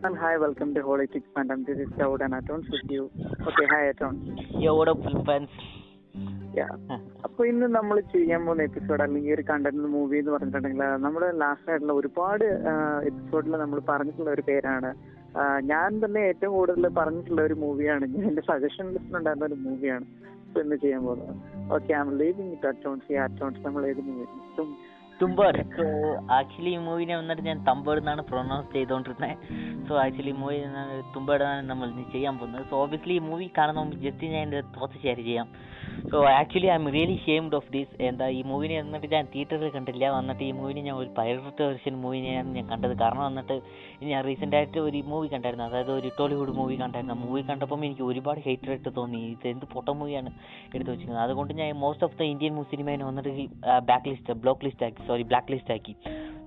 And hi, welcome to Politics Phantom. This is Dawood and Atons with you. Okay, hi Atons. Yo, what up, fans? അപ്പൊ ഇന്ന് നമ്മൾ ചെയ്യാൻ പോകുന്ന episode അല്ലെങ്കിൽ ഒരു കണ്ടന്റ് മൂവി എന്ന് പറഞ്ഞിട്ടുണ്ടെങ്കിൽ നമ്മൾ ലാസ്റ്റ് ആയിട്ടുള്ള ഒരുപാട് എപ്പിസോഡിൽ നമ്മൾ പറഞ്ഞിട്ടുള്ള ഒരു പേരാണ് ഞാൻ തന്നെ ഏറ്റവും കൂടുതൽ പറഞ്ഞിട്ടുള്ള ഒരു മൂവിയാണ് എന്റെ സജഷൻ ലിസ്റ്റിൽ ഉണ്ടായിരുന്ന ഒരു മൂവിയാണ് ഇപ്പൊ ഇന്ന് ചെയ്യാൻ പോകുന്നത് ഓക്കെ എം ലീവിംഗ് ഇറ്റ് അറ്റോൺസ് ഈ അറ്റോൺസ് നമ്മൾ ഏത് മൂവി തുമ്പേട് സോ ആക്ച്വലി ഈ മൂവിനെ വന്നിട്ട് ഞാൻ തമ്പേട് എന്നാണ് പ്രൊനൗൺസ് ചെയ്തുകൊണ്ടിരുന്നത് സോ ആക്ച്വലി മൂവി തുമ്പേടാണ് നമ്മൾ ചെയ്യാൻ പോകുന്നത്. സോ ഓബിയസ്ലി ഈ മൂവി കാണുന്ന മുമ്പ് ജസ്റ്റ് ഞാൻ എന്റെ തോത്ത് ഷെയർ ചെയ്യാം. So actually I am really shamed of this എന്താ ഈ മൂവിനെ വന്നിട്ട് ഞാൻ തിയേറ്ററിൽ കണ്ടില്ല. വന്നിട്ട് ഈ മൂവിനെ ഞാൻ ഒരു പൈററ്റ് വെർഷൻ മൂവിനെയാണ് ഞാൻ കണ്ടത്. കാരണം വന്നിട്ട് ഞാൻ റീസെന്റ് ആയിട്ട് ഒരു മൂവി കണ്ടായിരുന്നു. അതായത് ഒരു ടോളിവുഡ് മൂവി കണ്ടായിരുന്നു. മൂവി കണ്ടപ്പം എനിക്ക് ഒരുപാട് ഹേറ്റർ ആയിട്ട് തോന്നി. ഇത് എന്ത് പൊട്ട മൂവിയാണ് എടുത്തു വെച്ചിരിക്കുന്നത്. അതുകൊണ്ട് ഞാൻ മോസ്റ്റ് ഓഫ് ദ ഇന്ത്യൻ മുസ്ലിമേനെ വന്നിട്ട് ബാക്ക് ലിസ്റ്റ് ബ്ലോക്ക് ലിസ്റ്റ് ആക്കി. സോറി ബ്ലാക്ക് ലിസ്റ്റ് ആക്കി.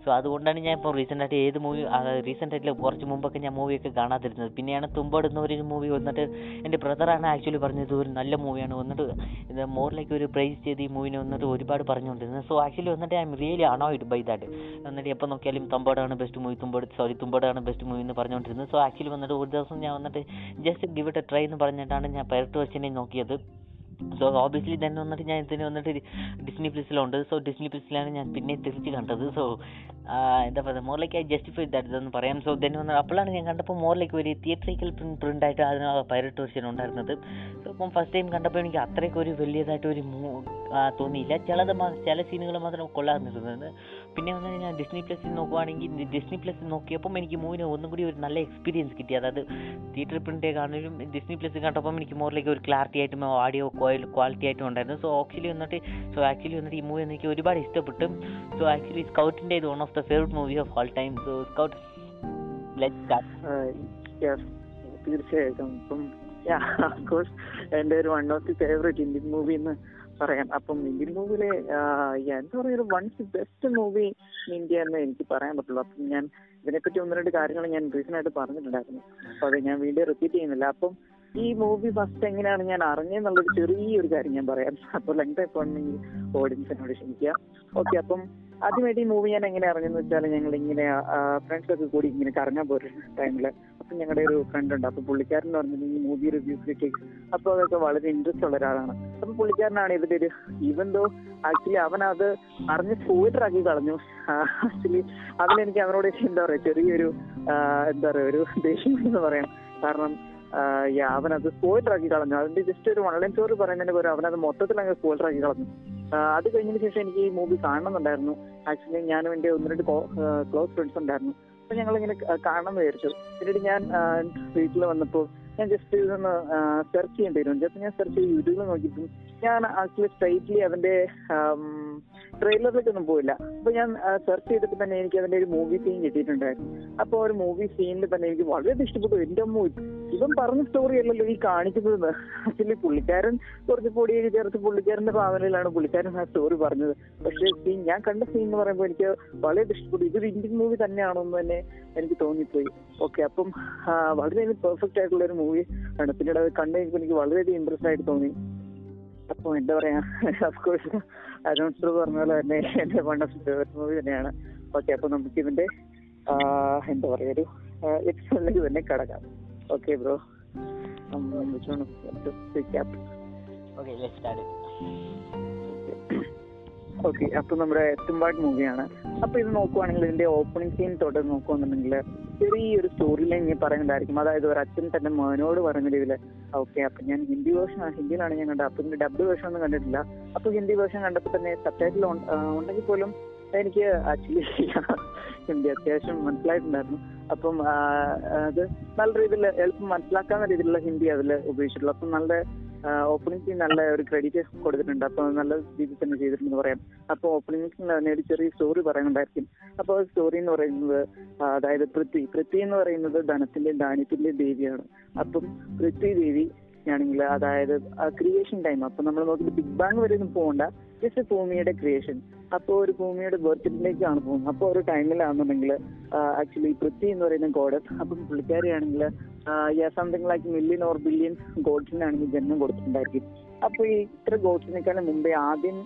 സോ അതുകൊണ്ടാണ് ഞാൻ ഇപ്പോൾ റീസെന്റ് ആയിട്ട് ഏത് മൂവി റീസെന്റ് ആയിട്ട് കുറച്ച് മുമ്പൊക്കെ ഞാൻ മൂവിയൊക്കെ കാണാതിരുന്നത്. പിന്നെയാണ് തുമ്പട് എന്ന ഒരു മൂവി വന്നിട്ട് എന്റെ ബ്രദറാണ് ആക്ച്വലി പറഞ്ഞത് ഒരു നല്ല മൂവിയാണ് വന്നിട്ട് ഇത് മോർ ലൈക്ക് ഒരു പ്രൈസ് ചെയ്ത് ഈ മൂവിനെ വന്നിട്ട് ഒരുപാട് പറഞ്ഞുകൊണ്ടിരുന്നത്. സോ ആക്ച്വലി വന്നിട്ട് I am really annoyed by that എന്നിട്ട് എപ്പോൾ നോക്കിയാലും തുമ്പടാണ് ബെസ്റ്റ് മൂവി തുമ്പട് സോറി തുമ്പടാണ് ബെസ്റ്റ് മൂവി എന്ന് പറഞ്ഞുകൊണ്ടിരുന്നത്. സോ ആക്ച്വലി വന്നിട്ട് ഒരു ദിവസം ഞാൻ വന്നിട്ട് ജസ്റ്റ് ഗിവ് എ ട്രൈ എന്ന് പറഞ്ഞിട്ടാണ് ഞാൻ പൈററ്റ് വെച്ചിനെ നോക്കിയത്. സോ ഓബിയസ്ലി തന്നെ വന്നിട്ട് ഞാൻ ഇതിന് വന്നിട്ട് ഡിസ്നി പ്ലസിലുണ്ട് സോ ഡിസ്നി പ്ലസിലാണ് ഞാൻ പിന്നെ തിരിച്ച് കണ്ടത്. സോ എന്താ പറയുക more like I justify that ഇതെന്ന് പറയാം. സോ ദെൻ വന്ന് അപ്പോഴാണ് ഞാൻ കണ്ടപ്പോൾ മോർ ലൈക്ക് ഒരു തിയേറ്ററിക്കൽ പ്രിന്റ് ആയിട്ട് അതിന് പൈററ്റ് വെർഷൻ ഉണ്ടായിരുന്നത്. ഇപ്പം ഫസ്റ്റ് ടൈം കണ്ടപ്പോൾ എനിക്ക് അത്രയ്ക്ക് ഒരു വലിയതായിട്ട് ഒരു മൂ- തോന്നിയില്ല. ചിലത് ചില സീനുകൾ മാത്രം കൊള്ളാതിരുന്നത് പിന്നെ വന്ന് ഞാൻ ഡിസ്നി പ്ലസിൽ നോക്കുവാണെങ്കിൽ ഡിസ്നി പ്ലസിൽ നോക്കിയപ്പം എനിക്ക് മൂവിനെ ഒന്നും കൂടി ഒരു നല്ല എക്സ്പീരിയൻസ് കിട്ടി. അതായത് തിയേറ്ററിൽ പ്രിന്റ് കാണുന്നതിലും ഡിസ്നി പ്ലസ് കണ്ടപ്പം എനിക്ക് മോറിലേക്ക് ഒരു ക്ലാരിറ്റി ആയിട്ടും ഓഡിയോ ക്വാളിറ്റി ആയിട്ടും ഉണ്ടായിരുന്നു. സോ ആക്ച്വലി വന്നിട്ട് സോ ആക്ച്വലി വന്നിട്ട് ഈ മൂവി എനിക്ക് ഒരുപാട് ഇഷ്ടപ്പെട്ടു. സോ ആക്ച്വലി സ്കൗട്ടിന്റെ ഇത് one of the favourite movie of all time so Scout let start തീർച്ചയായിട്ടും. ഇപ്പം എന്റെ ഒരു one of the favourite Indian movie എന്ന് പറയാം. അപ്പം ഇന്ത്യൻ മൂവിയിലെ എന്താ പറയുക ഒരു one the best movie India എന്ന് എനിക്ക് പറയാൻ പറ്റുള്ളൂ. അപ്പം ഞാൻ ഇതിനെപ്പറ്റി ഒന്ന് രണ്ട് കാര്യങ്ങൾ ഞാൻ റീസൺ ആയിട്ട് പറഞ്ഞിട്ടുണ്ടായിരുന്നു. അപ്പൊ അത് ഞാൻ വീണ്ടും റിപ്പീറ്റ് ചെയ്യുന്നില്ല. അപ്പം ഈ മൂവി ഫസ്റ്റ് എങ്ങനെയാണ് ഞാൻ അറിഞ്ഞെന്നുള്ളൊരു ചെറിയൊരു കാര്യം ഞാൻ പറയാം. അപ്പോൾ ലെങ്ത് ആയിപ്പോണെങ്കിൽ ഓഡിയൻസിനോട് ക്ഷമിക്കുക. ഓക്കെ അപ്പം ആദ്യമായിട്ട് ഈ മൂവി ഞാൻ എങ്ങനെ അറിഞ്ഞെന്ന് വെച്ചാൽ ഞങ്ങൾ ഇങ്ങനെ ഫ്രണ്ട്സ് ഒക്കെ കൂടി ഇങ്ങനെ കറങ്ങാൻ പോരുന്ന ടൈമിൽ അപ്പൊ ഞങ്ങളുടെ ഒരു ഫ്രണ്ട് ഉണ്ട്. അപ്പൊ പുള്ളിക്കാരൻ എന്ന് പറഞ്ഞത് ഈ മൂവി റിവ്യൂസ് കിട്ടി അപ്പൊ അതൊക്കെ വളരെ ഇൻട്രസ്റ്റ് ഉള്ള ഒരാളാണ്. അപ്പൊ പുള്ളിക്കാരനാണ് ഇതിന്റെ ഒരു ഈവൻ ദോ ആക്ച്വലി അവൻ അത് അറിഞ്ഞ് സ്പോയിലർ ആക്കി കളഞ്ഞു ആക്ച്വലി അതിലെനിക്ക് അവനോട് എന്താ പറയാ ചെറിയൊരു എന്താ പറയാ ഒരു ദേഷ്യം എന്ന് പറയാം. കാരണം അവനത് സ്പോയിലർ ആക്കി കളഞ്ഞു. അതിന്റെ ജസ്റ്റ് ഒരു ഓൺലൈൻ സ്റ്റോറി പറയുന്നതിന് പകരം അവനത് മൊത്തത്തിൽ അങ്ങ് സ്പോയിലർ ആക്കി കളഞ്ഞു. അത് കഴിഞ്ഞതിന് ശേഷം എനിക്ക് ഈ മൂവി കാണണമെന്നുണ്ടായിരുന്നു. ആക്ച്വലി ഞാനും എന്റെ ഒന്ന് രണ്ട് ക്ലോസ് ഫ്രണ്ട്സ് ഉണ്ടായിരുന്നു. അപ്പൊ ഞങ്ങൾ ഇങ്ങനെ കാണണം വിചാരിച്ചു. പിന്നീട് ഞാൻ വീട്ടിൽ വന്നപ്പോൾ ഞാൻ ജസ്റ്റ് ഇതൊന്ന് സെർച്ച് ചെയ്യേണ്ടി വരും. ഞാൻ സെർച്ച് ചെയ്ത് യൂട്യൂബിൽ നോക്കിയപ്പോൾ ഞാൻ ആക്ച്വലി സ്ട്രൈറ്റ്ലി അതിന്റെ ട്രെയിലറിലേക്കൊന്നും പോയില്ല. അപ്പൊ ഞാൻ സെർച്ച് ചെയ്തിട്ട് തന്നെ എനിക്ക് അതിന്റെ ഒരു മൂവി സീൻ കിട്ടിയിട്ടുണ്ടായിരുന്നു. അപ്പൊ ഒരു മൂവി സീനിൽ തന്നെ എനിക്ക് വളരെ ഇഷ്ടപ്പെട്ടു. എന്റെ അമ്മ ഇവൻ പറഞ്ഞ സ്റ്റോറി അല്ലല്ലോ ഈ കാണിക്കുന്നത്. ആക്ച്വലി പുള്ളിക്കാരൻ കുറച്ച് പൊടിയൊക്കെ ചേർത്ത് പുള്ളിക്കാരന്റെ ഭാവനയിലാണ് പുള്ളിക്കാരൻ ആ സ്റ്റോറി പറഞ്ഞത്. പക്ഷെ സീൻ ഞാൻ കണ്ട സീൻ എന്ന് പറയുമ്പോൾ എനിക്ക് വളരെ ഇഷ്ടപ്പെട്ടു. ഇതൊരു ഇന്ത്യൻ മൂവി തന്നെയാണോ എന്ന് തന്നെ എനിക്ക് തോന്നിപ്പോയി. ഓക്കെ അപ്പം വളരെ പെർഫെക്റ്റ് ആയിട്ടുള്ള ഒരു മൂവി ആണ്. പിന്നീട് അത് കണ്ടു എനിക്ക് വളരെയധികം ഇൻട്രസ്റ്റ് ആയിട്ട് തോന്നി. അപ്പൊ എന്താ പറയാ. അഫ്കോഴ്സ് അനൗൺസർ പറഞ്ഞ പോലെ തന്നെ എന്റെ വൺ ഓഫ് ഫേവറേറ്റ് മൂവി തന്നെയാണ്. ഓക്കെ അപ്പൊ നമുക്ക് ഇതിന്റെ എന്താ പറയാ ഒരു എപ്പിസോഡിലേക്ക് തന്നെ കടക്കാം. ഓക്കെ ബ്രോ ഓക്കെ അപ്പൊ നമ്മുടെ എത്തുമ്പാട് മൂവിയാണ് അപ്പൊ ഇത് നോക്കുവാണെങ്കിൽ ഇതിന്റെ ഓപ്പണിംഗ് സീൻ തൊട്ട് നോക്കുവാണെന്നുണ്ടെങ്കിൽ ചെറിയൊരു സ്റ്റോറി ലൈൻ ഞാൻ പറയുന്നുണ്ടായിരിക്കും. അതായത് ഒരു അച്ഛൻ തന്റെ മോനോട് പറഞ്ഞ രീതിയിൽ ഓക്കെ അപ്പൊ ഞാൻ ഹിന്ദി വേർഷൻ ഹിന്ദിയിലാണ് ഞാൻ കണ്ടത്. അപ്പൊ ഡബ് വേർഷൻ ഒന്നും കണ്ടിട്ടില്ല. അപ്പൊ ഹിന്ദി വേർഷൻ കണ്ടപ്പോൾ തന്നെ സബ്ടൈറ്റിൽ ഉണ്ടെങ്കിൽ പോലും എനിക്ക് ആക്ച്വലി ഹിന്ദി അത്യാവശ്യം മനസ്സിലായിട്ടുണ്ടായിരുന്നു. അപ്പം അത് നല്ല രീതിയിൽ എളുപ്പം മനസ്സിലാക്കാവുന്ന രീതിയിലുള്ള ഹിന്ദി അതിൽ ഉപയോഗിച്ചിട്ടുള്ളൂ. അപ്പം നല്ല ഓപ്പണിംഗ് നല്ല ഒരു ക്രെഡിറ്റ് കൊടുത്തിട്ടുണ്ട്. അപ്പൊ നല്ല രീതിയിൽ തന്നെ ചെയ്തിട്ടുണ്ടെന്ന് പറയാം. അപ്പൊ ഓപ്പണിംഗ് തന്നെ ഒരു ചെറിയ സ്റ്റോറി പറയുന്നുണ്ടായിരിക്കും. അപ്പൊ സ്റ്റോറി എന്ന് പറയുന്നത് അതായത് പൃഥ്വി. പൃഥ്വി എന്ന് പറയുന്നത് ധനത്തിന്റെ ധാന്യത്തിന്റെ ദേവിയാണ്. അപ്പം പൃഥ്വി ദേവി ആണെങ്കിൽ അതായത് ക്രിയേഷൻ ടൈം അപ്പൊ നമ്മൾ നോക്കിയിട്ട് ബിഗ് ബാങ് വരെ ഒന്നും പോകണ്ട. ജസ്റ്റ് ഭൂമിയുടെ ക്രിയേഷൻ അപ്പോൾ ഒരു ഭൂമിയുടെ ബർത്തിലേക്കാണ് പോകുന്നത്. അപ്പോൾ ഒരു ടൈമിലാണെന്നുണ്ടെങ്കിൽ ആക്ച്വലി പൃഥ്വി എന്ന് പറയുന്ന ഗോഡസ് അപ്പം പുള്ളിക്കാരിയാണെങ്കിൽ something like million or billion ഗോഡ്സിനാണെങ്കിൽ ജന്മം കൊടുത്തിട്ടുണ്ടായിരിക്കും. അപ്പൊ ഈ ഇത്ര ഗോഡ്സിനേക്കാളും മുമ്പേ ആദ്യം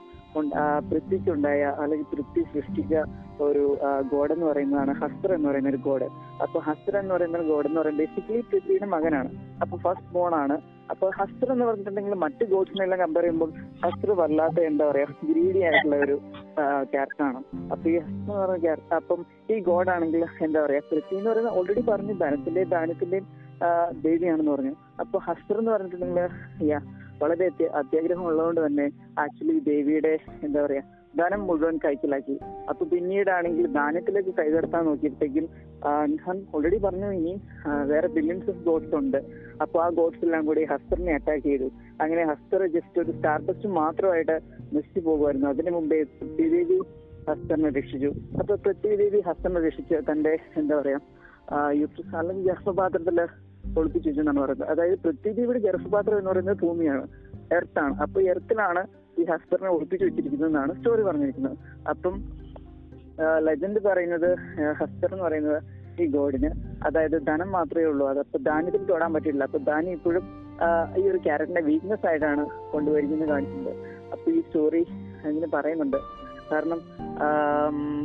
പൃഥ്വിക്കുണ്ടായ അല്ലെങ്കിൽ പൃഥ്വി സൃഷ്ടിച്ച ഒരു ഗോഡ് എന്ന് പറയുന്നതാണ് ഹസ്ത്ര എന്ന് പറയുന്ന ഒരു ഗോഡ്. അപ്പൊ ഹസ്ത്ര എന്ന് പറയുന്ന ഒരു ഗോഡ് എന്ന് പറയുന്നത് ബേസിക്കലി പൃഥ്വിയുടെ മകനാണ്. അപ്പൊ ഫസ്റ്റ് ബോൺ ആണ്. അപ്പൊ ഹസ്ത്ര എന്ന് പറഞ്ഞിട്ടുണ്ടെങ്കിൽ മറ്റു ഗോഡ്സിനെല്ലാം കമ്പയർ ചെയ്യുമ്പോൾ ഹസ്ത്ര വല്ലാത്ത എന്താ പറയാ ഗ്രീഡി ആയിട്ടുള്ള ഒരു ക്യാരക്ടറാണ് അപ്പൊ ഈ ഹസ്ത്ര എന്ന് പറയുന്ന ക്യാരക്ടർ അപ്പം ഈ ഗോഡ് ആണെങ്കിൽ എന്താ പറയാ പൃഥ്വി എന്ന് പറയുന്നത് ഓൾറെഡി പറഞ്ഞു ധനത്തിന്റെയും ദാനത്തിന്റെയും ദേവിയാണെന്ന് പറഞ്ഞു. അപ്പൊ ഹസ്ത്ര എന്ന് പറഞ്ഞിട്ടുണ്ടെങ്കിൽ വളരെ അത്യ- അത്യാഗ്രഹം ഉള്ളതുകൊണ്ട് തന്നെ ആക്ച്വലി ദേവിയുടെ എന്താ പറയാ ധനം മുഴുവൻ കൈക്കലാക്കി. അപ്പൊ പിന്നീടാണെങ്കിൽ ദാനത്തിലേക്ക് കൈകടത്താൻ നോക്കിയപ്പോഴത്തേക്കും ഓൾറെഡി പറഞ്ഞു ഇനി വേറെ ബില്യൻസ് ഓഫ് ഗോഡ്സ് ഉണ്ട്. അപ്പൊ ആ ഗോഡ്സ് എല്ലാം കൂടി ഹസ്തറിനെ അറ്റാക്ക് ചെയ്തു. അങ്ങനെ ഹസ്തർ ജസ്റ്റ് ഒരു സ്റ്റാർഡസ്റ്റ് മാത്രമായിട്ട് നശിച്ചു പോകുമായിരുന്നു. അതിനു മുമ്പേ പൃഥ്വിദേവി ഹസ്തറിനെ രക്ഷിച്ചു. അപ്പൊ പൃഥ്വിദേവി ഹസ്തറിനെ രക്ഷിച്ച് തന്റെ എന്താ പറയാ യുദ്ധ അല്ലെങ്കിൽ ഗർഭപാത്രത്തിൽ ഒളിപ്പിച്ചു എന്നാണ് പറയുന്നത്. അതായത് പൃഥ്വിയുടെ ഗർഭപാത്രം എന്ന് പറയുന്നത് ഭൂമിയാണ് എർത്താണ് അപ്പൊ എർത്തിലാണ് ഈ ഹസ്തറിനെ ഒളിപ്പിച്ചു വെച്ചിരിക്കുന്നത് എന്നാണ് സ്റ്റോറി പറഞ്ഞിരിക്കുന്നത്. അപ്പം ലെജൻഡ് പറയുന്നത് ഹസ്ബർ എന്ന് പറയുന്നത് ഈ ഗോഡിന്. അതായത് ധനം മാത്രമേ ഉള്ളൂ. അത് അപ്പൊ ധാന്യത്തിൽ തൊടാൻ പറ്റില്ല. അപ്പൊ ധാന്യം ഇപ്പോഴും ഈ ഒരു ക്യാരക്ടറിന്റെ വീക്ക്നെസ് ആയിട്ടാണ് കൊണ്ടുവരുന്നത് കാണിക്കുന്നത് അപ്പൊ ഈ സ്റ്റോറി അങ്ങനെ പറയുന്നുണ്ട്. കാരണം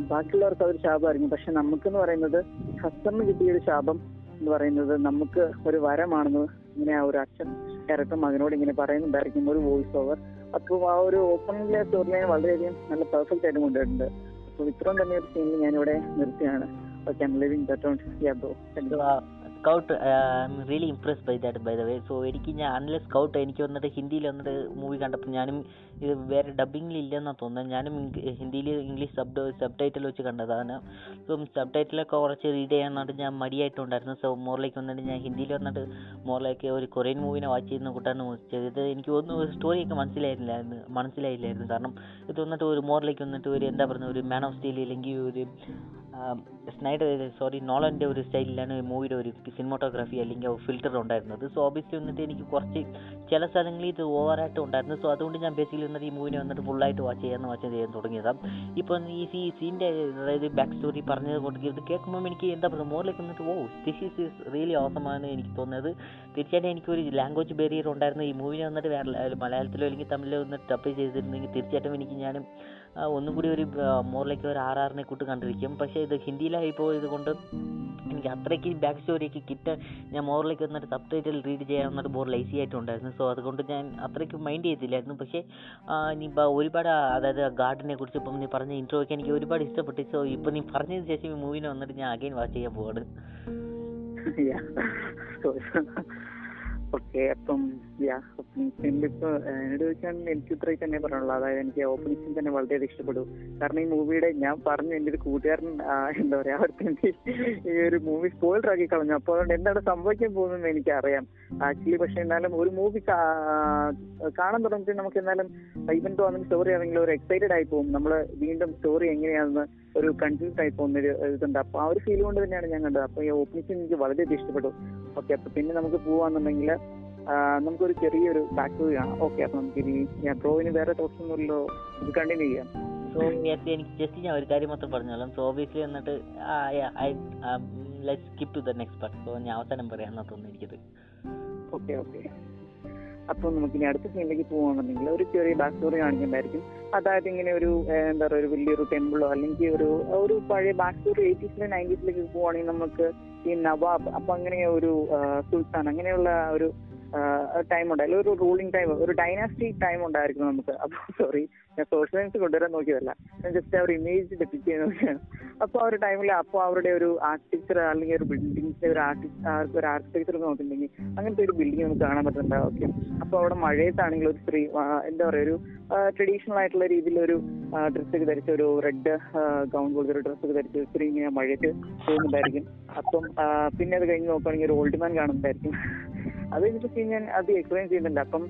ബാക്കിയുള്ളവർക്ക് അതൊരു ശാപമായിരിക്കും പക്ഷെ നമുക്കെന്ന് പറയുന്നത് ഹസ്തറിന് കിട്ടിയ ഒരു ശാപം എന്ന് പറയുന്നത് നമുക്ക് ഒരു വരമാണെന്ന് ഇങ്ങനെ ആ ഒരു അച്ഛൻ ക്യാരക്ടർ മകനോട് ഇങ്ങനെ പറയുന്നുണ്ടായിരിക്കും ഒരു വോയിസ് ഓവർ അപ്പോൾ ആ ഒരു ഓപ്പണിംഗിലെ സ്റ്റോറി ലൈൻ വളരെയധികം നല്ല പെർഫെക്റ്റ് ആയിട്ട് കൊണ്ടുവരുന്നുണ്ട് അപ്പോൾ ഇത്രയും തന്നെ ഒരു സീനിൽ ഞാനിവിടെ നിർത്തിയാണ്. Okay I'm living on yeah bro Scout really impress by that by the way so എനിക്ക് ഞാൻ അനലെ സ്കൗട്ട് എനിക്ക് വന്നിട്ട് ഹിന്ദിയിൽ വന്നിട്ട് മൂവി കണ്ടപ്പോൾ ഞാനും ഇത് വേറെ ഡബിങ്ങിൽ ഇല്ലെന്നാണ് തോന്നുന്നത് ഞാനും ഹിന്ദിയിൽ ഇംഗ്ലീഷ് സബ് സബ് ടൈറ്റിൽ വെച്ച് കണ്ടതാണ്. സോ സബ് ടൈറ്റിലൊക്കെ കുറച്ച് റീഡ് ചെയ്യാൻ വേണ്ടി ഞാൻ മടിയായിട്ടുണ്ടായിരുന്നു. സോ മോറിലേക്ക് വന്നിട്ട് ഞാൻ ഹിന്ദിയിൽ വന്നിട്ട് മോറിലേക്ക് ഒരു കൊറിയൻ മൂവിനെ വാച്ച് ചെയ്യുന്ന കൂട്ടാണ് ചെയ്തത് എനിക്ക് ഒന്നും സ്റ്റോറിയൊക്കെ മനസ്സിലായിരുന്നില്ലായിരുന്നു മനസ്സിലായില്ലായിരുന്നു. കാരണം ഇത് വന്നിട്ട് ഒരു മോറിലേക്ക് വന്നിട്ട് ഒരു എന്താ പറയുക ഒരു മാൻ ഓഫ് സ്റ്റീൽ അല്ലെങ്കിൽ ഒരു സ്നൈഡർ സോറി നോളന്റെ ഒരു സ്റ്റൈലിലാണ് മൂവിയുടെ ഒരു സിനിമോട്ടോഗ്രാഫി അല്ലെങ്കിൽ ഫിൽറ്റർ ഉണ്ടായിരുന്നത്. സോ ഓബിയസ്ലി വന്നിട്ട് എനിക്ക് കുറച്ച് ചില സ്ഥലങ്ങളിൽ ഇത് ഓവറായിട്ട് ഉണ്ടായിരുന്നു. സോ അതുകൊണ്ട് ഞാൻ ബേസിക്കലി വന്നിട്ട് ഈ മൂവിനെ വന്നിട്ട് ഫുള്ളായിട്ട് വാച്ച് ചെയ്യാമെന്ന് വാച്ച് ചെയ്യാൻ തുടങ്ങിയതാണ് ഇപ്പോൾ ഈ സീ സീന്റെ അതായത് ബാക്ക് സ്റ്റോറി പറഞ്ഞത് കൊണ്ട് ഇത് കേൾക്കുമ്പോൾ എനിക്ക് എന്താ പറയുക മോറിലേക്ക് വന്നിട്ട് ഓ ദിസ് ഈസ് റിയലി ഓസമാണ് എനിക്ക് തോന്നുന്നത്. തീർച്ചയായിട്ടും എനിക്കൊരു ലാംഗ്വേജ് ബാരിയർ ഉണ്ടായിരുന്നു. ഈ മൂവിനെ വന്നിട്ട് വേറെ മലയാളത്തിലോ അല്ലെങ്കിൽ തമിഴിലോ ഒന്ന് ഡബ് ചെയ്തിരുന്നെങ്കിൽ തീർച്ചയായിട്ടും എനിക്ക് ഞാനും ഒന്നും കൂടി ഒരു മോറിലേക്ക് ഒരു ആർ ആറിനെ കൂട്ട് കണ്ടിരിക്കും. പക്ഷേ ഇത് ഹിന്ദിയിലായി പോയത് കൊണ്ട് എനിക്ക് അത്രയ്ക്ക് ബാക്ക് സ്റ്റോറിയൊക്കെ കിട്ടാൻ ഞാൻ മോറിലേക്ക് വന്നിട്ട് സബ് ടൈറ്റിൽ റീഡ് ചെയ്യാൻ വന്നിട്ട് ബോർ ലൈസി ആയിട്ടുണ്ടായിരുന്നു സോ അതുകൊണ്ട് ഞാൻ അത്രയ്ക്ക് മൈൻഡ് ചെയ്തില്ലായിരുന്നു. പക്ഷേ നീ ഒരുപാട് ഒരുപാട് അതായത് ഗാർഡിനെ കുറിച്ച് ഇപ്പം നീ പറഞ്ഞ ഇൻട്രോ ഒക്കെ എനിക്ക് ഒരുപാട് ഇഷ്ടപ്പെട്ടു. സോ ഇപ്പം നീ പറഞ്ഞതിന് ശേഷം ഈ മൂവിനെ വന്നിട്ട് ഞാൻ അഗൈൻ വാച്ച് ചെയ്യാൻ പോവാണ്. ഓക്കെ അപ്പം യാ ഓപ്പണിംഗ് ഇപ്പൊ എന്നോട് ചോദിച്ചാൽ എനിക്ക് ഇത്രയും തന്നെ പറയാനുള്ളൂ. അതായത് എനിക്ക് ഓപ്പണിംഗ് തന്നെ വളരെയധികം ഇഷ്ടപ്പെടും കാരണം ഈ മൂവിയുടെ ഞാൻ പറഞ്ഞു എന്റെ ഒരു കൂട്ടുകാരൻ എന്താ പറയാ അവർക്ക് ഈ ഒരു മൂവി സ്പോയിലർ ആക്കി കളഞ്ഞു. അപ്പോൾ അതുകൊണ്ട് എന്താണ് സംഭവിക്കാൻ പോകുന്നതെന്ന് എനിക്ക് അറിയാം ആക്ച്വലി പക്ഷെ എന്നാലും ഒരു മൂവി കാണാൻ തുടങ്ങിയിട്ട് നമുക്ക് എന്നാലും ഇവൻ തോന്നുന്ന സ്റ്റോറി ആണെങ്കിൽ ഒരു എക്സൈറ്റഡ് ആയി പോകും. നമ്മൾ വീണ്ടും സ്റ്റോറി എങ്ങനെയാണെന്ന് ഒരു കൺഫ്യൂസ് ആയി പോകുന്ന ഒരു ഇതുണ്ട്. അപ്പൊ ആ ഒരു ഫീൽ കൊണ്ട് തന്നെയാണ് ഞാൻ കണ്ടത്. അപ്പൊ ഈ ഓപ്പണിംഗ് എനിക്ക് വളരെയധികം ഇഷ്ടപ്പെട്ടു. ഓക്കെ അപ്പൊ പിന്നെ നമുക്ക് പോവാന്നുണ്ടെങ്കിൽ നമുക്കൊരു ചെറിയൊരു ബാക്ക് കാണാം. ഓക്കെ അപ്പൊ നമുക്ക് ഇനി ഞാൻ ബ്രോയിന് വേറെ തോട്ട്സ് ഒന്നുമില്ലല്ലോ ഇത് കണ്ടിന്യൂ ചെയ്യാം. സോ എനിക്ക് ജസ്റ്റ് ഞാൻ ഒരു കാര്യം മാത്രം പറഞ്ഞോളാം. സോ ഓബിയസ്ലി എന്നിട്ട് let skip to the next part so ഞാൻ അവസാനം പറയാമെന്നാ തോന്നുന്നു എനിക്കത് ഓക്കെ ഓക്കെ അപ്പോൾ നമുക്ക് ഇനി അടുത്ത സീനിലേക്ക് പോവാണെന്നുണ്ടെങ്കിൽ ഒരു ചെറിയ ബാക്ക് സ്റ്റോറി കാണിക്കണ്ടായിരിക്കും. അതായത് ഇങ്ങനെ ഒരു എന്താ പറയുക ഒരു വലിയൊരു ടെമ്പിളോ അല്ലെങ്കിൽ ഒരു ഒരു പഴയ ബാക്ക് സ്റ്റോറി എയ്റ്റീസിലെ നയന്റീസിലേക്ക് പോവുകയാണെങ്കിൽ നമുക്ക് ഈ നവാബ് അപ്പൊ അങ്ങനെ ഒരു സുൽത്താൻ അങ്ങനെയുള്ള ഒരു ടൈം ഉണ്ടായാലും ഒരു റൂളിംഗ് ടൈം ഒരു ഡൈനാസ്റ്റി ടൈം ഉണ്ടായിരിക്കും നമുക്ക്. അപ്പൊ സോറി ഞാൻ സോഷ്യൽ സയൻസ് കൊണ്ടുവരാൻ നോക്കിയതല്ല. ഞാൻ ജസ്റ്റ് ആ ഒരു ഇമേജ് ഡെപ്പിക്ട് ചെയ്യാൻ നോക്കിയാണ് അപ്പൊ ആ ഒരു ടൈമിൽ അപ്പൊ അവരുടെ ഒരു ആർക്കിടെക്ചർ അല്ലെങ്കിൽ ഒരു ബിൽഡിംഗിന്റെ ഒരു ആർട്ടിസ്റ്റ് ഒരു ആർക്കിടെക്ചർ നോക്കിയിട്ടുണ്ടെങ്കിൽ അങ്ങനത്തെ ഒരു ബിൽഡിംഗ് നമുക്ക് കാണാൻ പറ്റുന്നുണ്ട്. ഓക്കെ. അപ്പൊ അവിടെ മഴയത്താണെങ്കിൽ ഒരു സ്ത്രീ എന്താ പറയുക ഒരു ട്രഡീഷണൽ ആയിട്ടുള്ള രീതിയിലൊരു ഡ്രസ്സ് ഒക്കെ ധരിച്ച ഒരു റെഡ് ഗൗൺ പോലത്തെ ഒരു ഡ്രസ്സൊക്കെ ധരിച്ച ഒരു സ്ത്രീ ഇങ്ങനെ മഴയത്ത് പോകുന്നുണ്ടായിരിക്കും. അപ്പം പിന്നെ അത് കഴിഞ്ഞ് നോക്കുകയാണെങ്കിൽ ഒരു ഓൾഡ് മാൻ കാണുന്നുണ്ടായിരിക്കും. അത് കഴിഞ്ഞിട്ട് ഞാൻ അത് എക്സ്പ്ലെയിൻ ചെയ്യുന്നുണ്ട്. അപ്പം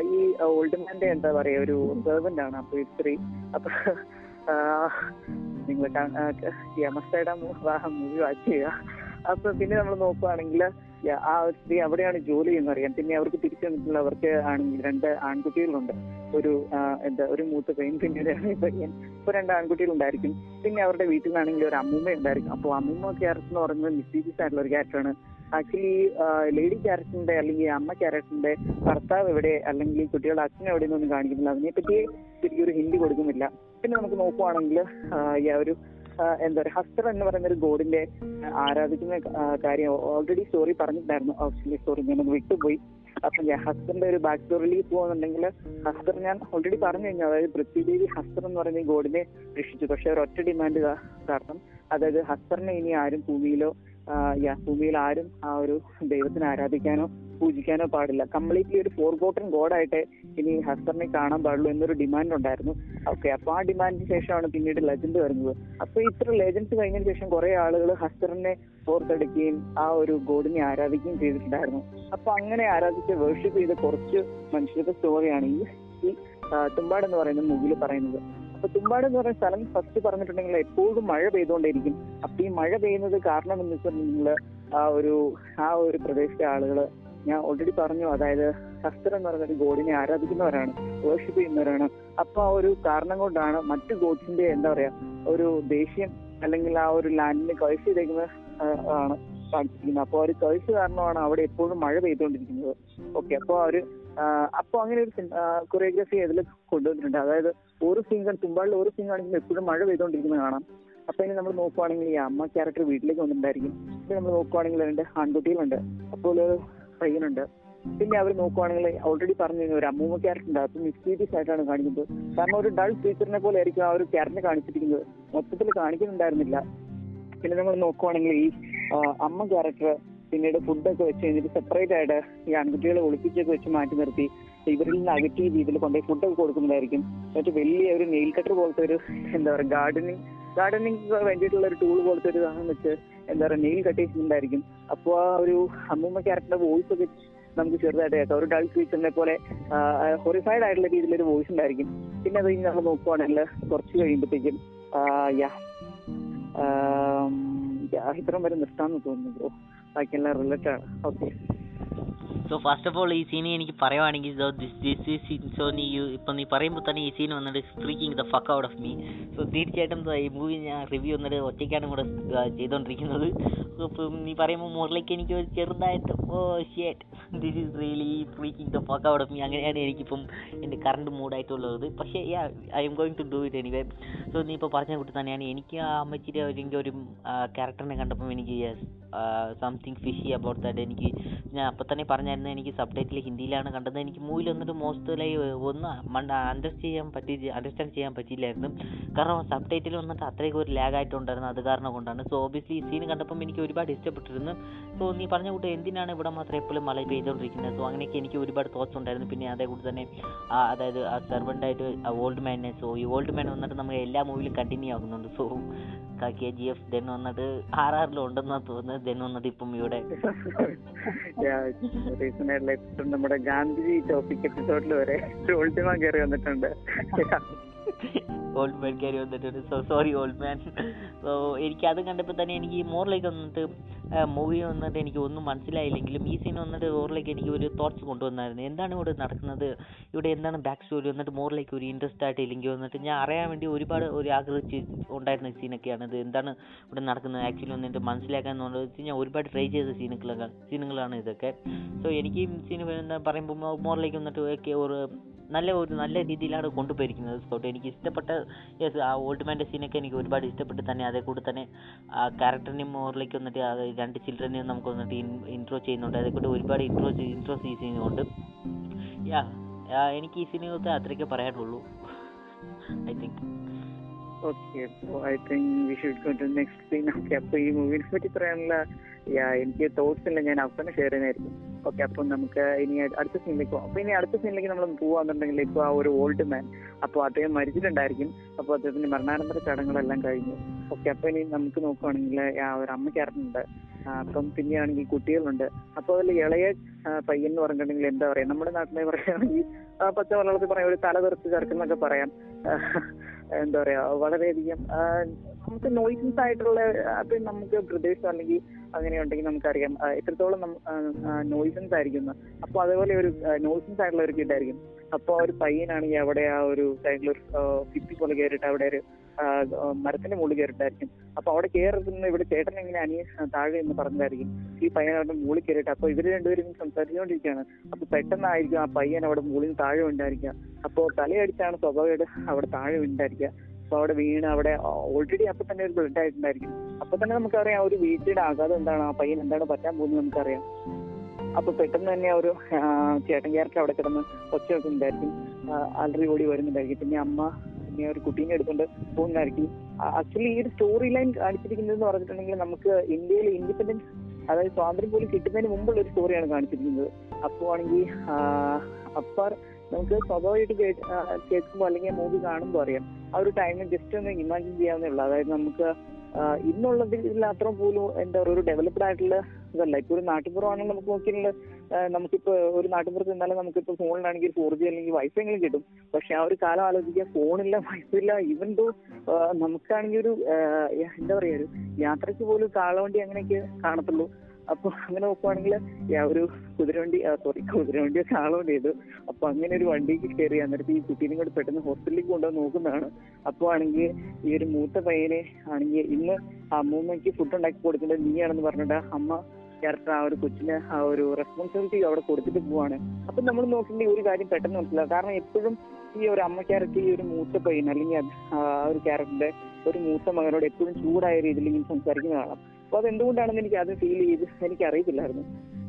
ഈ ഓൾഡ് മാന്റെ എന്താ പറയാ ഒരു സെർവന്റ് ആണ്. അപ്പൊ ഈ സ്ത്രീ അപ്പൊ നിങ്ങൾ മസ്റ്റായിട്ട് മൂവി വാച്ച് ചെയ്യുക. അപ്പൊ പിന്നെ നമ്മൾ നോക്കുവാണെങ്കിൽ ആ ഒരു സ്ത്രീ അവിടെയാണ് ജോലി അറിയാം. പിന്നെ അവർക്ക് തിരിച്ചു വന്നിട്ടുള്ള അവർക്ക് ആണെങ്കിൽ രണ്ട് ആൺകുട്ടികളുണ്ട്. ഒരു എന്താ ഒരു മൂത്ത പയ്യൻ പിന്നെ ഒരു പയ്യൻ. ഇപ്പൊ രണ്ട് ആൺകുട്ടികളുണ്ടായിരിക്കും. പിന്നെ അവരുടെ വീട്ടിൽ നിന്നാണെങ്കിൽ ഒരു അമ്മൂമ്മ ഉണ്ടായിരിക്കും. അപ്പോൾ അമ്മൂമ്മ ക്യാരക്ടർ എന്ന് പറയുന്നത് മിസ്റ്റീരിയസ് ആയിട്ടുള്ള ഒരു ക്യാരക്ടറാണ് ആക്ച്വലി ലേഡി ക്യാരക്ടറിന്റെ അല്ലെങ്കിൽ അമ്മ ക്യാരക്ടറിന്റെ ഭർത്താവ് എവിടെ അല്ലെങ്കിൽ കുട്ടികളുടെ അച്ഛൻ എവിടെ നിന്നൊന്നും കാണിക്കുന്നില്ല. അതിനെപ്പറ്റി ശരിക്കും ഒരു ഹിന്ദി കൊടുക്കുന്നില്ല. പിന്നെ നമുക്ക് നോക്കുവാണെങ്കിൽ ഒരു എന്താ പറയുക ഹസ്തർ എന്ന് പറയുന്ന ഒരു ഗോഡിന്റെ ആരാധിക്കുന്ന കാര്യം ഓൾറെഡി സ്റ്റോറി പറഞ്ഞിട്ടുണ്ടായിരുന്നു. ആക്ച്വലി സ്റ്റോറി ഞാൻ വിട്ടുപോയി. അപ്പൊ ഞാൻ ഹസ്തറിന്റെ ഒരു ബാക്ക് സ്റ്റോറിലേക്ക് പോകുന്നുണ്ടെങ്കിൽ ഹസ്തർ ഞാൻ ഓൾറെഡി പറഞ്ഞു കഴിഞ്ഞു. അതായത് പൃഥ്വിദേവി ഹസ്തർ എന്ന് പറയുന്ന ഗോഡിനെ രക്ഷിച്ചു. പക്ഷെ ഒരൊറ്റ ഡിമാൻഡ് കാരണം അതായത് ഹസ്തറിനെ ഇനി ആരും ഭൂമിയിലോ ഭൂമിയിൽ ആരും ആ ഒരു ദൈവത്തിനെ ആരാധിക്കാനോ പൂജിക്കാനോ പാടില്ല. കംപ്ലീറ്റ്ലി ഒരു ഫോർ ഗോട്ടൺ ഗോഡായിട്ട് ഇനി ഹസ്തറിനെ കാണാൻ പാടുള്ളൂ എന്നൊരു ഡിമാൻഡ് ഉണ്ടായിരുന്നു. ഓക്കെ അപ്പൊ ആ ഡിമാൻഡിന് ശേഷമാണ് പിന്നീട് ലെജൻഡ് വരുന്നത്. അപ്പൊ ഇത്ര ലെജൻഡ്സ് കഴിഞ്ഞതിന് ശേഷം കുറെ ആളുകൾ ഹസ്തറിനെ ഓർത്തെടുക്കുകയും ആ ഒരു ഗോഡിനെ ആരാധിക്കുകയും ചെയ്തിട്ടുണ്ടായിരുന്നു. അപ്പൊ അങ്ങനെ ആരാധിച്ച് വേർഷിപ്പ് ചെയ്ത കുറച്ച് മനുഷ്യരുടെ സ്റ്റോറിയാണ് ഈ തുമ്പാട് എന്ന് പറയുന്ന മൂവിയിൽ പറയുന്നത്. അപ്പൊ തുമ്പാട് എന്ന് പറയുന്ന സ്ഥലം ഫസ്റ്റ് പറഞ്ഞിട്ടുണ്ടെങ്കിൽ എപ്പോഴും മഴ പെയ്തുകൊണ്ടേയിരിക്കും. അപ്പൊ ഈ മഴ പെയ്യുന്നത് കാരണം എന്ന് വെച്ചിട്ടുണ്ടെങ്കിൽ ആ ഒരു ആ ഒരു പ്രദേശത്തെ ആളുകൾ ഞാൻ ഓൾറെഡി പറഞ്ഞു അതായത് ശസ്ത്ര എന്ന് പറയുന്ന ഒരു ഗോഡിനെ ആരാധിക്കുന്നവരാണ് വേർഷിപ്പ് ചെയ്യുന്നവരാണ്. അപ്പൊ ആ ഒരു കാരണം കൊണ്ടാണ് മറ്റു ഗോഡ്സിന്റെ എന്താ പറയാ ഒരു ദേഷ്യം അല്ലെങ്കിൽ ആ ഒരു ലാൻഡിനെ കഴിച്ചിരിക്കുന്ന ആണ്. കാണിച്ചിരിക്കുന്നത്. അപ്പോൾ ഒരു കഴിച്ച് കാരണമാണ് അവിടെ എപ്പോഴും മഴ പെയ്തുകൊണ്ടിരിക്കുന്നത്. ഓക്കെ അപ്പോൾ അവർ അപ്പോൾ അങ്ങനെ ഒരു കൊറിയോഗ്രാഫി അതിൽ കൊണ്ടുവന്നിട്ടുണ്ട്. അതായത് ഒരു സീൻ തുമ്പാളിൽ ഒരു സീൻ കാണിക്കുമ്പോൾ എപ്പോഴും മഴ പെയ്തുകൊണ്ടിരിക്കുന്നത് കാണാം. അപ്പൊ ഇനി നമ്മൾ നോക്കുവാണെങ്കിൽ ഈ അമ്മ ക്യാരക്ടർ വീട്ടിലേക്ക് വന്നിട്ടുണ്ടായിരിക്കും. പിന്നെ നമ്മൾ നോക്കുവാണെങ്കിൽ രണ്ട് ആൺകുട്ടികളുണ്ട്. അപ്പോൾ ഒരു പയ്യനുണ്ട്. പിന്നെ അവർ നോക്കുവാണെങ്കിൽ ഓൾറെഡി പറഞ്ഞു കഴിഞ്ഞാൽ ഒരു അമ്മൂമ്മ ക്യാരക്ടർ ഉണ്ട്. അപ്പൊ മിസ്റ്റീരിയസ് ആയിട്ടാണ് കാണിക്കുന്നത്. കാരണം ഒരു ഡൾ ടീച്ചറിനെ പോലെ ആയിരിക്കും ആ ഒരു ക്യാരക്ടറിനെ കാണിച്ചിരിക്കുന്നത്. മൊത്തത്തിൽ കാണിക്കുന്നുണ്ടായിരുന്നില്ല. പിന്നെ നമ്മൾ നോക്കുവാണെങ്കിൽ ഈ അമ്മ ക്യാരക്ടർ പിന്നീട് ഫുഡൊക്കെ വെച്ച് കഴിഞ്ഞിട്ട് സെപ്പറേറ്റ് ആയിട്ട് ഈ ആൺകുട്ടികളെ ഒളിപ്പിച്ചൊക്കെ വെച്ച് മാറ്റി നിർത്തി. ഇവരിൽ നിന്ന് അകറ്റി രീതിയിൽ കൊണ്ടുപോയി ഫുഡൊക്കെ കൊടുക്കുന്നതായിരിക്കും. എന്നിട്ട് വലിയ ഒരു നെയിൽ കട്ടർ പോലത്തെ ഒരു എന്താ പറയുക ഗാർഡനിങ് ഗാർഡനിങ് വേണ്ടിയിട്ടുള്ള ഒരു ടൂൾ പോലത്തെ ഒരു സാധനം വെച്ച് എന്താ പറയുക നെയിൽ കട്ട് ചെയ്തിട്ടുണ്ടായിരിക്കും. അപ്പോൾ ആ ഒരു അമ്മൂമ്മ ക്യാരക്ടറിന്റെ വോയിസ് ഒക്കെ നമുക്ക് ചെറുതായിട്ട് കേൾക്കാം. ഒരു ഡൾ ഫീച്ചറിനെ പോലെ ഹൊറിഫൈഡ് ആയിട്ടുള്ള രീതിയിലൊരു വോയിസ് ഉണ്ടായിരിക്കും. പിന്നെ അത് കഴിഞ്ഞ് നമ്മൾ നോക്കുവാണെങ്കിൽ കുറച്ച് കഴിയുമ്പോഴത്തേക്കും ഇത്രയും വരെ നിർത്താന്ന് തോന്നുന്നു ബ്രോ ബാക്കിയെല്ലാം റിലേറ്റഡ് ആണ്. Okay so first of all ഈ സീനി എനിക്ക് പറയുവാണെങ്കിൽ ദിസ് ഈസ് സോ നീ ഇപ്പം നീ പറയുമ്പോൾ തന്നെ ഈ സീൻ വന്നിട്ട് freaking the fuck out of me so തീർച്ചയായിട്ടും ഈ മൂവി ഞാൻ റിവ്യൂ വന്നിട്ട് ഒറ്റയ്ക്കാണ് കൂടെ ചെയ്തുകൊണ്ടിരിക്കുന്നത് ഇപ്പം നീ പറയുമ്പോൾ മുകളിലേക്ക് എനിക്ക് ഒരു ചെറുതായിട്ട് ഓ shit this is really freaking the fuck out of me അങ്ങനെയാണ് എനിക്കിപ്പം എന്റെ കറണ്ട് മൂഡായിട്ടുള്ളത് പക്ഷേ I am going to do it anyway so നീ ഇപ്പോൾ പറഞ്ഞ കൂട്ടി തന്നെയാണ്. എനിക്ക് ആ അമ്മച്ചിരി അല്ലെങ്കിൽ ഒരു ക്യാരക്ടറിനെ കണ്ടപ്പം എനിക്ക് സംതിങ് ഫിഷി അബൌട്ട് ദാറ്റ് എനിക്ക് ഞാൻ അപ്പം തന്നെ പറഞ്ഞായിരുന്നു എനിക്ക് സബ് ടൈറ്റിൽ ഹിന്ദിയിലാണ് കണ്ടത്. എനിക്ക് മൂവിൽ വന്നിട്ട് മോസ്റ്റ്ലി ഒന്ന് അണ്ടർസ്റ്റാൻഡ് ചെയ്യാൻ പറ്റി അണ്ടർസ്റ്റാൻഡ് ചെയ്യാൻ പറ്റിയില്ലായിരുന്നു. കാരണം സബ് ടൈറ്റിൽ വന്നിട്ട് അത്രയ്ക്ക് ഒരു ലാഗ് ആയിട്ടുണ്ടായിരുന്നു അത് കാരണം കൊണ്ടാണ്. സോ ഓബിയസ്ലി ഈ സീൻ കണ്ടപ്പം എനിക്ക് ഒരുപാട് ഇഷ്ടപ്പെട്ടിരുന്നു. സോ നീ പറഞ്ഞ കൂട്ട് എന്തിനാണ് ഇവിടെ മാത്രം എപ്പോഴും മഴ പെയ്തുകൊണ്ടിരിക്കുന്നത് സോ അങ്ങനെയൊക്കെ എനിക്ക് ഒരുപാട് തോട്ട്സ് ഉണ്ടായിരുന്നു. പിന്നെ അതേ കൂടി തന്നെ അതായത് ആ സെർവന്റ് ആയിട്ട് ആ ഓൾഡ് മാനെ സോ ഈ ഓൾഡ് മാൻ വന്നിട്ട് നമുക്ക് എല്ലാ മൂവിലും കണ്ടിന്യൂ ആകുന്നുണ്ട് so K G F then വന്നിട്ട് ആർ ആറിലും ഉണ്ടെന്നാണ് തോന്നുന്നത് ദെൻ വന്നിട്ട് ഇപ്പം ഇവിടെ. റീസൺ ആയിട്ടുള്ള എപ്പിസോഡ് നമ്മുടെ ഗാന്ധിജി ടോപ്പിക് എപ്പിസോഡിൽ വരെ ഉൾട്ടിമ കയറി വന്നിട്ടുണ്ട്. ഓൾഡ് മാൻ കയറി വന്നിട്ടുണ്ട് so sorry old man so എനിക്ക് അത് കണ്ടപ്പോൾ തന്നെ എനിക്ക് മോറിലേക്ക് വന്നിട്ട് മൂവി വന്നിട്ട് എനിക്ക് ഒന്നും മനസ്സിലായില്ലെങ്കിലും ഈ സീൻ വന്നിട്ട് മോറിലേക്ക് എനിക്ക് ഒരു തോട്ട്സ് കൊണ്ടുവന്നായിരുന്നു. എന്താണ് ഇവിടെ നടക്കുന്നത്? ഇവിടെ എന്താണ് ബാക്ക് സ്റ്റോറി വന്നിട്ട് മോറിലേക്ക് ഒരു ഇൻട്രസ്റ്റ് ആയിട്ട് ഇല്ലെങ്കിൽ വന്നിട്ട് ഞാൻ അറിയാൻ വേണ്ടി ഒരുപാട് ഒരു ആഗ്രഹിച്ച് ഉണ്ടായിരുന്ന സീനൊക്കെയാണ് ഇത്. എന്താണ് ഇവിടെ നടക്കുന്നത്? ആക്ച്വലി വന്നിട്ട് മനസ്സിലാക്കാൻ വെച്ച് ഞാൻ ഒരുപാട് ട്രൈ ചെയ്ത സീനുകളൊക്കെ സീനുകളാണ് ഇതൊക്കെ. സോ എനിക്ക് ഈ എന്താ പറയുമ്പോൾ മോറിലേക്ക് വന്നിട്ട് ഒക്കെ ഒരു നല്ല ഒരു നല്ല രീതിയിലാണ് കൊണ്ടുപോയിരിക്കുന്നത്. സ്കൗട്ട് എനിക്ക് ഇഷ്ടപ്പെട്ട യെസ് ആ ഓൾഡ് മാന്റെ സീനൊക്കെ എനിക്ക് ഒരുപാട് ഇഷ്ടപ്പെട്ട് തന്നെ അതേ കൂടെ തന്നെ ആ ക്യാരക്ടറിനെയും മോറിലേക്ക് വന്നിട്ട് ആ രണ്ട് ചിൽഡ്രനെയും നമുക്ക് വന്നിട്ട് ഇൻട്രോ ചെയ്യുന്നുണ്ട്. അതേ കൂടെ ഒരുപാട് ഇൻട്രോ ഇൻട്രോസ് ഈ സീനുണ്ട് യാ എനിക്ക് ഈ സീനൊക്കെ അത്രയ്ക്ക് പറയാനുള്ളൂ. ഐ തിങ്ക് ഓക്കെ അപ്പോ I think we should go to next scene okay അപ്പോൾ ഈ മൂവിനെ പറ്റി പറയാനുള്ള യാ എനിക്ക് തോട്ട്സ് ഇല്ല ഞാൻ അവസാനം ഷെയർ ചെയ്യുന്നതായിരിക്കും. ഓക്കെ അപ്പൊ നമുക്ക് ഇനി അടുത്ത സീനിലേക്ക് പോകാം അപ്പൊ ഇനി അടുത്ത സീനിലേക്ക് നമ്മൾ പോവാന്നുണ്ടെങ്കിൽ ഇപ്പൊ ആ ഒരു ഓൾഡ് മാൻ അപ്പോൾ അദ്ദേഹം മരിച്ചിട്ടുണ്ടായിരിക്കും. അപ്പൊ അദ്ദേഹത്തിന്റെ മരണാനന്തര ചടങ്ങുകളെല്ലാം കഴിഞ്ഞു. ഓക്കെ അപ്പൊ ഇനി നമുക്ക് നോക്കുവാണെങ്കിൽ ആ ഒരു അമ്മ ക്യാരക്ടറുണ്ട് അപ്പം പിന്നെയാണെങ്കിൽ കുട്ടികളുണ്ട്. അപ്പൊ അതിൽ ഇളയ പയ്യൻ എന്ന് പറഞ്ഞിട്ടുണ്ടെങ്കിൽ എന്താ പറയാ? നമ്മുടെ നാട്ടിലെ പറയുകയാണെങ്കിൽ പച്ച മലയാളത്തിൽ പറയാം ഒരു തല തെറിച്ച് ചേർക്കുന്നൊക്കെ പറയാം. എന്താ പറയാ? വളരെയധികം നമുക്ക് നോയിസൻസ് ആയിട്ടുള്ള അത് നമുക്ക് പ്രദേശം അല്ലെങ്കിൽ അങ്ങനെ ഉണ്ടെങ്കിൽ നമുക്കറിയാം എത്രത്തോളം നോയിസൻസ് ആയിരിക്കും അപ്പോൾ അതേപോലെ ഒരു നോയിസൻസ് ആയിട്ടുള്ള ഒരു കിഡായിരിക്കും അപ്പോൾ ഒരു പയ്യനാണെങ്കിൽ അവിടെ ആ ഒരു സൈഡിൽ ഒരു ഫിഫ്റ്റി പോലെ കയറിയിട്ട് അവിടെ ഒരു മരത്തിന്റെ മുകളിൽ കയറിയിട്ടായിരിക്കും. അപ്പൊ അവിടെ കയറുന്ന ഇവിടെ ചേട്ടൻ എങ്ങനെ അനിയൻ താഴെ എന്ന് പറഞ്ഞതായിരിക്കും. ഈ പയ്യൻ അവിടെ മുകളിൽ കയറിയിട്ട് അപ്പൊ ഇവർ രണ്ടുപേരും സംസാരിച്ചുകൊണ്ടിരിക്കുകയാണ്. അപ്പൊ പെട്ടെന്നായിരിക്കും ആ പയ്യൻ അവിടെ മുകളിൽ താഴെ ഉണ്ടായിരിക്കുക അപ്പോ തലയടിച്ചാണ് സ്വാഭാവികമായിട്ട് അവിടെ താഴെ ഉണ്ടായിരിക്കുക അപ്പൊ അവിടെ വീണ് അവിടെ ഓൾറെഡി അപ്പൊ തന്നെ ഒരു ബ്ലഡ് ആയിട്ടുണ്ടായിരിക്കും. അപ്പൊ തന്നെ നമുക്കറിയാം ഒരു വീട്ടിയുടെ ആഘാതം എന്താണ് ആ പയ്യൻ എന്താണ് പറ്റാൻ പോകുന്നത് നമുക്കറിയാം. അപ്പൊ പെട്ടെന്ന് തന്നെ ഒരു ചേട്ടൻകാർക്ക് അവിടെ കിടന്ന് ഒച്ച വെക്കുന്നുണ്ടായിരിക്കും ആൾറെഡി ഓടി വരുന്നുണ്ടായിരിക്കും. പിന്നെ അമ്മ പിന്നെ ഒരു കുട്ടീനെ എടുത്തുകൊണ്ട് പോകുന്നതായിരിക്കും. ആക്ച്വലി ഈ ഒരു സ്റ്റോറി ലൈൻ കാണിച്ചിരിക്കുന്നത് എന്ന് പറഞ്ഞിട്ടുണ്ടെങ്കിൽ നമുക്ക് ഇന്ത്യയിൽ ഇൻഡിപെൻഡൻസ് അതായത് സ്വാതന്ത്ര്യം പോലും കിട്ടുന്നതിന് മുമ്പുള്ള ഒരു സ്റ്റോറിയാണ് കാണിച്ചിരിക്കുന്നത്. അപ്പോൾ ആണെങ്കിൽ അപ്പാർ നമുക്ക് സ്വാഭാവികമായിട്ട് കേൾക്കുമ്പോൾ അല്ലെങ്കിൽ മൂവി കാണുമ്പോൾ അറിയാം. ആ ഒരു ടൈമിൽ ജസ്റ്റ് ഒന്ന് ഇമാജിൻ ചെയ്യാവുന്നേ ഉള്ളൂ അതായത് നമുക്ക് ഇന്നുള്ളതിൽ അത്ര പോലും എന്താ പറയുക ഒരു ഡെവലപ്ഡ് ആയിട്ടുള്ള ഇതല്ല. ഇപ്പൊ ഒരു നാട്ടിൻപുറമാണെങ്കിൽ നമുക്ക് നോക്കിയാൽ നമുക്കിപ്പോ ഒരു നാട്ടിൻപുറത്ത് നിന്നാലും നമുക്കിപ്പോ ഫോണിലാണെങ്കിൽ ഫോർ ജി അല്ലെങ്കിൽ വൈഫൈ എങ്കിലും കിട്ടും. പക്ഷെ ആ ഒരു കാലം ആലോചിക്കുക ഫോണില്ല വൈഫൈ ഇല്ല ഈവൻ ദോ നമുക്കാണെങ്കിൽ ഒരു എന്താ പറയാ ഒരു യാത്രയ്ക്ക് പോലും കാളവണ്ടി അങ്ങനെയൊക്കെ കാണത്തുള്ളൂ. അപ്പൊ അങ്ങനെ നോക്കുവാണെങ്കിൽ ഒരു കുതിരവണ്ടി സോറി കുതിരവണ്ടിയോ കാളവണ്ടി ചെയ്തു. അപ്പൊ അങ്ങനെ ഒരു വണ്ടിക്ക് കയറി അന്നേരത്ത് ഈ കുട്ടീനെ കൂടെ പെട്ടെന്ന് ഹോസ്പിറ്റലിലേക്ക് കൊണ്ടുവന്ന് നോക്കുന്നതാണ്. അപ്പൊ ആണെങ്കിൽ ഈ ഒരു മൂത്ത പയ്യനെ ആണെങ്കിൽ ഇന്ന് അമ്മൂമ്മയ്ക്ക് ഫുഡ് ഉണ്ടാക്കി കൊടുക്കേണ്ടത് നീയാണെന്ന് പറഞ്ഞിട്ട് അമ്മ ക്യാരക്ടർ ആ ഒരു കൊച്ചിന് ആ ഒരു റെസ്പോൺസിബിലിറ്റി അവിടെ കൊടുത്തിട്ട് പോവാണ്. അപ്പൊ നമ്മൾ നോക്കേണ്ട ഒരു കാര്യം പെട്ടെന്ന് മനസ്സിലാവും. കാരണം എപ്പോഴും ഈ ഒരു അമ്മ ക്യാരക്ടർ ഈ ഒരു മൂത്ത പയ്യൻ അല്ലെങ്കിൽ ആ ഒരു ക്യാരക്ടറിന്റെ ഒരു മൂത്ത മകനോട് എപ്പോഴും ചൂടായ രീതിയിൽ ഇങ്ങനെ സംസാരിക്കുന്ന കാണാം അപ്പൊ അത് എന്തുകൊണ്ടാണെന്ന് എനിക്ക് അത് ഫീൽ ചെയ്ത് എനിക്ക് അറിയത്തില്ലായിരുന്നു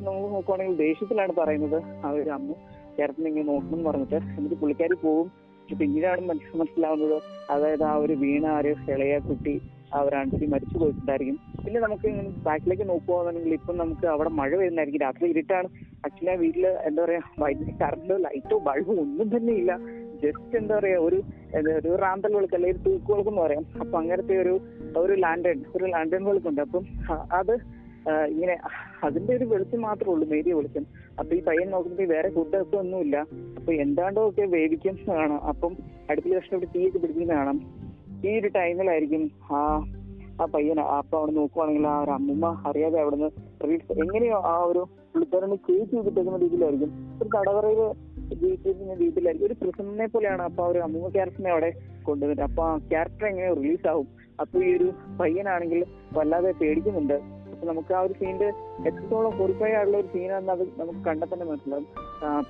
നമുക്ക് നോക്കുവാണെങ്കിൽ ദേഷ്യത്തിലാണ് പറയുന്നത് ആ ഒരു അമ്മ. ക്യാരക്ടറിനെ ഇങ്ങനെ നോക്കണം എന്ന് പറഞ്ഞിട്ട് എന്നിട്ട് പുള്ളിക്കാരി പോകും പിന്നീടാണ് മനസ്സ് മനസ്സിലാവുന്നത്. അതായത് ആ ഒരു വീണ ആ ഒരു ഇളയ കുട്ടി ആ ഒരു ആൺകുട്ടി മരിച്ചു പോയിട്ടുണ്ടായിരിക്കും. പിന്നെ നമുക്ക് ബാക്കിലേക്ക് നോക്കുകയാണെന്നുണ്ടെങ്കിൽ ഇപ്പം നമുക്ക് അവിടെ മഴ വരുന്നതായിരിക്കും രാത്രി ഇരുട്ടാണ്. അച്ഛനെ വീട്ടിൽ എന്താ പറയാ വൈദ്യുതി കറണ്ടോ ലൈറ്റോ ബൾബോ ഒന്നും തന്നെ ഇല്ല. ജസ്റ്റ് എന്താ പറയാ ഒരു ഒരു റാന്തൽ വിളക്ക് അല്ലെങ്കിൽ തൂക്ക് വിളക്ക് എന്ന് പറയാം. അപ്പൊ അങ്ങനത്തെ ഒരു ഒരു ലാൻഡേൺ ഒരു ലാൻഡേൺ വിളക്കുണ്ട്. അപ്പം അത് ഇങ്ങനെ അതിന്റെ ഒരു വെളിച്ചം മാത്രമേ ഉള്ളൂ നേരിയ വെളിച്ചം. അപ്പൊ ഈ പയ്യൻ നോക്കുമ്പോൾ വേറെ ഫുഡ് ഒക്കെ ഒന്നുമില്ല അപ്പൊ എന്താണ്ടോ ഒക്കെ വേവിക്കും കാണാം. അപ്പം അടുപ്പിൽ കഷ്ടപ്പെട്ട് തീയൊക്കെ പിടിക്കുന്ന കാണാം. ഈ ഒരു ടൈമിലായിരിക്കും ആ ആ പയ്യൻ അപ്പൊ അവിടെ നോക്കുവാണെങ്കിൽ ആ ഒരു അമ്മൂമ്മ അറിയാതെ അവിടുന്ന് എങ്ങനെയോ ആ ഒരു പുള്ളിക്കാരനെ കേസ് ചെയ്തിട്ടേക്കുന്ന രീതിയിലായിരിക്കും. ഒരു ജീവിച്ചിരിക്കുന്ന രീതിയിലായിരിക്കും ഒരു പ്രിസണിനെ പോലെയാണ് അപ്പൊ ആ ഒരു അമ്മൂമ്മ ക്യാരക്ടറിനെ അവിടെ കൊണ്ടുവരുന്നത് അപ്പൊ ആ ക്യാരക്ടർ എങ്ങനെ റിലീസ് ആവും അപ്പൊ ഈ ഒരു പയ്യനാണെങ്കിൽ വല്ലാതെ പേടിക്കുന്നുണ്ട്. അപ്പൊ നമുക്ക് ആ ഒരു സീനിന്റെ എത്രത്തോളം ഹൊറിഫൈ ആയിട്ടുള്ള ഒരു സീനാണെന്ന് അത് നമുക്ക് കണ്ടെത്തന്നെ തന്നെ മനസ്സിലാവും.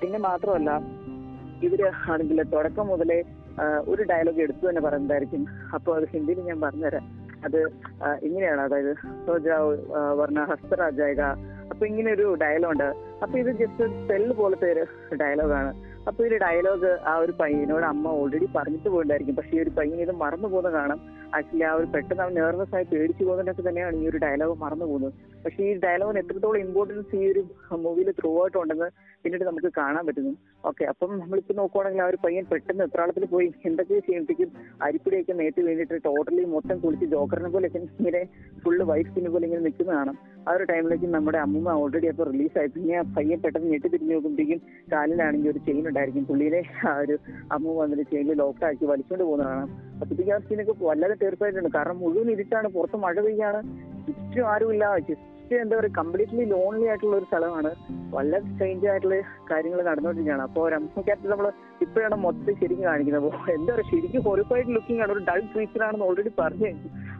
പിന്നെ മാത്രമല്ല ഇവർ ആണെങ്കിൽ തുടക്കം മുതലേ ഒരു ഡയലോഗ് എടുത്തു തന്നെ പറയുന്നതായിരിക്കും. അപ്പൊ അത് ഹിന്ദിയിൽ ഞാൻ പറഞ്ഞുതരാം. അത് ഇങ്ങനെയാണ്. അതായത് സോജാവ് വർണ ഹസ്തരാജായക. അപ്പൊ ഇങ്ങനെ ഒരു ഡയലോഗ് ഉണ്ട്. അപ്പൊ ഇത് ജസ്റ്റ് സെല്ല് പോലത്തെ ഒരു ഡയലോഗാണ് അപ്പൊ ഈ ഡയലോഗ് ആ ഒരു പയ്യനോട് അമ്മ ഓൾറെഡി പറഞ്ഞിട്ട് പോയിട്ടുണ്ടായിരിക്കും പക്ഷെ ഈ ഒരു പയ്യൻ ഇത് മറന്നു പോകുന്ന കാണാം. ആക്ച്വലി ആ ഒരു പെട്ടെന്ന് അവൻ നെർവസ് ആയി പേടിച്ചു പോകുന്നതിനൊക്കെ തന്നെയാണ് ഈ ഒരു ഡയലോഗ് മറന്നു പോകുന്നത്. പക്ഷെ ഈ ഡയലോഗിന് എത്രത്തോളം ഇമ്പോർട്ടൻസ് ഈ ഒരു മൂവിയിൽ ത്രൂ ആയിട്ട് ഉണ്ടെന്ന് പിന്നീട് നമുക്ക് കാണാൻ പറ്റുന്നു. ഓക്കെ അപ്പം നമ്മളിപ്പോ നോക്കുവാണെങ്കിൽ ആ ഒരു പയ്യൻ പെട്ടെന്ന് എത്രാളത്തിൽ പോയി എന്തൊക്കെ ചെയ്യുമ്പോഴേക്കും അരിപ്പിടിയൊക്കെ നേട്ടി വേണ്ടിയിട്ട് ടോട്ടലി മൊത്തം കുളിച്ച് ജോക്കറിനെ പോലെ ഇങ്ങനെ ഫുള്ള് വൈഫ് സ്കിന്നെ പോലെ ഇങ്ങനെ നിൽക്കുന്നതാണ് ആ ഒരു ടൈമിലേക്ക് നമ്മുടെ അമ്മൂമ്മ ഓൾറെഡി അപ്പോൾ റിലീസായി പിന്നെ ആ പയ്യൻ പെട്ടെന്ന് ഞെട്ടി തിരിഞ്ഞു നോക്കുമ്പോഴേക്കും കാലിലാണെങ്കിൽ ഒരു ചെയിൻ ഉണ്ടായിരിക്കും. പുള്ളിയിലെ ആ ഒരു അമ്മ വന്നിട്ട് ചെയിനിൽ ലോക്കാക്കി വലിച്ചുകൊണ്ട് പോകുന്നതാണ് അപ്പോഴത്തേക്ക് ആ സീനൊക്കെ വല്ലാതെ തീർച്ചയായിട്ടുണ്ട് കാരണം മുഴുവൻ ഇരുട്ടാണ്. പുറത്ത് മഴ പെയ്യാണ്. ചുറ്റും ആരുമില്ല ജസ്റ്റ് എന്താ പറയുക കംപ്ലീറ്റ്ലി ലോൺലി ആയിട്ടുള്ള ഒരു സ്ഥലമാണ്. വളരെ സ്ട്രേഞ്ച് ആയിട്ടുള്ള കാര്യങ്ങൾ നടന്നുകൊണ്ടിരിക്കുകയാണ്. അപ്പോൾ ഒരു ക്യാപ്റ്റൻ നമ്മൾ ഇപ്പോഴാണ് മൊത്തം ശരിക്കും കാണിക്കുന്നത്. അപ്പോൾ എന്താ പറയുക ശരിക്കും ഹൊറിഫൈഡ് ലുക്കിംഗ് ആണ്. ഒരു ഡൾ ക്രീച്ചറാണെന്ന് ഓൾറെഡി പറഞ്ഞു.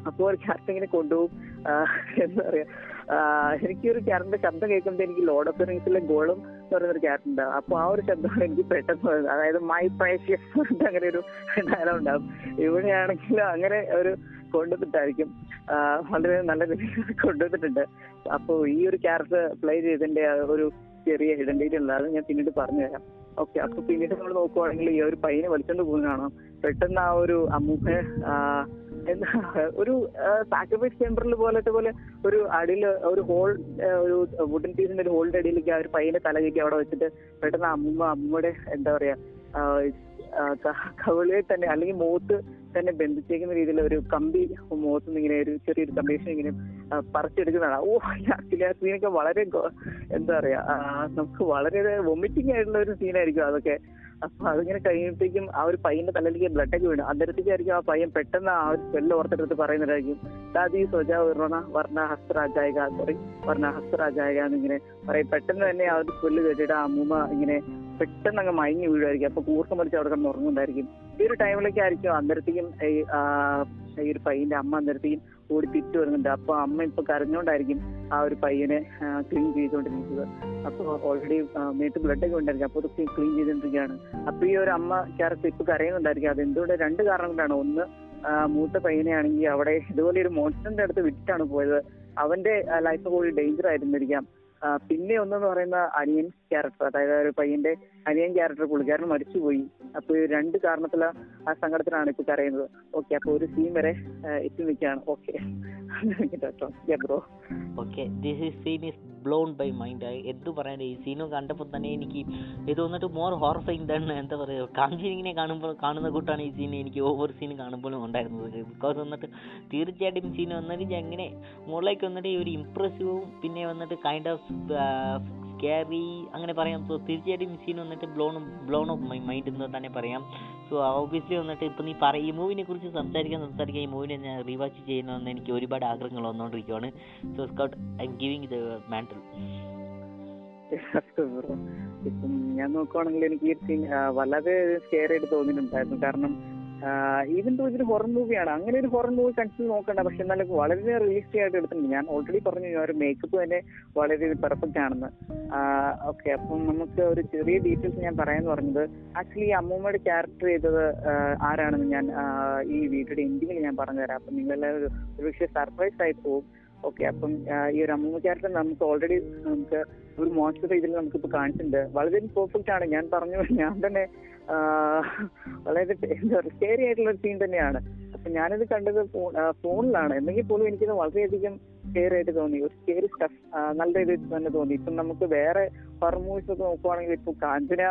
അപ്പോൾ ഒരു ക്യാരക്ടർ ഇങ്ങനെ കൊണ്ടുപോകും. എന്താ ആ, എനിക്കൊരു ക്യാരക്ടറിന്റെ ശബ്ദം കേൾക്കുമ്പോൾ എനിക്ക് ലോഡ് ഓഫ് റിങ്സിലെ ഗോളും എന്ന് പറയുന്ന ഒരു ക്യാരക്ടർ ഉണ്ട് അപ്പൊ ആ ഒരു ശബ്ദമാണ് എനിക്ക് പെട്ടെന്ന് അതായത് മൈ പ്രേഷ്യസ് അങ്ങനെ ഒരു ഡയലോഗ് ഉണ്ടാവും. ഇവിടെയാണെങ്കിൽ അങ്ങനെ ഒരു കൊണ്ടുവന്നിട്ടായിരിക്കും. വളരെ നല്ല രീതിയിൽ കൊണ്ടുവന്നിട്ടുണ്ട്. അപ്പൊ ഈ ഒരു ക്യാരക്ടർ പ്ലേ ചെയ്തതിന്റെ ഒരു ചെറിയ ഐഡന്റിറ്റി ഉണ്ട് അത് ഞാൻ പിന്നീട് പറഞ്ഞു പറഞ്ഞുതരാം. ഓക്കെ അപ്പൊ പിന്നീട് നമ്മൾ നോക്കുവാണെങ്കിൽ ഈ ഒരു പയ്യനെ വലിച്ചോണ്ട് പോകുന്നതാണോ? പെട്ടെന്ന് ആ ഒരു അമ്മൂമ്മ ഒരു സാക്രിഫൈസ് ചേമ്പറിൽ പോലത്തെ പോലെ ഒരു അടിയിൽ ഒരു ഹോൾ ഒരു വുഡൻ പീസിന്റെ ഒരു ഹോളിന്റെ അടിയിലേക്ക് ആ ഒരു പയ്യനെ തല കയറ്റി അവിടെ വെച്ചിട്ട് പെട്ടെന്ന് അമ്മ അമ്മയുടെ എന്താ പറയാ ആ, ആ, ക- കവിളിൽ തന്നെ അല്ലെങ്കിൽ മൂത്ത് തന്നെ ബന്ധിച്ചേക്കുന്ന രീതിയിൽ ഒരു കമ്പി മുഖത്ത് ഇങ്ങനെ ഒരു ചെറിയൊരു കമ്പീഷൻ ഇങ്ങനെ പറിച്ചെടുക്കുന്നതാണ്. ഓ ആക്ച്വലി സീനൊക്കെ വളരെ എന്താ പറയാ നമുക്ക് വളരെ വൊമിറ്റിംഗ് ആയിട്ടുള്ള ഒരു സീനായിരിക്കും അതൊക്കെ. അപ്പൊ അതിങ്ങനെ കഴിയുമ്പോഴത്തേക്കും ആ ഒരു പയ്യന്റെ തലയിലേക്ക് ബ്ലഡ് ഒക്കെ വീണു. അന്നേരത്തേക്കായിരിക്കും ആ പയ്യൻ പെട്ടെന്ന് ആ ഒരു സ്പെല്ല് ഓർത്തെടുത്ത് പറയുന്നതായിരിക്കും. ദാദി സ്വജ വർണ വർണ ഹസ്തരാജായക സോറി വർണ ഹസ്തരാജായക എന്നിങ്ങനെ പറയും. പെട്ടെന്ന് തന്നെ ആ ഒരു സ്പെല്ല് കേട്ടിട്ട് ആ അമ്മൂമ്മ ഇങ്ങനെ പെട്ടെന്ന് അങ്ങ് മയങ്ങി വീഴുമായിരിക്കും. അപ്പൊ കൂർക്കം വലിച്ച് അവിടെ കിടന്ന് ഉറങ്ങുന്നുണ്ടായിരിക്കും. ഈ ഒരു ടൈമിലൊക്കെ അന്നേരത്തേക്കും ഈ ഈ ഒരു പയ്യന്റെ അമ്മ അന്നേരത്തേക്കും ഓടി തിരിച്ചു വരുന്നുണ്ട്. അപ്പൊ അമ്മ ഇപ്പൊ കരഞ്ഞോണ്ടായിരിക്കും ആ ഒരു പയ്യനെ ക്ലീൻ ചെയ്തുകൊണ്ടിരിക്കുന്നത്. അപ്പൊ ഓൾറെഡി മേത്ത് ബ്ലഡ് ഒക്കെ ഉണ്ടായിരിക്കും. അപ്പൊ ഇതൊക്കെ ക്ലീൻ ചെയ്തുകൊണ്ടിരിക്കുകയാണ്. അപ്പൊ ഈ ഒരു അമ്മ ക്യാരക്ടർ ഇപ്പൊ കരയുന്നുണ്ടായിരിക്കും. അത് എന്തുകൊണ്ട് രണ്ട് കാരണങ്ങളാണ് ഒന്ന് മൂത്ത പയ്യനെ ആണെങ്കിൽ അവിടെ ഇതുപോലെ ഒരു മോൺസ്റ്ററിന്റെ അടുത്ത് വിട്ടിട്ടാണ് പോയത്. അവന്റെ ലൈഫ് കൂടി ഡേഞ്ചർ ആയിരുന്നിരിക്കാം. പിന്നെ ഒന്നെന്ന് പറയുന്ന അനിയൻ ക്യാരക്ടർ അതായത് ഒരു പയ്യന്റെ അനിയൻ ക്യാരക്ടർ പുള്ളിക്കാരൻ മരിച്ചുപോയി. അപ്പൊ രണ്ട് കാരണത്തില ആ സങ്കടത്തിലാണ് ഇപ്പൊ കരയുന്നത്. ഓക്കെ അപ്പൊ ഒരു സീൻ വരെ എത്തി നിൽക്കുകയാണ്. Okay bro blown by mind എന്ത് പറയാൻ ഈ സീന് കണ്ടപ്പോൾ തന്നെ എനിക്ക് ഇത് വന്നിട്ട് മോർ ഹോർഫൈങ് തന്നെ. എന്താ പറയുക കാഞ്ചിനിങ്ങിനെ കാണുമ്പോൾ കാണുന്ന കൂട്ടാണ് ഈ സീൻ എനിക്ക് ഓവർ സീൻ കാണുമ്പോഴും ഉണ്ടായിരുന്നത്. ബിക്കോസ് വന്നിട്ട് തീർച്ചയായിട്ടും സീൻ വന്നിട്ട് എങ്ങനെ മുകളിലേക്ക് വന്നിട്ട് ഒരു ഇംപ്രസീവും പിന്നെ വന്നിട്ട് കൈൻഡ് ഓഫ് സ്കാരി അങ്ങനെ പറയാം. തീർച്ചയായിട്ടും സീൻ വന്നിട്ട് blown blown of my mind എന്ന് തന്നെ പറയാം. സോ ഓബിയസ്ലി വന്നിട്ട് ഇപ്പം നീ പറ ഈ മൂവിനെ കുറിച്ച് സംസാരിക്കാൻ സംസാരിക്കാൻ ഈ മൂവിനെ ഞാൻ റീവാച്ച് ചെയ്യണമെന്ന് എനിക്ക് ഒരുപാട് ആഗ്രഹങ്ങൾ വന്നുകൊണ്ടിരിക്കുകയാണ് so Scout I am giving the mantel ഇപ്പം ഞാൻ നോക്കുവാണെങ്കിൽ എനിക്ക് വളരെ സ്കെയർ ആയിട്ട് തോന്നിയിട്ടുണ്ടായിരുന്നു. കാരണം ഈവൻ തോ ഇതൊരു ഹൊറർ മൂവിയാണ് അങ്ങനെ ഒരു ഹൊറർ മൂവി കൺസിഡർ നോക്കണ്ട. പക്ഷെ എന്നാലും വളരെ റിയലിസ്റ്റിക് ആയിട്ട് എടുത്തിട്ടുണ്ട്. ഞാൻ ഓൾറെഡി പറഞ്ഞു ഒരു മേക്കപ്പ് തന്നെ വളരെ പെർഫെക്റ്റ് ആണെന്ന്. ഓക്കെ അപ്പം നമുക്ക് ഒരു ചെറിയ ഡീറ്റെയിൽസ് ഞാൻ പറയാന്ന് പറഞ്ഞത്. ആക്ച്വലി അമ്മൂമ്മയുടെ ക്യാരക്ടർ ചെയ്തത് ആരാണെന്ന് ഞാൻ ഈ വീഡിയോയുടെ എൻഡിങ്ങിൽ ഞാൻ പറഞ്ഞു പറഞ്ഞുതരാം. അപ്പം നിങ്ങളെല്ലാവരും ഒരു പക്ഷേ സർപ്രൈസ് ആയി പോകും ഓക്കെ അപ്പം ഈ ഒരു അമ്മൂമ്മ ക്യാരക്ടർ നമുക്ക് ഓൾറെഡി നമുക്ക് ഒരു മോശം ഇതിൽ നമുക്കിപ്പോൾ കാണിച്ചിട്ടുണ്ട്. വളരെ പെർഫെക്റ്റ് ആണ്. ഞാൻ പറഞ്ഞു ഞാൻ തന്നെ വളരെ എന്താ പറയുക സ്കേറി ആയിട്ടുള്ള സീൻ തന്നെയാണ്. അപ്പൊ ഞാനിത് കണ്ടത് ഫോണിലാണ്. എന്നെങ്കിൽ പോലും എനിക്കിത് വളരെയധികം സ്കെയർ ആയിട്ട് തോന്നി. ഒരു സ്കെയറി സ്റ്റഫ് നല്ല രീതിയിൽ തന്നെ തോന്നി. ഇപ്പം നമുക്ക് വേറെ ഹൊറർ മൂവീസ് ഒക്കെ നോക്കുവാണെങ്കിൽ ഇപ്പൊ കാഞ്ചന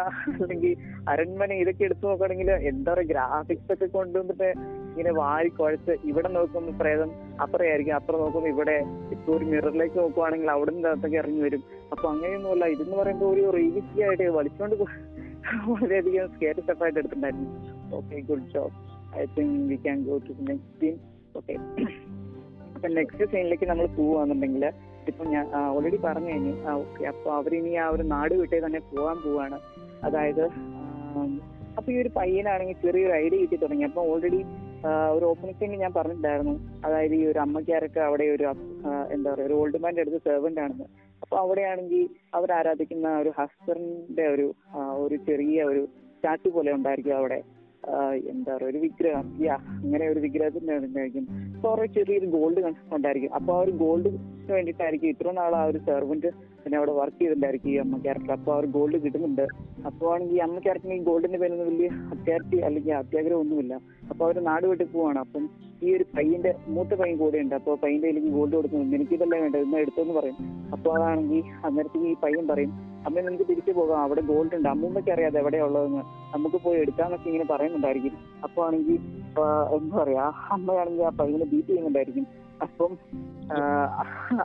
അല്ലെങ്കിൽ അരൺമന ഇതൊക്കെ എടുത്തു നോക്കുകയാണെങ്കിൽ എന്താ പറയുക ഗ്രാഫിക്സ് ഒക്കെ കൊണ്ടുവന്നിട്ട് ഇങ്ങനെ വാരി കുഴച്ച് ഇവിടെ നോക്കുമ്പോൾ പ്രേതം അപ്പുറയായിരിക്കും അപ്പുറം നോക്കുമ്പോൾ ഇവിടെ ഇപ്പൊ ഒരു മിററിലേക്ക് നോക്കുവാണെങ്കിൽ അവിടെ നിന്ന് ഇറങ്ങി വരും. അപ്പൊ അങ്ങനെയൊന്നുമല്ല. ഇതെന്ന് പറയുമ്പോൾ ഒരു റീവിറ്റി ആയിട്ട് വലിച്ചുകൊണ്ട് വളരെയധികം സ്കെയർ സ്റ്റെപ്പായിട്ട് എടുത്തിട്ടുണ്ടായിരുന്നു. Okay good job I think we can go to next scene okay അപ്പൊ നെക്സ്റ്റ് സീനിലേക്ക് നമ്മൾ പോവാന്നുണ്ടെങ്കിൽ ഇപ്പൊ ഞാൻ ഓൾറെഡി പറഞ്ഞു കഴിഞ്ഞു. ആ ഓക്കെ അപ്പൊ അവരിനി ആ ഒരു നാട് വിട്ടേ തന്നെ പോവാൻ പോവാണ്. അതായത് അപ്പൊ ഈ ഒരു പയ്യനാണെങ്കിൽ ചെറിയൊരു ഐഡിയ കിട്ടി തുടങ്ങി. അപ്പൊ ഓൾറെഡി ഒരു ഓപ്പണിംഗ് സീനിൽ ഞാൻ പറഞ്ഞിട്ടുണ്ടായിരുന്നു. അതായത് ഈ ഒരു അമ്മക്കാരൊക്കെ അവിടെ ഒരു എന്താ പറയുക ഒരു ഓൾഡ് മാന്റെ അടുത്ത് സെർവന്റ് ആണെന്ന്. അപ്പൊ അവിടെയാണെങ്കിൽ അവർ ആരാധിക്കുന്ന ഒരു ഹസ്ബൻഡിന്റെ ഒരു ഒരു ചെറിയ ഒരു സ്റ്റാച്ചു പോലെ ഉണ്ടായിരിക്കും അവിടെ. എന്താ പറയുക ഒരു വിഗ്രഹം. യാ അങ്ങനെ ഒരു വിഗ്രഹത്തിന്റെ ഉണ്ടായിരിക്കും. അപ്പൊ അവിടെ ചെറിയൊരു ഗോൾഡ് ഉണ്ടായിരിക്കും. അപ്പൊ ആ ഒരു ഗോൾഡിന് വേണ്ടിയിട്ടായിരിക്കും ഇത്ര നാൾ ആ ഒരു സെർവന്റ് പിന്നെ അവിടെ വർക്ക് ചെയ്തിട്ടുണ്ടായിരിക്കും ഈ അമ്മ ക്യാരക്ടർ അപ്പൊ അവർ ഗോൾഡ് കിട്ടുന്നുണ്ട്. അപ്പോൾ ആണെങ്കിൽ ഈ അമ്മ ക്യാരക്ടറിന് ഈ ഗോൾഡിന്റെ പേരൊന്നും വലിയ അത്യാർത്ഥി അല്ലെങ്കിൽ അത്യാഗ്രഹം ഒന്നുമില്ല. അപ്പൊ അവർ നാട് പോവാണ്. അപ്പം ഈ ഒരു പയ്യന്റെ മൂത്ത പയ്യൻ കൂടെ ഉണ്ട്. അപ്പോൾ പയ്യന്റെ കയ്യിലേക്ക് ഗോൾഡ് കൊടുക്കുന്നു എനിക്ക് ഇതല്ലേ വേണ്ട. ഇന്ന് എടുത്തോന്ന് പറയും. അപ്പോൾ അതാണെങ്കിൽ അന്നേരത്തേക്ക് ഈ പയ്യൻ പറയും അമ്മ നമുക്ക് തിരിച്ചു പോകാം. അവിടെ ഗോൾഡ് ഉണ്ട്. അമ്മൂമ്മയ്ക്ക് അറിയാതെ എവിടെയാ ഉള്ളതെന്ന് നമുക്ക് പോയി എടുക്കാന്നൊക്കെ ഇങ്ങനെ പറയുന്നുണ്ടായിരിക്കും. അപ്പൊ ആണെങ്കിൽ എന്താ പറയാ അമ്മയാണെങ്കിൽ ആ പയ്യനെ ബീറ്റ് ചെയ്യുന്നുണ്ടായിരിക്കും. അപ്പം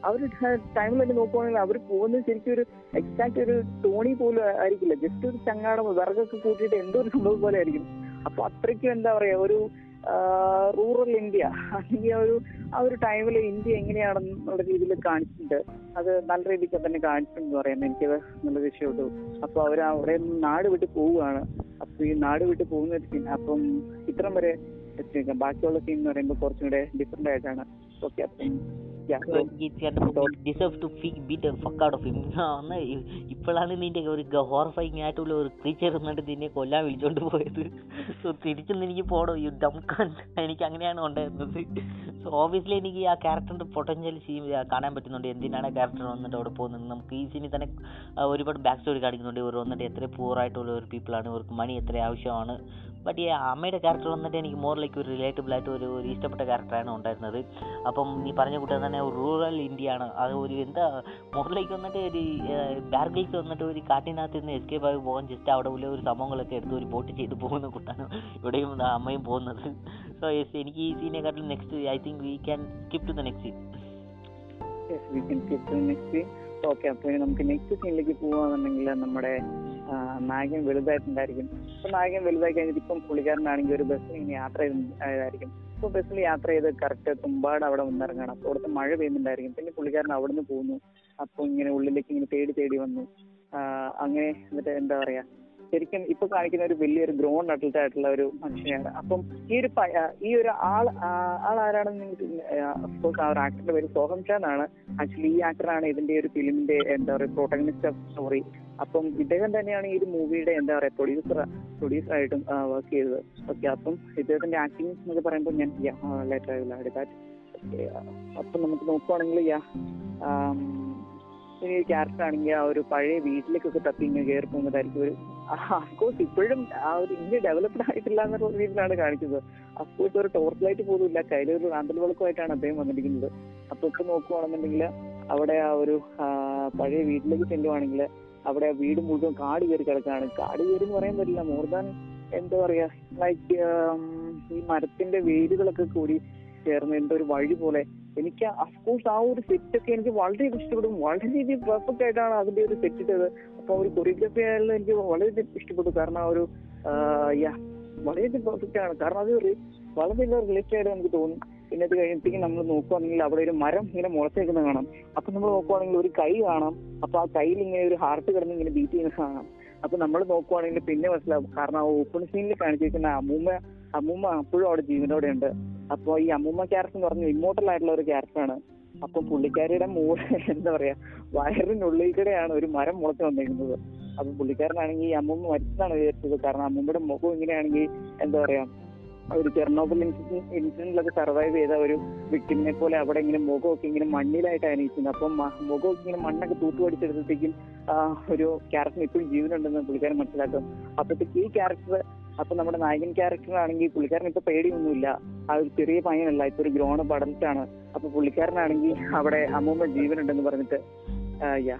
ആ ഒരു ടൈമിൽ തന്നെ നോക്കുവാണെങ്കിൽ അവർ പോകുന്നത് ശരിക്കും ഒരു എക്സാക്ട് ഒരു തോണി പോലും ആയിരിക്കില്ല. ജസ്റ്റ് ഒരു ചങ്ങാടം വിറകൊക്കെ കൂട്ടിയിട്ട് എന്തോ ഒരു സംഭവം പോലെ ആയിരിക്കും. അപ്പൊ അത്രയ്ക്കും എന്താ പറയാ ഒരു റൂറൽ ഇന്ത്യ അല്ലെങ്കിൽ ഒരു ആ ഒരു ടൈമിൽ ഇന്ത്യ എങ്ങനെയാണെന്നുള്ള രീതിയിൽ കാണിച്ചിട്ടുണ്ട്. അത് നല്ല രീതിക്ക് തന്നെ കാണിച്ചിട്ടുണ്ട് പറയാം. എനിക്കത് നല്ല വിഷയമുള്ളൂ അപ്പൊ അവർ അവിടെ നാട് വിട്ട് പോവുകയാണ്. അപ്പൊ ഈ നാട് വിട്ട് പോകുന്ന അപ്പം ഇത്രം വരെ എത്തിയേക്കാം ബാക്കിയുള്ള സീൻ എന്ന് പറയുമ്പോൾ കുറച്ചും കൂടെ ഡിഫറെന്റ് ആയിട്ടാണ്. ഓക്കെ അപ്പം ഇപ്പോഴാണ് നിന്റെ ഒരു ഹോർഫൈങ് ആയിട്ടുള്ള ഒരു ക്രീച്ചർ എന്നിട്ട് നിന്നെ കൊല്ലാൻ വിളിച്ചോണ്ട് പോയത്. സോ തിരിച്ചൊന്നും എനിക്ക് പോടോ ഈ ഡംകാൻ എനിക്ക് അങ്ങനെയാണ് ഉണ്ടായിരുന്നത് സോ ഓബിയസ്ലി എനിക്ക് ആ ക്യാരക്ടറിന്റെ പൊട്ടൻഷ്യൽ സീൻ കാണാൻ പറ്റുന്നുണ്ട്. എന്തിനാണ് ക്യാരക്ടർ വന്നിട്ട് അവിടെ പോകുന്നത്? നമുക്ക് ഈ സീനിൽ തന്നെ ഒരുപാട് ബാക്ക് സ്റ്റോറി കാണിക്കുന്നുണ്ട്. ഇവർ വന്നിട്ട് എത്ര പൂർ ആയിട്ടുള്ള ഒരു പീപ്പിളാണ് ഇവർക്ക് മണി എത്ര ആവശ്യമാണ്. ബട്ട് ഈ അമ്മയുടെ ക്യാരക്ടർ വന്നിട്ട് എനിക്ക് മോർ ലൈക്ക് ഒരു റിലേറ്റബിൾ ആയിട്ട് ഒരു ഒരു ഇഷ്ടപ്പെട്ട ക്യാരക്ടറാണ് ഉണ്ടായിരുന്നത്. അപ്പം നീ പറഞ്ഞ കൂട്ടം തന്നെ റൂറൽ ഇന്ത്യ ആണ്. അത് ഒരു എന്താ മോറിലേക്ക് വന്നിട്ട് ഒരു ബാർഗിൽസ് വന്നിട്ട് ഒരു കാട്ടിനകത്ത് നിന്ന് എസ്കേപ്പ് ആയി പോകാൻ ജസ്റ്റ് അവിടെ ഉള്ള ഒരു സംഭവങ്ങളൊക്കെ എടുത്ത് ഒരു ബോട്ട് ചെയ്ത് പോകുന്ന കൂട്ടാണ് ഇവിടെയും അമ്മയും പോകുന്നത്. സോ യെസ് എനിക്ക് ഈ സീനെക്കാട്ടിലും next I think we can skip to the next scene. Okay അപ്പൊ ഇനി നമുക്ക് നെക്സ്റ്റ് സീനിലേക്ക് പോവാന്നുണ്ടെങ്കിൽ നമ്മുടെ നായകൻ വലുതായിട്ടുണ്ടായിരിക്കും. അപ്പൊ നായകൻ വലുതായി കഴിഞ്ഞിട്ട് ഇപ്പം പുള്ളിക്കാരനാണെങ്കിൽ ഒരു ബസ്സിൽ ഇങ്ങനെ യാത്ര ചെയ്തായിരിക്കും അപ്പൊ ബസ്സിൽ യാത്ര ചെയ്ത് കറക്റ്റ് തുമ്പാട് അവിടെ വന്നിറങ്ങണം. അപ്പൊ അവിടുത്തെ മഴ പെയ്യുന്നുണ്ടായിരിക്കും. പിന്നെ പുള്ളിക്കാരൻ അവിടെ നിന്ന് പോകുന്നു അപ്പൊ ഇങ്ങനെ ഉള്ളിലേക്ക് ഇങ്ങനെ തേടി തേടി വന്നു. അങ്ങനെ എന്നിട്ട് എന്താ പറയാ? ശരിക്കും ഇപ്പൊ കാണിക്കുന്ന ഒരു വലിയൊരു ഗ്രോൺ അഡൽട്ട് ആയിട്ടുള്ള ഒരു മനുഷ്യനെയാണ്. അപ്പം ഈ ഒരു ഈ ഒരു ആൾ ആൾ ആരാണെന്ന് നിങ്ങൾക്ക് ആ ഒരു ആക്ടറുടെ പേര് സോഹം ഷാൻ ആണ് ആക്ച്വലി ഈ ആക്ടറാണ് ഇതിന്റെ ഒരു ഫിലിമിന്റെ എന്താ പറയുക പ്രോട്ടഗണിസ്റ്റ് ഓഫ് സ്റ്റോറി അപ്പം ഇദ്ദേഹം തന്നെയാണ് ഈ ഒരു മൂവിയുടെ എന്താ പറയുക പ്രൊഡ്യൂസർ പ്രൊഡ്യൂസർ ആയിട്ടും വർക്ക് ചെയ്തത്. ഓക്കെ അപ്പം ഇദ്ദേഹത്തിന്റെ ആക്ടിങ് എന്നൊക്കെ പറയുമ്പോൾ ഞാൻ ലേറ്റർ ആയില്ല ദാറ്റ് അപ്പം നമുക്ക് നോക്കുവാണെങ്കിൽ ഈ ക്യാരക്ടർ ആണെങ്കിൽ ആ ഒരു പഴയ വീട്ടിലേക്കൊക്കെ തപ്പി ഇങ്ങനെ കയറി പോകുന്നതായിരിക്കും ഒരു അഫ്കോഴ്സ് ഇപ്പോഴും ആ ഒരു ഇന്ത്യ ഡെവലപ്ഡ് ആയിട്ടില്ല എന്നുള്ള രീതിയിലാണ് കാണിക്കുന്നത്. അഫ്കോഴ്സ് ഒരു ടോർച്ച് ലൈറ്റ് പോലും ഇല്ല. കയ്യിൽ ഒരു റാന്തൽ വിളക്കുമായിട്ടാണ് അദ്ദേഹം വന്നിരിക്കുന്നത്. അപ്പൊ ഇപ്പൊ നോക്കുവാണെന്നുണ്ടെങ്കിൽ അവിടെ ആ ഒരു പഴയ വീട്ടിലേക്ക് ചെല്ലുവാണെങ്കിൽ അവിടെ ആ വീട് മുഴുവൻ കാട് കയറി കിടക്കാണ്. കാട് കയറി എന്ന് പറയാൻ പറ്റില്ല. മോർ ദാൻ എന്താ പറയാ ലൈക്ക് ഈ മരത്തിന്റെ വേരുകളൊക്കെ കൂടി ചേർന്ന് എന്തോ ഒരു വഴി പോലെ എനിക്ക് അഫ്കോഴ്സ് ആ ഒരു സെറ്റ് ഒക്കെ എനിക്ക് വളരെ ഇഷ്ടപ്പെടും. വളരെ രീതിയിൽ പെർഫെക്റ്റ് ആയിട്ടാണ് അതിന്റെ ഒരു സെറ്റ് ഇട്ടത്. അപ്പൊ ഒരു കൊറിയോഗ്രാഫി ആയാലും എനിക്ക് വളരെ ഇഷ്ടപ്പെട്ടു. കാരണം ആ ഒരു യാ വളരെ പെർഫെക്റ്റ് ആണ്. കാരണം അത് വളരെ റിലേറ്റഡ് നമുക്ക് തോന്നും. പിന്നെ അത് കഴിഞ്ഞിട്ടേക്ക് നമ്മൾ നോക്കുവാണെങ്കിൽ അവിടെ ഒരു മരം ഇങ്ങനെ മുളച്ചേക്കുന്നത് കാണാം. അപ്പൊ നമ്മൾ നോക്കുവാണെങ്കിൽ ഒരു കൈ കാണാം. അപ്പൊ ആ കയ്യിൽ ഇങ്ങനെ ഒരു ഹാർട്ട് കിടന്ന് ഇങ്ങനെ ബീറ്റ് ചെയ്യുന്നത് കാണാം. അപ്പൊ നമ്മൾ നോക്കുവാണെങ്കിൽ പിന്നെ മനസ്സിലാവും. കാരണം ആ ഓപ്പൺ സീനിൽ കാണിച്ചിരിക്കുന്ന അമ്മൂമ്മ അമ്മൂമ്മ അപ്പോഴും അവിടെ ജീവനോടെ ഉണ്ട് അപ്പൊ ഈ അമ്മൂമ്മ ക്യാരക്ടർ എന്ന് പറഞ്ഞാൽ ആയിട്ടുള്ള ഒരു ക്യാരക്ടറാണ് അപ്പൊ പുള്ളിക്കാരിയുടെ മൂ എന്താ പറയാ വയറിനുള്ളിൽ കൂടെയാണ് ഒരു മരം മുളച്ചു വന്നിരിക്കുന്നത്. അപ്പൊ പുള്ളിക്കാരനാണെങ്കിൽ അമ്മൂമ്മ മരിച്ചതാണ് വിചാരിച്ചത്. കാരണം അമ്മൂമ്മയുടെ മുഖം ഇങ്ങനെയാണെങ്കിൽ എന്താ പറയാ ഒരു ചെർണോബിൾ ഇൻസിഡന്റിലൊക്കെ സർവൈവ് ചെയ്ത ഒരു വിക്ടിമിനെ പോലെ അവിടെ ഇങ്ങനെ മുഖമൊക്കെ ഇങ്ങനെ മണ്ണിലായിട്ട് ഇരിക്കുന്നത് അപ്പം മുഖമൊക്കെ ഇങ്ങനെ മണ്ണൊക്കെ തൂത്തുപടിച്ചെടുത്തപ്പോഴത്തേക്കും ഒരു ക്യാരക്ടർ ഇപ്പോഴും ജീവനുണ്ടെന്ന് പുള്ളിക്കാരൻ മനസ്സിലാക്കും അപ്പോഴത്തേക്ക് ഈ ക്യാരക്ടർ അപ്പൊ നമ്മുടെ നായകൻ ക്യാരക്ടറാണെങ്കിൽ പുള്ളിക്കാരൻ ഇപ്പൊ പേടിയൊന്നുമില്ല. ആ ഒരു ചെറിയ പയ്യനല്ല ഇപ്പൊ ഒരു ഗ്രോണ് പടലത്താണ് അപ്പൊ പുള്ളിക്കാരനാണെങ്കിൽ അവിടെ അമ്മൂമ്മ ജീവനുണ്ടെന്ന് പറഞ്ഞിട്ട് യാ.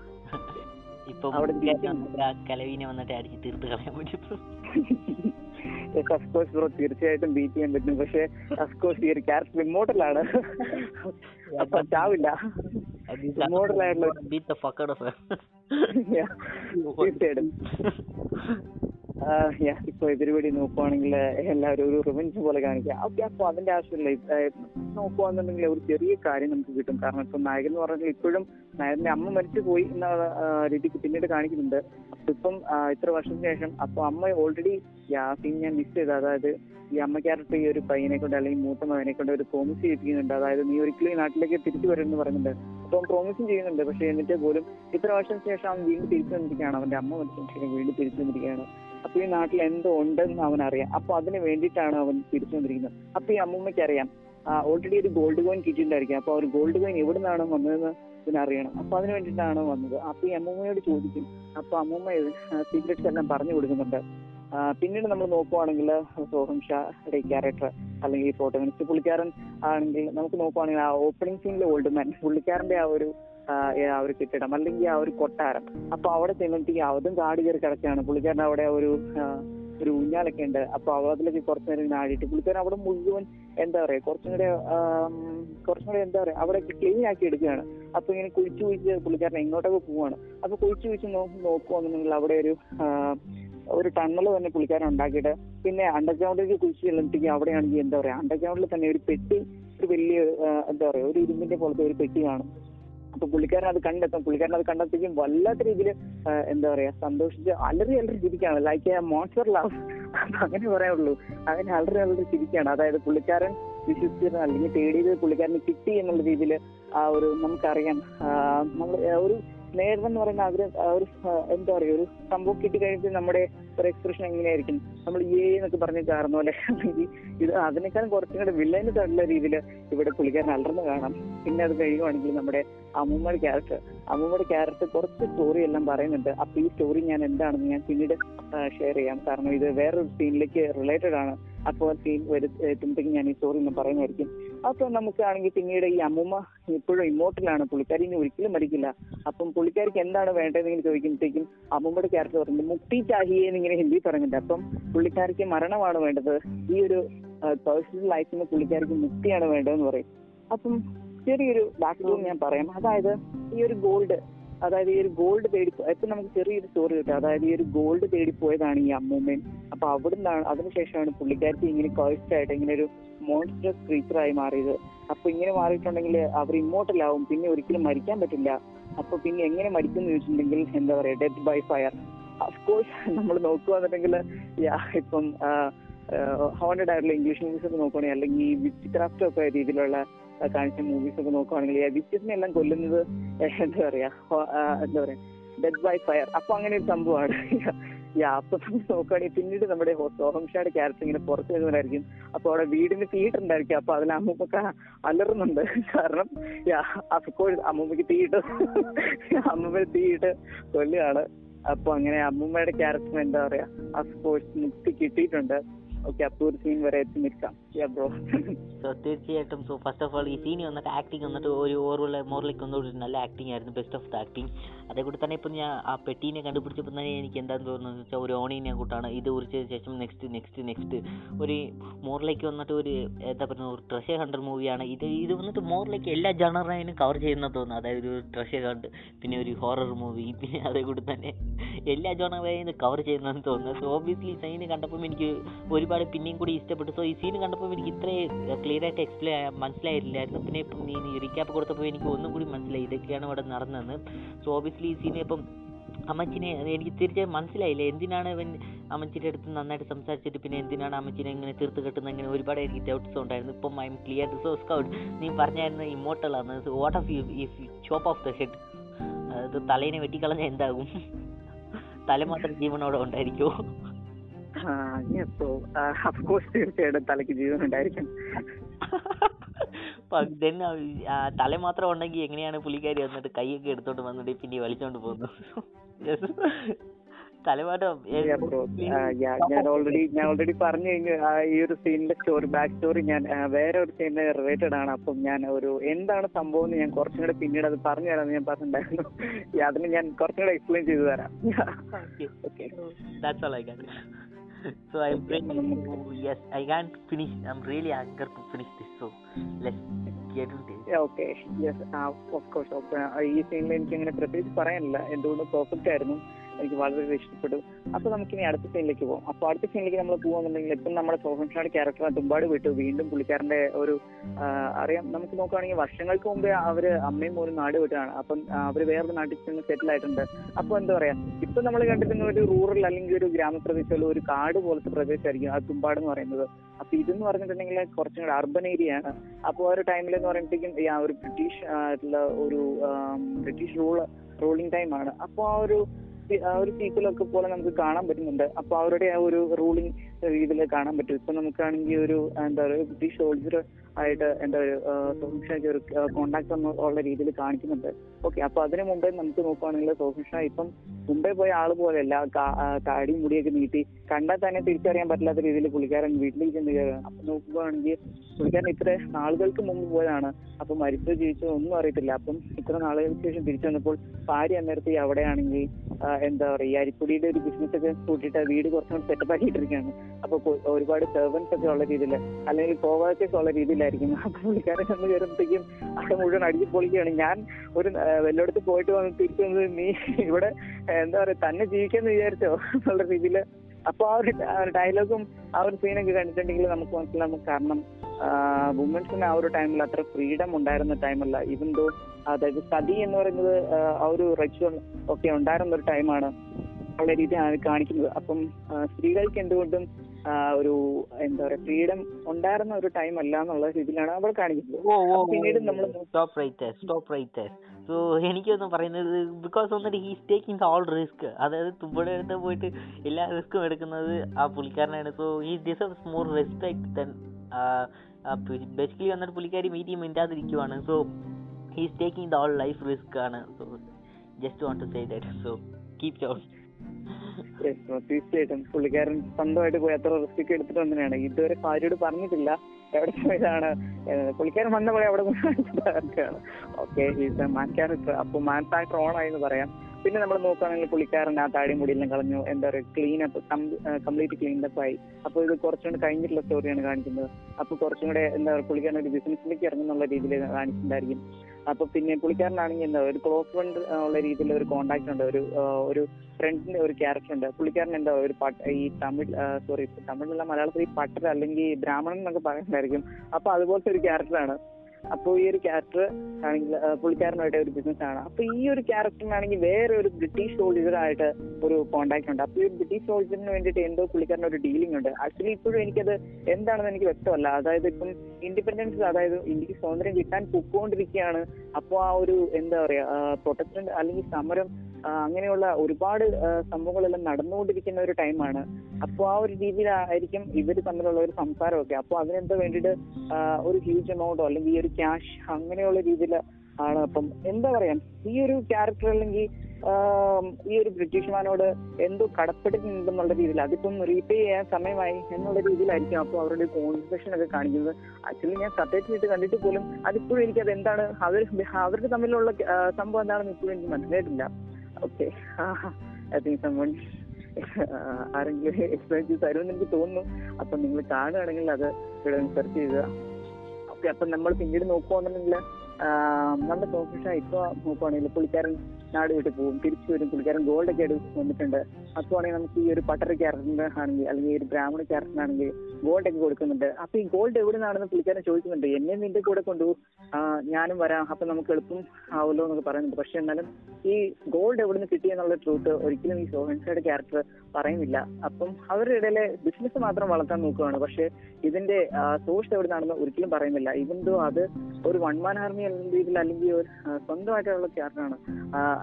അവിടെ കലവീനെ വന്നിട്ട് അടിച്ച് തീർത്ത് കളയാൻ വേണ്ടി അഫ്കോഴ്സ് ബ്രോ തീർച്ചയായിട്ടും ബീറ്റ് ചെയ്യാൻ പറ്റും. പക്ഷെ അഫ്കോഴ്സ് ഈ ഒരു ക്യാരക്ടർ ഇമ്മോട്ടലാണ് അപ്പൊ ചാവില്ല. ഇമ്മോട്ടലായിട്ടുള്ള തീർച്ചയായിട്ടും. ഇപ്പൊ എതിരുപടി നോക്കുവാണെങ്കിൽ എല്ലാവരും ഒരു റിവഞ്ച് പോലെ കാണിക്കുക. ഓക്കെ അപ്പൊ അതിന്റെ ആവശ്യമില്ല. നോക്കുവാന്നുണ്ടെങ്കിൽ ഒരു ചെറിയ കാര്യം നമുക്ക് കിട്ടും. കാരണം ഇപ്പൊ നായകൻ എന്ന് പറഞ്ഞാൽ ഇപ്പോഴും നായകന്റെ അമ്മ മരിച്ചു പോയി എന്ന രീതിക്ക് പിന്നീട് കാണിക്കുന്നുണ്ട്. അപ്പൊ ഇപ്പം ഇത്ര വർഷത്തിന് ശേഷം അപ്പൊ അമ്മ ഓൾറെഡി യാസിൻ സീൻ ഞാൻ മിസ് ചെയ്ത്. അതായത് ഈ ക്യാരക്ടർ ഈ ഒരു പയ്യനെ കൊണ്ട് അല്ലെങ്കിൽ മൂത്ത മകനെ കൊണ്ട് ഒരു പ്രോമിസ് ചെയ്യിപ്പിക്കുന്നുണ്ട്. അതായത് നീ ഒരിക്കലും ഈ നാട്ടിലേക്ക് തിരിച്ചു വരുമെന്ന് പറയുന്നുണ്ട്. അപ്പം പ്രോമിസും ചെയ്യുന്നുണ്ട്. പക്ഷെ എന്നിട്ട് പോലും ഇത്ര വർഷത്തിന് ശേഷം അവൻ വീണ്ടും തിരിച്ചു വന്നിരിക്കുകയാണ്. അവന്റെ അമ്മ മരിച്ചതിന് വീണ്ടും തിരിച്ചു വന്നിരിക്കുകയാണ്. അപ്പൊ ഈ നാട്ടിൽ എന്തോ ഉണ്ടെന്ന് അവൻ അറിയാം അപ്പൊ അതിന് വേണ്ടിയിട്ടാണ് അവൻ തിരിച്ചു വന്നിരിക്കുന്നത് അപ്പൊ ഈ അമ്മൂമ്മയ്ക്ക് അറിയാം ഓൾറെഡി ഒരു ഗോൾഡ് കോയിൻ കിട്ടിയിട്ടുണ്ടായിരിക്കും. അപ്പൊ ഒരു ഗോൾഡ് കോയിൻ എവിടെ നിന്നാണ് വന്നതെന്ന് ഇതിനറിയണം അപ്പൊ അതിന് വേണ്ടിയിട്ടാണ് വന്നത്. അപ്പൊ ഈ അമ്മൂമ്മയോട് ചോദിക്കും. അപ്പൊ അമ്മൂമ്മ സീക്രട്സ് എല്ലാം പറഞ്ഞു കൊടുക്കുന്നുണ്ട്. പിന്നീട് നമ്മൾ നോക്കുവാണെങ്കിൽ സോഹം ഷായുടെ ക്യാരക്ടർ അല്ലെങ്കിൽ ഫോട്ടോഗ്രാഫി പുള്ളിക്കാരൻ ആണെങ്കിൽ നമുക്ക് നോക്കുവാണെങ്കിൽ ആ ഓപ്പണിംഗ് സീനിലെ ഓൾഡ് മാൻ പുള്ളിക്കാരന്റെ ആ ഒരു ആ, ഒരു കെട്ടിടം അല്ലെങ്കിൽ ആ ഒരു കൊട്ടാരം. അപ്പൊ അവിടെ ചെന്നിട്ട് അതും കാട് കയറി കിടക്കുകയാണ്. പുള്ളിക്കാരൻ അവിടെ ഒരു ഒരു ഊഞ്ഞാലൊക്കെ ഉണ്ട്. അപ്പൊ അതിലേക്ക് കുറച്ചു നേരം ഇങ്ങനെ ആടിയിട്ട് പുള്ളിക്കാരൻ അവിടെ മുഴുവൻ എന്താ പറയാ കുറച്ചും കൂടെ കുറച്ചും കൂടെ എന്താ പറയാ അവിടെ ക്ലീൻ ആക്കി എടുക്കുകയാണ്. അപ്പൊ ഇങ്ങനെ കുഴിച്ചു കുഴിച്ച് പുള്ളിക്കാരൻ എങ്ങോട്ടൊക്കെ പോവാണ്. അപ്പൊ കുഴിച്ചു കുഴിച്ച് നോക്കി നോക്കുവാണെന്നുണ്ടെങ്കിൽ അവിടെ ഒരു ഒരു ടണ്ണൽ തന്നെ പുള്ളിക്കാരൻ ഉണ്ടാക്കിയിട്ട് പിന്നെ അണ്ടർഗ്രൗണ്ടിലേക്ക് കുഴിച്ച് ചെല്ലുമ്പോഴത്തേക്ക് അവിടെയാണെങ്കിൽ എന്താ പറയാ അണ്ടർഗ്രൗണ്ടിൽ തന്നെ ഒരു പെട്ടി ഒരു വലിയ എന്താ പറയാ ഒരു ഇരുമ്പിന്റെ പോലത്തെ ഒരു പെട്ടി കാണും. അപ്പൊ പുള്ളിക്കാരൻ അത് കണ്ടെത്തും പുള്ളിക്കാരൻ അത് കണ്ടെത്തിക്കും വല്ലാത്ത രീതിയിൽ എന്താ പറയാ സന്തോഷിച്ച് അലറി അലറി ചിരിക്കാണ് ലൈക്ക് മോൺസ്റ്റർ ലവ് അങ്ങനെ പറയാനുള്ളൂ. അങ്ങനെ അലറി അലറി ചിരിക്കാണ് അതായത് പുള്ളിക്കാരൻ വിശ്വസിച്ചിരുന്ന അല്ലെങ്കിൽ തേടിയത് പുള്ളിക്കാരന് കിട്ടി എന്നുള്ള രീതിയിൽ ആ ഒരു നമുക്കറിയാം. നമ്മൾ ഒരു നേരം എന്ന് പറയുന്ന അവർ ഒരു എന്താ പറയുക ഒരു സംഭവം കിട്ടി കഴിഞ്ഞിട്ട് നമ്മുടെ ഒരു എക്സ്പ്രഷൻ എങ്ങനെയായിരിക്കും? നമ്മൾ ഏ എന്നൊക്കെ പറഞ്ഞ് കാരണം പോലെ അല്ലെങ്കിൽ ഇത് അതിനേക്കാളും കുറച്ചും കൂടെ വില്ലന് തള്ള രീതിയിൽ ഇവിടെ പുള്ളിക്കാരൻ അലർന്ന് കാണാം. പിന്നെ അത് കഴിയുവാണെങ്കിൽ നമ്മുടെ അമ്മൂമ്മയുടെ ക്യാരക്ടർ അമ്മൂമ്മയുടെ ക്യാരക്ടർ കുറച്ച് സ്റ്റോറി എല്ലാം പറയുന്നുണ്ട്. അപ്പൊ ഈ സ്റ്റോറി ഞാൻ എന്താണെന്ന് ഞാൻ പിന്നീട് ഷെയർ ചെയ്യാം. കാരണം ഇത് വേറൊരു സീനിലേക്ക് റിലേറ്റഡ് ആണ്. അപ്പോൾ എത്തുമ്പോഴത്തേക്കും ഞാൻ ഈ സ്റ്റോറി ഒന്ന് പറയുന്നതായിരിക്കും. അപ്പൊ നമുക്കാണെങ്കിൽ പിന്നീട് ഈ അമ്മൂമ്മ ഇപ്പോഴും ഇമോട്ടലാണ്. പുള്ളിക്കാരി ഇനി ഒരിക്കലും മരിക്കില്ല അപ്പം പുള്ളിക്കാരിക്ക് എന്താണ് വേണ്ടതെന്ന് ചോദിക്കുമ്പോഴത്തേക്കും അമ്മൂമ്മയുടെ ക്യാരക്ടർ പറയുന്നത് മുക്തി ചാഹിയെ എന്നിങ്ങനെ ഹിന്ദി പറയുന്നുണ്ട്. അപ്പം പുള്ളിക്കാരിക്ക് മരണമാണ് വേണ്ടത്. ഈ ഒരു പേഴ്സണൽ ലൈഫിൽ നിന്ന് പുള്ളിക്കാരിക്ക് മുക്തിയാണ് വേണ്ടതെന്ന് പറയും. അപ്പം ചെറിയൊരു ബാക്ക്ഗ്രൗണ്ട് ഞാൻ പറയാം. അതായത് ഈ ഒരു ഗോൾഡ് അതായത് ഈ ഒരു ഗോൾഡ് തേടി ഇപ്പൊ നമുക്ക് ചെറിയൊരു സ്റ്റോറി കിട്ടും. അതായത് ഈ ഒരു ഗോൾഡ് തേടി പോയതാണ് ഈ അമ്മൂമ്മൻ. അപ്പൊ അവിടുന്നാണ് അതിനുശേഷമാണ് പുള്ളിക്കാരത്തി ഇങ്ങനെ കഴ്സ്ഡ് ആയിട്ട് ഇങ്ങനെ ഒരു മോൺസ്റ്റർ ക്രീച്ചറായി മാറിയത്. അപ്പൊ ഇങ്ങനെ മാറിയിട്ടുണ്ടെങ്കിൽ അവർ ഇമ്മോർട്ടൽ ആവും. പിന്നെ ഒരിക്കലും മരിക്കാൻ പറ്റില്ല. അപ്പൊ പിന്നെ എങ്ങനെ മരിക്കും എന്ന് ചോദിച്ചിട്ടുണ്ടെങ്കിൽ എന്താ പറയാ ഡെത്ത് ബൈ ഫയർ അഫ്കോഴ്സ് നമ്മൾ നോക്കുകയാണെന്നുണ്ടെങ്കിൽ ഇപ്പം ഹോണ്ടഡ് ആയിട്ടുള്ള ഇംഗ്ലീഷ് മൂവീസ് ഒക്കെ നോക്കുകയാണെങ്കിൽ അല്ലെങ്കിൽ ഈ വിച്ച് ക്രാഫ്റ്റ് ഒക്കെ രീതിയിലുള്ള കാണിച്ച മൂവീസ് ഒക്കെ നോക്കുകയാണെങ്കിൽ വിച്ചസിനെ എല്ലാം കൊല്ലുന്നത് എന്താ പറയാ എന്താ പറയാ ഡെഡ് ബൈ ഫയർ അപ്പൊ അങ്ങനെ ഒരു സംഭവമാണ്. അപ്പൊ നോക്കുകയാണെങ്കിൽ പിന്നീട് നമ്മുടെ സോഹംഷയുടെ സോഹം ഷായുടെ ക്യാരക്ടർ ഇങ്ങനെ പുറത്തു വരുന്നവരായിരിക്കും. അപ്പൊ അവിടെ വീടിന് തീയിട്ടുണ്ടായിരിക്കും അപ്പൊ അതിൽ അമ്മൂമ്മക്ക് അലറുന്നുണ്ട്. കാരണം അഫ്കോഴ്സ് അമ്മൂമ്മക്ക് തീയിട്ട് അമ്മൂമ്മ തീയിട്ട് കൊല്ലുകയാണ്. അപ്പൊ അങ്ങനെ അമ്മൂമ്മയുടെ ക്യാരക്ടർ എന്താ പറയാ അഫ്കോഴ്സ് മുക്തി കിട്ടിയിട്ടുണ്ട്. ഒരു സീൻ തീർച്ചയായിട്ടും. സോ ഫസ്റ്റ് ഓഫ് ഓൾ ഈ സീനി വന്നിട്ട് ആക്ടിങ് വന്നിട്ട് ഒരു ഓർവുള്ള മോറിലേക്ക് വന്നുകൊണ്ട് നല്ല ആക്ടിങ് ആയിരുന്നു. ബെസ്റ്റ് ഓഫ് ദ ആക്ടിങ് അതേകൂടി തന്നെ ഇപ്പം ഞാൻ ആ പെട്ടീനെ കണ്ടുപിടിച്ചപ്പോൾ തന്നെ എനിക്ക് എന്താന്ന് തോന്നുന്നത് വെച്ചാൽ ഒരു ഓണീനെ കൂട്ടാണ്. ഇത് കുറിച്ചതിന് ശേഷം നെക്സ്റ്റ് നെക്സ്റ്റ് നെക്സ്റ്റ് ഒരു മോറിലേക്ക് വന്നിട്ട് ഒരു എന്താ പറയുക ഒരു ട്രഷർ ഹണ്ടർ മൂവിയാണ് ഇത് ഇത് വന്നിട്ട് മോറിലേക്ക് എല്ലാ ജണറിനും കവർ ചെയ്യുന്ന തോന്നുന്നു. അതായത് ഒരു ട്രഷർ ഹണ്ട് പിന്നെ ഒരു ഹൊറർ മൂവി പിന്നെ അതേകൂടി തന്നെ എല്ലാ ജോണറേയും കവർ ചെയ്യുന്നതെന്ന് തോന്നുന്നു. സോ ഓബിയസ്ലി സൈന് കണ്ടപ്പം എനിക്ക് ഒരുപാട് പിന്നെയും കൂടി ഇഷ്ടപ്പെട്ടു. സോ ഈ സീൻ കണ്ടപ്പോൾ എനിക്ക് ഇത്രയും ക്ലിയർ ആയിട്ട് എക്സ്പ്ലെയിൻ മനസ്സിലായിരുന്നില്ലായിരുന്നു പിന്നെ ഇപ്പം നീ റീക്യാപ്പ് കൊടുത്തപ്പോൾ എനിക്ക് ഒന്നും കൂടി മനസ്സിലായി ഇതൊക്കെയാണ് ഇവിടെ നടന്നതെന്ന്. സോ ഓബിയസ്ലി ഈ സീൻ ഇപ്പം അമ്മച്ചിനെ എനിക്ക് തീർച്ചയായും മനസ്സിലായില്ല. എന്തിനാണ് ഇവൻ അമ്മച്ചിന്റെ അടുത്ത് നന്നായിട്ട് സംസാരിച്ചിട്ട് പിന്നെ എന്തിനാണ് അമ്മച്ചിനെ ഇങ്ങനെ തീർത്ത് കെട്ടുന്നത്? ഇങ്ങനെ ഒരുപാട് എനിക്ക് ഡൗട്ട്സ് ഉണ്ടായിരുന്നു. ഇപ്പം I am clear so Scout നീ പറഞ്ഞായിരുന്നു ഇമ്മോർട്ടൽ ആണ്. What of you if chop off the head അത് തലേനെ വെട്ടിക്കളഞ്ഞാൽ എന്താകും? തല മാത്രം ജീവനോടെ ഉണ്ടായിരിക്കുമോ ജീവൻ ഉണ്ടായിരിക്കും ദെൻ തല മാത്രം ഉണ്ടെങ്കിൽ എങ്ങനെയാണ് പുള്ളിക്കാരി വന്നിട്ട് കൈയൊക്കെ എടുത്തോണ്ട് വന്നിട്ട് പിന്നെ വലിച്ചോണ്ട് പോകുന്നത്. Ah, ഞാൻ ഓൾറെഡി ഞാൻ ഓൾറെഡി പറഞ്ഞു കഴിഞ്ഞു. ഈ ഒരു സീനിന്റെ സ്റ്റോറി ബാക്ക് സ്റ്റോറി ഞാൻ വേറെ ഒരു സീനിന് റിലേറ്റഡ് ആണ്. അപ്പം ഞാൻ ഒരു എന്താണ് സംഭവം എന്ന് ഞാൻ കുറച്ചും കൂടെ പിന്നീട് അത് പറഞ്ഞു തരാമെന്ന് ഞാൻ പറഞ്ഞിട്ടുണ്ടായിരുന്നു. അതിന് ഞാൻ കുറച്ചും കൂടെ എക്സ്പ്ലെയിൻ ചെയ്തു തരാം. Okay So I'm to, yes, I can't finish. I'm really eager to finish this. So let's get into it. okay yes of okay yes of course ഈ സീനിൽ എനിക്ക് അങ്ങനെ പ്രത്യേകിച്ച് പറയാനില്ല എന്തുകൊണ്ട് പെർഫെക്റ്റ് ആയിരുന്നു എനിക്ക് വളരെ ഇഷ്ടപ്പെട്ടു. അപ്പൊ നമുക്ക് ഇനി അടുത്ത സീനിലേക്ക് പോകാം അപ്പൊ അടുത്ത സീനിലേക്ക് നമ്മൾ പോകുന്നുണ്ടെങ്കിൽ ഇപ്പം നമ്മുടെ സോഹൻ ഷായുടെ ക്യാരക്ടർ തുമ്പാട് വിട്ടു വീണ്ടും പുള്ളിക്കാരന്റെ ഒരു അറിയാം നമുക്ക് നോക്കുകയാണെങ്കിൽ വർഷങ്ങൾക്ക് മുമ്പേ അവർ അമ്മയും മോനും നാട് വിട്ടാണ് അപ്പം അവർ വേറൊരു നാട്ടിൽ ചെന്ന് സെറ്റിൽ ആയിട്ടുണ്ട്. അപ്പൊ എന്താ പറയാ ഇപ്പൊ നമ്മൾ കണ്ടിരുന്ന ഒരു റൂറൽ അല്ലെങ്കിൽ ഒരു ഗ്രാമപ്രദേശമുള്ള ഒരു കാട് പോലത്തെ പ്രദേശമായിരിക്കും ആ തുമ്പാട് എന്ന് പറയുന്നത്. അപ്പൊ ഇതെന്ന് പറഞ്ഞിട്ടുണ്ടെങ്കിൽ കുറച്ചും കൂടെ അർബൻ ഏരിയ ആണ്. അപ്പോൾ ആ ഒരു ടൈമിൽ എന്ന് പറയുമ്പോഴത്തേക്കും ഒരു ബ്രിട്ടീഷ് ആയിട്ടുള്ള ഒരു ബ്രിട്ടീഷ് റൂൾ റൂളിംഗ് ടൈം ആണ്. അപ്പോൾ ആ ഒരു ആ ഒരു പീപ്പിളൊക്കെ പോലെ നമുക്ക് കാണാൻ പറ്റുന്നുണ്ട്. അപ്പൊ അവരുടെ ആ ഒരു റൂളിംഗ് രീതിയിൽ കാണാൻ പറ്റും. ഇപ്പൊ നമുക്കാണെങ്കിൽ ഒരു എന്താ പറയുക ബ്രിട്ടീഷ് സോൾജർ ആയിട്ട് എന്താ ഒരു ഒരു കോണ്ടാക്ട് ഉള്ള രീതിയിൽ കാണിക്കുന്നുണ്ട്. ഓക്കെ അപ്പൊ അതിനു മുമ്പേ നമുക്ക് നോക്കുവാണെങ്കിൽ സോഫിഷ ഇപ്പം മുമ്പേ പോയ ആൾ പോലെയല്ല. താടി മുടിയൊക്കെ നീട്ടി കണ്ടാൽ തന്നെ തിരിച്ചറിയാൻ പറ്റാത്ത രീതിയിൽ പുള്ളിക്കാരൻ വീട്ടിലേക്ക് ചെന്ന് കയറുകയാണ് അപ്പൊ നോക്കുകയാണെങ്കിൽ പുള്ളിക്കാരൻ ഇത്ര നാളുകൾക്ക് മുമ്പ് പോയതാണ്. അപ്പൊ മരിച്ചോ ജീവിച്ചോ ഒന്നും അറിയത്തില്ല. അപ്പം ഇത്ര നാളുകൾക്ക് ശേഷം തിരിച്ചു വന്നപ്പോൾ ഭാര്യ അന്നേരത്തി അവിടെയാണെങ്കിൽ എന്താ പറയുക അരിപ്പൊടിയുടെ ഒരു ബിസിനസ് ഒക്കെ കൂട്ടിയിട്ട് വീട് കുറച്ചും കൂടി സെറ്റപ്പ് ആക്കിയിട്ടിരിക്കുകയാണ്. അപ്പൊ ഒരുപാട് സെർവൻസ് ഒക്കെ ഉള്ള രീതിയിൽ അല്ലെങ്കിൽ കോവർക്കേഴ്സ് ഉള്ള രീതിയിലായിരിക്കും അപ്പൊ പുള്ളിക്കാരൻ ചെന്ന് കയറുമ്പോഴത്തേക്കും അവിടെ മുഴുവൻ അടിച്ച് പൊളിക്കുകയാണ്. ഞാൻ ഒരു വെല്ലടത്ത് പോയിട്ട് വന്ന് തിരിച്ചു വന്നത് നീ ഇവിടെ എന്താ പറയാ തന്നെ ജീവിക്കാന്ന് വിചാരിച്ചോ? എന്നുള്ള രീതിയിൽ അപ്പൊ ആ ഒരു ഡയലോഗും ആ ഒരു സീനൊക്കെ കണ്ടിട്ടുണ്ടെങ്കിൽ നമുക്ക് മനസ്സിലാവും കാരണം വുമൻസിന് ആ ഒരു ടൈമിൽ അത്ര ഫ്രീഡം ഉണ്ടായിരുന്ന ടൈമല്ല ഇവൻ ദോ അതായത് സതി എന്ന് പറയുന്നത് ആ ഒരു റിച്വൽ ഒക്കെ ഉണ്ടായിരുന്ന ഒരു ടൈമാണ് ഉള്ള രീതിയാണ് കാണിക്കുന്നത്. അപ്പം സ്ത്രീകൾക്ക് എന്തുകൊണ്ടും ഒരു എന്താ പറയാ ഫ്രീഡം ഉണ്ടായിരുന്ന ഒരു ടൈം അല്ല എന്നുള്ള രീതിയിലാണ് അവൾ കാണിക്കുന്നത്. പിന്നീട് നമ്മൾ stop right stop right so എനിക്കൊന്നും പറയുന്നത് ബിക്കോസ് വന്നിട്ട് ഹീസ് ടേക്കിംഗ് ഓൾ റിസ്ക് അതായത് തുമ്പടെ അടുത്ത് പോയിട്ട് എല്ലാ റിസ്ക്കും എടുക്കുന്നത് ആ പുള്ളിക്കാരനാണ്. So he deserves more respect than basically വന്നിട്ട് പുള്ളിക്കാരി മീറ്റ് ചെയ്യും മിണ്ടാതിരിക്കുവാണ്. So he's taking the all life risk ആണ്. So just want to say that so keep bro. തീർച്ചയായിട്ടും. പുള്ളിക്കാരൻ സ്വന്തമായിട്ട് പോയി അത്ര റിസ്ക് എടുത്തിട്ട് വന്നതാണ് ഇതുവരെ ഭാര്യയോട് പറഞ്ഞിട്ടില്ല. എവിടെ പോയതാണ്? പുള്ളിക്കാരൻ വന്ന പോലെ അവിടെ കാണിച്ചിട്ടാണ് ഓക്കെ മാൻ ക്യാരക്ടർ അപ്പൊ മാൻ ഫാക്ടർ ഓൺ ആയി എന്ന് പറയാം. പിന്നെ നമ്മൾ നോക്കുകയാണെങ്കിൽ പുള്ളിക്കാരൻ ആ താടി മുടിയെല്ലാം കളഞ്ഞു. എന്താ പറയുക clean up complete clean up ആയി. അപ്പൊ ഇത് കുറച്ചുകൂടി കഴിഞ്ഞിട്ടുള്ള സ്റ്റോറിയാണ് കാണിക്കുന്നത്. അപ്പൊ കുറച്ചും കൂടെ എന്താ പറയുക പുള്ളിക്കാരൻ ഒരു ബിസിനസ്സിലേക്ക് ഇറങ്ങുന്നുള്ള രീതിയിൽ കാണിച്ചിട്ടുണ്ടായിരിക്കും. അപ്പൊ പിന്നെ പുള്ളിക്കാരനാണെങ്കിൽ എന്താ ഒരു ക്ലോസ് ഫ്രണ്ട് ഉള്ള രീതിയിൽ ഒരു കോണ്ടാക്ട് ഉണ്ട്. ഒരു ഒരു ഫ്രണ്ടിന്റെ ഒരു ക്യാരക്ടർ ഉണ്ട്. പുള്ളിക്കാരൻ എന്താ ഒരു ഈ തമിഴ് സോറി തമിഴിലല്ല മലയാളത്തിൽ ഈ പട്ടർ അല്ലെങ്കിൽ ബ്രാഹ്മണൻ എന്നൊക്കെ പറയുന്നതായിരിക്കും. അപ്പൊ അതുപോലത്തെ ഒരു ക്യാരക്ടറാണ് അപ്പോൾ ഈ ഒരു ക്യാരക്ടർ ആണെങ്കിൽ പുള്ളിക്കാരനായിട്ട് ഒരു ബിസിനസ് ആണ്. അപ്പൊ ഈ ഒരു ക്യാരക്ടറിനാണെങ്കിൽ വേറെ ഒരു ബ്രിട്ടീഷ് സോൾജറായിട്ട് ഒരു കോണ്ടാക്ട് ഉണ്ട്. അപ്പൊ ഈ ബ്രിട്ടീഷ് സോൾജറിന് വേണ്ടിയിട്ട് എന്തോ പുള്ളിക്കാരന്റെ ഒരു ഡീലിംഗ് ഉണ്ട്. ആക്ച്വലി ഇപ്പോഴും എനിക്കത് എന്താണെന്ന് എനിക്ക് വ്യക്തമല്ല. അതായത് ഇപ്പം ഇൻഡിപെൻഡൻസ് അതായത് ഇന്ത്യയ്ക്ക് സ്വാതന്ത്ര്യം കിട്ടാൻ പൊക്കോണ്ടിരിക്കുകയാണ് അപ്പോൾ ആ ഒരു എന്താ പറയാ പ്രൊട്ടസ്റ്റന്റ് അല്ലെങ്കിൽ സമരം അങ്ങനെയുള്ള ഒരുപാട് സംഭവങ്ങളെല്ലാം നടന്നുകൊണ്ടിരിക്കുന്ന ഒരു ടൈമാണ് അപ്പോൾ ആ ഒരു രീതിയിലായിരിക്കും ഇവർ തമ്മിലുള്ള ഒരു സംസാരമൊക്കെ. അപ്പോൾ അതിനെന്താ വേണ്ടിയിട്ട് ഒരു ഹ്യൂജ് എമൗണ്ടോ അല്ലെങ്കിൽ ഈ ഒരു ക്യാഷ് അങ്ങനെയുള്ള രീതിയിൽ ആണ് അപ്പം എന്താ പറയാ? ഈ ഒരു ക്യാരക്ടർ അല്ലെങ്കിൽ ഈ ഒരു ബ്രിട്ടീഷ്മാനോട് എന്തോ കടപ്പെട്ടിട്ടുണ്ടെന്നുള്ള രീതിയിൽ അതിപ്പം റീപേ ചെയ്യാൻ സമയമായി എന്നുള്ള രീതിയിലായിരിക്കും അപ്പോൾ അവരുടെ കോൺസെഷൻ ഒക്കെ കാണിക്കുന്നത്. ആക്ച്വലി ഞാൻ സത്യത്തിൽ ഇട്ട് കണ്ടിട്ട് പോലും അതിപ്പോഴും എനിക്ക് അത് എന്താണ് അവർ അവർക്ക് തമ്മിലുള്ള സംഭവം എന്താണെന്ന് ഇപ്പോഴും എനിക്ക് മനസ്സിലായിട്ടില്ല. ഓക്കെ ഐ തിങ്ക് സമ്മൺ ആരെങ്കിലും എക്സ്പ്ലെയിൻ തരുമെന്ന് എനിക്ക് തോന്നുന്നു. അപ്പം നിങ്ങൾ കാണുകയാണെങ്കിൽ അത് ഇവിടെ സെർച്ച് ചെയ്യുക അപ്പം നമ്മൾ പിന്നീട് നോക്കുവാണെന്നുണ്ടെങ്കിൽ നമ്മുടെ സോഫിഷ ഇപ്പൊ നോക്കുവാണെങ്കിൽ പുള്ളിക്കാരൻ നാട് വിട്ട് പോകും. തിരിച്ചു വരും. പുള്ളിക്കാരൻ ഗോൾഡ് ഒക്കെ എടുത്ത് വന്നിട്ടുണ്ട്. അപ്പോഴാണെങ്കിൽ നമുക്ക് ഈ ഒരു പട്ടർ ക്യാരക്ടറിന്റെ ആണെങ്കിൽ അല്ലെങ്കിൽ ഒരു ബ്രാഹ്മണ ക്യാരക്ടറിനാണെങ്കിൽ ഗോൾഡ് ഒക്കെ കൊടുക്കുന്നുണ്ട്. അപ്പൊ ഈ ഗോൾഡ് എവിടെ നിന്നാണെന്ന് പുള്ളിക്കാരൻ ചോദിക്കുന്നുണ്ട്. എന്നെ നിന്റെ കൂടെ കൊണ്ടുപോകും ഞാനും വരാം. അപ്പൊ നമുക്ക് എളുപ്പം ആവുമല്ലോ എന്നൊക്കെ പറയുന്നുണ്ട്. പക്ഷെ എന്നാലും ഈ ഗോൾഡ് എവിടെ നിന്ന് കിട്ടിയെന്നുള്ള ട്രൂത്ത് ഒരിക്കലും ഈ സോഹൻസയുടെ ക്യാരക്ടർ പറയുന്നില്ല. അപ്പം അവരുടെ ഇടയിലെ ബിസിനസ് മാത്രം വളർത്താൻ നോക്കുകയാണ്. പക്ഷെ ഇതിന്റെ സോഴ്സ് എവിടെ നിന്നാണെന്ന് ഒരിക്കലും പറയുന്നില്ല. ഇവന്തോ അത് ഒരു വൺമാൻ ആർമി എന്ന രീതിയിൽ അല്ലെങ്കിൽ ഒരു സ്വന്തമായിട്ടുള്ള ക്യാരക്ടറാണ്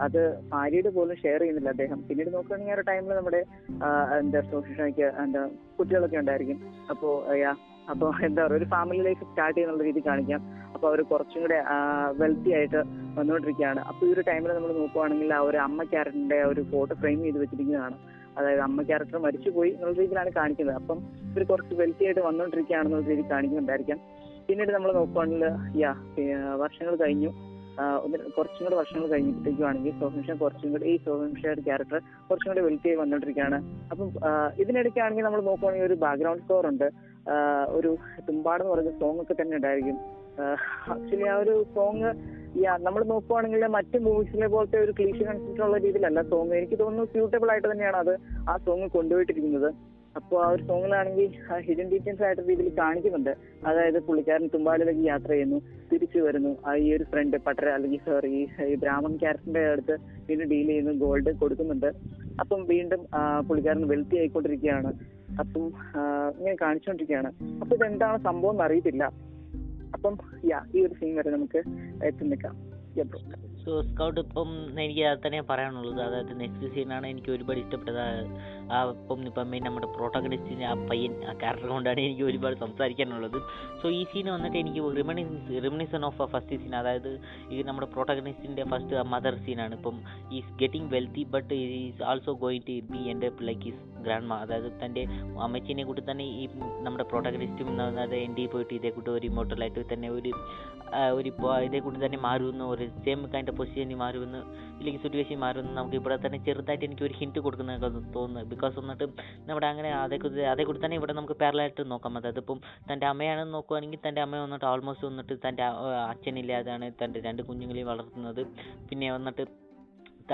അത് ഭാര്യയുടെ പോലും ഷെയർ ചെയ്യുന്നില്ല അദ്ദേഹം. പിന്നീട് നോക്കുകയാണെങ്കിൽ ആ ഒരു ടൈമിൽ നമ്മുടെ എന്താ സോഷ്യക്ക് എന്താ കുട്ടികളൊക്കെ ഉണ്ടായിരിക്കും. അപ്പോ യാ അപ്പൊ എന്താ പറയുക ഒരു ഫാമിലി ലൈഫ് സ്റ്റാർട്ട് ചെയ്യുന്നുള്ള രീതി കാണിക്കാം. അപ്പൊ അവർ കുറച്ചും കൂടെ വെൽത്തി ആയിട്ട് വന്നുകൊണ്ടിരിക്കുകയാണ്. അപ്പൊ ഈ ഒരു ടൈമിൽ നമ്മൾ നോക്കുവാണെങ്കിൽ ആ ഒരു അമ്മ ക്യാരക്ടറിന്റെ ഒരു ഫോട്ടോ ഫ്രെയിം ചെയ്ത് വെച്ചിരിക്കുന്നതാണ്. അതായത് അമ്മ ക്യാരക്ടർ മരിച്ചുപോയി എന്നുള്ള രീതിയിലാണ് കാണിക്കുന്നത്. അപ്പം ഇവർ കുറച്ച് വെൽത്തി ആയിട്ട് വന്നുകൊണ്ടിരിക്കുകയാണെന്നുള്ള രീതി കാണിക്കുന്നുണ്ടായിരിക്കാം. പിന്നീട് നമ്മൾ നോക്കുവാണെങ്കിൽ യാ വർഷങ്ങൾ കഴിഞ്ഞു. കുറച്ചും കൂടെ വർഷങ്ങൾ കഴിഞ്ഞപ്പോഴത്തേക്കുവാണെങ്കിൽ സോഹംഷ കുറച്ചും കൂടെ ഈ സോഹംഷയുടെ ക്യാരക്ടർ കുറച്ചും കൂടെ വെൽത്തി ആയി വന്നുകൊണ്ടിരിക്കുകയാണ് അപ്പം ഇതിനിടയ്ക്കാണെങ്കിൽ നമ്മൾ നോക്കുവാണെങ്കിൽ ഒരു ബാക്ക്ഗ്രൗണ്ട് സ്കോർ ഉണ്ട്. ഒരു തുമ്പാട് എന്ന് പറയുന്ന സോങ് ഒക്കെ തന്നെ ഉണ്ടായിരിക്കും. ആക്ച്വലി ആ ഒരു സോങ് നമ്മൾ നോക്കുവാണെങ്കിൽ മറ്റു മൂവീസിലെ പോലത്തെ ഒരു ക്ലീഷ കൺസെപ്റ്റ് ഉള്ള രീതിയിലല്ല സോങ് എനിക്ക് തോന്നുന്നു സ്യൂട്ടബിൾ ആയിട്ട് തന്നെയാണ് അത് ആ സോങ് കൊണ്ടുപോയിട്ടിരിക്കുന്നത്. അപ്പോൾ ആ ഒരു സോങ്ങിലാണെങ്കിൽ ഹിഡൻ ഡീറ്റെയിൽസ് ആയിട്ട് രീതിയിൽ കാണിക്കുന്നുണ്ട്. അതായത് പുള്ളിക്കാരൻ തുമ്പാലിലേക്ക് യാത്ര ചെയ്യുന്നു തിരിച്ചു വരുന്നു. ആ ഈ ഒരു ഫ്രണ്ട് പട്ടര അല്ലെങ്കിൽ സോറി ഈ ബ്രാഹ്മൺ ക്യാരക്ടറിന്റെ അടുത്ത് വീണ്ടും ഡീൽ ചെയ്യുന്നു ഗോൾഡ് കൊടുക്കുന്നുണ്ട്. അപ്പം വീണ്ടും പുള്ളിക്കാരൻ വെൽത്തി ആയിക്കൊണ്ടിരിക്കുകയാണ്. അപ്പം ഇങ്ങനെ കാണിച്ചുകൊണ്ടിരിക്കുകയാണ്. അപ്പൊ ഇതെന്താണ് സംഭവം എന്ന് അറിയത്തില്ല. അപ്പം യാ ഈ ഒരു സീൻ വരെ നമുക്ക് എത്തി നിൽക്കാം സോ സ്കൗട്ട് ഇപ്പം എനിക്ക് അത് തന്നെ പറയാനുള്ളത്. അതായത് നെക്സ്റ്റ് സീനാണ് എനിക്ക് ഒരുപാട് ഇഷ്ടപ്പെട്ടത്. ആ- ആ ഇപ്പം ഇപ്പം നമ്മുടെ പ്രോട്ടഗണിസ്റ്റിന് ആ പയ്യൻ ആ ക്യാരക്ടർ കൊണ്ടാണ് എനിക്ക് ഒരുപാട് സംസാരിക്കാനുള്ളത്. സോ ഈ സീൻ വന്നിട്ട് എനിക്ക് റിമണിസ് റിമണിസൺ ഓഫ് ഫസ്റ്റ് സീൻ അതായത് ഈ നമ്മുടെ പ്രോട്ടഗണിസ്റ്റിന്റെ ഫസ്റ്റ് മദർ സീനാണ് ഇപ്പം is getting wealthy but is also going to be എന്റെ ലൈക്ക് ഈസ് ഗ്രാൻഡ് മാ അതായത് തന്റെ അമ്മച്ചിനെ കൂട്ടി തന്നെ ഈ നമ്മുടെ പ്രോട്ടഗണിസ്റ്റും അതായത് എന്റെ പോയിട്ട് ഇതേ കൂട്ടി ഒരു ഇമോട്ടലായിട്ട് തന്നെ ഒരു ഒരു ഇതേ കൂട്ടി തന്നെ മാറുമെന്ന് ഒരു സെയിം കൈൻഡ് പൊസിഷനിൽ മാറുമെന്ന് ഇല്ലെങ്കിൽ സിറ്റുവേഷൻ മാറുമെന്ന് നമുക്ക് ഇവിടെ തന്നെ ചെറുതായിട്ട് എനിക്ക് ഒരു ഹിന്റ് കൊടുക്കുന്നതൊക്കെ തോന്നുന്നു. ബിക്കോസ് വന്നിട്ട് നമ്മുടെ അങ്ങനെ അതേ കൂടി അതേ കൂടി തന്നെ ഇവിടെ നമുക്ക് പാരലായിട്ട് നോക്കാം. അതായത് ഇപ്പം തന്റെ അമ്മയാണെന്ന് നോക്കുവാണെങ്കിൽ തന്റെ അമ്മ വന്നിട്ട് ഓൾമോസ്റ്റ് വന്നിട്ട് തന്റെ അച്ഛനില്ലാതെയാണ് തന്റെ രണ്ട് കുഞ്ഞുങ്ങളെയും വളർത്തുന്നത്. പിന്നെ വന്നിട്ട്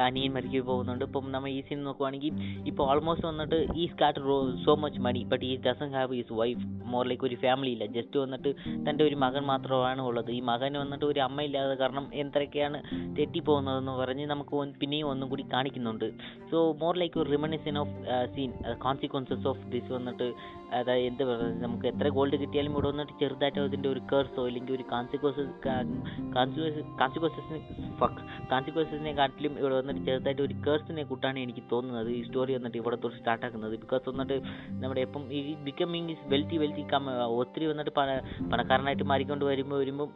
അനിയൻ മരിച്ചു പോകുന്നുണ്ട്. ഇപ്പം നമ്മൾ ഈ സീൻ നോക്കുവാണെങ്കിൽ ഇപ്പോൾ ഓൾമോസ്റ്റ് വന്നിട്ട് ഈ സ്കാട്ട് so much money but he doesn't have his wife more like ഒരു ഫാമിലി ഇല്ല. ജസ്റ്റ് വന്നിട്ട് തന്റെ ഒരു മകൻ മാത്രമാണ് ഉള്ളത്. ഈ മകന് വന്നിട്ട് ഒരു അമ്മ ഇല്ലാതെ കാരണം എന്തൊക്കെയാണ് തെറ്റിപ്പോകുന്നതെന്ന് പറഞ്ഞ് നമുക്ക് പിന്നെയും ഒന്നും കൂടി കാണിക്കുന്നുണ്ട്. സോ മോർ ലൈക്ക് ഒരു reminiscent of scene consequences of this വന്നിട്ട് അതായത് എന്ത് പറയുന്നത് നമുക്ക് എത്ര ഗോൾഡ് കിട്ടിയാലും ഇവിടെ വന്നിട്ട് ചെറുതായിട്ട് അതിന്റെ ഒരു കേഴ്സോ അല്ലെങ്കിൽ ഒരു കാൺസിക്വൻസ് കാൺസിക്വൻസ് കോൺസിക്വൻസസിനെ കാട്ടിലും ഇവിടെ വന്നിട്ട് ചെറുതായിട്ട് ഒരു കേഴ്സിനെ കൂട്ടാണ് എനിക്ക് തോന്നുന്നത്. ഈ സ്റ്റോറി വന്നിട്ട് ഇവിടെ തൊട്ട് സ്റ്റാർട്ട് ആക്കുന്നത്. ബിക്കോസ് വന്നിട്ട് നമ്മുടെ ഇപ്പം ഈ becoming is wealthy wealthy come ഒത്തിരി വന്നിട്ട് പണ പണക്കാരനായിട്ട് മാറിക്കൊണ്ട് വരുമ്പോൾ വരുമ്പം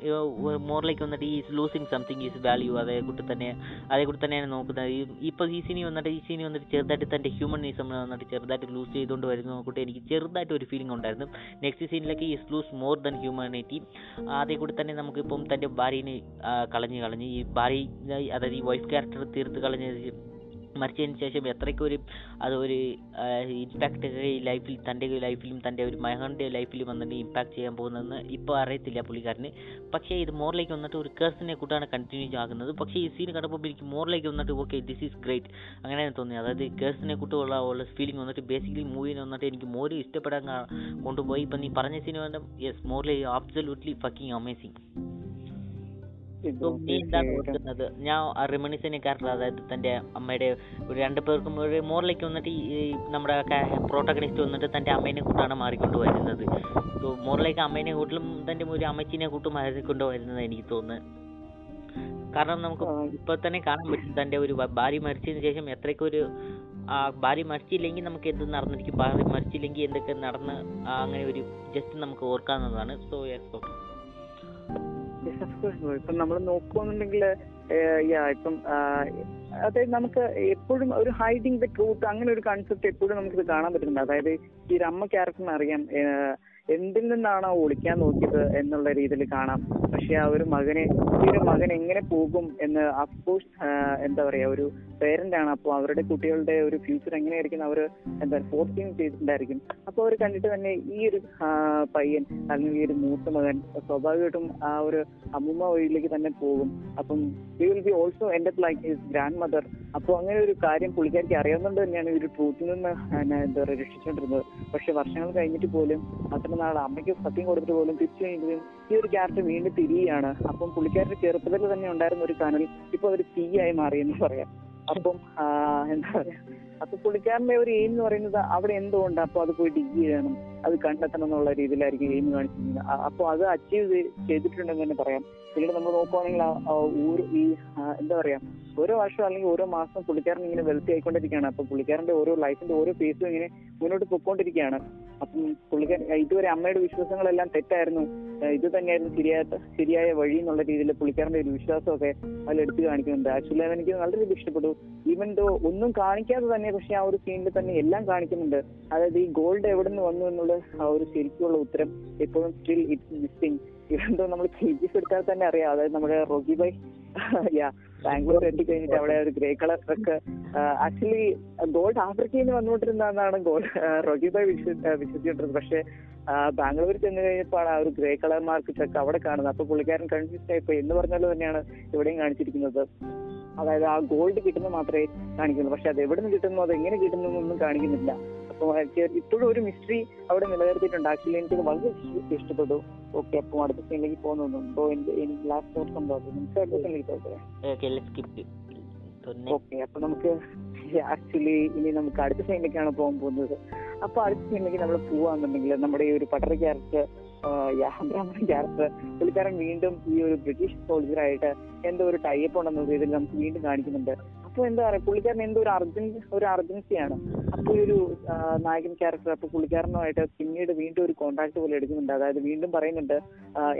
മോറിലേക്ക് വന്നിട്ട് ഈ ലൂസിങ് സംതിങ് ഈസ് വാല്യൂ അതേ കൂട്ടി തന്നെ അതേ കൂടി തന്നെയാണ് നോക്കുന്നത്. ഈ ഇപ്പോൾ ഈ സീനി വന്നിട്ട് ഈ സീനി വന്നിട്ട് ചെറുതായിട്ട് തന്റെ ഹ്യൂമനിസം വന്നിട്ട് ചെറുതായിട്ട് ലൂസ് ചെയ്തുകൊണ്ട് വരുന്ന നോക്കിയിട്ട് എനിക്ക് ചെറുതായിട്ട് ഒരു ഫീലിംഗ് ഉണ്ടായിരുന്നു. Next സീനിലേക്ക് is lose more than humanity അതേ കൂടി തന്നെ നമുക്കിപ്പം തന്റെ ഭാര്യനെ കളഞ്ഞ് കളഞ്ഞ് ഈ ഭാര്യ അതായത് ഈ വൈഫ് ക്യാരക്ടർ തീർത്ത് കളഞ്ഞ മരിച്ചതിന് ശേഷം എത്രയ്ക്ക് ഒരു അത് ഒരു ഇമ്പാക്റ്റ് ലൈഫിൽ തന്റെ ലൈഫിലും തന്റെ ഒരു മകന്റെ ലൈഫിലും വന്നിട്ട് ഇമ്പാക്ട് ചെയ്യാൻ പോകുന്നതെന്ന് ഇപ്പോൾ അറിയത്തില്ല പുള്ളിക്കാരന്. പക്ഷേ ഇത് മോറിലേക്ക് വന്നിട്ട് ഒരു കേഴ്സിനെ കൂട്ടാണ് കണ്ടിന്യൂ ആകുന്നത് പക്ഷേ ഈ സീൻ കണ്ടപ്പോൾ എനിക്ക് മോറിലേക്ക് വന്നിട്ട് ഓക്കെ ദിസ് ഈസ് ഗ്രേറ്റ് അങ്ങനെയാണ് തോന്നിയത്. അതായത് കേഴ്സിനെ കൂട്ടുള്ള ഉള്ള ഫീലിംഗ് വന്നിട്ട് ബേസിക്കലി മൂവിനെ വന്നിട്ട് എനിക്ക് മോര് ഇഷ്ടപ്പെടാൻ കൊണ്ടുപോയി. ഇപ്പം നീ പറഞ്ഞ സീൻ വേണ്ട യെസ് മോറിലേക്ക് ആബ്സല്യൂട്ട്ലി ഫക്കിങ് അമേസിങ് നീ എന്താണ്. ഓർക്കുന്നത് ഞാൻ റിമണിസിനെ ക്യാരക്ടർ അതായത് തന്റെ അമ്മയുടെ ഒരു രണ്ടു പേർക്കും ഒരു മോറിലേക്ക് വന്നിട്ട് ഈ നമ്മുടെ പ്രോട്ടഗണിസ്റ്റ് വന്നിട്ട് തന്റെ അമ്മേനെ കൂട്ടാണ് മാറിക്കൊണ്ട് വരുന്നത് സോ മോറിലേക്ക് അമ്മേനെ കൂട്ടിലും തന്റെ ഒരു അമ്മച്ചിനെ കൂട്ടും മാറിക്കൊണ്ട് വരുന്നത് എനിക്ക് തോന്നുന്നു കാരണം നമുക്ക്. ഇപ്പൊ തന്നെ കാണാൻ പറ്റും തന്റെ ഒരു ഭാര്യ മരിച്ചതിന് ശേഷം എത്രയ്ക്ക് ഒരു ആ ഭാര്യ മരിച്ചില്ലെങ്കിൽ നമുക്ക് എന്ത് നടന്നിരിക്കും? ഭാര്യ മരിച്ചില്ലെങ്കിൽ എന്തൊക്കെ നടന്ന് അങ്ങനെ ഒരു ജസ്റ്റ് നമുക്ക് ഓർക്കാവുന്നതാണ്. So yes okay Of course, bro. ഇപ്പം നമ്മൾ നോക്കുകയാണെന്നുണ്ടെങ്കിൽ യാ ഇപ്പം അതായത് നമുക്ക് എപ്പോഴും ഒരു ഹൈഡിങ് ദ ട്രൂത്ത് അങ്ങനെ ഒരു കൺസെപ്റ്റ് എപ്പോഴും നമുക്കിത് കാണാൻ പറ്റുന്നുണ്ട് അതായത് ഈ ഒരു അമ്മ ക്യാരക്ടറിന് അറിയാം എന്തിൽ നിന്നാണോ ഒളിക്കാൻ നോക്കിയത് എന്നുള്ള രീതിയിൽ കാണാം. പക്ഷെ ആ ഒരു മകനെ ഈ ഒരു മകൻ എങ്ങനെ പോകും എന്ന് അഫ്കോഴ്സ് എന്താ പറയാ ഒരു പേരന്റ് ആണ്. അപ്പോൾ അവരുടെ കുട്ടികളുടെ ഒരു ഫ്യൂച്ചർ എങ്ങനെയായിരിക്കും അവർ എന്താ ഫോർട്ടീൻ ചെയ്തിട്ടുണ്ടായിരിക്കും. അപ്പോൾ അവർ കണ്ടിട്ട് തന്നെ ഈ ഒരു പയ്യൻ അല്ലെങ്കിൽ ഈ ഒരു മൂത്ത മകൻ സ്വാഭാവികമായിട്ടും ആ ഒരു അമ്മൂമ്മ വഴിയിലേക്ക് തന്നെ പോകും. അപ്പം we will be also end like his grand mother അപ്പോൾ അങ്ങനെ ഒരു കാര്യം പുള്ളിക്കാരിക്ക് അറിയാവുന്നതുകൊണ്ട് തന്നെയാണ് ഈ ഒരു ട്രൂത്തിൽ നിന്ന് എന്താ പറയുക രക്ഷിച്ചുകൊണ്ടിരുന്നത്. പക്ഷെ വർഷങ്ങൾ കഴിഞ്ഞിട്ട് പോലും നാൾ അമ്മയ്ക്ക് സത്യം കൊടുത്തിട്ട് പോലും തിരിച്ചു കഴിഞ്ഞിട്ടും ഈ ഒരു ക്യാരക്ടർ വീണ്ടും തിരിയാണ് അപ്പം പുള്ളിക്കാരുടെ ചെറുപ്പത്തിൽ തന്നെ ഉണ്ടായിരുന്ന ഒരു കനൽ ഇപ്പൊ ഒരു തീയായി മാറി എന്ന് പറയാം. അപ്പം എന്താ പറയാ? അപ്പൊ പുള്ളിക്കാരന്റെ ഒരു എയിം എന്ന് പറയുന്നത് അവിടെ എന്തോ ഉണ്ട് അപ്പൊ അത് പോയി ഡിഗ് ചെയ്യണം? അത് കണ്ടെത്തണം എന്നുള്ള രീതിയിലായിരിക്കും എയിം കാണിച്ചിരിക്കുന്നത്. അപ്പോൾ അപ്പൊ അത് അച്ചീവ് ചെയ്തിട്ടുണ്ടെന്ന് തന്നെ പറയാം. പിന്നീട് നമ്മൾ നോക്കുവാണെങ്കിൽ ഈ എന്താ പറയാ ഓരോ വർഷം അല്ലെങ്കിൽ ഓരോ മാസം പുള്ളിക്കാരൻ ഇങ്ങനെ വെൽത്തി ആയിക്കൊണ്ടിരിക്കുകയാണ്. അപ്പൊ പുള്ളിക്കാരന്റെ ഓരോ ലൈഫിന്റെ ഓരോ ഫേസും ഇങ്ങനെ മുന്നോട്ട് പൊക്കോണ്ടിരിക്കുകയാണ് അപ്പം പുള്ളിക്കാരൻ ഇതുവരെ അമ്മയുടെ വിശ്വാസങ്ങളെല്ലാം തെറ്റായിരുന്നു. ഇത് തന്നെയായിരുന്നു ശരിയായ ശരിയായ വഴി എന്നുള്ള രീതിയിൽ പുള്ളിക്കാരന്റെ ഒരു വിശ്വാസമൊക്കെ അതിൽ എടുത്തു കാണിക്കുന്നുണ്ട് ആക്ച്വലി അതെനിക്ക് നല്ല രീതിയിൽ ഇഷ്ടപ്പെട്ടു. ഈവൻ ദോ ഒന്നും കാണിക്കാതെ തന്നെ പക്ഷെ ആ ഒരു സീനിൽ തന്നെ എല്ലാം കാണിക്കുന്നുണ്ട്. അതായത് ഈ ഗോൾഡ് എവിടെ നിന്ന് വന്നു ആ ഒരു ശരിക്കുള്ള ഉത്തരം എപ്പോഴും സ്റ്റിൽ ഇറ്റ്സ് മിസ്സിങ് ഇതെന്തോ നമ്മൾ ജി എടുത്താൽ തന്നെ അറിയാം. അതായത് നമ്മുടെ റോഗി ബൈ യാ ബാംഗ്ലൂർ എത്തിക്കഴിഞ്ഞിട്ട് അവിടെ ഒരു grey colour truck. Actually gold ആഫ്രിക്കയിൽ നിന്ന് വന്നുകൊണ്ടിരുന്നതാണ് ഗോൾഡ് റോഗി ബൈ വിശ്വ വിശ്വസിച്ചിട്ടുള്ളത് പക്ഷേ ബാംഗ്ലൂർ ചെന്ന് കഴിഞ്ഞപ്പോഴാണ് ആ ഒരു ഗ്രേ കളർ മാർക്ക് ട്രക്ക് അവിടെ കാണുന്നത്. അപ്പൊ പുള്ളിക്കാരൻ കൺഫ്യൂസ്ഡ് ആയിപ്പോ എന്ന് പറഞ്ഞാലും തന്നെയാണ് ഇവിടെയും കാണിച്ചിരിക്കുന്നത്. അതായത് ആ ഗോൾഡ് കിട്ടുന്നത് മാത്രമേ കാണിക്കുന്നുള്ളൂ. പക്ഷെ അത് എവിടെ നിന്ന് കിട്ടുന്നു? അത് എങ്ങനെ കിട്ടുന്നു എന്നൊന്നും കാണിക്കുന്നില്ല. അപ്പൊ ഇപ്പോഴും ഒരു മിസ്റ്ററി അവിടെ നിലനിർത്തിയിട്ടുണ്ട് ആക്ച്വലി എനിക്ക് വളരെ ഇഷ്ട- ഇഷ്ടപ്പെട്ടു. ഓക്കെ അപ്പൊ അടുത്ത സീനിലേക്ക് പോകുന്നുണ്ടോ ലാസ്റ്റ് നോട്ട് സംഭവം നമുക്ക് അടുത്ത സീനിലേക്ക് പോകട്ടെ ഓക്കെ അപ്പൊ നമുക്ക് ആക്ച്വലി ഇനി നമുക്ക് അടുത്ത സീനിലേക്കാണ് പോകാൻ പോകുന്നത്. അപ്പൊ അടുത്ത സീനിലേക്ക് നമ്മൾ പോവാന്നുണ്ടെങ്കിൽ നമ്മുടെ ഈ ഒരു പട്ടറ ക്യാരക്ടർ ബ്രാഹ്മണൻ ക്യാരക്ടർ പുള്ളിക്കാരൻ വീണ്ടും ഈ ഒരു ബ്രിട്ടീഷ് സോൾജറായിട്ട് എന്തോ ഒരു ടൈപ്പ് ഉണ്ടെന്നത് ഇതിൽ നമുക്ക് വീണ്ടും കാണിക്കുന്നുണ്ട്. അപ്പൊ എന്താ പറയാ പുള്ളിക്കാരൻ എന്തോ ഒരു അർജന്റ് ഒരു അർജൻസിയാണ്. അപ്പൊ ഈ ഒരു നായകൻ ക്യാരക്ടർ അപ്പൊ പുള്ളിക്കാരനുമായിട്ട് പിന്നീട് വീണ്ടും ഒരു കോണ്ടാക്ട് പോലെ എടുക്കുന്നുണ്ട്. അതായത് വീണ്ടും പറയുന്നുണ്ട്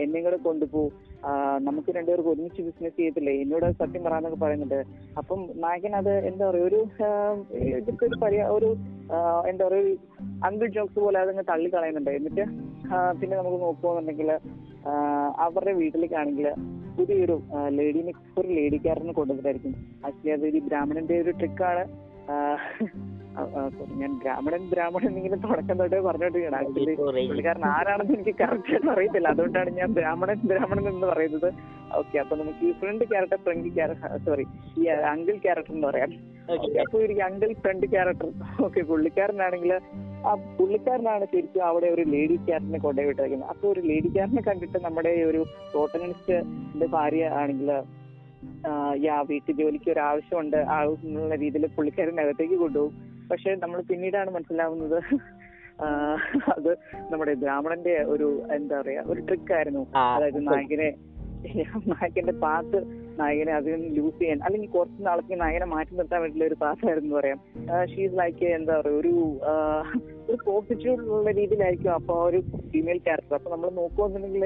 എന്നെ കൂടെ കൊണ്ടുപോ. നമുക്ക് രണ്ടുപേർക്ക് ഒരുമിച്ച് ബിസിനസ് ചെയ്യത്തില്ലേ? എന്നോട് സത്യം പറയാന്നൊക്കെ പറയുന്നുണ്ട്. അപ്പം നായകൻ അത് എന്താ പറയാ ഒരു ഇതൊക്കെ ഒരു പരി ഒരു എന്താ പറയാ ഒരു അങ്കിൾ ജോക്സ് പോലെ അതങ്ങ് തള്ളി കളയുന്നുണ്ട് എന്നിട്ട് പിന്നെ നമുക്ക് നോക്കുകയാണെന്നുണ്ടെങ്കിൽ അവരുടെ വീട്ടിലേക്കാണെങ്കിൽ പുതിയൊരു ലേഡീനെ ഒരു ലേഡിക്കാരനെ കൊണ്ടുവന്നിട്ടായിരിക്കും. ആക്ച്വലി അത് ഒരു ബ്രാഹ്മണന്റെ ഒരു ട്രിക്കാണ് ഞാൻ ബ്രാഹ്മണൻ ബ്രാഹ്മണൻ ഇങ്ങനെ തുടക്കം തൊട്ടേ പറഞ്ഞോണ്ടിരിക്കണം ആക്ച്വലി പുള്ളിക്കാരൻ ആരാണെന്ന് എനിക്ക് കറക്റ്റ് ആയിട്ട് അറിയത്തില്ല. അതുകൊണ്ടാണ് ഞാൻ ബ്രാഹ്മണൻ ബ്രാഹ്മണൻ എന്ന് പറയുന്നത്. ഓക്കെ അപ്പൊ നമുക്ക് ഈ friend character friend character sorry ഈ അങ്കിൾ ക്യാരക്ടർ എന്ന് പറയാം. അപ്പൊ ഒരു അങ്കിൾ ഫ്രണ്ട് ക്യാരക്ടർ ഓക്കെ പുള്ളിക്കാരനാണെങ്കിൽ ആ പുള്ളിക്കാരനാണ് ശരിക്കും അവിടെ ഒരു ലേഡി ക്യാറ്റിനെ കൊണ്ടുപോയി വിട്ടേക്കുന്നത്. അപ്പൊ ഒരു ലേഡി ക്യാറ്റിനെ കണ്ടിട്ട് നമ്മുടെ ഈ ഒരു പ്രോട്ടനിസ്റ്റിന്റെ ഭാര്യ ആണെങ്കിൽ ആ വീട്ടു ജോലിക്ക് ഒരു ആവശ്യമുണ്ട് ആവശ്യമുള്ള രീതിയിൽ പുള്ളിക്കാരൻ അകത്തേക്ക് കൊണ്ടുപോകും. പക്ഷെ നമ്മൾ പിന്നീടാണ് മനസ്സിലാവുന്നത് അത് നമ്മുടെ ബ്രാഹ്മണന്റെ ഒരു എന്താ പറയാ ഒരു ട്രിക്ക് ആയിരുന്നു. അതായത് നായകനെ നായകന്റെ പാത്ത് നായകനെ അതിൽ നിന്ന് ലൂസ് ചെയ്യാൻ അല്ലെങ്കിൽ കുറച്ച് നാളേക്ക് നായകനെ മാറ്റി നിർത്താൻ വേണ്ടിയുള്ള ഒരു പാത്തായിരുന്നു പറയാം. ഷീസ് ലൈക്ക് എന്താ പറയുക ഒരു ഒരു പോസിറ്റീവ് ഉള്ള രീതിയിലായിരിക്കും അപ്പൊ ഒരു ഫീമെയിൽ ക്യാരക്ടർ അപ്പൊ നമ്മൾ നോക്കുകയാണെന്നുണ്ടെങ്കിൽ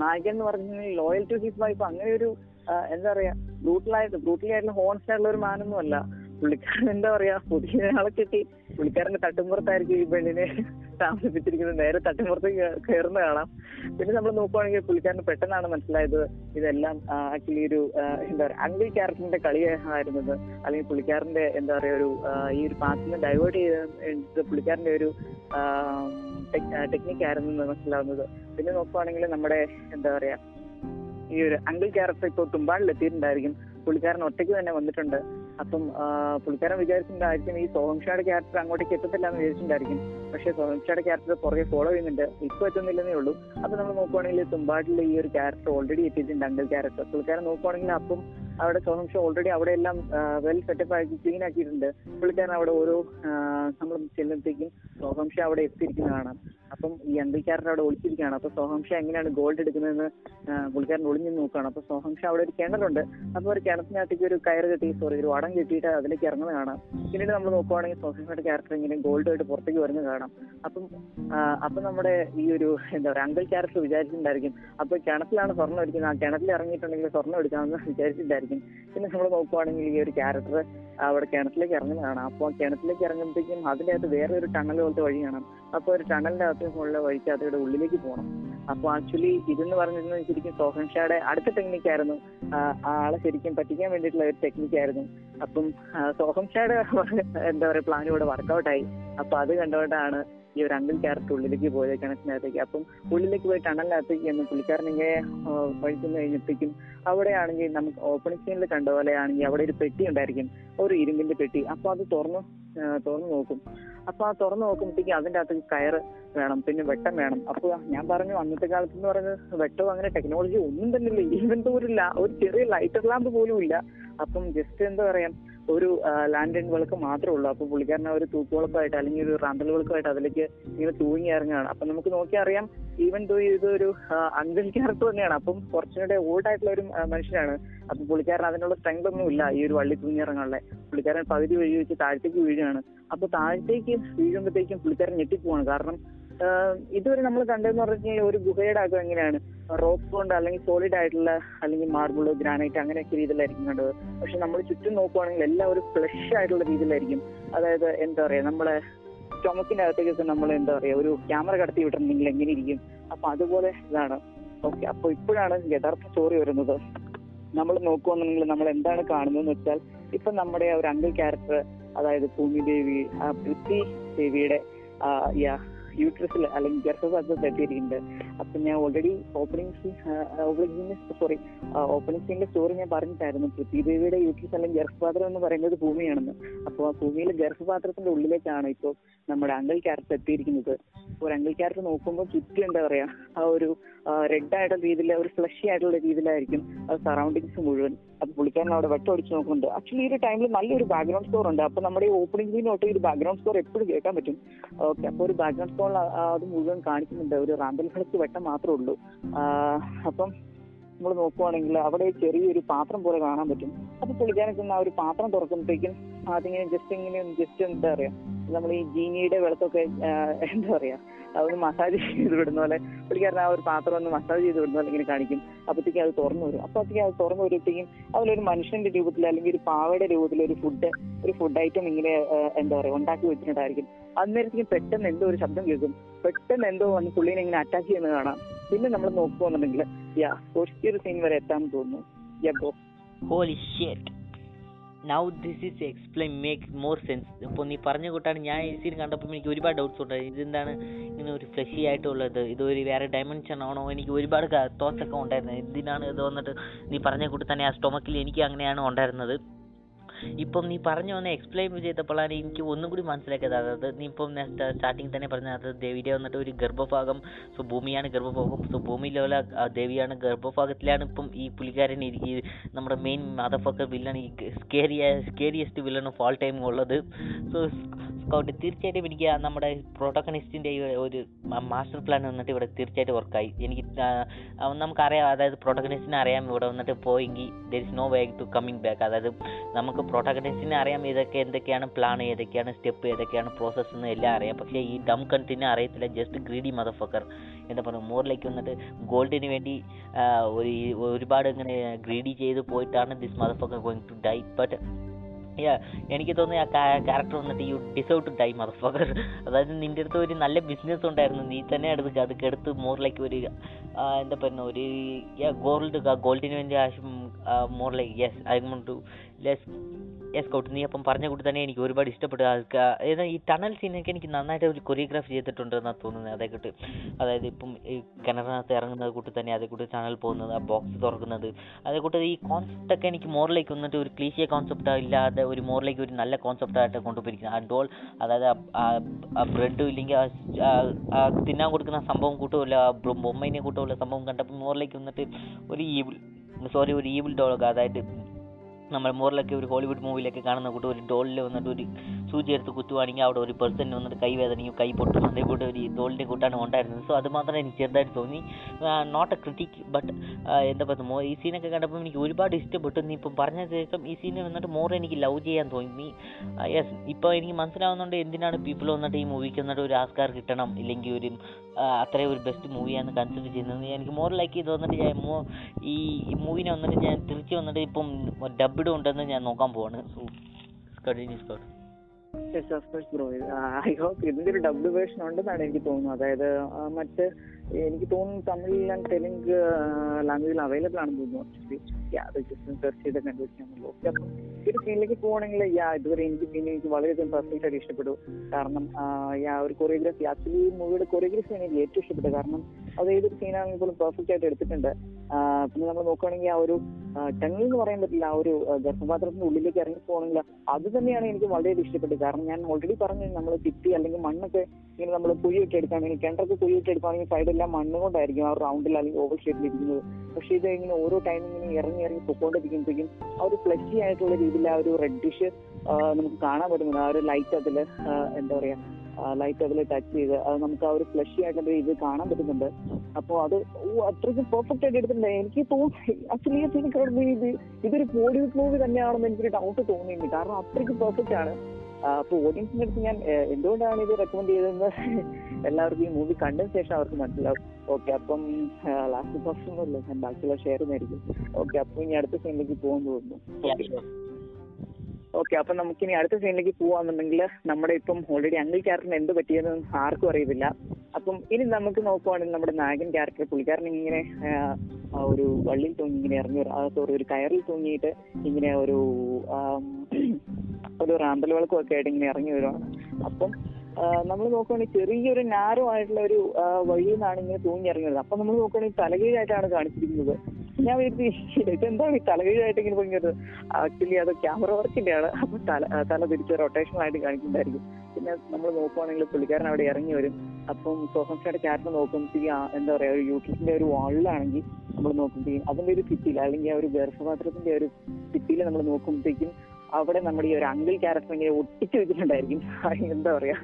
നായകൻ എന്ന് പറഞ്ഞാൽ ലോയൽ ടു ഹിസ് വൈഫ് അങ്ങനെ ഒരു ആ, എന്താ പറയാ ബ്രൂട്ടലായിട്ട് ബ്രൂട്ടലി ആയിട്ടുള്ള ഹോൺസ്റ്റ് ആയിട്ടുള്ള ഒരു മാനൊന്നും അല്ല. പുള്ളിക്കാരൻ എന്താ പറയാ പുതിയ ആളെ കിട്ടി. പുള്ളിക്കാരന്റെ തട്ടുമ്പുറത്തായിരിക്കും ഈ പെണ്ണിനെ താമസിപ്പിച്ചിരിക്കുന്നത്. നേരെ തട്ടുമ്പുറത്ത് കയറുന്ന കാണാം. പിന്നെ നമ്മൾ നോക്കുവാണെങ്കിൽ പുള്ളിക്കാരന് പെട്ടെന്നാണ് മനസ്സിലായത് ഇതെല്ലാം ആക്ച്വലി ഒരു എന്താ പറയാ അങ്കിൾ ക്യാരക്ടറിന്റെ കളിയായിരുന്നത്. അല്ലെങ്കിൽ പുള്ളിക്കാരന്റെ എന്താ പറയാ ഒരു ഈ ഒരു പാട്ടിനെ ഡൈവേർട്ട് ചെയ്ത് പുള്ളിക്കാരന്റെ ഒരു ടെക്നിക്ക് ആയിരുന്നു മനസ്സിലാവുന്നത്. പിന്നെ നോക്കുവാണെങ്കിൽ നമ്മുടെ എന്താ പറയാ ഈ ഒരു അങ്കിൾ ക്യാരക്ടർ ഇപ്പോൾ തുമ്പാടിൽ എത്തിയിട്ടുണ്ടായിരിക്കും പുള്ളിക്കാരൻ ഒറ്റയ്ക്ക് തന്നെ വന്നിട്ടുണ്ട്. അപ്പം പുള്ളിക്കാരൻ വിചാരിച്ചിട്ടുണ്ടായിരിക്കും ഈ സോഹംഷയുടെ ക്യാരക്ടർ അങ്ങോട്ടേക്ക് എത്തത്തില്ല എന്ന് വിചാരിച്ചിട്ടുണ്ടായിരിക്കും. പക്ഷെ സോഹംഷയുടെ ക്യാരക്ടർ പുറകെ ഫോളോ ചെയ്യുന്നുണ്ട്. ഇപ്പൊ എത്തുന്നില്ലെന്നേ ഉള്ളൂ. അപ്പൊ നമ്മൾ നോക്കുവാണെങ്കിൽ തുമ്പാട്ടിൽ ഈ ഒരു ക്യാരക്ടർ ഓൾറെഡി എത്തിയിട്ടുണ്ട് അങ്കിൾ ക്യാരക്ടർ പുള്ളിക്കാരൻ നോക്കുവാണെങ്കിൽ അപ്പം അവിടെ സോഹം ഷോ ഓൾറെഡി അവിടെ എല്ലാം വെൽ സെറ്റപ്പ് ആക്കി ക്ലീൻ ആക്കിയിട്ടുണ്ട്. പുള്ളിക്കാരൻ അവിടെ ഓരോ നമ്മൾ ചെല്ലുമ്പോഴത്തേക്കും സോഹം ഷോ അവിടെ എത്തിയിരിക്കുന്ന കാണാം അപ്പം ഈ ക്യാരക്ടർ അവിടെ ഒളിച്ചിരിക്കുകയാണ്. അപ്പൊ സോഹംഷ എങ്ങനെയാണ് ഗോൾഡ് എടുക്കുന്നതെന്ന് പുള്ളിക്കാരൻ ഒളിഞ്ഞു നോക്കുകയാണ്. അപ്പൊ സോഹംഷ അവിടെ ഒരു കിണറുണ്ട്. അപ്പൊ ഒരു കിണറ്റിനകത്തേക്ക് ഒരു കയറ് കെട്ടി സോറി ഒരു വടം കെട്ടിയിട്ട് അതിലേക്ക് ഇറങ്ങുന്നതാണ്. പിന്നീട് നമ്മൾ നോക്കുവാണെങ്കിൽ സോഹം ഷോയുടെ ക്യാരക്ടർ ഇങ്ങനെ ഗോൾഡ് ആയിട്ട് പുറത്തേക്ക് വരുന്ന കാണാം. അപ്പം അപ്പൊ നമ്മുടെ ഈ ഒരു എന്താ പറയാ അങ്കിൾ ക്യാരക്ടർ വിചാരിച്ചിട്ടുണ്ടായിരിക്കും. അപ്പൊ കിണറ്റിലാണ് സ്വർണം എടുക്കുന്നത് ആ കിണറ്റിൽ ഇറങ്ങിയിട്ടുണ്ടെങ്കിൽ സ്വർണം എടുക്കാമെന്ന് വിചാരിച്ചിട്ടുണ്ടായിരിക്കും. പിന്നെ നമ്മൾ നോക്കുവാണെങ്കിൽ ഈ ഒരു ക്യാരക്ടർ അവിടെ കിണറ്റിലേക്ക് ഇറങ്ങുന്നതാണ്. അപ്പൊ അപ്പോൾ കിണറ്റിലേക്ക് ഇറങ്ങുമ്പോഴത്തേക്കും അതിന്റെ അകത്ത് വേറെ ഒരു ടണൽ പോലത്തെ വഴി കാണാം അപ്പോൾ ഒരു ടണലിന്റെ അകത്ത് ഉള്ള വഴിക്ക് അതിയുടെ ഉള്ളിലേക്ക് പോകണം അപ്പോൾ ആക്ച്വലി ഇതെന്ന് പറഞ്ഞിരുന്നത് ശരിക്കും സോഹൻ ഷായുടെ അടുത്ത ടെക്നിക്കായിരുന്നു ആളെ ശരിക്കും പറ്റിക്കാൻ വേണ്ടിയിട്ടുള്ള ഒരു ടെക്നിക്കായിരുന്നു അപ്പം സോഹൻ സോഹം ഷായുടെ എന്താ പറയുക പ്ലാൻ ഇവിടെ വർക്കൗട്ടായി അപ്പൊ അത് കണ്ടുകൊണ്ടാണ് ഈ രണ്ടും ക്യാരക്ടർ ഉള്ളിലേക്ക് പോയത് കിണറ്റിനകത്തേക്ക്. അപ്പം ഉള്ളിലേക്ക് പോയി ടണലിനകത്തേക്ക് എന്ന് പുള്ളിക്കാരൻ ഇങ്ങനെ വഴിക്കുന്ന കഴിഞ്ഞപ്പോഴേക്കും അവിടെയാണെങ്കിൽ നമുക്ക് ഓപ്പണിംഗ് സീനിൽ കണ്ട പോലെയാണെങ്കിൽ അവിടെ ഒരു പെട്ടി ഉണ്ടായിരിക്കും. ഒരു ഇരുമ്പിന്റെ പെട്ടി. അപ്പൊ അത് തുറന്നു തുറന്നു നോക്കും. അപ്പൊ ആ തുറന്നു നോക്കുമ്പോഴത്തേക്കും അതിന്റെ അകത്ത് കയറ് വേണം പിന്നെ വെട്ടം വേണം. അപ്പൊ ഞാൻ പറഞ്ഞു അന്നത്തെ കാലത്ത് എന്ന് പറയുന്നത് വെട്ടവും അങ്ങനെ ടെക്നോളജി ഒന്നും തന്നെ ഇല്ല ഈവൻ ഒരു ഒരു ചെറിയ ലൈറ്റർ ലാമ്പ് പോലും ഇല്ല. അപ്പം ജസ്റ്റ് എന്താ പറയാ ഒരു ലാൻഡ് ലാൻഡൻ വിളക്ക് മാത്രമേ ഉള്ളൂ. അപ്പൊ പുള്ളിക്കാരൻ ഒരു തൂക്കുവിളക്കായിട്ട് അല്ലെങ്കിൽ ഒരു റാന്തൽ വിളക്കുമായിട്ട് അതിലേക്ക് ഇങ്ങനെ തൂങ്ങി ഇറങ്ങുകയാണ്. അപ്പൊ നമുക്ക് നോക്കി അറിയാം ഈവൻ ദോ ഇതൊരു അങ്കിൾ ക്യാരക്ടർ തന്നെയാണ് അപ്പം കുറച്ചുകൂടെ ഓൾഡ് ആയിട്ടുള്ള ഒരു മനുഷ്യനാണ്. അപ്പൊ പുള്ളിക്കാരൻ അതിനുള്ള സ്ട്രെങ്ത് ഒന്നും ഇല്ല ഈ ഒരു വള്ളി തൂങ്ങി ഇറങ്ങാനുള്ള. പുള്ളിക്കാരൻ പകുതി വഴി വെച്ച് താഴത്തേക്ക് വീഴുകയാണ്. അപ്പൊ താഴത്തേക്ക് വീഴുമ്പോഴത്തേക്കും പുള്ളിക്കാരൻ ഞെട്ടിപ്പോവാണ്. കാരണം ഇതുവരെ നമ്മൾ കണ്ടതെന്ന് പറഞ്ഞാൽ ഒരു ഗുഹയുടെ അകം എങ്ങനെയാണ്? റോക്ക് കൊണ്ട് അല്ലെങ്കിൽ സോളിഡ് ആയിട്ടുള്ള അല്ലെങ്കിൽ മാർബിൾ ഗ്രാനൈറ്റ് അങ്ങനെയൊക്കെ രീതിയിലായിരിക്കും കണ്ടത്. പക്ഷെ നമ്മൾ ചുറ്റും നോക്കുവാണെങ്കിൽ എല്ലാം ഒരു ഫ്ലഷ് ആയിട്ടുള്ള രീതിയിലായിരിക്കും. അതായത് എന്താ പറയാ നമ്മളെ ചുമക്കിന്റെ അകത്തേക്കൊക്കെ നമ്മൾ എന്താ പറയാ ഒരു ക്യാമറ കടത്തി വിട്ടിട്ടുണ്ടെങ്കിൽ എങ്ങനെ ഇരിക്കും. അപ്പൊ അതുപോലെ ഇതാണ്. ഓക്കെ അപ്പൊ ഇപ്പോഴാണ് യഥാർത്ഥ സ്റ്റോറി വരുന്നത്. നമ്മൾ നോക്കുവാണെന്നുണ്ടെങ്കിൽ നമ്മൾ എന്താണ് കാണുന്നതെന്ന് വെച്ചാൽ ഇപ്പൊ നമ്മുടെ ഒരു അങ്കിൾ ക്യാരക്ടർ അതായത് ഭൂമി ദേവി പൃഥ്വി ദേവിയുടെ യൂട്രസിൽ അല്ലെങ്കിൽ ഗർഭപാത്രത്തിൽ തട്ടിയിരിക്കുന്നത് അപ്പൊ ഞാൻ already opening opening sorry opening സീനിന്റെ story ഞാൻ പറഞ്ഞിട്ടായിരുന്നു. പൃഥ്വിദേവിയുടെ യൂട്രസ് അല്ലെങ്കിൽ ഗർഭപാത്രം എന്ന് പറയുന്നത് ഭൂമിയാണെന്ന്. അപ്പൊ ആ ഭൂമിയിലെ ഗർഭപാത്രത്തിന്റെ ഉള്ളിലേക്കാണ് ഇപ്പോൾ നമ്മുടെ അങ്കിൾ ക്യാരക്ടർ എത്തിയിരിക്കുന്നത്. ഒരു അങ്കിൾ ക്യാരക്ടർ നോക്കുമ്പോൾ ചുറ്റും എന്താ പറയാ ആ ഒരു റെഡ് ആയിട്ടുള്ള രീതിയിൽ ഒരു ഫ്ലഷി ആയിട്ടുള്ള രീതിയിലായിരിക്കും സറൗണ്ടിങ്സ് മുഴുവൻ. അപ്പൊ പുള്ളിക്കാരൻ അവിടെ അടിച്ചു നോക്കുന്നുണ്ട്. ആക്ച്വലി ഈ ഒരു ടൈമിൽ നല്ലൊരു ബാക്ക്ഗ്രൗണ്ട് സ്കോർ ഉണ്ട്. അപ്പൊ നമ്മുടെ ഓപ്പണിംഗ് സീൻ തൊട്ട് ഒരു ബാക്ക്ഗ്രൗണ്ട് സ്കോർ എപ്പോഴും കേൾക്കാൻ പറ്റും. ഓക്കെ അപ്പൊ ഒരു ബാക്ക്ഗ്രൗണ്ട് സ്കോർ അത് മുഴുവൻ കാണിക്കുന്നുണ്ട്. ഒരു റാന്തൽ കളിച്ച് വെട്ടം മാത്രമേ ഉള്ളൂ. അപ്പം നമ്മൾ നോക്കുവാണെങ്കിൽ അവിടെ ചെറിയൊരു പാത്രം പോലെ കാണാൻ പറ്റും. അപ്പൊ പുള്ളിക്കാരൻ ചെന്ന് ആ ഒരു പാത്രം തുറക്കുമ്പോഴത്തേക്കും അതിങ്ങനെ ജസ്റ്റ് ഇങ്ങനെ ജസ്റ്റ് എന്താ പറയാ നമ്മൾ ഈ ജീനിയുടെ വെള്ളത്തൊക്കെ എന്താ പറയാ അതൊന്ന് മസാജ് ചെയ്ത് വിടുന്ന പോലെ. പുള്ളിക്കാരൻ ആ ഒരു പാത്രം ഒന്ന് മസാജ് ചെയ്ത് വിടുന്ന പോലെ ഇങ്ങനെ കാണിക്കും. അപ്പോഴത്തേക്കും അത് തുറന്നു വരും. അപ്പോഴത്തേക്കും അത് തുറന്നു വരുമ്പോഴത്തേക്കും അതിലൊരു മനുഷ്യന്റെ രൂപത്തിൽ അല്ലെങ്കിൽ ഒരു പാവയുടെ രൂപത്തിൽ ഒരു ഫുഡ് ഒരു ഫുഡ് ഐറ്റം ഇങ്ങനെ എന്താ പറയാ ഉണ്ടാക്കി വെച്ചിട്ടുണ്ടായിരിക്കും. അന്നേരത്തേക്കും പെട്ടെന്ന് എന്തോ ഒരു ശബ്ദം കേൾക്കും. പെട്ടെന്ന് എന്തോ വന്ന് പുള്ളിനെ ഇങ്ങനെ അറ്റാക്ക് ചെയ്യുന്നത് കാണാം. പിന്നെ നമ്മൾ നോക്കുകയാണെന്നുണ്ടെങ്കിൽ യാ ഒരു സീൻ വരെ എത്താമെന്ന് തോന്നുന്നു. Yeah go holy shit now this is explain make more sense ഇപ്പോൾ നീ പറഞ്ഞ കൂട്ടാണ് ഞാൻ ഈ സീൻ കണ്ടപ്പോൾ എനിക്ക് ഒരുപാട് ഡൗട്ട്സ് ഉണ്ടായി. ഇതെന്താണ് ഇങ്ങനെ ഒരു ഫ്ലഷി ആയിട്ടുള്ളത്? ഇതൊരു വേറെ ഡയമെൻഷൻ ആണോ? എനിക്ക് ഒരുപാട് തോട്ട്സ് ഒക്കെ ഉണ്ടായിരുന്നു ഇതിനാണ് ഇത് വന്നിട്ട് നീ പറഞ്ഞ കൂട്ടി തന്നെ ആ സ്റ്റൊമക്കിൽ എനിക്ക് അങ്ങനെയാണ് ഉണ്ടായിരുന്നത്. ഇപ്പം നീ പറഞ്ഞു വന്ന എക്സ്പ്ലെയിൻ ചെയ്തപ്പോഴാണ് എനിക്ക് ഒന്നും കൂടി മനസ്സിലാക്കിയത്. അതായത് നീ ഇപ്പം സ്റ്റാർട്ടിങ് തന്നെ പറഞ്ഞ അതായത് ദേവിയുടെ വന്നിട്ട് ഒരു ഗർഭഭാഗം സോ ഭൂമിയാണ് ഗർഭഭാഗം. സോ ഭൂമിയിലുള്ള ദേവിയാണ് ഗർഭഭാഗത്തിലാണ് ഇപ്പം ഈ പുള്ളിക്കാരൻ ഈ നമ്മുടെ മെയിൻ മദഫക്കർ വില്ലൻ ഈ scary scariest villain of all time ഉള്ളത്. സോ സ്കൗട്ട് തീർച്ചയായിട്ടും എനിക്ക് നമ്മുടെ പ്രൊട്ടഗണിസ്റ്റിന്റെ ഒരു മാസ്റ്റർ പ്ലാൻ വന്നിട്ട് ഇവിടെ തീർച്ചയായിട്ടും വർക്കായി എനിക്ക് നമുക്കറിയാം അതായത് പ്രൊട്ടഗണിസ്റ്റിനെ അറിയാം ഇവിടെ വന്നിട്ട് പോയെങ്കിൽ there is no way to coming back അതായത് നമുക്ക് പ്രൊട്ടഗണിസ്റ്റിനെ അറിയാം ഇതൊക്കെ എന്തൊക്കെയാണ് പ്ലാൻ ഏതൊക്കെയാണ് സ്റ്റെപ്പ് ഏതൊക്കെയാണ് പ്രോസസ്സ് എന്ന് എല്ലാം അറിയാം. പക്ഷേ ഈ ഡം കണ്ടിനെ അറിയത്തില്ല ജസ്റ്റ് ഗ്രീഡി മദഫക്കർ എന്താ പറയുക മോറിലേക്ക് വന്നിട്ട് ഗോൾഡിന് വേണ്ടി ഒരു ഒരുപാട് ഇങ്ങനെ ഗ്രീഡി ചെയ്ത് പോയിട്ടാണ് this motherfucker going to die but എനിക്ക് തോന്നി ആ ക്യാരക്ടർ വന്നിട്ട് you deserve to die motherfucker അതായത് നിന്റെ അടുത്ത് ഒരു നല്ല ബിസിനസ് ഉണ്ടായിരുന്നു. നീ തന്നെ എടുത്ത് അത് കെടുത്ത് മോറിലേക്ക് ലൈക്ക് ഒരു എന്താ പറയുക ഒരു ഗോൾഡ് ഗോൾഡിന് വേണ്ടി ആവശ്യം മോറിലേക്ക് like yes I want to yes കൗട്ട് നീ അപ്പം പറഞ്ഞ കൂട്ടി തന്നെ എനിക്ക് ഒരുപാട് ഇഷ്ടപ്പെട്ടു ആൾക്ക്. ഏതാ ഈ ടണൽ സീനൊക്കെ എനിക്ക് നന്നായിട്ട് ഒരു കൊറിയോഗ്രാഫ് ചെയ്തിട്ടുണ്ട് എന്നാണ് തോന്നുന്നത്. അതേ കൂട്ട് അതായത് ഇപ്പം ഈ കിണറിനകത്ത് ഇറങ്ങുന്നത് കൂട്ടി തന്നെ അതേ കൂട്ടി ടണൽ പോകുന്നത് ആ ബോക്സ് തുറക്കുന്നത്. അതേ ഈ കോൺസെപ്റ്റൊക്കെ എനിക്ക് മോറിലേക്ക് വന്നിട്ട് ഒരു ക്ലീശിയ കോൺസെപ്റ്റ് ഇല്ലാതെ ഒരു മോറിലേക്ക് ഒരു നല്ല കോൺസെപ്റ്റായിട്ട് കൊണ്ടുപോയിരിക്കുന്നത് ആ ഡോൾ അതായത് ആ ബ്രെഡും ഇല്ലെങ്കിൽ ആ- തിന്നാൻ കൊടുക്കുന്ന സംഭവം കൂട്ടുമില്ല ആ ബൊമ്മയിനെ കൂട്ടുമല്ല സംഭവം കണ്ടപ്പോൾ മോറിലേക്ക് വന്നിട്ട് ഒരു ഈവിൾ സോറി ഒരു ഈവിൾ ഡോളൊക്കെ അതായത് നമ്മൾ മോറിലൊക്കെ ഒരു ഹോളിവുഡ് മൂവിയിലൊക്കെ കാണുന്ന കൂട്ട് ഒരു ഡോളിൽ വന്നിട്ട് ഒരു സൂചി എടുത്ത് കുത്തുവാണെങ്കിൽ അവിടെ ഒരു പേഴ്സൺ വന്നിട്ട് കൈ വേദനയും കൈ പൊട്ടും. അതേ കൂടെ ഒരു ഡോളിന്റെ കൂട്ടാണ് ഉണ്ടായിരുന്നത്. സോ അത് മാത്രമേ എനിക്ക് ചെറുതായിട്ട് തോന്നി. നോട്ട് എ ക്രിറ്റിക് ബട്ട് എന്താ പറയുക ഈ സീനൊക്കെ കണ്ടപ്പോൾ എനിക്ക് ഒരുപാട് ഇഷ്ടപ്പെട്ടു. നീ ഇപ്പം പറഞ്ഞ ശേഷം ഈ സീനെ വന്നിട്ട് മോർ എനിക്ക് ലവ് ചെയ്യാൻ തോന്നി. യെസ് ഇപ്പോൾ എനിക്ക് മനസ്സിലാവുന്നുണ്ട് എന്തിനാണ് പീപ്പിൾ വന്നിട്ട് ഈ മൂവിക്ക് വന്നിട്ട് ഒരു ആസ്കാർ കിട്ടണം ഇല്ലെങ്കിൽ ഒരു അത്രയും ഒരു ബെസ്റ്റ് മൂവിയാണ് കൺസിഡർ ചെയ്യുന്നത്. എനിക്ക് മോർ ലൈക്ക് ചെയ്ത് വന്നിട്ട് ഞാൻ ഈ മൂവിനെ വന്നിട്ട് ഞാൻ തിരിച്ച് വന്നിട്ട് ഇപ്പം ഡബ്ഡ് ഉണ്ടെന്ന് ഞാൻ നോക്കാൻ പോവാണ്. ബ്രോ ഐ ഹോപ്പ് ഇതിന്റെ ഒരു ഡബിൾ വേർഷൻ ഉണ്ടെന്നാണ് എനിക്ക് തോന്നുന്നത്. അതായത് മറ്റ് എനിക്ക് തോന്നുന്നു തമിഴ് ആൻഡ് തെലുങ്ക് ലാംഗ്വേജിൽ അവൈലബിൾ ആണെന്ന് തോന്നുന്നു അത് ജസ്റ്റ് സെർച്ച് ചെയ്ത് കണ്ടുപിടിക്കാമല്ലോ ഓക്കെ അപ്പം ഒരു സീനിലേക്ക് പോകണമെങ്കിൽ യാ ഇതുവരെ എനിക്ക് പിന്നെ എനിക്ക് വളരെയധികം പെർഫെക്റ്റ് ആയിട്ട് കാരണം യാ ഒരു കൊറിയോഗ്രാഫി ആക്ച്വലി മൂവിയുടെ കൊറിയോഗ്രാഫി എനിക്ക് ഏറ്റവും ഇഷ്ടപ്പെട്ടു കാരണം അത് ഏതൊരു സീനാണെങ്കിൽ പോലും പെർഫെക്റ്റ് ആയിട്ട് എടുത്തിട്ടുണ്ട്. പിന്നെ നമ്മൾ നോക്കുകയാണെങ്കിൽ ആ ഒരു ടണൽ എന്ന് പറയാൻ പറ്റില്ല ആ ഒരു ഗർഭപാത്രത്തിന്റെ ഉള്ളിലേക്ക് ഇറങ്ങി പോകണമെങ്കിൽ അത് തന്നെയാണ് എനിക്ക് വളരെയധികം ഇഷ്ടപ്പെട്ടത്. കാരണം ഞാൻ ഓൾറെഡി പറഞ്ഞു നമ്മൾ ഭിത്തി അല്ലെങ്കിൽ മണ്ണൊക്കെ ഇങ്ങനെ നമ്മൾ കുഴിയൊക്കെ എടുക്കുകയാണെങ്കിൽ കിണറൊക്കെ കുഴിയൊക്കെ എടുക്കുകയാണെങ്കിൽ സൈഡെല്ലാം മണ്ണ് കൊണ്ടായിരിക്കും ആ റൗണ്ടിൽ അല്ലെങ്കിൽ ഓവർ ഷേപ്പിൽ ഇരിക്കുന്നത്. പക്ഷേ ഇത് ഇങ്ങനെ ഓരോ ടൈം ഇങ്ങനെ ഇറങ്ങി ഇറങ്ങി പൊക്കോണ്ടിരിക്കുമ്പോഴേക്കും ആ ഒരു ഫ്ലഷി ആയിട്ടുള്ള രീതിയിൽ ആ ഒരു റെഡിഷ് നമുക്ക് കാണാൻ പറ്റുന്നുണ്ട് ആ ഒരു ലൈറ്റ് അതിൽ എന്താ പറയാ ലൈറ്റ് അതിൽ ടച്ച് ചെയ്ത് അത് നമുക്ക് ആ ഒരു ഫ്ലഷി ആയിട്ടുള്ള ഇത് കാണാൻ പറ്റുന്നുണ്ട്. അപ്പോൾ അത് അത്രയ്ക്ക് പെർഫെക്റ്റ് ആയിട്ട് എടുത്തിട്ടുണ്ട്. എനിക്ക് തോന്നി ആക്ച്വലി ഇത് ഇതൊരു ബോളിവുഡ് മൂവി തന്നെയാണെന്ന് എനിക്കൊരു ഡൗട്ട് തോന്നിയിട്ടുണ്ട്. കാരണം അത്രയ്ക്ക് പെർഫെക്റ്റ് ആണ്. ആ, അപ്പൊ ഓഡിയൻസിന്റെ അടുത്ത് ഞാൻ എന്തുകൊണ്ടാണ് ഇത് റെക്കമെൻഡ് ചെയ്തതെന്ന് എല്ലാവർക്കും ഈ മൂവി കണ്ടതിന് ശേഷം അവർക്ക് മനസ്സിലാവും. ഓക്കെ അപ്പം ലാസ്റ്റ് ഒന്നുമില്ല. ഞാൻ ബാക്കിയുള്ള ഷെയർ ചെയ്യുന്നതായിരിക്കും ഓക്കെ അപ്പൊ ഇനി അടുത്ത സീനിലേക്ക് പോകാൻ തോന്നുന്നു ഓക്കെ അപ്പൊ നമുക്കിനി അടുത്ത സീനിലേക്ക് പോവാന്നുണ്ടെങ്കിൽ നമ്മുടെ ഇപ്പം ഓൾറെഡി അങ്കിൾ ക്യാരക്ടറിന് എന്ത് പറ്റിയെന്ന് ആർക്കും അറിയത്തില്ല. അപ്പം ഇനി നമുക്ക് നോക്കുവാണെങ്കിൽ നമ്മുടെ നായകൻ ക്യാരക്ടർ പുള്ളിക്കാരൻ ഇങ്ങനെ ഒരു വള്ളിയിൽ തൂങ്ങി ഇങ്ങനെ ഇറങ്ങി സോറി ഒരു കയറിൽ തൂങ്ങിയിട്ട് ഇങ്ങനെ ഒരു ഒരു റാമ്പൽ വിളക്കും ഒക്കെ ആയിട്ട് ഇങ്ങനെ ഇറങ്ങി വരുവാണ്. അപ്പം നമ്മൾ നോക്കുകയാണെങ്കിൽ ചെറിയൊരു നാരോ ആയിട്ടുള്ള ഒരു വഴിയിൽ നിന്നാണ് ഇങ്ങനെ തൂങ്ങി ഇറങ്ങി വരുന്നത്. അപ്പൊ നമ്മൾ നോക്കുകയാണെങ്കിൽ തലകീഴായിട്ടാണ് കാണിച്ചിരിക്കുന്നത്. ഞാൻ വിചാരിച്ചു ഇതെന്താണ് ഈ തലകീഴായിട്ട് ഇങ്ങനെ പൊങ്ങിയത് ആക്ച്വലി അത് ക്യാമറ വർക്കിന്റെ ആണ് അപ്പൊ തല തല തിരിച്ച് റൊട്ടേഷൻ ആയിട്ട് കാണിക്കുന്നുണ്ടായിരിക്കും. പിന്നെ നമ്മൾ നോക്കുവാണെങ്കിൽ പുള്ളിക്കാരൻ അവിടെ ഇറങ്ങി വരും. അപ്പം സോഹംസയുടെ ക്യാരക്ടർ നോക്കുമ്പോഴത്തേക്ക് എന്താ പറയാ ഒരു യൂട്യൂബിന്റെ ഒരു വാളിലാണെങ്കിൽ നമ്മൾ നോക്കുമ്പോഴത്തേക്കും അതിന്റെ ഒരു ഫിറ്റിയിൽ അല്ലെങ്കിൽ ആ ഒരു ഗർഭപാത്രത്തിന്റെ ഒരു ഫിറ്റിയിൽ നമ്മൾ നോക്കുമ്പോഴത്തേക്കും അവിടെ നമ്മുടെ ഈ ഒരു അങ്കിൾ ക്യാരക്ടർ ഇങ്ങനെ ഒട്ടിച്ചു വെച്ചിട്ടുണ്ടായിരിക്കും. എന്താ പറയാ?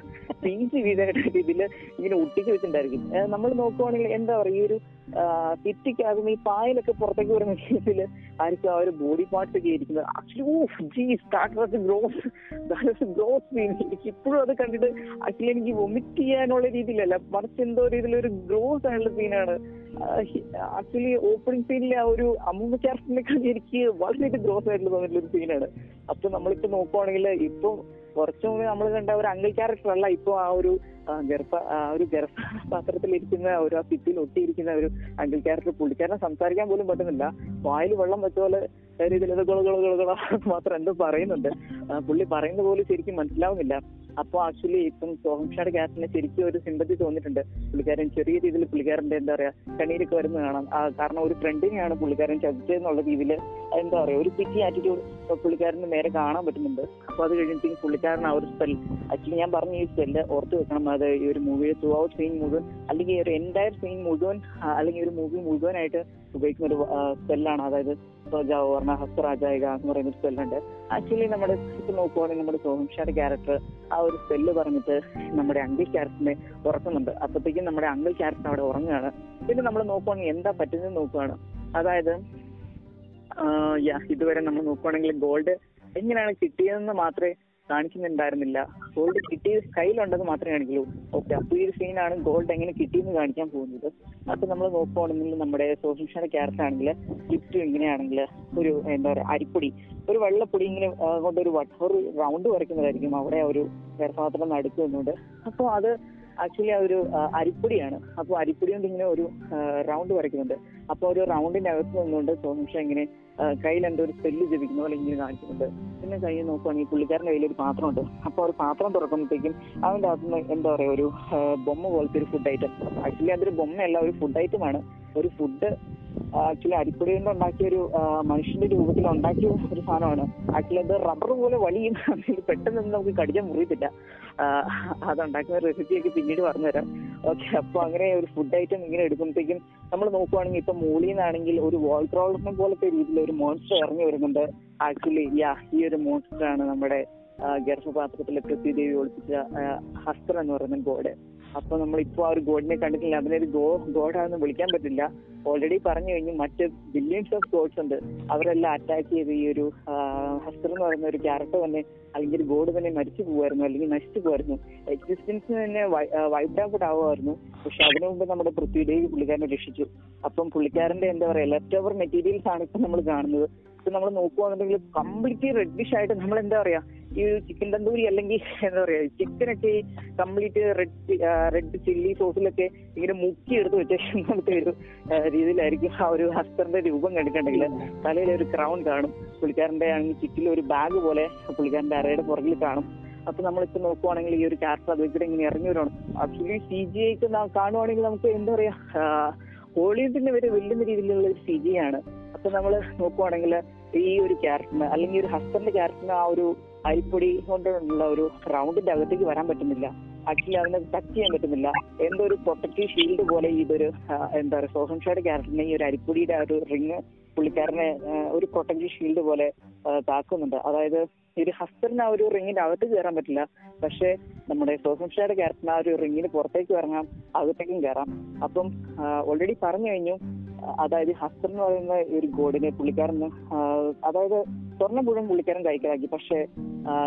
പീസ് വീതായിട്ട് ഇതിൽ ഇങ്ങനെ ഒട്ടിച്ചു വെച്ചിട്ടുണ്ടായിരിക്കും. നമ്മൾ നോക്കുവാണെങ്കിൽ എന്താ പറയാ ഈ ഒരു ഭിത്തിക്കകത്ത് ഈ പായലൊക്കെ പുറത്തേക്ക് വരുന്ന കേസിൽ ആയിരിക്കും ആ ഒരു ബോഡി പാർട്സ് ഒക്കെ ഇരിക്കുന്നത്. എനിക്ക് ഇപ്പോഴും അത് കണ്ടിട്ട് ആക്ച്വലി എനിക്ക് വൊമിറ്റ് ചെയ്യാനുള്ള രീതിയിലല്ല. മറിച്ച് എന്തോ രീതിയിലൊരു ഗ്രോസ് ആയിട്ടുള്ള സീനാണ് ആക്ച്വലി ഓപ്പണിംഗ് സീനിലെ ആ ഒരു അമ്മൂമ്മ ക്യാരക്ടറിനെക്കാൾ എനിക്ക് വളരെ ഗ്രോസ് ആയിട്ടുള്ള തോന്നിയിട്ടുള്ള സീനാണ്. അപ്പൊ നമ്മളിപ്പോ നോക്കുവാണെങ്കിൽ ഇപ്പം കുറച്ചു മുമ്പ് നമ്മൾ കണ്ട ഒരു അങ്കിൾ ക്യാരക്ടർ അല്ല ഇപ്പൊ ആ ഒരു ഗർഭ ഒരു ഗർഭപാത്രത്തിലിരിക്കുന്ന ഒരു ആ ഭിത്തിയിൽ ഒട്ടിയിരിക്കുന്ന ഒരു അങ്കിൾ ക്യാരക്ടർ പുള്ളിക്കാരനെ സംസാരിക്കാൻ പോലും പറ്റുന്നില്ല. വായിൽ വെള്ളം വെച്ച പോലെ രീതിയിൽ ഇത് ഗുള ഗുള ഗുള ഗുള മാത്രം എന്തോ പറയുന്നുണ്ട്. പുള്ളി പറയുന്ന പോലും ശരിക്കും മനസ്സിലാവുന്നില്ല. അപ്പൊ ആക്ച്വലി ഇപ്പം സോഹംഷയുടെ ക്യാരക്ടറിന് ശരിക്കും ഒരു സിമ്പതി തോന്നിയിട്ടുണ്ട്. പുള്ളിക്കാരൻ ചെറിയ രീതിയിൽ പുള്ളിക്കാരന്റെ എന്താ പറയാ കണ്ണീരൊക്കെ വരുന്ന കാണാം. കാരണം ഒരു ഫ്രണ്ടിനെയാണ് പുള്ളിക്കാരൻ ചതിച്ചതെന്നുള്ള രീതിയിൽ എന്താ പറയാ ഒരു പിറ്റി ആറ്റിറ്റ്യൂഡ് പുള്ളിക്കാരന് നേരെ കാണാൻ പറ്റുന്നുണ്ട്. അപ്പൊ അത് കഴിഞ്ഞിട്ട് പുള്ളിക്കാരൻ ആ ഒരു സ്പെൽ ആക്ച്വലി ഞാൻ പറഞ്ഞ ഈ സ്പെല്ല് ഓർത്ത് വെക്കണം. അത് ഈ ഒരു മൂവിയുടെ ത്രൂ ഔട്ട് സീൻ മുഴുവൻ അല്ലെങ്കിൽ ഒരു എന്റയർ സീൻ മുഴുവൻ അല്ലെങ്കിൽ ഒരു മൂവി മുഴുവനായിട്ട് ഉപയോഗിക്കുന്ന ഒരു സ്പെല്ലാണ് അതായത് പറഞ്ഞ ഹസ്തരാജായിക എന്ന് പറയുന്ന ഒരു സ്പെല്ലുണ്ട് ആക്ച്വലി നമ്മുടെ ഇപ്പൊ നോക്കുവാണെങ്കിൽ നമ്മുടെ സോഹംഷയുടെ ക്യാരക്ടർ ആ ഒരു സ്പെല്ല് പറഞ്ഞിട്ട് നമ്മുടെ അങ്കിൾ ക്യാരക്ടറിനെ ഉറക്കുന്നുണ്ട്. അപ്പത്തേക്കും നമ്മുടെ അങ്കിൾ ക്യാരക്ടർ അവിടെ ഉറങ്ങുകയാണ്. പിന്നെ നമ്മൾ നോക്കുവാണെങ്കിൽ എന്താ പറ്റുന്നത് നോക്കുകയാണ് അതായത് ഇതുവരെ നമ്മൾ നോക്കുവാണെങ്കിൽ ഗോൾഡ് എങ്ങനെയാണ് കിട്ടിയതെന്ന് മാത്രമേ കാണിക്കുന്നുണ്ടായിരുന്നില്ല. ഗോൾഡ് കിട്ടിയത് കയ്യിലുണ്ടെന്ന് മാത്രമേ കാണിക്കുള്ളൂ. ഓക്കെ അപ്പൊ ഈ ഒരു സീനാണ് ഗോൾഡ് എങ്ങനെ കിട്ടിയെന്ന് കാണിക്കാൻ പോകുന്നത്. അപ്പൊ നമ്മൾ നോക്കുവാണെങ്കിൽ നമ്മുടെ സോഷ്യൽ ക്യാരക്ടർ ആണെങ്കിൽ ലിഫ്റ്റ് ഇങ്ങനെയാണെങ്കിൽ ഒരു എന്താ പറയാ അരിപ്പൊടി. ഒരു വെള്ളപ്പൊടി ഇങ്ങനെ കൊണ്ട് ഒരു ഒരു റൗണ്ട് വരയ്ക്കുന്നതായിരിക്കും അവിടെ ഒരു ഗർഭപാത്രം നടക്കുന്നുണ്ട് അപ്പൊ അപ്പോൾ അത് ആക്ച്വലി ആ ഒരു അരിപ്പൊടിയാണ്. അപ്പോൾ അരിപ്പൊടി കൊണ്ട് ഇങ്ങനെ ഒരു റൗണ്ട് വരയ്ക്കുന്നുണ്ട്. അപ്പോൾ ഒരു റൗണ്ടിന്റെ അകത്ത് നിന്നുകൊണ്ട് സോഹംഷ ഇങ്ങനെ കയ്യിൽ എന്തോ ഒരു സ്പെല്ല് ജപിക്കുന്ന പോലെ ഇങ്ങനെ കാണിക്കുന്നുണ്ട്. പിന്നെ കൈ നോക്കുവാണെങ്കിൽ പുള്ളിക്കാരന്റെ കയ്യിൽ ഒരു പാത്രമുണ്ട്. അപ്പോൾ ഒരു പാത്രം തുറക്കുമ്പോഴത്തേക്കും അവന്റെ അകത്ത് നിന്ന് എന്താ പറയാ ഒരു ബൊമ്മ പോലത്തെ ഒരു ഫുഡ് ഐറ്റം ആക്ച്വലി അതൊരു ബൊമ്മയല്ല ഒരു ഫുഡ് ഐറ്റമാണ് ഒരു ഫുഡ് ആക്ച്വലി അരിപ്പൊടി കൊണ്ട് ഉണ്ടാക്കിയ ഒരു മനുഷ്യന്റെ രൂപത്തിൽ ഉണ്ടാക്കിയ ഒരു സാധനമാണ്. ആക്ച്വലി അത് റബ്ബർ പോലെ വലിയും പെട്ടെന്ന് നമുക്ക് കടിക്കാൻ മുറിയത്തില്ല അതുണ്ടാക്കുന്ന റെസിപ്പിയൊക്കെ പിന്നീട് പറഞ്ഞുതരാം. ഓക്കെ അപ്പൊ അങ്ങനെ ഒരു ഫുഡ് ഐറ്റം ഇങ്ങനെ എടുക്കുമ്പോഴത്തേക്കും നമ്മൾ നോക്കുവാണെങ്കിൽ മൂളിൽ നിന്നാണെങ്കിൽ ഒരു വാൾ ക്രോളിനെ പോലത്തെ രീതിയിൽ ഒരു മോൺസ്റ്റർ ഇറങ്ങി വരുന്നുണ്ട്. ആക്ച്വലി യാ ഈ ഒരു മോൺസ്റ്റർ ആണ് നമ്മുടെ ഗർഭപാത്രത്തിലെ പൃഥ്വിദേവി ഒളിപ്പിച്ച ഹസ്തർ എന്ന് പറയുന്ന ഗോഡ്. അപ്പൊ നമ്മൾ ഇപ്പൊ ആ ഒരു ഗോഡിനെ കണ്ടിട്ടില്ല. അതിനെ ഒരു ഗോ ഗോഡാണെന്ന് വിളിക്കാൻ പറ്റില്ല. ഓൾറെഡി പറഞ്ഞു കഴിഞ്ഞു മറ്റ് ബില്യൺസ് ഓഫ് ഗോഡ്സ് ഉണ്ട്. അവരെല്ലാം അറ്റാക്ക് ചെയ്ത് ഈ ഒരു ഹസ്റ്റർ എന്ന് പറയുന്ന ഒരു ക്യാരക്ടർ തന്നെ അല്ലെങ്കിൽ ഗോഡ് തന്നെ മരിച്ചു പോകുമായിരുന്നു അല്ലെങ്കിൽ നശിച്ചു പോകുമായിരുന്നു എക്സിസ്റ്റൻസ് തന്നെ വൈറ്റ് ഔട്ട് ആവുമായിരുന്നു. പക്ഷെ അതിനു മുമ്പ് നമ്മുടെ പൃഥ്വിദേവി പുള്ളിക്കാരനെ രക്ഷിച്ചു. അപ്പം പുള്ളിക്കാരന്റെ എന്താ പറയാ ലെഫ്റ്റ് ഓവർ മെറ്റീരിയൽസ് ആണ് ഇപ്പൊ നമ്മൾ കാണുന്നത്. ഇപ്പൊ നമ്മൾ നോക്കുവാണെന്നുണ്ടെങ്കിൽ കംപ്ലീറ്റ്ലി റെഡിഷ് ആയിട്ട് നമ്മൾ എന്താ പറയാ ഈ ചിക്കൻ തന്തൂരി അല്ലെങ്കിൽ എന്താ പറയാ ചിക്കനൊക്കെ കംപ്ലീറ്റ് റെഡ് റെഡ് ചില്ലി സോസിലൊക്കെ ഇങ്ങനെ മുക്കി എടുത്ത് വെച്ച നമുക്ക് ഒരു രീതിയിലായിരിക്കും ആ ഒരു ഹസ്തറിന്റെ രൂപം കണ്ടിട്ടുണ്ടെങ്കിൽ. തലയിൽ ഒരു ക്രൗൺ കാണും. പുള്ളിക്കാരന്റെ ആണെങ്കിൽ ചിറ്റിൽ ഒരു ബാഗ് പോലെ പുള്ളിക്കാരന്റെ അരയുടെ പുറകിൽ കാണും. അപ്പൊ നമ്മളിപ്പോ നോക്കുവാണെങ്കിൽ ഈ ഒരു ക്യാരക്ടർ അത് വെച്ചിട്ട് ഇങ്ങനെ ഇറങ്ങി വരണം ആക്ച്വലി സി ജി ഐക്ക് കാണുവാണെങ്കിൽ നമുക്ക് എന്താ പറയാ ഹോളിവുഡിന്റെ വരെ വെല്ലുന്ന രീതിയിലുള്ള ഒരു സി ജി ആണ്. അപ്പൊ നമ്മൾ നോക്കുവാണെങ്കിൽ ഈ ഒരു ക്യാരക്ടറിന് അല്ലെങ്കിൽ ഒരു ഹസ്ബൻഡ് ക്യാരക്ടറിന് ആ ഒരു അരിപ്പൊടി കൊണ്ടുള്ള ഒരു റൗണ്ടിന്റെ അകത്തേക്ക് വരാൻ പറ്റുന്നില്ല. ആക്ച്വലി അതിനെ ടച്ച് ചെയ്യാൻ പറ്റുന്നില്ല. എന്തോ ഒരു പ്രൊട്ടക്റ്റീവ് ഷീൽഡ് പോലെ ഇതൊരു എന്താ പറയുക സോഹൻ ഷായുടെ ക്യാരക്ടറിനെ ഈ ഒരു അരിപ്പൊടിയുടെ ആ ഒരു റിങ് പുള്ളിക്കാരനെ ഒരു പ്രൊട്ടക്റ്റീവ് ഷീൽഡ് പോലെ താക്കുന്നുണ്ട്. അതായത് ഒരു ഹസ്ബൻഡിന് ആ ഒരു റിങ്ങിന്റെ അകത്ത് കയറാൻ പറ്റില്ല. പക്ഷെ നമ്മുടെ സോഹൻ ഷായുടെ ക്യാരക്ടറിന് ആ ഒരു റിങ്ങിന് പുറത്തേക്ക് ഇറങ്ങാം അകത്തേക്കും കയറാം അപ്പം ഓൾറെഡി പറഞ്ഞു കഴിഞ്ഞു അതായത് ഹസ്ബൻ എന്ന് പറയുന്ന ഒരു ഗോഡിനെ പുള്ളിക്കാരൻ അതായത് സ്വർണം മുഴുവൻ പുള്ളിക്കാരൻ കൈക്കലാക്കി പക്ഷെ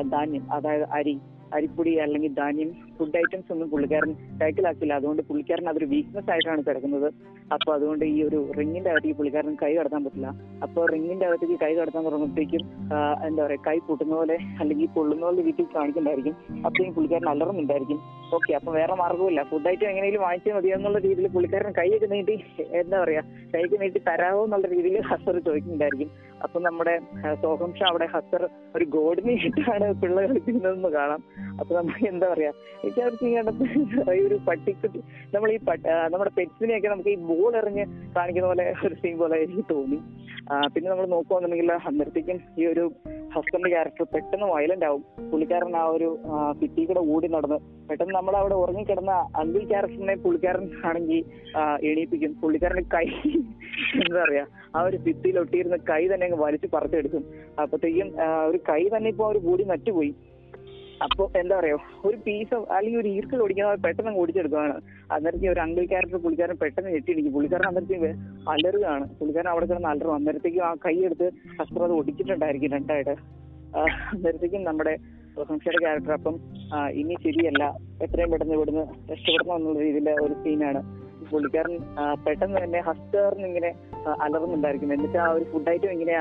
ധാന്യം അതായത് അരി അരിപ്പൊടി അല്ലെങ്കിൽ ധാന്യം ഫുഡ് ഐറ്റംസ് ഒന്നും പുള്ളിക്കാരൻ കൈക്കലാക്കില്ല അതുകൊണ്ട് പുള്ളിക്കാരൻ അതൊരു വീക്ക്നെസ് ആയിട്ടാണ് കിടക്കുന്നത്. അപ്പൊ അതുകൊണ്ട് ഈ ഒരു റിങ്ങിന്റെ അകത്തേക്ക് പുള്ളിക്കാരൻ കൈ കടത്താൻ പറ്റില്ല. അപ്പൊ റിങ്ങിന്റെ അകത്തേക്ക് കൈ കടത്താൻ തുടങ്ങുമ്പോഴത്തേക്കും എന്താ പറയാ കൈ പൊട്ടുന്ന പോലെ അല്ലെങ്കിൽ പൊള്ളുന്ന പോലെ രീതിയിൽ കാണിക്കുന്നുണ്ടായിരിക്കും. അപ്പോഴേക്കും പുള്ളിക്കാരൻ അലറുന്നുണ്ടായിരിക്കും. ഓക്കെ അപ്പൊ വേറെ മാർഗമില്ല ഫുഡ് ഐറ്റം എങ്ങനെയും വാങ്ങിച്ചാൽ മതി എന്നുള്ള രീതിയിൽ പുള്ളിക്കാരൻ കൈയൊക്കെ നീട്ടി എന്താ പറയാ കൈക്ക് നീട്ടി തരാമോ എന്നുള്ള രീതിയിൽ ഹസർ ചോദിക്കുന്നുണ്ടായിരിക്കും. അപ്പൊ നമ്മുടെ സോഹം ഷാ അവിടെ ഹസർ ഒരു ഗോഡിനെ ഇട്ടാണ് പിള്ള കളിക്കുന്നതെന്ന് കാണാം. അപ്പൊ നമുക്ക് എന്താ പറയാ എനിക്ക് ഈ ഒരു പട്ടിക്കുട്ടി നമ്മൾ ഈ നമ്മുടെ പെറ്റ്സിനെയൊക്കെ നമുക്ക് ഈ ബോൾ എറിഞ്ഞ് കാണിക്കുന്ന പോലെ ഒരു സീൻ പോലെ എനിക്ക് തോന്നി. പിന്നെ നമ്മൾ നോക്കുകയാണെന്നുണ്ടെങ്കിൽ അന്നേരത്തേക്കും ഈ ഒരു ഹസ്ബൻഡ് ക്യാരക്ടർ പെട്ടെന്ന് വയലന്റ് ആവും. പുള്ളിക്കാരൻ ആ ഒരു സിറ്റി കൂടെ ഓടി നടന്ന് പെട്ടെന്ന് നമ്മൾ അവിടെ ഉറങ്ങിക്കിടന്ന അങ്കിൾ ക്യാരക്ടറിനെ പുള്ളിക്കാരൻ ആണെങ്കിൽ എണീപ്പിക്കും. പുള്ളിക്കാരന്റെ കൈ എന്താ പറയാ ആ ഒരു ഭിത്തിയിൽ ഒട്ടിയിരുന്ന കൈ തന്നെ അങ്ങ് വലിച്ചു പറിച്ചെടുക്കും അപ്പത്തേക്കും ഒരു കൈ തന്നെ ഇപ്പൊ ഒരു കൂടി നറ്റുപോയി അപ്പൊ എന്താ പറയാ ഒരു പീസ് അല്ലെങ്കിൽ ഒരു ഈർക്കൽ ഓടിക്കുന്ന പെട്ടെന്ന് ഓടിച്ചെടുക്കുകയാണ് അന്നേരത്തേക്ക് ഒരു അങ്കിൾ ക്യാരക്ടർ പുള്ളിക്കാരൻ പെട്ടെന്ന് ഞെട്ടിയിടിക്കും പുള്ളിക്കാരൻ അന്നേരത്തേക്ക് അലറുകയാണ്. പുള്ളിക്കാരൻ അവിടെ കിടന്ന് അലറും. അന്നേരത്തേക്ക് ആ കൈ എടുത്ത് ഹസ്ത്രം അത് ഒടിച്ചിട്ടുണ്ടായിരിക്കും രണ്ടായിട്ട്. അന്നേരത്തേക്കും നമ്മുടെ പ്രശംസയുടെ ക്യാരക്ടർ അപ്പം ഇനി ശരിയല്ല. എത്രയും പെട്ടെന്ന് ഇവിടുന്ന് രക്ഷപ്പെടണം എന്നുള്ള രീതിയിലെ ഒരു സീനാണ് പുള്ളിക്കാരൻ പെട്ടെന്ന് തന്നെ ഹസ്റ്ററിന് ഇങ്ങനെ അലർന്നുണ്ടായിരിക്കും എന്നിട്ട് ആ ഒരു ഫുഡ് ഐറ്റം ഇങ്ങനെ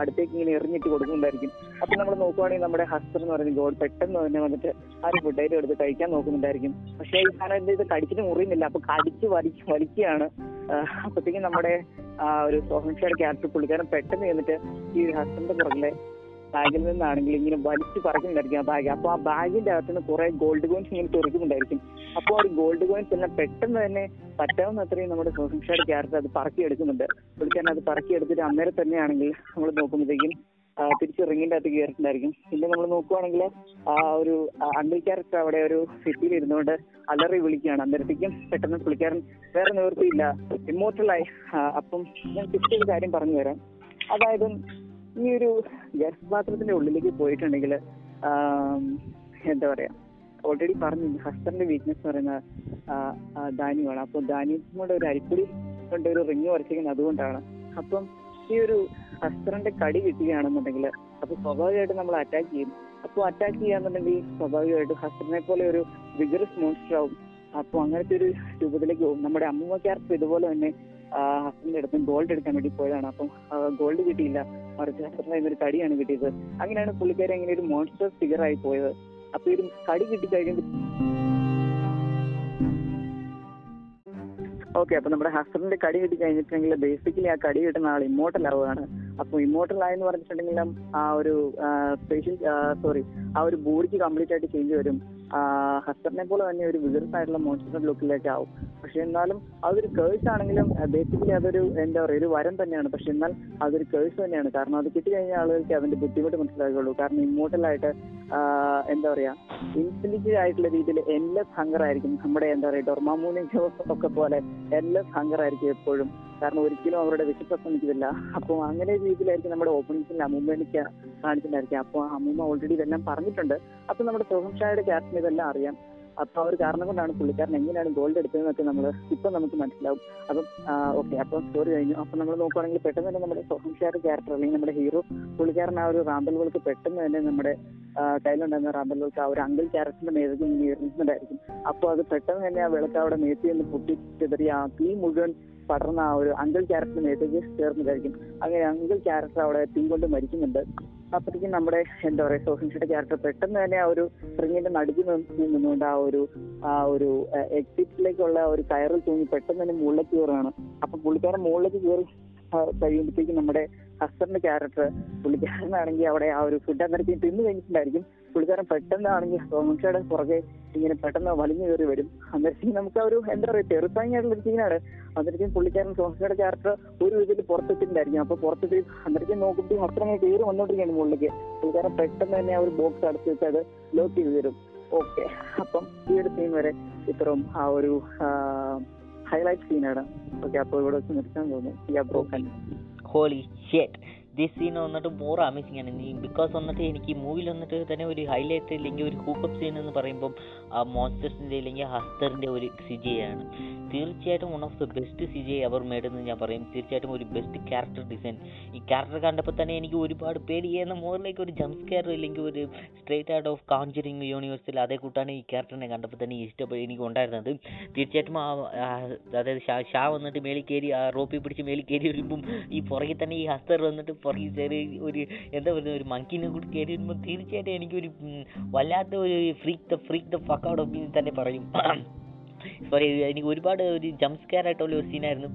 അടുത്തേക്ക് ഇങ്ങനെ എറിഞ്ഞിട്ട് കൊടുക്കുന്നുണ്ടായിരിക്കും. അപ്പൊ നമ്മൾ നോക്കുവാണെങ്കിൽ നമ്മുടെ ഹസ്റ്റർ എന്ന് പറയുന്ന ഗോൾ പെട്ടെന്ന് തന്നെ വന്നിട്ട് ആ ഒരു ഫുഡ് ഐറ്റം എടുത്ത് കഴിക്കാൻ നോക്കുന്നുണ്ടായിരിക്കും. പക്ഷെ ഈ സാധനം ഇത് കടിച്ചിട്ട് മുറിയുന്നില്ല. അപ്പൊ കടിച്ച് വലിച്ച് വലിക്കുകയാണ്. അപ്പത്തേക്കും നമ്മുടെ ആ ഒരു സോഹൻഷയുടെ ക്യാരക്ടർ പുള്ളിക്കാരൻ പെട്ടെന്ന് ചെന്നിട്ട് ഈ ഹസ്ബൻഡിന്റെ പുറകിലെ ബാഗിൽ നിന്നാണെങ്കിൽ ഇങ്ങനെ വലിച്ചു പറിക്കുന്നുണ്ടായിരിക്കും ആ ബാഗ്. അപ്പൊ ആ ബാഗിന്റെ അകത്ത് നിന്ന് കുറെ ഗോൾഡ് കോയിൻസ് ഇങ്ങനെ തുറക്കുന്നുണ്ടായിരിക്കും അപ്പൊ ആ ഗോൾഡ് കോയിൻസ് എല്ലാം പെട്ടെന്ന് തന്നെ പറ്റാവുന്ന അത്രയും നമ്മുടെ സോഷ്യൽ ക്യാരക്ടർ അത് പറക്കി എടുക്കുന്നുണ്ട് തന്നെ അത് പറക്കി എടുത്തിട്ട് അന്നേരം തന്നെയാണെങ്കിൽ നമ്മൾ നോക്കുമ്പോഴത്തേക്കും തിരിച്ച് റിങ്ങിന്റെ അകത്ത് കയറിയിട്ടുണ്ടായിരിക്കും. പിന്നെ നമ്മൾ നോക്കുവാണെങ്കിൽ ആ ഒരു അണ്ടിൽ ക്യാരക്ടർ അവിടെ ഒരു സിറ്റിയിൽ ഇരുന്നുകൊണ്ട് അലറി വിളിക്കുകയാണ്. അന്നേരത്തേക്കും പെട്ടെന്ന് പുള്ളിക്കാരൻ വേറെ നിവൃത്തിയില്ല ഇമ്മോർട്ടലായി അപ്പം ഞാൻ തിരിച്ച് ഒരു കാര്യം പറഞ്ഞു തരാം. അതായത് ഈ ഒരു ഗർഭപാത്രത്തിന്റെ ഉള്ളിലേക്ക് പോയിട്ടുണ്ടെങ്കിൽ എന്താ പറയാ ഓൾറെഡി പറഞ്ഞു ഹസ്ബൻഡിന്റെ വീക്ക്നെസ് എന്ന് പറയുന്ന ധാന്യമാണ്. അപ്പൊ ധാന്യത്തിനോട് ഒരു അരിപ്പൊടി കൊണ്ട് ഒരു റിങ് വരച്ചിരിക്കുന്നത് അതുകൊണ്ടാണ്. അപ്പം ഈ ഒരു ഹസ്ബൻഡിന്റെ കടി കിട്ടുകയാണെന്നുണ്ടെങ്കിൽ അപ്പൊ സ്വാഭാവികമായിട്ട് നമ്മൾ അറ്റാക്ക് ചെയ്യും. അപ്പോൾ അറ്റാക്ക് ചെയ്യാന്നുണ്ടെങ്കിൽ സ്വാഭാവികമായിട്ടും ഹസ്ബൻഡിനെ പോലെ ഒരു വിഗറസ് മോൺസ്റ്റർ ആവും. അപ്പൊ അങ്ങനത്തെ ഒരു രൂപത്തിലേക്ക് പോകും. നമ്മുടെ അമ്മൂമ്മ ഇതുപോലെ തന്നെ ഹസ്ബൻഡിന്റെ അടുത്ത് ഗോൾഡ് എടുക്കാൻ വേണ്ടി പോയതാണ്. അപ്പം ഗോൾഡ് കിട്ടിയില്ല. മറിച്ച് ഹസ്ബൻഡിന് ഒരു കടിയാണ് കിട്ടിയത്. അങ്ങനെയാണ് പുള്ളിക്കാരി അങ്ങനെ ഒരു മോൺസ്റ്റർ ഫിഗർ ആയി പോയത്. അപ്പൊ ഒരു കടി കിട്ടി കഴിയുമ്പോൾ ഓക്കെ അപ്പൊ നമ്മുടെ ഹസ്ബൻഡിന്റെ കടി കിട്ടി കഴിഞ്ഞിട്ടുണ്ടെങ്കിൽ ബേസിക്കലി ആ കടി കിട്ടുന്ന ആൾ ഇമോട്ടൽ ആവുകയാണ്. അപ്പൊ ഇമോട്ടൽ ആയെന്ന് പറഞ്ഞിട്ടുണ്ടെങ്കിൽ ആ ഒരു സ്പെഷ്യൽ സോറി ആ ഒരു ബോഡിക്ക് കംപ്ലീറ്റ് ആയിട്ട് ചേഞ്ച് വരും. ഹസ്ബൻഡിനെ പോലെ തന്നെ ഒരു വിസിറ്റ്സ് ആയിട്ടുള്ള മോൺസ്റ്റർ ലുക്കിലേക്ക് ആവും പക്ഷെ എന്നാലും അതൊരു കേഴ്സ് ആണെങ്കിലും ബേസിക്കലി അതൊരു എന്താ പറയുക ഒരു വരം തന്നെയാണ്. പക്ഷെ എന്നാൽ അതൊരു കേഴ്സ് തന്നെയാണ്. കാരണം അത് കിട്ടിക്കഴിഞ്ഞ ആളുകൾക്ക് അതിന്റെ ബുദ്ധിമുട്ട് മനസ്സിലാക്കുകയുള്ളൂ കാരണം ഇമ്മോട്ടലായിട്ട് എന്താ പറയാ ഇൻഫിനിറ്റി ആയിട്ടുള്ള രീതിയിൽ എൻലെസ് ഹങ്കർ ആയിരിക്കും. നമ്മുടെ എന്താ പറയുക ഡൊർമാമൂനി ഒക്കെ പോലെ എൻലെസ് ഹങ്കർ ആയിരിക്കും എപ്പോഴും. കാരണം ഒരിക്കലും അവരുടെ വിശപ്പ് ശ്രമിക്കുന്നില്ല അപ്പോൾ അങ്ങനെ രീതിയിലായിരിക്കും നമ്മുടെ ഓപ്പണിങ്സിൽ അമ്മൂമ്മ എനിക്ക് കാണിച്ചിട്ടുണ്ടായിരിക്കും. അപ്പോൾ അമ്മൂമ്മ ഓൾറെഡി ഇതെല്ലാം പറഞ്ഞിട്ടുണ്ട്. അപ്പൊ നമ്മുടെ സോഹം ഷായുടെ ക്യാപ്റ്റൻ ഇതെല്ലാം അറിയാം. അപ്പൊ ആ ഒരു കാരണം കൊണ്ടാണ് പുള്ളിക്കാരൻ എങ്ങനെയാണ് ഗോൾഡ് എടുത്തതെന്നൊക്കെ നമ്മൾ ഇപ്പൊ നമുക്ക് മനസ്സിലാവും. അപ്പം ഓക്കെ അപ്പൊ സ്റ്റോറി കഴിഞ്ഞു. അപ്പൊ നമ്മൾ നോക്കുവാണെങ്കിൽ പെട്ടെന്ന് തന്നെ നമ്മുടെ സോഹം ഷായുടെ ക്യാരക്ടർ അല്ലെങ്കിൽ നമ്മുടെ ഹീറോ പുള്ളിക്കാരൻ ആ ഒരു റാമ്പൽ പെട്ടെന്ന് തന്നെ നമ്മുടെ കയ്യിലുണ്ടായിരുന്ന റാമ്പൽ ആ ഒരു അങ്കിൾ ക്യാരക്ടറിന്റെ മേലേക്ക് ഉയർന്നിട്ടുണ്ടായിരിക്കും. അപ്പൊ അത് പെട്ടെന്ന് തന്നെ ആ വിളക്ക് അവിടെ മേത്തി പൊട്ടി പൊട്ടിച്ചെതറി ആ തീ മുഴുവൻ പടർന്ന ആ ഒരു അങ്കിൾ ക്യാരക്ടർ ചേർന്ന് ചേർന്നതായിരിക്കും. അങ്ങനെ അങ്കിൾ ക്യാരക്ടർ അവിടെ തീ കൊണ്ട് മരിക്കുന്നുണ്ട്. അപ്പോഴത്തേക്കും നമ്മുടെ എന്താ പറയുക സോഹൻഷിയുടെ ക്യാരക്ടർ പെട്ടെന്ന് തന്നെ ആ ഒരു സ്പ്രിങ്ങിന്റെ നിന്ന് നിന്നുകൊണ്ട് ആ ഒരു ആ ഒരു എക്സിറ്റിലേക്കുള്ള ഒരു കയറിൽ തൂങ്ങി പെട്ടെന്ന് തന്നെ മുകളിലേക്ക് കയറുകയാണ്. അപ്പൊ പുള്ളിക്കാരൻ മുകളിലേക്ക് കയറി കഴിയുമ്പോഴത്തേക്കും നമ്മുടെ ഹസ്ബൻഡിന്റെ ക്യാരക്ടർ പുള്ളിക്കാരനാണെങ്കിൽ അവിടെ ആ ഒരു ഫുഡ് അന്നേരത്തേക്ക് തിന്നു കഴിഞ്ഞിട്ടുണ്ടായിരിക്കും പുള്ളിക്കാരൻ പെട്ടെന്നാണെങ്കിൽ സോമൻഷയുടെ പുറകെ ഇങ്ങനെ പെട്ടെന്ന് വലിഞ്ഞു കയറി വരും. അന്നേരത്തേക്കും നമുക്ക് ആ ഒരു എന്താ പറയുക ടെറിഫൈങ് ആയിട്ടുള്ള സീനാണ് അന്നേരത്തേക്കും പുള്ളിക്കാരൻ സോമൻഷയുടെ ക്യാരക്ടർ ഒരു വിധത്തിൽ പുറത്തിട്ടുണ്ടായിരിക്കും അപ്പൊ പുറത്തിട്ട് അന്നേരത്തേക്കും നോക്കുമ്പോൾ അത്ര അങ്ങനെ കയറി വന്നോണ്ടിരിക്കുകയാണ് മുകളിലേക്ക്. പുള്ളിക്കാരൻ പെട്ടെന്ന് തന്നെ ആ ഒരു ബോക്സ് അടച്ചു വെച്ച് അത് ലോക്ക് ചെയ്ത് തരും. ഓക്കെ അപ്പം ഈ ഒരു സീൻ വരെ ഇത്രയും ആ ഒരു ഹൈലൈറ്റ് സീനാണ് ഓക്കെ അപ്പോൾ ഇവിടെ വെച്ച് നിർത്താൻ തോന്നുന്നു yeah broken holy shit this scene വന്നിട്ട് മോർ അമേസിംഗ് ആണ്. ബിക്കോസ് വന്നിട്ട് എനിക്ക് ഈ മൂവിയിൽ വന്നിട്ട് തന്നെ ഒരു ഹൈലൈറ്റ് അല്ലെങ്കിൽ ഒരു ഹൂക്കപ്പ് സീൻ എന്ന് പറയുമ്പം ആ മോൺസ്റ്റേഴ്സിന്റെ അല്ലെങ്കിൽ ഹസ്തറിന്റെ ഒരു സിജയാണ് തീർച്ചയായിട്ടും one of the best C J അവർ മേഡെന്ന് ഞാൻ പറയും. തീർച്ചയായിട്ടും ഒരു ബെസ്റ്റ് ക്യാരക്ടർ ഡിസൈൻ ഈ ക്യാരക്ടർ കണ്ടപ്പോൾ തന്നെ എനിക്ക് ഒരുപാട് പേടി. ചെയ്യുന്ന മോറിലേക്ക് ഒരു ജംപ് സ്കെയർ അല്ലെങ്കിൽ ഒരു സ്ട്രേറ്റ് ഔട്ട് ഓഫ് കാഞ്ചറിങ് യൂണിവേഴ്സിൽ അതേ കൂട്ടാണ് ഈ ക്യാരക്ടറിനെ കണ്ടപ്പോൾ തന്നെ ഇഷ്ടപ്പെട്ട് എനിക്ക് ഉണ്ടായിരുന്നത് തീർച്ചയായിട്ടും ആ അതായത് ഷാ ഷാ വന്നിട്ട് മേളിൽ കയറി ആ റോപ്പിൽ പിടിച്ച് മേളിൽ കയറി വരുമ്പം ഈ പുറകിൽ തന്നെ ഈ ഹസ്തർ വന്നിട്ട് പുറകിൽ ചെറിയ ഒരു എന്താ പറയുക ഒരു മങ്കിനെ കൂടി കയറി വരുമ്പോൾ തീർച്ചയായിട്ടും എനിക്കൊരു വല്ലാത്ത ഒരു freak the freak the fuck out of തന്നെ പറയും. സോറി എനിക്ക് ഒരുപാട് ഒരു ജംപ് സ്കെയർ ആയിട്ടുള്ള ഒരു സീനായിരുന്നു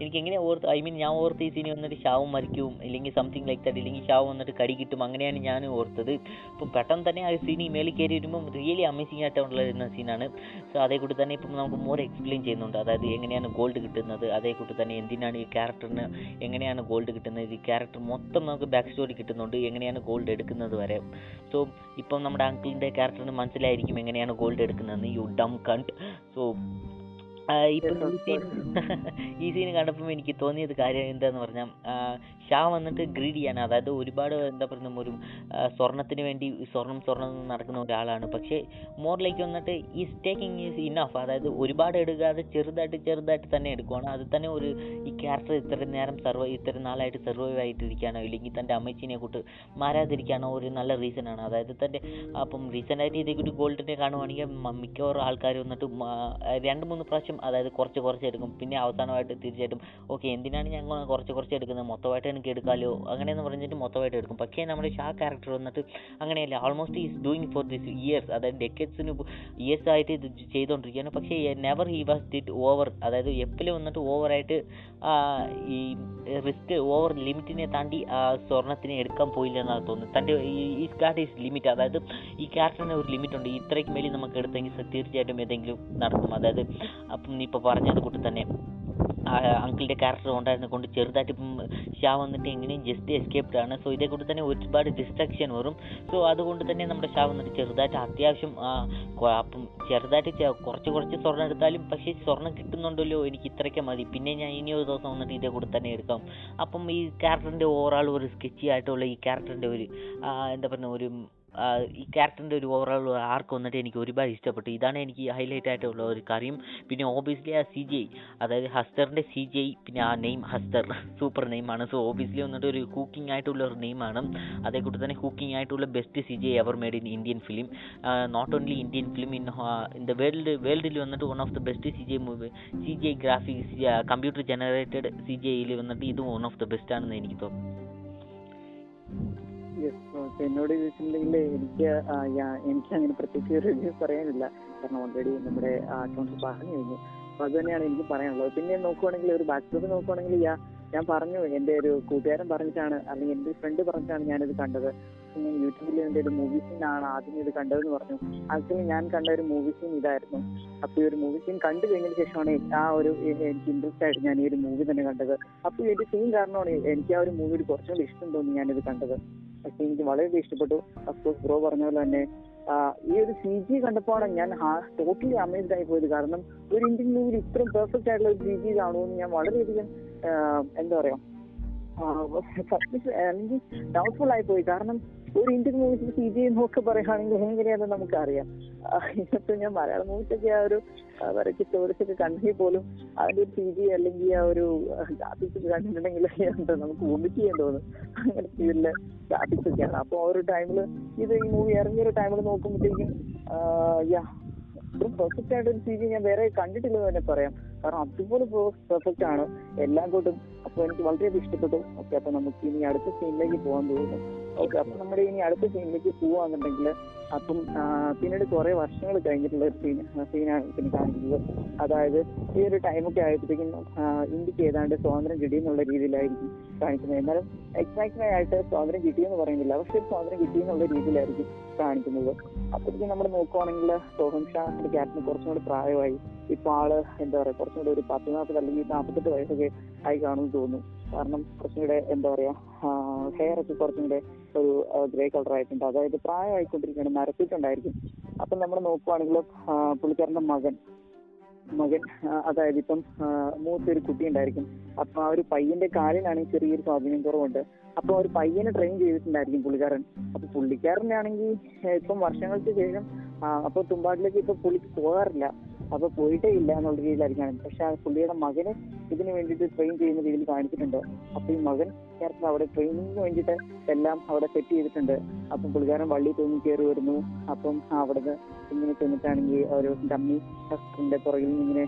എനിക്ക് എങ്ങനെ ഓർത്ത് ഐ മീൻ ഞാൻ ഓർത്ത് ഈ സീൻ വന്നിട്ട് ഷാവും മരിക്കും ഇല്ലെങ്കിൽ സംതിങ് ലൈക്ക് ദാറ്റ് ഇല്ലെങ്കിൽ ഷാവ് വന്നിട്ട് കടി കിട്ടും അങ്ങനെയാണ് ഞാൻ ഓർത്തത്. അപ്പോൾ പെട്ടെന്ന് തന്നെ ആ സീൻ ഈ മേളിൽ കയറി വരുമ്പോൾ റിയലി അമേസിംഗ് ആയിട്ടുള്ള സീനാണ് സോ അതേ തന്നെ ഇപ്പം നമുക്ക് മോർ എക്സ്പ്ലെയിൻ ചെയ്യുന്നുണ്ട്. അതായത് എങ്ങനെയാണ് ഗോൾഡ് കിട്ടുന്നത് അതേ തന്നെ എന്തിനാണ് ഈ ക്യാരക്ടറിന് എങ്ങനെയാണ് ഗോൾഡ് കിട്ടുന്നത് ഈ ക്യാരക്ടർ മൊത്തം നമുക്ക് ബാക്ക് സ്റ്റോറി കിട്ടുന്നുണ്ട് എങ്ങനെയാണ് ഗോൾഡ് എടുക്കുന്നത് വരെ. സോ ഇപ്പം നമ്മുടെ അങ്കിളിന്റെ ക്യാരക്ടറിന് മനസ്സിലായിരിക്കും എങ്ങനെയാണ് ഗോൾഡ് എടുക്കുന്നതെന്ന്. യു ഡം കണ്ട് സോ ഇപ്പം ഈ സീൻ ഈ സീൻ കണ്ടപ്പോൾ എനിക്ക് തോന്നിയത് കാര്യം എന്താന്ന് പറഞ്ഞാൽ ഷാ വന്നിട്ട് ഗ്രീഡിയാണ് അതായത് ഒരുപാട് എന്താ പറയുക ഒരു സ്വർണത്തിന് വേണ്ടി സ്വർണം സ്വർണം നടക്കുന്ന ഒരാളാണ്. പക്ഷേ മോറിലേക്ക് വന്നിട്ട് ഈ ടേക്കിംഗ് ഈസ് ഇനഫ് അതായത് ഒരുപാട് എടുക്കാതെ ചെറുതായിട്ട് ചെറുതായിട്ട് തന്നെ എടുക്കുവാണ്. അത് തന്നെ ഒരു ഈ ക്യാരക്ടർ ഇത്ര നേരം സർവൈവ് ഇത്ര നാളായിട്ട് സർവൈവ് ആയിട്ടിരിക്കാനോ ഇല്ലെങ്കിൽ തന്റെ അമ്മച്ചിനെ കൂട്ട് മാരാതിരിക്കാനോ ഒരു നല്ല റീസൺ ആണ്. അതായത് തന്റെ അപ്പം റീസെന്റായിട്ട് ഇതേക്കൂട്ട് ഗോൾഡിനെ കാണുവാണെങ്കിൽ മിക്കവാറും ആൾക്കാർ വന്നിട്ട് രണ്ട് മൂന്ന് പ്രാവശ്യം അതായത് കുറച്ച് കുറച്ച് എടുക്കും. പിന്നെ അവസാനമായിട്ട് തീർച്ചയായിട്ടും ഓക്കെ എന്തിനാണ് ഞങ്ങൾ കുറച്ച് കുറച്ച് എടുക്കുന്നത്? മൊത്തമായിട്ട് എനിക്ക് എടുക്കാമല്ലോ അങ്ങനെയെന്ന് പറഞ്ഞിട്ട് മൊത്തമായിട്ട് എടുക്കും. പക്ഷേ നമ്മുടെ ഷാ ക്യാരക്ടർ വന്നിട്ട് അങ്ങനെയല്ല almost is doing for this years അതായത് ഡെക്കേഡ്സിന് ഇയേഴ്സ് ആയിട്ട് ഇത് ചെയ്തുകൊണ്ടിരിക്കുകയാണ് പക്ഷേ never he was did over അതായത് എപ്പോഴും വന്നിട്ട് ഓവറായിട്ട് ഈ റിസ്ക് ഓവർ ലിമിറ്റിനെ താണ്ടി സ്വർണത്തിനെ എടുക്കാൻ പോയില്ല എന്നാണ് തോന്നുന്നത്. തന്റെ ഈ ഗാഡ് ഈസ് ലിമിറ്റ് അതായത് ഈ ക്യാരക്ടറിന് ഒരു ലിമിറ്റ് ഉണ്ട്. ഇത്രയ്ക്ക് മേലിൽ നമുക്ക് എടുത്തെങ്കിൽ തീർച്ചയായിട്ടും ഏതെങ്കിലും നടക്കും. അതായത് അപ്പം നീ ഇപ്പോൾ പറഞ്ഞത് കൂട്ടി തന്നെ അങ്കിളിന്റെ ക്യാരക്ടർ ഉണ്ടായിരുന്നത് കൊണ്ട് ചെറുതായിട്ട് ഇപ്പം ഷാ വന്നിട്ട് എങ്ങനെയും ജസ്റ്റ് എസ്കേപ്ഡ് ആണ്. സോ ഇതേ കൊണ്ട് തന്നെ ഒരുപാട് ഡിസ്ട്രക്ഷൻ വരും. സോ അതുകൊണ്ട് തന്നെ നമ്മുടെ ഷാ വന്നിട്ട് ചെറുതായിട്ട് അത്യാവശ്യം അപ്പം ചെറുതായിട്ട് കുറച്ച് കുറച്ച് സ്വർണം എടുത്താലും പക്ഷേ സ്വർണം കിട്ടുന്നുണ്ടല്ലോ എനിക്ക് ഇത്രയ്ക്ക് മതി. പിന്നെ ഞാൻ ഇനി ഒരു ദിവസം വന്നിട്ട് ഇതേ കൂടെ തന്നെ എടുക്കാം. അപ്പം ഈ ക്യാരക്ടറിന്റെ ഓവറാൾ ഒരു സ്കെച്ചി ആയിട്ടുള്ള ഈ ക്യാരക്ടറിന്റെ ഒരു എന്താ പറയുക ഒരു ഈ ക്യാരക്ടറിന്റെ ഒരു ഓവറോൾ ആർക്ക് വന്നിട്ട് എനിക്ക് ഒരുപാട് ഇഷ്ടപ്പെട്ടു. ഇതാണ് എനിക്ക് ഹൈലൈറ്റ് ആയിട്ടുള്ള ഒരു കാര്യം. പിന്നെ ഓബിയസ്ലി ആ സി ജി ഐ അതായത് ഹസ്തറിന്റെ സി ജി ഐ പിന്നെ ആ നെയിം ഹസ്തർ സൂപ്പർ നെയിമാണ് സോ ഓബിയസ്ലി വന്നിട്ട് ഒരു കുക്കിംഗ് ആയിട്ടുള്ള ഒരു നെയിമാണ് അതേ കൂട്ടി തന്നെ കുക്കിംഗ് ആയിട്ടുള്ള best C G I ever made in Indian film not only Indian film in in the world വേൾഡിൽ വന്നിട്ട് one of the best C G I movie C G I graphics computer generated C G ഐയിൽ വന്നിട്ട് ഇതും one of the best ആണെന്ന് എനിക്ക് തോന്നുന്നു. എന്നോട് ചോദിച്ചിട്ടുണ്ടെങ്കിൽ എനിക്ക് എനിക്ക് അങ്ങനെ പ്രത്യേകിച്ച് റിവ്യൂ പറയാനില്ല. കാരണം ഓൾറെഡി നമ്മുടെ അക്കൗണ്ട്സ് പറഞ്ഞു കഴിഞ്ഞു. അപ്പൊ അത് എനിക്ക് പറയാനുള്ളത്. പിന്നെ നോക്കുവാണെങ്കിൽ ഒരു ബാക്ക്ഗ്രൗണ്ട് നോക്കുവാണെങ്കിൽ ഞാൻ പറഞ്ഞു എന്റെ ഒരു കൂട്ടുകാരൻ പറഞ്ഞിട്ടാണ് അല്ലെങ്കിൽ എന്റെ ഫ്രണ്ട് പറഞ്ഞിട്ടാണ് ഞാനിത് കണ്ടത്. ഞാൻ യൂട്യൂബിൽ എന്റെ ഒരു മൂവി ആണ് ആദ്യം ഇത് കണ്ടതെന്ന് പറഞ്ഞു. ആക്ച്വലി ഞാൻ കണ്ട ഒരു മൂവി സീൻ ഇതായിരുന്നു. അപ്പൊ ഈ ഒരു മൂവി സീൻ കണ്ടു കഴിഞ്ഞതിന് ശേഷമാണ് ആ ഒരു എനിക്ക് ഇൻട്രസ്റ്റ് ആയിട്ട് ഞാൻ ഈ ഒരു മൂവി തന്നെ കണ്ടത്. അപ്പൊ ഈ ഒരു സീൻ കാരണമാണ് എനിക്ക് ആ ഒരു മൂവിയിൽ കുറച്ചുകൂടി ഇഷ്ടം തോന്നി ഞാനിത് കണ്ടത്. പക്ഷെ എനിക്ക് വളരെ ഇഷ്ടപ്പെട്ടു. അഫ്കോഴ്സ് ബ്രോ പറഞ്ഞ പോലെ തന്നെ ഈ ഒരു സി ജി കണ്ടപ്പോഴാണ് ഞാൻ ടോട്ടലി അമേസ്ഡ് ആയി പോയത്. കാരണം ഒരു ഇന്ത്യൻ മൂവിയിൽ ഇത്രയും പെർഫെക്റ്റ് ആയിട്ടുള്ള ഒരു സി ജി കാണുമെന്ന് ഞാൻ വളരെയധികം എന്താ പറയാ അല്ലെങ്കിൽ ഡൗട്ട്ഫുൾ ആയി പോയി. കാരണം ഒരു ഇന്ത്യൻ മൂവീസിൽ സി ജി എന്നൊക്കെ പറയുകയാണെങ്കിൽ എങ്ങനെയാണെന്ന് നമുക്കറിയാം. ഇന്നത്തെ ഞാൻ മലയാളം മൂവീസൊക്കെ ആ ഒരു വരയ്ക്ക് സ്റ്റോറീസൊക്കെ കണ്ടെങ്കിൽ പോലും അതിന്റെ ഒരു സി ജി അല്ലെങ്കിൽ ആ ഒരു ഗ്രാഫിക്സ് കണ്ടിട്ടുണ്ടെങ്കിൽ എന്താ നമുക്ക് വോമിറ്റ് ചെയ്യാൻ തോന്നും. അങ്ങനത്തെ ഇതിലെ ഗ്രാഫിക്സ് ഒക്കെയാണ്. അപ്പൊ ആ ഒരു ടൈമിൽ ഇത് ഈ മൂവി ഇറങ്ങിയ ഒരു ടൈമിൽ നോക്കുമ്പോഴത്തേക്കും ഇത്രയും പെർഫെക്റ്റ് ആയിട്ട് ഒരു സി ജി ഞാൻ വേറെ കണ്ടിട്ടില്ലെന്ന് തന്നെ പറയാം. കാരണം അതുപോലെ പെർഫെക്റ്റ് ആണ്. എല്ലാം കൊണ്ടും അപ്പൊ എനിക്ക് വളരെയധികം ഇഷ്ടപ്പെട്ടു. ഓക്കെ അപ്പൊ നമുക്ക് ഇനി അടുത്ത സീനിലേക്ക് പോകാൻ തോന്നുന്നു. ഓക്കെ അപ്പൊ നമ്മുടെ ഇനി അടുത്ത സീനിലേക്ക് പോവാന്നുണ്ടെങ്കിൽ അപ്പം പിന്നീട് കുറെ വർഷങ്ങൾ കഴിഞ്ഞിട്ടുള്ള ഒരു സീൻ സീനാണ് പിന്നെ കാണിക്കുന്നത്. അതായത് ഈ ഒരു ടൈമൊക്കെ ആയപ്പോഴത്തേക്കും ഇന്ത്യയ്ക്ക് ഏതാണ്ട് സ്വാതന്ത്ര്യം കിട്ടിയെന്നുള്ള രീതിയിലായിരിക്കും കാണിക്കുന്നത്. എന്നാലും എക്സാക്റ്റ് ആയിട്ട് സ്വാതന്ത്ര്യം കിട്ടിയെന്ന് പറയുന്നില്ല. പക്ഷെ സ്വാതന്ത്ര്യം കിട്ടിയെന്നുള്ള രീതിയിലായിരിക്കും കാണിക്കുന്നത്. അപ്പോഴത്തേക്കും നമ്മൾ നോക്കുവാണെങ്കിൽ സോഹൻ ഷാ ക്യാപ്റ്റന് കുറച്ചും കൂടി പ്രായമായി. ഇപ്പൊ ആൾ എന്താ പറയാ കുറച്ചും കൂടി ഒരു പത്ത് നാൽപ്പത് അല്ലെങ്കിൽ നാൽപ്പത്തെട്ട് വയസ്സൊക്കെ ആയി കാണുമെന്ന് തോന്നുന്നു. കാരണം കുറച്ചും കൂടെ എന്താ പറയാ ഹെയർ ഒക്കെ കുറച്ചും കൂടെ ഒരു ഗ്രേ കളർ ആയിട്ടുണ്ട്. അതായത് പ്രായമായിക്കൊണ്ടിരിക്കുകയാണ് നരച്ചിട്ടുണ്ടായിരിക്കും അപ്പൊ നമ്മൾ നോക്കുവാണെങ്കിൽ പുള്ളിക്കാരന്റെ മകൻ മകൻ അതായത് ഇപ്പം മൂത്തൊരു കുട്ടി ഉണ്ടായിരിക്കും അപ്പൊ ആ ഒരു പയ്യന്റെ കാലിനാണെങ്കിൽ ചെറിയൊരു സ്വാധീനം കുറവുണ്ട്. അപ്പൊ ഒരു പയ്യനെ ട്രെയിൻ ചെയ്തിട്ടുണ്ടായിരിക്കും പുള്ളിക്കാരൻ. അപ്പൊ പുള്ളിക്കാരനാണെങ്കിൽ ഇപ്പം വർഷങ്ങൾക്ക് ശേഷം അപ്പൊ തുമ്പാട്ടിലേക്ക് ഇപ്പൊ പുള്ളിക്ക് പോകാറില്ല. അപ്പൊ പോയിട്ടേ ഇല്ല എന്നുള്ള രീതിയിലായിരിക്കും പക്ഷെ ആ പുള്ളിയുടെ മകന് ഇതിന് വേണ്ടിയിട്ട് ട്രെയിൻ ചെയ്യുന്ന രീതിയിൽ കാണിച്ചിട്ടുണ്ട്. അപ്പൊ ഈ മകൻ ചേർത്ത് അവിടെ ട്രെയിനിങ്ങിന് വേണ്ടിയിട്ട് എല്ലാം അവിടെ സെറ്റ് ചെയ്തിട്ടുണ്ട്. അപ്പം പുള്ളിക്കാരൻ വള്ളി തൂങ്ങി കയറി വരുന്നു. അപ്പം അവിടുന്ന് ഇങ്ങനെ ചെന്നിട്ടാണെങ്കിൽ ഒരു ഡമ്മി ഷസ്റ്ററിന്റെ പുറകിൽ ഇങ്ങനെ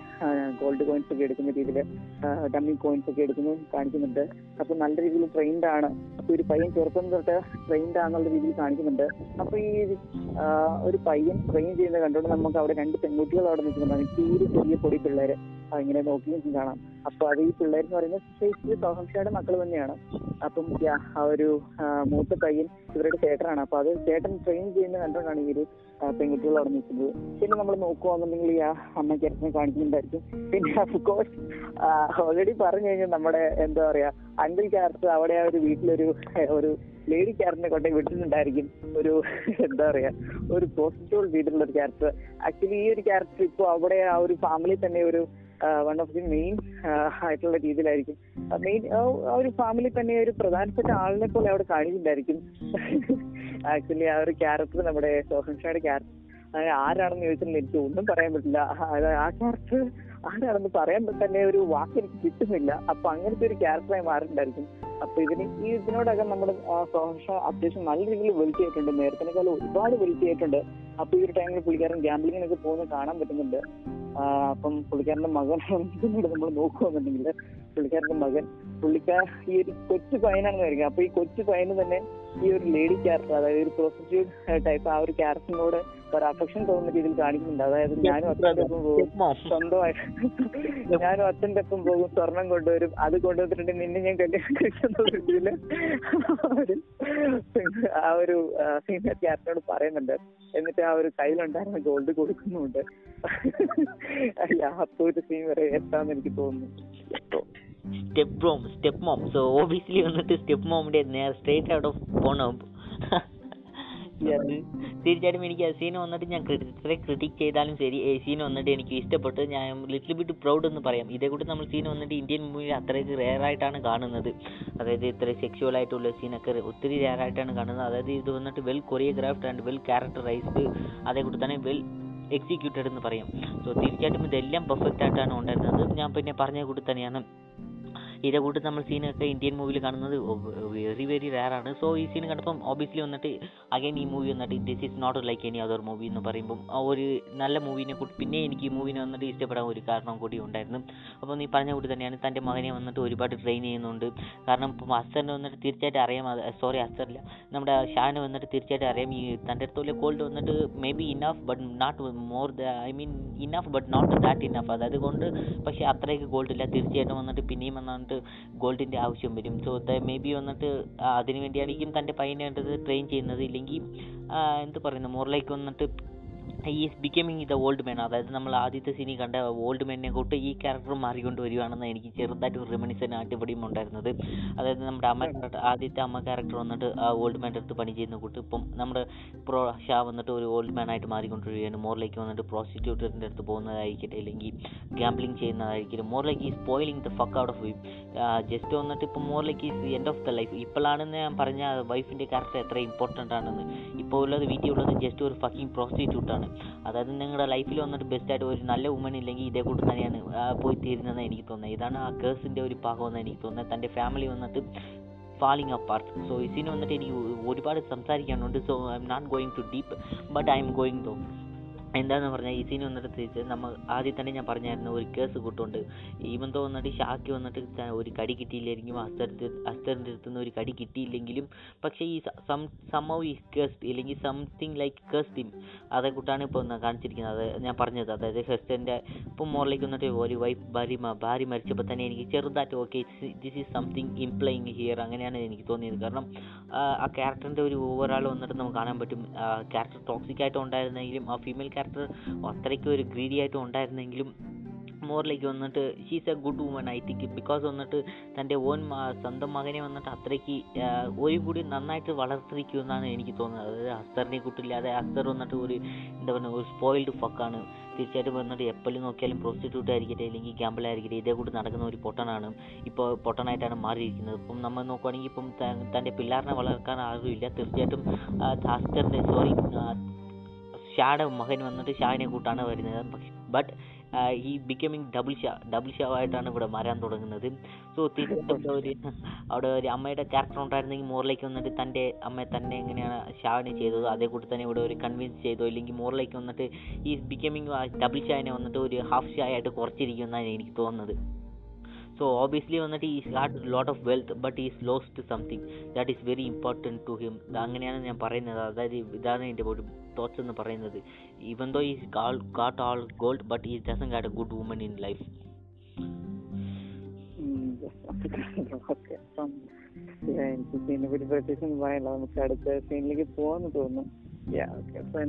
ഗോൾഡ് കോയിൻസ് ഒക്കെ എടുക്കുന്ന രീതിയിൽ ഡമ്മി കോയിൻസ് ഒക്കെ എടുക്കുന്നത് കാണിക്കുന്നുണ്ട്. അപ്പൊ നല്ല രീതിയിൽ ട്രെയിൻഡ് ആണ്. അപ്പൊ ഒരു പയ്യൻ ചെറുപ്പം തൊട്ട് ട്രെയിൻഡ് ആണെന്നുള്ള രീതിയിൽ കാണിക്കുന്നുണ്ട്. അപ്പൊ ഈ ഒരു പയ്യൻ ട്രെയിൻ ചെയ്യുന്നത് കണ്ടുകൊണ്ട് നമുക്ക് അവിടെ രണ്ട് പെൺകുട്ടികൾ അവിടെ നിൽക്കുന്നുണ്ടാണ് തീരെ ചെറിയ പൊടി പിള്ളേര് ഇങ്ങനെ നോക്കിയും കാണാം. അപ്പൊ അത് ഈ പിള്ളേർ എന്ന് പറയുന്നത് ശരിക്കും സോഹംഷയുടെ മക്കൾ തന്നെയാണ്. അപ്പം ആ ഒരു മൂത്ത പയ്യൻ ഇവരുടെ ചേട്ടനാണ്. അപ്പൊ അത് ചേട്ടൻ ട്രെയിൻ ചെയ്യുന്നത് കണ്ടുകൊണ്ടാണ് ഈ ഒരു പെൺകുട്ടികൾ അവിടെ നിൽക്കുന്നത് പിന്നെ നമ്മൾ നോക്കുവാന്നുണ്ടെങ്കിൽ ഈ അമ്മ ചേട്ടനെ കാണിക്കുന്നുണ്ടായിരിക്കും. പിന്നെ അഫ്കോഴ്സ് ഓൾറെഡി പറഞ്ഞു കഴിഞ്ഞാൽ നമ്മുടെ എന്താ പറയാ അങ്കിൾ ക്യാരക്ടർ അവിടെ ആ ഒരു വീട്ടിലൊരു ഒരു ലേഡി ക്യാരക്ടറിനെ കൊണ്ടേ വിട്ടിട്ടുണ്ടായിരിക്കും. ഒരു എന്താ പറയാ ഒരു പോസിറ്റീവ് വീട്ടിലുള്ള ഒരു ക്യാരക്ടർ ആക്ച്വലി ഈ ഒരു ക്യാരക്ടർ ഇപ്പോൾ അവിടെ ആ ഒരു ഫാമിലി തന്നെ ഒരു വൺ ഓഫ് ദി മെയിൻ ആയിട്ടുള്ള രീതിയിലായിരിക്കും. മെയിൻ ആ ഒരു ഫാമിലി തന്നെ ഒരു പ്രധാനപ്പെട്ട ആളിനെ പോലെ അവിടെ കാണിക്കുന്നുണ്ടായിരിക്കും. ആക്ച്വലി ആ ഒരു ക്യാരക്ടർ നമ്മുടെ സോഹൻ ഷായുടെ ക്യാരക്ടർ ആരാണെന്ന് ചോദിച്ചിട്ടുണ്ടെങ്കിൽ എനിക്ക് ഒന്നും പറയാൻ പറ്റില്ല. ആ ക്യാരക്ടർ ആരാണെന്ന് പറയാൻ തന്നെ ഒരു വാക്ക് എനിക്ക് കിട്ടുന്നില്ല. അപ്പൊ അങ്ങനത്തെ ഒരു ക്യാരക്ടറായി മാറിയിട്ടുണ്ടായിരിക്കും. അപ്പൊ ഇതിന് ഈ ഇതിനോടകം നമ്മുടെ സോഹൻഷ അത്യാവശ്യം നല്ല രീതിയിൽ വെൽറ്റ് നേരത്തെ നേരത്തിനേക്കാളും ഒരുപാട് വെൽറ്റ് ചെയ്തിട്ടുണ്ട് അപ്പൊ ഈ ഒരു ടൈമിൽ പുള്ളിക്കാരൻ ഗ്യാംബ്ലിങ്ങിനൊക്കെ പോകുന്നത് കാണാൻ പറ്റുന്നുണ്ട്. അപ്പം പുള്ളിക്കാരന്റെ മകൻ നമ്മൾ നോക്കുകയാണെന്നുണ്ടെങ്കിൽ പുള്ളിക്കാരന്റെ മകൻ പുള്ളിക്കാർ ഈ ഒരു കൊച്ചു പയ്യനാണെന്ന് വരിക അപ്പൊ ഈ കൊച്ചു പയ്യന് തന്നെ ഈ ഒരു ലേഡി ക്യാരക്ടർ അതായത് ഒരു പ്രോസ്റ്റിറ്റ്യൂട്ട് ടൈപ്പ് ആ ഒരു ക്യാരക്ടറിനോട് ഒരു അഫക്ഷൻ തോന്നുന്ന രീതിയിൽ കാണിക്കുന്നുണ്ട്. അതായത് ഞാനും അച്ഛന്റെ ഒപ്പം പോകും. സ്വന്തമായിട്ട് ഞാനും അച്ഛന്റെ ഒപ്പം പോകും സ്വർണം കൊണ്ടുവരും അത് കൊണ്ടുവന്നിട്ടുണ്ട് നിന്നെ ഞാൻ കല്യാണം രീതിയിൽ ആ ഒരു സീനിയർ ക്യാരക്ടറോട് പറയുന്നുണ്ട്. എന്നിട്ട് ആ ഒരു കയ്യിലുണ്ടായിരുന്ന ഗോൾഡ് കൊടുക്കുന്നുണ്ട് അപ്പൊ ഒരു സീൻ വരെ എത്താന്ന് എനിക്ക് തോന്നുന്നു. Step broom step mom. So obviously വന്നിട്ട് സ്റ്റെപ്പ് മോമിന്റെ നേരെ സ്ട്രേറ്റ് ഔട്ട് ഓഫ് പോണ. തീർച്ചയായിട്ടും എനിക്ക് ആ സീൻ വന്നിട്ട് ഞാൻ ഇത്ര ക്രിട്ടിക് ചെയ്താലും ശരി ഈ സീൻ വന്നിട്ട് എനിക്ക് ഇഷ്ടപ്പെട്ട്. ഞാൻ ലിറ്റിൽ ബിറ്റ് പ്രൗഡ് എന്ന് പറയാം. ഇതേ കൂടി നമ്മൾ സീൻ വന്നിട്ട് ഇന്ത്യൻ മൂവിയിൽ അത്രയ്ക്ക് റെയർ ആയിട്ടാണ് കാണുന്നത്. അതായത് ഇത്ര സെക്ഷ്വൽ ആയിട്ടുള്ള സീനൊക്കെ ഒത്തിരി റെയർ ആയിട്ടാണ് കാണുന്നത്. അതായത് ഇത് വന്നിട്ട് well choreographed and well characterised അതേ കൂടി തന്നെ വെൽ എക്സിക്യൂട്ടഡ് എന്ന് പറയും. സോ തീർച്ചയായിട്ടും ഇതെല്ലാം പെർഫെക്റ്റ് ആയിട്ടാണ് ഉണ്ടായിരുന്നത്. ഞാൻ പിന്നെ പറഞ്ഞ കൂടി തന്നെയാണ്. ഇതേ കൂട്ട് നമ്മൾ സീനൊക്കെ ഇന്ത്യൻ മൂവിയിൽ കാണുന്നത് വെരി വെരി റയർ ആണ്. സോ ഈ സീൻ കണ്ടപ്പം ഓബിയസ്ലി വന്നിട്ട് അഗൈൻ ഈ മൂവി വന്നിട്ട് this is not like any other movie എന്ന് പറയുമ്പം ഒരു നല്ല മൂവിനെ കൂട്ടി പിന്നെ എനിക്ക് ഈ മൂവിനെ വന്നിട്ട് ഇഷ്ടപ്പെടാൻ ഒരു കാരണം കൂടി ഉണ്ടായിരുന്നു. അപ്പോൾ നീ പറഞ്ഞ കൂടി തന്നെയാണ് തന്റെ മകനെ വന്നിട്ട് ഒരുപാട് ട്രെയിൻ ചെയ്യുന്നുണ്ട്. കാരണം ഇപ്പം അസ്തറിനെ വന്നിട്ട് തീർച്ചയായിട്ടും അറിയാം സോറി അസ്സറില്ല. നമ്മുടെ ഷാനെ വന്നിട്ട് തീർച്ചയായിട്ടും അറിയാം. ഈ തന്റെ അടുത്തുള്ള ഗോൾഡ് വന്നിട്ട് maybe enough but not more the I mean enough but not that enough അതായത് കൊണ്ട് പക്ഷേ അത്രയ്ക്ക് ഗോൾഡ് ഇല്ല. തീർച്ചയായിട്ടും വന്നിട്ട് പിന്നെയും വന്നിട്ട് ഗോൾഡിന്റെ ആവശ്യം വരും. സോ മേ ബി വന്നിട്ട് അതിനു വേണ്ടിയായിരിക്കും തന്റെ പയ്യനെ വേണ്ടത് ട്രെയിൻ ചെയ്യുന്നത്. ഇല്ലെങ്കിൽ എന്ത് പറയുന്നു മോറിലേക്ക് വന്നിട്ട് is becoming the old man അതായത് നമ്മൾ ആദ്യത്തെ സീനിൽ കണ്ട ഓൾഡ് മാനിനെ കൂട്ട് ഈ ക്യാരക്ടർ മാറിക്കൊണ്ട് വരുവാണെന്ന് എനിക്ക് ചെറുതായിട്ട് ഒരു റിമണിസൻ അടിപൊളിയും ഉണ്ടായിരുന്നത്. അതായത് നമ്മുടെ അമ്മ ആദ്യത്തെ അമ്മ ക്യാരക്ടർ വന്നിട്ട് ആ ഓൾഡ് മാന്റെ അടുത്ത് പണി ചെയ്യുന്ന കൂട്ട് ഇപ്പം നമ്മുടെ പ്രോ ഷാ വന്നിട്ട് ഒരു ഓൾഡ് മാൻ ആയിട്ട് മാറിക്കൊണ്ടിരിക്കുകയാണ് മോറിലേക്ക് വന്നിട്ട് പ്രോസ്റ്റിറ്റ്യൂട്ടറിന്റെ അടുത്ത് പോകുന്നതായിരിക്കട്ടെ അല്ലെങ്കിൽ ഗാംബ്ലിംഗ് ചെയ്യുന്നതായിരിക്കും മോറിലേക്ക് is spoiling the fuck out of Vim just വന്നിട്ട് ഇപ്പം മോറിലേക്ക് is end of the life ഇപ്പോഴാണെന്ന് ഞാൻ പറഞ്ഞ വൈഫിന്റെ ക്യാരക്ടർ എത്ര ഇമ്പോർട്ടന്റ് ആണെന്ന്. ഇപ്പോൾ ഉള്ളത് വീട്ടിൽ ഉള്ളത് ജസ്റ്റ് ഒരു ഫക്കിംഗ് പ്രോസ്റ്റിറ്റ്യൂട്ട് ആണ്. അതായത് നിങ്ങളുടെ ലൈഫിൽ വന്നിട്ട് ബെസ്റ്റ് ആയിട്ട് ഒരു നല്ല വുമൺ ഇല്ലെങ്കിൽ ഇതേ കൂട്ട് തന്നെയാണ് പോയി തീരുന്നതെന്ന് എനിക്ക് തോന്നുന്നത് ഇതാണ് ആ കേഴ്സിന്റെ ഒരു ഭാഗമെന്ന് എനിക്ക് തോന്നുന്നത് തന്റെ ഫാമിലി വന്നിട്ട് ഫാളിങ് അപ്പാർട്ട് സോ ഇതിന് വന്നിട്ട് എനിക്ക് ഒരുപാട് സംസാരിക്കാനുണ്ട്. So I'm not going to deep but I'm going to എന്താന്ന് പറഞ്ഞാൽ ഈ സീൻ വന്നിട്ട് തിരിച്ച് നമ്മൾ ആദ്യം തന്നെ ഞാൻ പറഞ്ഞായിരുന്നു ഒരു കേസ് കൂട്ടുണ്ട്. ഈവൻ തോ വന്നിട്ട് ഷാക്കി വന്നിട്ട് ഒരു കടി കിട്ടിയില്ലായിരിക്കും അസ്തറിന്റെ അസ്തറിന്റെ അടുത്ത് നിന്ന് ഒരു കടി കിട്ടിയില്ലെങ്കിലും പക്ഷേ ഈ സം സംഭവം ഈ കേസ്റ്റ് ഇല്ലെങ്കിൽ സംതിങ് ലൈക്ക് കേസ്റ്റ് ഹിം അതേ കൂട്ടാണ് ഇപ്പോൾ കാണിച്ചിരിക്കുന്നത്. അത് ഞാൻ പറഞ്ഞത് അതായത് ഹെസ്റ്റന്റെ ഇപ്പം മോറിലേക്ക് വന്നിട്ട് ഒരു വൈഫ് ഭാര്യ ഭാര്യ മരിച്ചപ്പോൾ തന്നെ എനിക്ക് ചെറുതായിട്ട് okay this is something implying here അങ്ങനെയാണ് എനിക്ക് തോന്നിയത്. കാരണം ആ ക്യാരക്ടറിന്റെ ഒരു ഓവറാൾ വന്നിട്ട് നമുക്ക് കാണാൻ പറ്റും. ക്യാരക്ടർ ടോക്സിക് ആയിട്ട് ഉണ്ടായിരുന്നെങ്കിലും ആ ഫീമെയിൽ ക്യാരക്ടർ അത്രയ്ക്ക് ഒരു ഗ്രീഡി ആയിട്ട് ഉണ്ടായിരുന്നെങ്കിലും മോറിലേക്ക് വന്നിട്ട് she's a good woman I think because വന്നിട്ട് തന്റെ ഓൻ സ്വന്തം മകനെ വന്നിട്ട് അത്രയ്ക്ക് ഒരു കൂടി നന്നായിട്ട് വളർത്തിരിക്കുമെന്നാണ് എനിക്ക് തോന്നുന്നത്. അതായത് അസ്തറിനെ കൂട്ടില്ലാതെ അസ്തർ വന്നിട്ട് ഒരു എന്താ പറയുക ഒരു സ്പോയിൽഡ് ഫക്കാണ് തീർച്ചയായിട്ടും വന്നിട്ട് എപ്പോഴും നോക്കിയാലും പ്രോസ്റ്റിറ്റ്യൂട്ട് ആയിരിക്കട്ടെ അല്ലെങ്കിൽ ഗാമ്പിൾ ആയിരിക്കട്ടെ ഇതേ കൂടി നടക്കുന്ന ഒരു പൊട്ടനാണ്. ഇപ്പോൾ പൊട്ടനായിട്ടാണ് മാറിയിരിക്കുന്നത്. ഇപ്പം നമ്മൾ നോക്കുവാണെങ്കിൽ ഇപ്പം തന്റെ വളർക്കാൻ വളർത്താൻ ആരുമില്ല. തീർച്ചയായിട്ടും അസ്തറിന്റെ സോറി ഷായുടെ മകൻ വന്നിട്ട് ഷാഹിനെ കൂട്ടാണ് വരുന്നത്. ബട്ട് ഈ becoming double Shah double Shah ആയിട്ടാണ് ഇവിടെ മരാൻ തുടങ്ങുന്നത്. സോ ഇവിടെ ഒരു അവിടെ ഒരു അമ്മയുടെ ക്യാരക്ടർ ഉണ്ടായിരുന്നെങ്കിൽ മോറിലേക്ക് വന്നിട്ട് തന്റെ അമ്മ തന്നെ എങ്ങനെയാണ് ഷാവിനെ ചെയ്തത്? അതേ കൂട്ടി തന്നെ ഇവിടെ ഒരു കൺവിൻസ് ചെയ്തോ? ഇല്ലെങ്കിൽ മോറിലേക്ക് വന്നിട്ട് ഈ ബിക്കമിങ് ഡബിൾ ഷാവിനെ വന്നിട്ട് ഒരു ഹാഫ് ഷാ ആയിട്ട് കുറച്ചിരിക്കുമെന്നാണ് എനിക്ക് തോന്നുന്നത്. സോ ഓബിയസ്ലി വന്നിട്ട് is had lot of wealth but is lost something that is very important to him അങ്ങനെയാണ് ഞാൻ പറയുന്നത്. അതായത് ഇതാണ് എന്റെ ഒരു തോട്ട്സ് എന്ന് പറയുന്നത്. Even though is got all gold but is doesn't got a good woman in life നമുക്ക് അടുത്ത സീനിലേക്ക് പോകാന്ന് തോന്നുന്നു.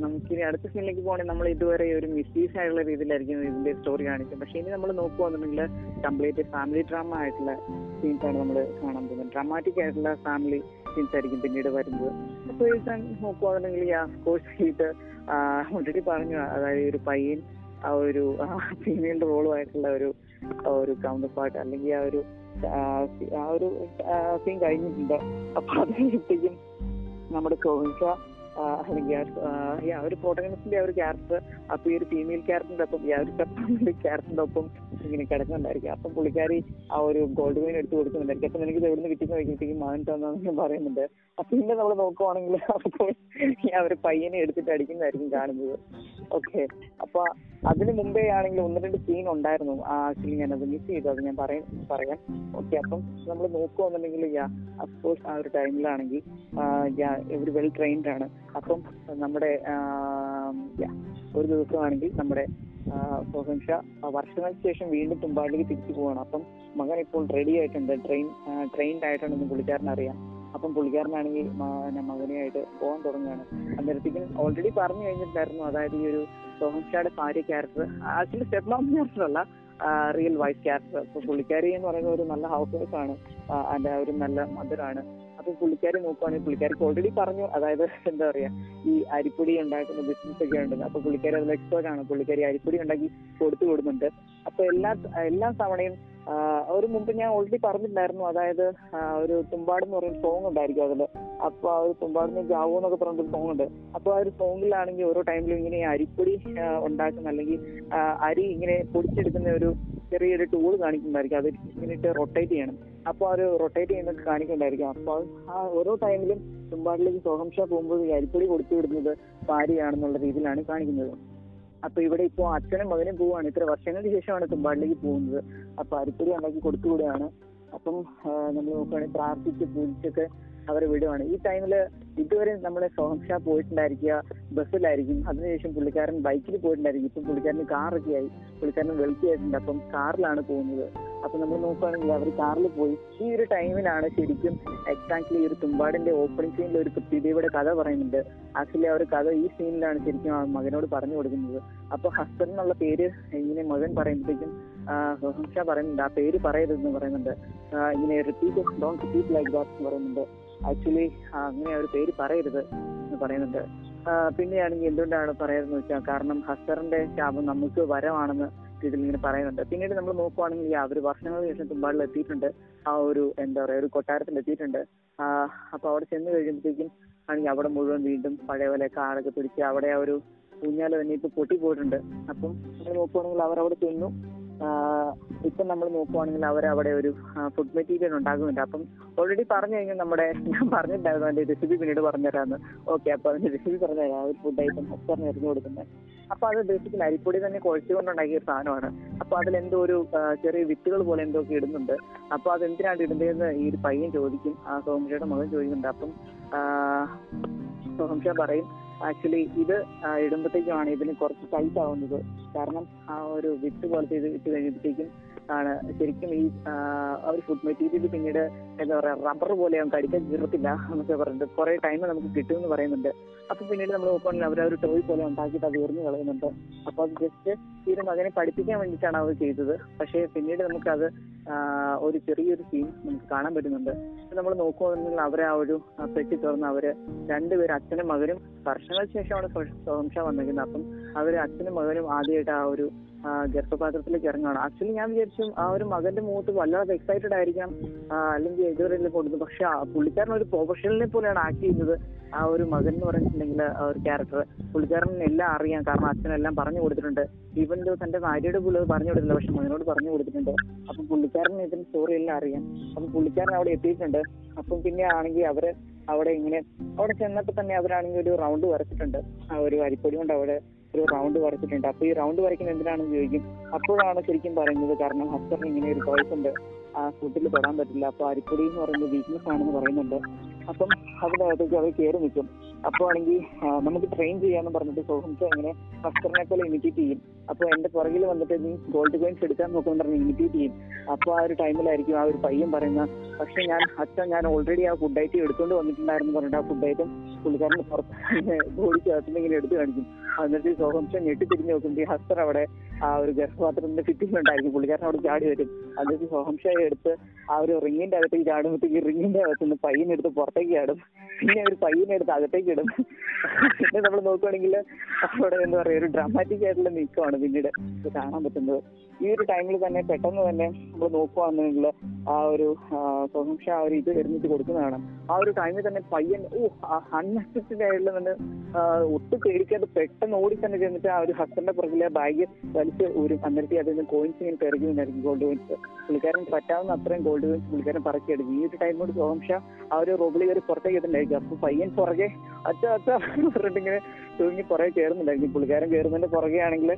നമുക്കിനി അടുത്ത സീനിലേക്ക് പോകണമെങ്കിൽ നമ്മൾ ഇതുവരെ ഒരു മിസ്യൂസ് ആയിട്ടുള്ള രീതിയിലായിരിക്കും ഇതിന്റെ സ്റ്റോറി കാണിച്ചത്. പക്ഷെ ഇനി നമ്മൾ നോക്കുകയാണെന്നുണ്ടെങ്കിൽ കംപ്ലീറ്റ് ഫാമിലി ഡ്രാമ ആയിട്ടുള്ള സീൻസ് ആണ് നമ്മൾ കാണാൻ പോകുന്നത്. ഡ്രാമാറ്റിക് ആയിട്ടുള്ള ഫാമിലി സീൻസ് ആയിരിക്കും പിന്നീട് വരുന്നത്. അപ്പോൾ എഴുതാൻ നോക്കുവാണെങ്കിൽ യാ കോഴ്സ് ഇത് ഓൾറെഡി പറഞ്ഞു. അതായത് ഒരു പയ്യൻ ആ ഒരു ഫീമെയിൽ റോളുമായിട്ടുള്ള ഒരു ഒരു കൗണ്ടർ പാർട്ട് അല്ലെങ്കിൽ ആ ഒരു ആ ഒരു സീൻ കഴിഞ്ഞിട്ടുണ്ട്. അപ്പൊ അത് കഴിയുമ്പോഴത്തേക്കും നമ്മുടെ കോവിൻഷ അല്ലെങ്കിൽ ആ- ഒരു പ്രോട്ടഗണിസ്റ്റിന്റെ ആ ഒരു ക്യാരക്ടർ അപ്പൊ ഈ ഒരു ഫീമെയിൽ ക്യാരക്ടറിന്റെ ഒപ്പം ആ ഒരു ക്യാരക്ടറിന്റെ ഒപ്പം ഇങ്ങനെ കിടക്കുന്നുണ്ടായിരിക്കും. അപ്പം പുള്ളിക്കാരി ആ ഒരു ഗോൾഡ് കോയിൻ എടുത്ത് കൊടുക്കുന്നുണ്ടായിരിക്കും. അപ്പൊ എനിക്ക് എവിടെ നിന്ന് കിട്ടിയെന്ന് വയ്ക്കുമ്പോഴത്തേക്കും മകൻ തന്നു പറയുന്നുണ്ട്. അപ്പൊ പിന്നെ നമ്മൾ നോക്കുവാണെങ്കിൽ ആ ഒരു പയ്യനെ എടുത്തിട്ട് അടിക്കുന്നതായിരിക്കും കാണുന്നത്. ഓക്കെ അപ്പൊ അതിന് മുമ്പേ ആണെങ്കിൽ ഒന്ന് രണ്ട് സീൻ ഉണ്ടായിരുന്നു. ആക്ച്വലി ഞാൻ അത് മിസ് ചെയ്തു. അത് ഞാൻ പറയാൻ പറയാം. ഓക്കെ അപ്പം നമ്മൾ നോക്കുകയാണെന്നുണ്ടെങ്കിൽ യാ അഫ്കോഴ്സ് ആ ഒരു ടൈമിലാണെങ്കിൽ ഇവർ വെൽ ട്രെയിൻഡ് ആണ്. അപ്പം നമ്മുടെ ഒരു ദിവസമാണെങ്കിൽ നമ്മുടെ സോഹൻ വർഷങ്ങൾക്ക് ശേഷം വീണ്ടും തുമ്പാടിലേക്ക് തിരിച്ചു പോവാണ്. അപ്പം മകൻ ഇപ്പോൾ റെഡി ആയിട്ടുണ്ട്. ട്രെയിൻ ട്രെയിൻഡ് ആയിട്ടുണ്ടെന്ന് പുള്ളിക്കാരൻ അറിയാം. അപ്പം പുള്ളിക്കാരനാണെങ്കിൽ മകനെയായിട്ട് പോകാൻ തുടങ്ങുകയാണ്. അന്നേരത്തേക്കും ഓൾറെഡി പറഞ്ഞു കഴിഞ്ഞിട്ടുണ്ടായിരുന്നു. അതായത് ഈ ഒരു സോഹൻ ഭാര്യ ക്യാരക്ടർ ആക്ച്വലി സ്റ്റെപ്പ് മാം ക്യാരക്ടർ അല്ല റിയൽ വൈഫ് ക്യാരക്ടർ പുള്ളിക്കാരി എന്ന് പറയുന്ന ഒരു നല്ല ഹൗസ് വൈഫ് ആണ് ഒരു നല്ല മദറാണ് അപ്പൊ പുള്ളിക്കാരി നോക്കുവാണെങ്കിൽ പുള്ളിക്കാരിക്ക് ഓൾറെഡി പറഞ്ഞു. അതായത് എന്താ പറയാ ഈ അരിപ്പൊടി ഉണ്ടാക്കുന്ന ബിസിനസ് ഒക്കെ ഉണ്ട് അപ്പൊ പുള്ളിക്കാരി അതിൽ എക്സ്പേർട്ട് ആണ്. പുള്ളിക്കാരി അരിപ്പൊടി ഉണ്ടാക്കി കൊടുത്തു കൊടുക്കുന്നുണ്ട്. അപ്പൊ എല്ലാ എല്ലാ തവണയും ഒരു മുമ്പ് ഞാൻ ഓൾറെഡി പറഞ്ഞിട്ടുണ്ടായിരുന്നു. അതായത് ഒരു തുമ്പാട് എന്ന് പറയുന്ന സോങ് ഉണ്ടായിരിക്കും അതിൽ. അപ്പൊ ആ ഒരു തുമ്പാടിന് ജാവോ എന്നൊക്കെ പറഞ്ഞൊരു സോങ് ഉണ്ട്. അപ്പൊ ആ ഒരു സോങ്ങിലാണെങ്കിൽ ഓരോ ടൈമിലും ഇങ്ങനെ അരിപ്പൊടി ഉണ്ടാക്കുന്ന അല്ലെങ്കിൽ അരി ഇങ്ങനെ പൊടിച്ചെടുക്കുന്ന ഒരു ചെറിയൊരു ടൂൾ കാണിക്കുന്നുണ്ടായിരിക്കും. അത് ഇങ്ങനെ റൊട്ടേറ്റ് ചെയ്യണം. അപ്പൊ ആ റൊട്ടേറ്റ് ചെയ്യുന്നത് കാണിക്കണ്ടായിരിക്കും അപ്പൊ ആ ഓരോ ടൈമിലും തുമ്പാട്ടിലേക്ക് സോഹംഷ പോകുമ്പോൾ അരിപ്പൊടി കൊടുത്തു വിടുന്നത് ഭാര്യയാണെന്നുള്ള രീതിയിലാണ് കാണിക്കുന്നത്. അപ്പൊ ഇവിടെ ഇപ്പോ അച്ഛനും മകനും പോവാണ് ഇത്ര വർഷങ്ങൾക്ക് ശേഷമാണ് തുമ്പാടിലേക്ക് പോകുന്നത്. അപ്പൊ അരിപ്പൊടി ഉണ്ടാക്കി കൊടുത്തു വിടുകയാണ്. അപ്പം നമ്മൾ നോക്കുകയാണെങ്കിൽ പ്രാർത്ഥിച്ച് പൂജിച്ചൊക്കെ അവരെ വിടുവാണ്. ഈ ടൈമിൽ ഇതുവരെ നമ്മളെ സോഹംഷ പോയിട്ടുണ്ടായിരിക്കുക ബസ്സിലായിരിക്കും അതിനുശേഷം പുള്ളിക്കാരൻ ബൈക്കിൽ പോയിട്ടുണ്ടായിരിക്കും. ഇപ്പം പുള്ളിക്കാരന് കാറൊക്കെ ആയി. പുള്ളിക്കാരൻ വെളുത്തിയായിട്ടുണ്ട് അപ്പം കാറിലാണ് പോകുന്നത്. അപ്പൊ നമ്മൾ നോക്കുകയാണെങ്കിൽ അവർ കാറിൽ പോയി. ഈ ഒരു ടൈമിലാണ് ശരിക്കും എക്സാക്ട്ലി ഒരു തുമ്പാടിന്റെ ഓപ്പണിംഗ് സീനിൽ ഒരു കൃത്യതയുടെ കഥ പറയുന്നുണ്ട്. ആക്ച്വലി ആ ഒരു കഥ ഈ സീനിലാണ് ശരിക്കും ആ മകനോട് പറഞ്ഞു കൊടുക്കുന്നത്. അപ്പൊ ഹസ്ബൻ എന്നുള്ള പേര് ഇങ്ങനെ മകൻ പറയുമ്പോഴത്തേക്കും ഹംഷ പറയുന്നുണ്ട്. ആ പേര് പറയരുതെന്ന് പറയുന്നുണ്ട്. ഇങ്ങനെ repeat don't repeat like that എന്ന് പറയുന്നുണ്ട്. ആക്ച്വലി അങ്ങനെ ഒരു പേര് പറയരുത് എന്ന് പറയുന്നുണ്ട്. പിന്നെയാണെങ്കിൽ എന്തുകൊണ്ടാണ് പറയുന്നത് വെച്ചാൽ കാരണം ഹസ്തറിന്റെ ശാപം നമുക്ക് വരമാണെന്ന് ഇതിൽ ഇങ്ങനെ പറയുന്നുണ്ട്. പിന്നീട് നമ്മൾ നോക്കുവാണെങ്കിൽ അവർ വർഷങ്ങൾക്ക് ശേഷം തുമ്പാടിൽ എത്തിയിട്ടുണ്ട്. ആ ഒരു എന്താ പറയാ ഒരു കൊട്ടാരത്തിൽ എത്തിയിട്ടുണ്ട്. അപ്പൊ അവിടെ ചെന്ന് കഴിയുമ്പോഴത്തേക്കും ആണെങ്കിൽ അവിടെ മുഴുവൻ വീണ്ടും പഴയ പോലെ കാടൊക്കെ പിടിച്ച് അവിടെ ആ ഒരു കുഞ്ഞാല തന്നെ ഇപ്പൊ പൊട്ടി പോയിട്ടുണ്ട്. അപ്പം നമ്മൾ നോക്കുവാണെങ്കിൽ അവർ അവിടെ ചെന്നു. ഇപ്പൊ നമ്മൾ നോക്കുവാണെങ്കിൽ അവർ അവിടെ ഒരു ഫുഡ് മെറ്റീരിയൽ ഉണ്ടാകുന്നുണ്ട് അപ്പം ഓൾറെഡി പറഞ്ഞു കഴിഞ്ഞാൽ നമ്മുടെ ഞാൻ പറഞ്ഞിട്ടുണ്ടായിരുന്നു അതിന്റെ റെസിപ്പി പിന്നീട് പറഞ്ഞുതരാന്ന് ഓക്കെ അപ്പൊ അതിന്റെ റെസിപ്പി പറഞ്ഞുതരാം. ഒരു ഫുഡ് ഐറ്റം ഹസ്തറിന് എറിഞ്ഞു കൊടുക്കുന്നത് അപ്പൊ അത് ബേസിക്കലി അരിപ്പൊടി തന്നെ കുഴച്ചുകൊണ്ടുണ്ടാക്കിയ സാധനമാണ്. അപ്പൊ എന്തോ ഒരു ചെറിയ വിത്തുകൾ പോലെ എന്തോ ഒക്കെ ഇടുന്നുണ്ട്. അപ്പൊ അത് എന്തിനാണ് ഇടുന്നതെന്ന് ഈ ഒരു പയ്യൻ ചോദിക്കും. ആ സോമഷയുടെ മകൻ ചോദിക്കുന്നുണ്ട്. അപ്പം സോമിഷ പറയും ആക്ച്വലി ഇത് ഇടുമ്പോഴത്തേക്കുമാണ് ഇതിന് കുറച്ച് ടൈറ്റ് ആവുന്നത്. കാരണം ആ ഒരു വിത്ത് പോലത്തെ ഇത് ഇട്ട് കഴിയുമ്പോഴത്തേക്കും ആണ്. ശരിക്കും ഈ ഒരു ഫുഡ് മെറ്റീരിയൽ പിന്നീട് എന്താ പറയാ റബ്ബർ പോലെ നമുക്ക് അടിക്കാൻ കീറത്തില്ല എന്നൊക്കെ പറഞ്ഞിട്ട് കുറെ ടൈം നമുക്ക് കിട്ടും എന്ന് പറയുന്നുണ്ട്. അപ്പൊ പിന്നീട് നമ്മൾ നോക്കുകയാണെങ്കിൽ അവർ ഒരു ടോയ് പോലെ ഉണ്ടാക്കിയിട്ട് അത് എറിഞ്ഞു കളയുന്നുണ്ട്. അപ്പൊ അത് ജസ്റ്റ് ഈ ഒരു മകനെ പഠിപ്പിക്കാൻ വേണ്ടിയിട്ടാണ് അവർ ചെയ്തത്. പക്ഷേ പിന്നീട് നമുക്കത് അത് ഒരു ചെറിയൊരു സീൻ നമുക്ക് കാണാൻ പറ്റുന്നുണ്ട്. നമ്മൾ നോക്കുകയാണെങ്കിൽ അവരെ ആ ഒരു പെട്ടി തുറന്ന് അവർ രണ്ടുപേരും അച്ഛനും മകനും വർഷങ്ങൾക്ക് ശേഷമാണ് സ്വംശ വന്നിരിക്കുന്നത്. അപ്പം അവർ അച്ഛനും മകനും ആദ്യമായിട്ട് ആ ഒരു ഗർഭപാത്രത്തിലേക്ക് ഇറങ്ങുകയാണ്. ആക്ച്വലി ഞാൻ വിചാരിച്ചു ആ ഒരു മകന്റെ മുഖത്ത് വല്ലാതെ എക്സൈറ്റഡ് ആയിരിക്കാം. അല്ലെങ്കിൽ ഇതുവരെ കൊടുത്തു പക്ഷെ പുള്ളിക്കാരൻ ഒരു പ്രൊഫഷണലിനെ പോലെയാണ് ആക്ട് ചെയ്യുന്നത്. ആ ഒരു മകൻ എന്ന് പറഞ്ഞിട്ടുണ്ടെങ്കിൽ ആ ഒരു ക്യാരക്ടർ പുള്ളിക്കാരൻ എല്ലാം അറിയാം. കാരണം അച്ഛനെല്ലാം പറഞ്ഞു കൊടുത്തിട്ടുണ്ട്. ഈവൻ ദോ തന്റെ ഭാര്യയുടെ അത് പറഞ്ഞു കൊടുത്തില്ല പക്ഷെ മകനോട് പറഞ്ഞു കൊടുത്തിട്ടുണ്ട്. അപ്പൊ പുള്ളിക്കാരൻ ഇതിന്റെ സ്റ്റോറി എല്ലാം അറിയാം. അപ്പൊ പുള്ളിക്കാരൻ അവിടെ എത്തിയിട്ടുണ്ട്. അപ്പം പിന്നെ ആണെങ്കിൽ അവർ അവിടെ ഇങ്ങനെ അവിടെ ചെന്നപ്പോ തന്നെ അവരാണെങ്കിൽ ഒരു റൗണ്ട് വരച്ചിട്ടുണ്ട്. ആ ഒരു അരിപ്പൊടി കൊണ്ട് അവിടെ ഒരു റൗണ്ട് വരച്ചിട്ടുണ്ട്. അപ്പൊ ഈ റൗണ്ട് വരയ്ക്കുന്നത് എന്തിനാണെന്ന് ചോദിക്കും. അപ്പോഴാണ് ശരിക്കും പറയുന്നത് കാരണം ഹസ്ബറിന് ഇങ്ങനെ ഒരു ചോയ്സ് ഉണ്ട്. ആ ഫുഡിൽ തൊടാൻ പറ്റില്ല. അപ്പൊ അരിപ്പൊടി എന്ന് പറയുന്നത് വീക്ക്നെസ് ആണെന്ന് പറയുന്നുണ്ട്. അപ്പം അതിനകത്തേക്ക് അവർ കയറി നിൽക്കും. അപ്പൊ ആണെങ്കിൽ നമുക്ക് ട്രെയിൻ ചെയ്യാന്ന് പറഞ്ഞിട്ട് സോഹംസ് എങ്ങനെ പോലെ ഇമിറ്റേറ്റ് ചെയ്യും. അപ്പൊ എന്റെ പുറകിൽ വന്നിട്ട് നീ ഗോൾഡ് കോയിൻസ് എടുക്കാൻ നോക്കുമെന്ന് പറഞ്ഞ് ഇമിറ്റേറ്റ് ചെയ്യും. അപ്പൊ ആ ഒരു ടൈമിലായിരിക്കും ആ ഒരു പയ്യൻ പറയുന്ന പക്ഷെ ഞാൻ അച്ഛൻ ഞാൻ ഓൾറെഡി ആ ഫുഡ് ഐറ്റം എടുത്തുകൊണ്ട് വന്നിട്ടുണ്ടായിരുന്നു പറഞ്ഞിട്ട് ആ ഫുഡ് ഐറ്റം പുള്ളിക്കാരന് പുറത്ത് ബോഡിക്കകത്തുനിന്ന് ഇങ്ങനെ എടുത്തു കാണിക്കും. എന്നിട്ട് ഈ സോഹംശം ഞെട്ടി തിരിഞ്ഞ് നോക്കുമ്പോൾ ഹസ്തർ അവിടെ ആ ഒരു ഗർഭപാത്രത്തിന്റെ ഫിറ്റിംഗ് ഉണ്ടായിരിക്കും. പുള്ളിക്കാരൻ അവിടെ ചാടി വരും. എന്നിട്ട് സോഹംശയെ എടുത്ത് ആ ഒരു റിങ്ങിന്റെ അകത്തേക്ക് ചാടുമ്പോഴത്തേക്ക് റിങ്ങിന്റെ അകത്തുനിന്ന് പയ്യനെടുത്ത് പുറത്തേക്ക് ചാടും പിന്നെ ഒരു പയ്യനെടുത്ത് അകത്തേക്ക് ഇടും പിന്നെ നമ്മൾ നോക്കുവാണെങ്കിൽ അവിടെ എന്താ പറയാ ഒരു ഡ്രാമാറ്റിക് ആയിട്ടുള്ള നീക്കമാണ് പിന്നീട് കാണാൻ പറ്റുന്നത്. ഈ ഒരു ടൈമിൽ തന്നെ പെട്ടെന്ന് തന്നെ നമ്മൾ നോക്കുവാണെന്നുണ്ടെങ്കിൽ ആ ഒരു സ്വഹംഷ ആ ഒരു ഇത് എറിഞ്ഞിട്ട് കൊടുക്കുന്നതാണ്. ആ ഒരു ടൈമിൽ തന്നെ പയ്യൻ ഓ അൺഅസിസ്റ്റഡ് ആയിട്ടുള്ള തന്നെ ഒട്ടും പേടിക്കാതെ പെട്ടെന്ന് ഓടി തന്നെ ചെന്നിട്ട് ആ ഒരു ഹസ്ബൻഡിന്റെ പുറകിലെ ബാഗ് വലിച്ച് ഒരു അന്നേരത്തെ അതിൽ നിന്ന് കോയിൻസ് ഇങ്ങനെ പെറുകുന്നുണ്ടായിരിക്കും ഗോൾഡ് കോയിൻസ് പുള്ളിക്കാരൻ പറ്റാവുന്ന അത്രയും ഗോൾഡ് കോയിൻസ് പുള്ളിക്കാരൻ പറക്കിയെടുക്കും ഈ ഒരു ടൈമിനോട് സ്വഹംഷ ആ ഒരു റോബിൽ കയറി പുറത്തേക്ക് എത്തിണ്ടായിരിക്കും അപ്പൊ പയ്യൻ പുറകെ അച്ഛ അച്ഛ എന്ന് പറഞ്ഞിട്ട് ഇങ്ങനെ തൂങ്ങി പുറകെ കയറുന്നുണ്ടായിരിക്കും പുള്ളിക്കാരൻ കയറുന്നതിന്റെ പുറകെ ആണെങ്കിൽ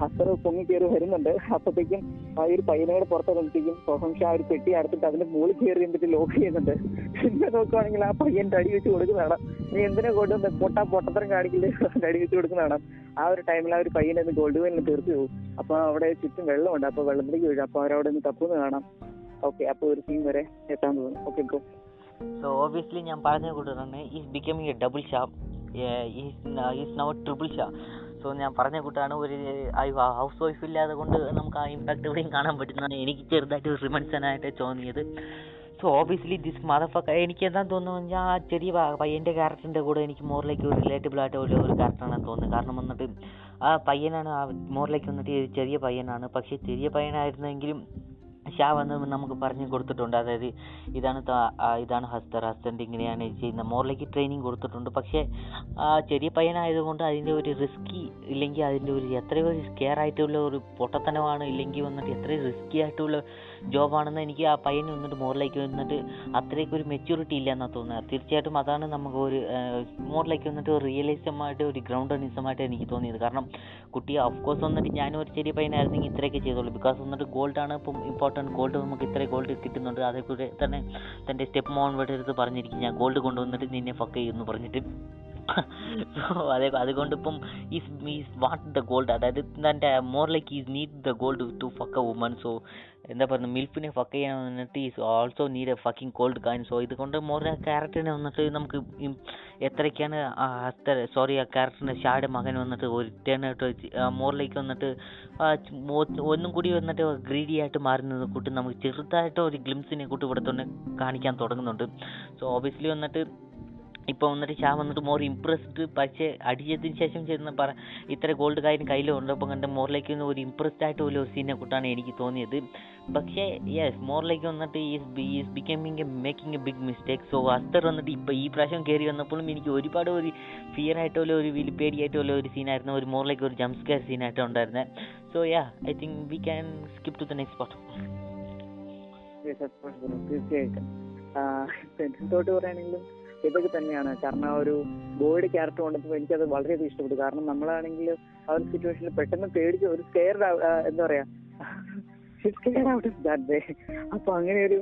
ഹസർ പൊങ്ങി കയറി വരുന്നുണ്ട്. അപ്പത്തേക്കും ആ ഒരു പയ്യനോട് പുറത്തിറങ്ങിക്കും സോഹംഷ ആ ഒരു പെട്ടി അടുത്തിട്ട് അതിന്റെ മുകളിൽ കയറി എന്നിട്ട് ലോക്ക് ചെയ്യുന്നുണ്ട്. പിന്നെ നോക്കുവാണെങ്കിൽ ആ പയ്യൻ അടി വെച്ച് കൊടുക്കുന്നതാണ്. നീ എന്തിനെ കൊണ്ട് പൊട്ടാ പൊട്ടത്തരം കാണിക്കില്ലേ അടി വെച്ച് കൊടുക്കുന്നതാണ്. ആ ഒരു ടൈമിൽ ആ ഒരു പയ്യനെ ഒന്ന് ഗോൾഡ് കോയിനിൽ തീർച്ചു പോകും അപ്പൊ അവിടെ ചുറ്റും വെള്ളമുണ്ട്. അപ്പൊ വെള്ളത്തിലേക്ക് വീഴും. അപ്പൊ അവരവിടെ നിന്ന് തപ്പുന്ന കാണാം. ഓക്കെ അപ്പൊ ഒരു സീൻ വരെ എത്താൻ തോന്നുന്നു. ഓക്കെ ഇപ്പൊ സോ ഓബിയസ്ലി ഞാൻ പറഞ്ഞ കൂട്ടറാണ് ഈസ് ബിക്കമിങ് എ ഡബിൾ ഷാ ഈസ് നൗ ട്രിപ്പിൾ ഷാ സോ ഞാൻ പറഞ്ഞ കൂട്ടാണ് ഒരു ഹൗസ് വൈഫ് ഇല്ലാതെ കൊണ്ട് നമുക്ക് ആ ഇമ്പാക്ട് ഇവിടെയും കാണാൻ പറ്റുന്നതാണ്. എനിക്ക് ചെറുതായിട്ട് റിമൻസനായിട്ട് തോന്നിയത്. സോ ഓബിയസ്ലി ദിസ് മദഫക്ക എനിക്ക് എന്താ തോന്നുന്നു ഞാൻ ആ ചെറിയ പയ്യന്റെ ക്യാരക്ടറിന്റെ കൂടെ എനിക്ക് മോറിലേക്ക് ഒരു റിലേറ്റബിൾ ആയിട്ട് ഒരു ഒരു ക്യാരക്ടറാണെന്ന് തോന്നുന്നത് കാരണം വന്നിട്ട് ആ പയ്യനാണ് ആ മോറിലേക്ക് വന്നിട്ട് ചെറിയ പയ്യനാണ്. പക്ഷേ ചെറിയ പയ്യനായിരുന്നെങ്കിലും ഷാ വന്ന് നമുക്ക് പറഞ്ഞു കൊടുത്തിട്ടുണ്ട്. അതായത് ഇതാണ് ഇതാണ് ഹസ്തർ. ഹസ്തന്റെ ഇങ്ങനെയാണ് ചെയ്യുന്നത് മോറിലേക്ക് ട്രെയിനിങ് കൊടുത്തിട്ടുണ്ട്. പക്ഷേ ചെറിയ പയ്യനായതുകൊണ്ട് അതിന്റെ ഒരു റിസ്കി ഇല്ലെങ്കിൽ അതിന്റെ ഒരു എത്രയോ സ്കെയർ ആയിട്ടുള്ള ഒരു പൊട്ടത്തനമാണ് ഇല്ലെങ്കിൽ വന്നിട്ട് എത്രയും റിസ്കി ആയിട്ടുള്ള ജോബാണെന്ന് എനിക്ക് ആ പയ്യന് വന്നിട്ട് മോറിലേക്ക് വന്നിട്ട് അത്രയ്ക്ക് ഒരു മെച്യൂരിറ്റി ഇല്ല എന്നാണ് തോന്നുന്നത് തീർച്ചയായിട്ടും അതാണ് നമുക്ക് ഒരു മോറിലേക്ക് വന്നിട്ട് ഒരു റിയലിസമായിട്ട് ഒരു ഗ്രൗണ്ടനിസമായിട്ട് എനിക്ക് തോന്നിയത്. കാരണം കുട്ടി ഓഫ് കോഴ്സ് വന്നിട്ട് ഞാനും ഒരു ചെറിയ പയ്യനായിരുന്നെങ്കിൽ ഇത്രയൊക്കെ ചെയ്തോളൂ. ബിക്കോസ് വന്നിട്ട് ആണ് ഇപ്പം ഇമ്പോർട്ടന്റ് ഗോൾഡ് നമുക്ക് ഇത്രയും ഗോൾഡ് കിട്ടുന്നുണ്ട്. അതേക്കൂടെ തന്നെ തന്റെ സ്റ്റെപ്പ് മോൺ ഇവിടെ അടുത്ത് പറഞ്ഞിരിക്കും. ഞാൻ ഗോൾഡ് കൊണ്ടുവന്നിട്ട് നിന്നെ ഫക്ക് ചെയ്യുമെന്ന് പറഞ്ഞിട്ട്. സോ അതേ അതുകൊണ്ട് ഇപ്പം is means what the gold അതായത് തന്റെ more like is need the gold to fuck a woman so എന്താ പറയുക മിൽഫിനെ ഫക്ക് ചെയ്യാൻ വന്നിട്ട് is also need a fucking gold coin so ഇതുകൊണ്ട് മോർ ആ ക്യാരക്ടറിനെ വന്നിട്ട് നമുക്ക് എത്രയ്ക്കാണ് അത്ര സോറി ആ ക്യാരക്ടറിന്റെ ഷാഡ് മകൻ വന്നിട്ട് ഒരു ടേൺ ആയിട്ട് മോറിലേക്ക് വന്നിട്ട് ഒന്നും കൂടി വന്നിട്ട് ഗ്രീഡി ആയിട്ട് മാറുന്നത് കൂട്ട് നമുക്ക് ചെറുതായിട്ട് ഒരു ഗ്ലിംസിനെ കൂട്ട് ഇവിടെ തന്നെ കാണിക്കാൻ തുടങ്ങുന്നുണ്ട്. സോ ഓബിയസ്ലി വന്നിട്ട് ഇപ്പോൾ വന്നിട്ട് ഷാ വന്നിട്ട് മോർ ഇംപ്രസ്ഡ് പക്ഷേ അടിച്ചതിന് ശേഷം ചെന്ന് പറ ഇത്ര ഗോൾഡ് കാര്യം കയ്യിലുണ്ടപ്പോൾ കണ്ട് മോറിലേക്ക് ഒരു ഇംപ്രസ്ഡ് ആയിട്ട് ഒരു സീനെ കൂട്ടാണ് എനിക്ക് തോന്നിയത്. പക്ഷേ യെസ് മോറിലേക്ക് വന്നിട്ട് is is becoming a making a big mistake so Hastar വന്നിട്ട് ഇപ്പോൾ ഈ പ്രാവശ്യം കയറി വന്നപ്പോഴും എനിക്ക് ഒരുപാട് ഒരു ഫിയർ ആയിട്ടുള്ള ഒരു വിൽ പേടിയായിട്ടുള്ള ഒരു സീനായിരുന്നു ഒരു മോറിലേക്ക് ഒരു ജംപ് സ്കെയർ സീനായിട്ട് ഉണ്ടായിരുന്നത് so yeah I think we can skip to the next part. തീർച്ചയായിട്ടും. തൊട്ട് പറയുകയാണെങ്കിലും ഇതൊക്കെ തന്നെയാണ്. കാരണം ആ ഒരു ബോയുടെ ക്യാരക്ടർ കൊണ്ടപ്പോൾ എനിക്കത് വളരെയധികം ഇഷ്ടപ്പെട്ടു. കാരണം നമ്മളാണെങ്കിൽ ആ ഒരു സിറ്റുവേഷനിൽ പെട്ടെന്ന് പേടിച്ച് ഒരു സ്കെയർഡ് എന്താ പറയാ അപ്പൊ അങ്ങനെ ഒരു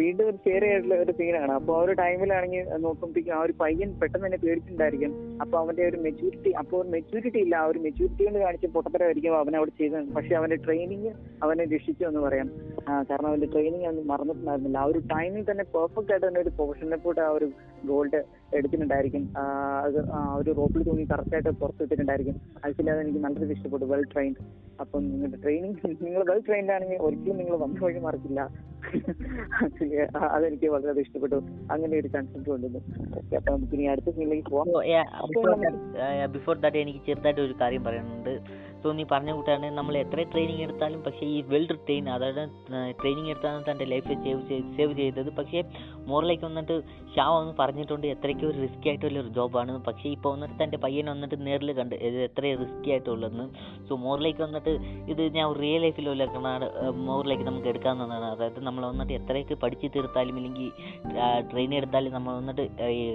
വീണ്ടും ഒരു ചേരയായിട്ടുള്ള ഒരു സീനാണ് അപ്പൊ ആ ഒരു ടൈമിലാണെങ്കിൽ നോക്കുമ്പോഴത്തേക്കും ആ ഒരു പയ്യൻ പെട്ടെന്ന് തന്നെ പേടിച്ചിട്ടുണ്ടായിരിക്കും. അപ്പൊ അവന്റെ ഒരു മെച്യൂരിറ്റി അപ്പോൾ മെച്യൂരിറ്റി ഇല്ല. ആ ഒരു മെച്യൂരിറ്റി കൊണ്ട് കാണിച്ച പൊട്ടത്തരമായിരിക്കും അവൻ അവിടെ ചെയ്തത്. പക്ഷെ അവന്റെ ട്രെയിനിങ് അവനെ രക്ഷിച്ചു എന്ന് പറയാം. കാരണം അവന്റെ ട്രെയിനിങ് അവൻ മറന്നിട്ടുണ്ടായിരുന്നില്ല. ആ ഒരു ടൈമിൽ തന്നെ പെർഫെക്റ്റ് ആയിട്ട് തന്നെ ഒരു പ്രൊഫഷണൽ പോയിട്ട് ആ ഒരു ഗോൾഡ് എടുത്തിട്ടുണ്ടായിരിക്കും. അത് ഒരു റോപ്പിൽ തൂങ്ങി കറക്റ്റ് ആയിട്ട് അതിലത് എനിക്ക് നല്ല രീതിയിൽ ഇഷ്ടപ്പെട്ടു. വെൽ ട്രെയിൻഡ് അപ്പം നിങ്ങളുടെ ട്രെയിനിങ് നിങ്ങൾ വെൽ ട്രെയിൻഡ് ആണെങ്കിൽ ഒരിക്കലും നിങ്ങൾ വന്ന വഴി മറക്കില്ല ആക്ച്വലി അതെനിക്ക് വളരെ ഇഷ്ടപ്പെട്ടു. അങ്ങനെ ഒരു കൺസെപ്റ്റ് കൊണ്ടുവന്നു. ഓക്കെ അപ്പൊ നമുക്ക് ഇനി അടുത്ത സീനിലേക്ക് പോവാം. ബിഫോർ ദാറ്റ് എനിക്ക് ചെറുതായിട്ട് ഒരു കാര്യം പറയാനുണ്ട്. സോ നീ പറഞ്ഞ കൂട്ടാണ് നമ്മൾ എത്ര ട്രെയിനിങ് എടുത്താലും പക്ഷേ ഈ വെൽ ട്രെയിൻ അതായത് ട്രെയിനിങ് എടുത്താണ് തന്റെ ലൈഫ് സേവ് ചെയ്ത് സേവ് ചെയ്തത്. പക്ഷേ മോറിലേക്ക് വന്നിട്ട് ഷാ ഒന്ന് പറഞ്ഞിട്ടുണ്ട് എത്രയ്ക്ക് ഒരു റിസ്കി ആയിട്ടുള്ള ഒരു ജോബാണ് പക്ഷേ ഇപ്പോൾ വന്നിട്ട് തന്റെ പയ്യനെ വന്നിട്ട് നേരിൽ കണ്ട് ഇത് എത്ര റിസ്കി ആയിട്ടുള്ളതെന്ന്. സോ മോറിലേക്ക് വന്നിട്ട് ഇത് ഞാൻ റിയൽ ലൈഫിലുള്ള മോറിലേക്ക് നമുക്ക് എടുക്കാവുന്നതാണ്. അതായത് നമ്മൾ വന്നിട്ട് എത്രയൊക്കെ പഠിച്ച് തീർത്താലും ഇല്ലെങ്കിൽ ട്രെയിൻ എടുത്താലും നമ്മൾ വന്നിട്ട്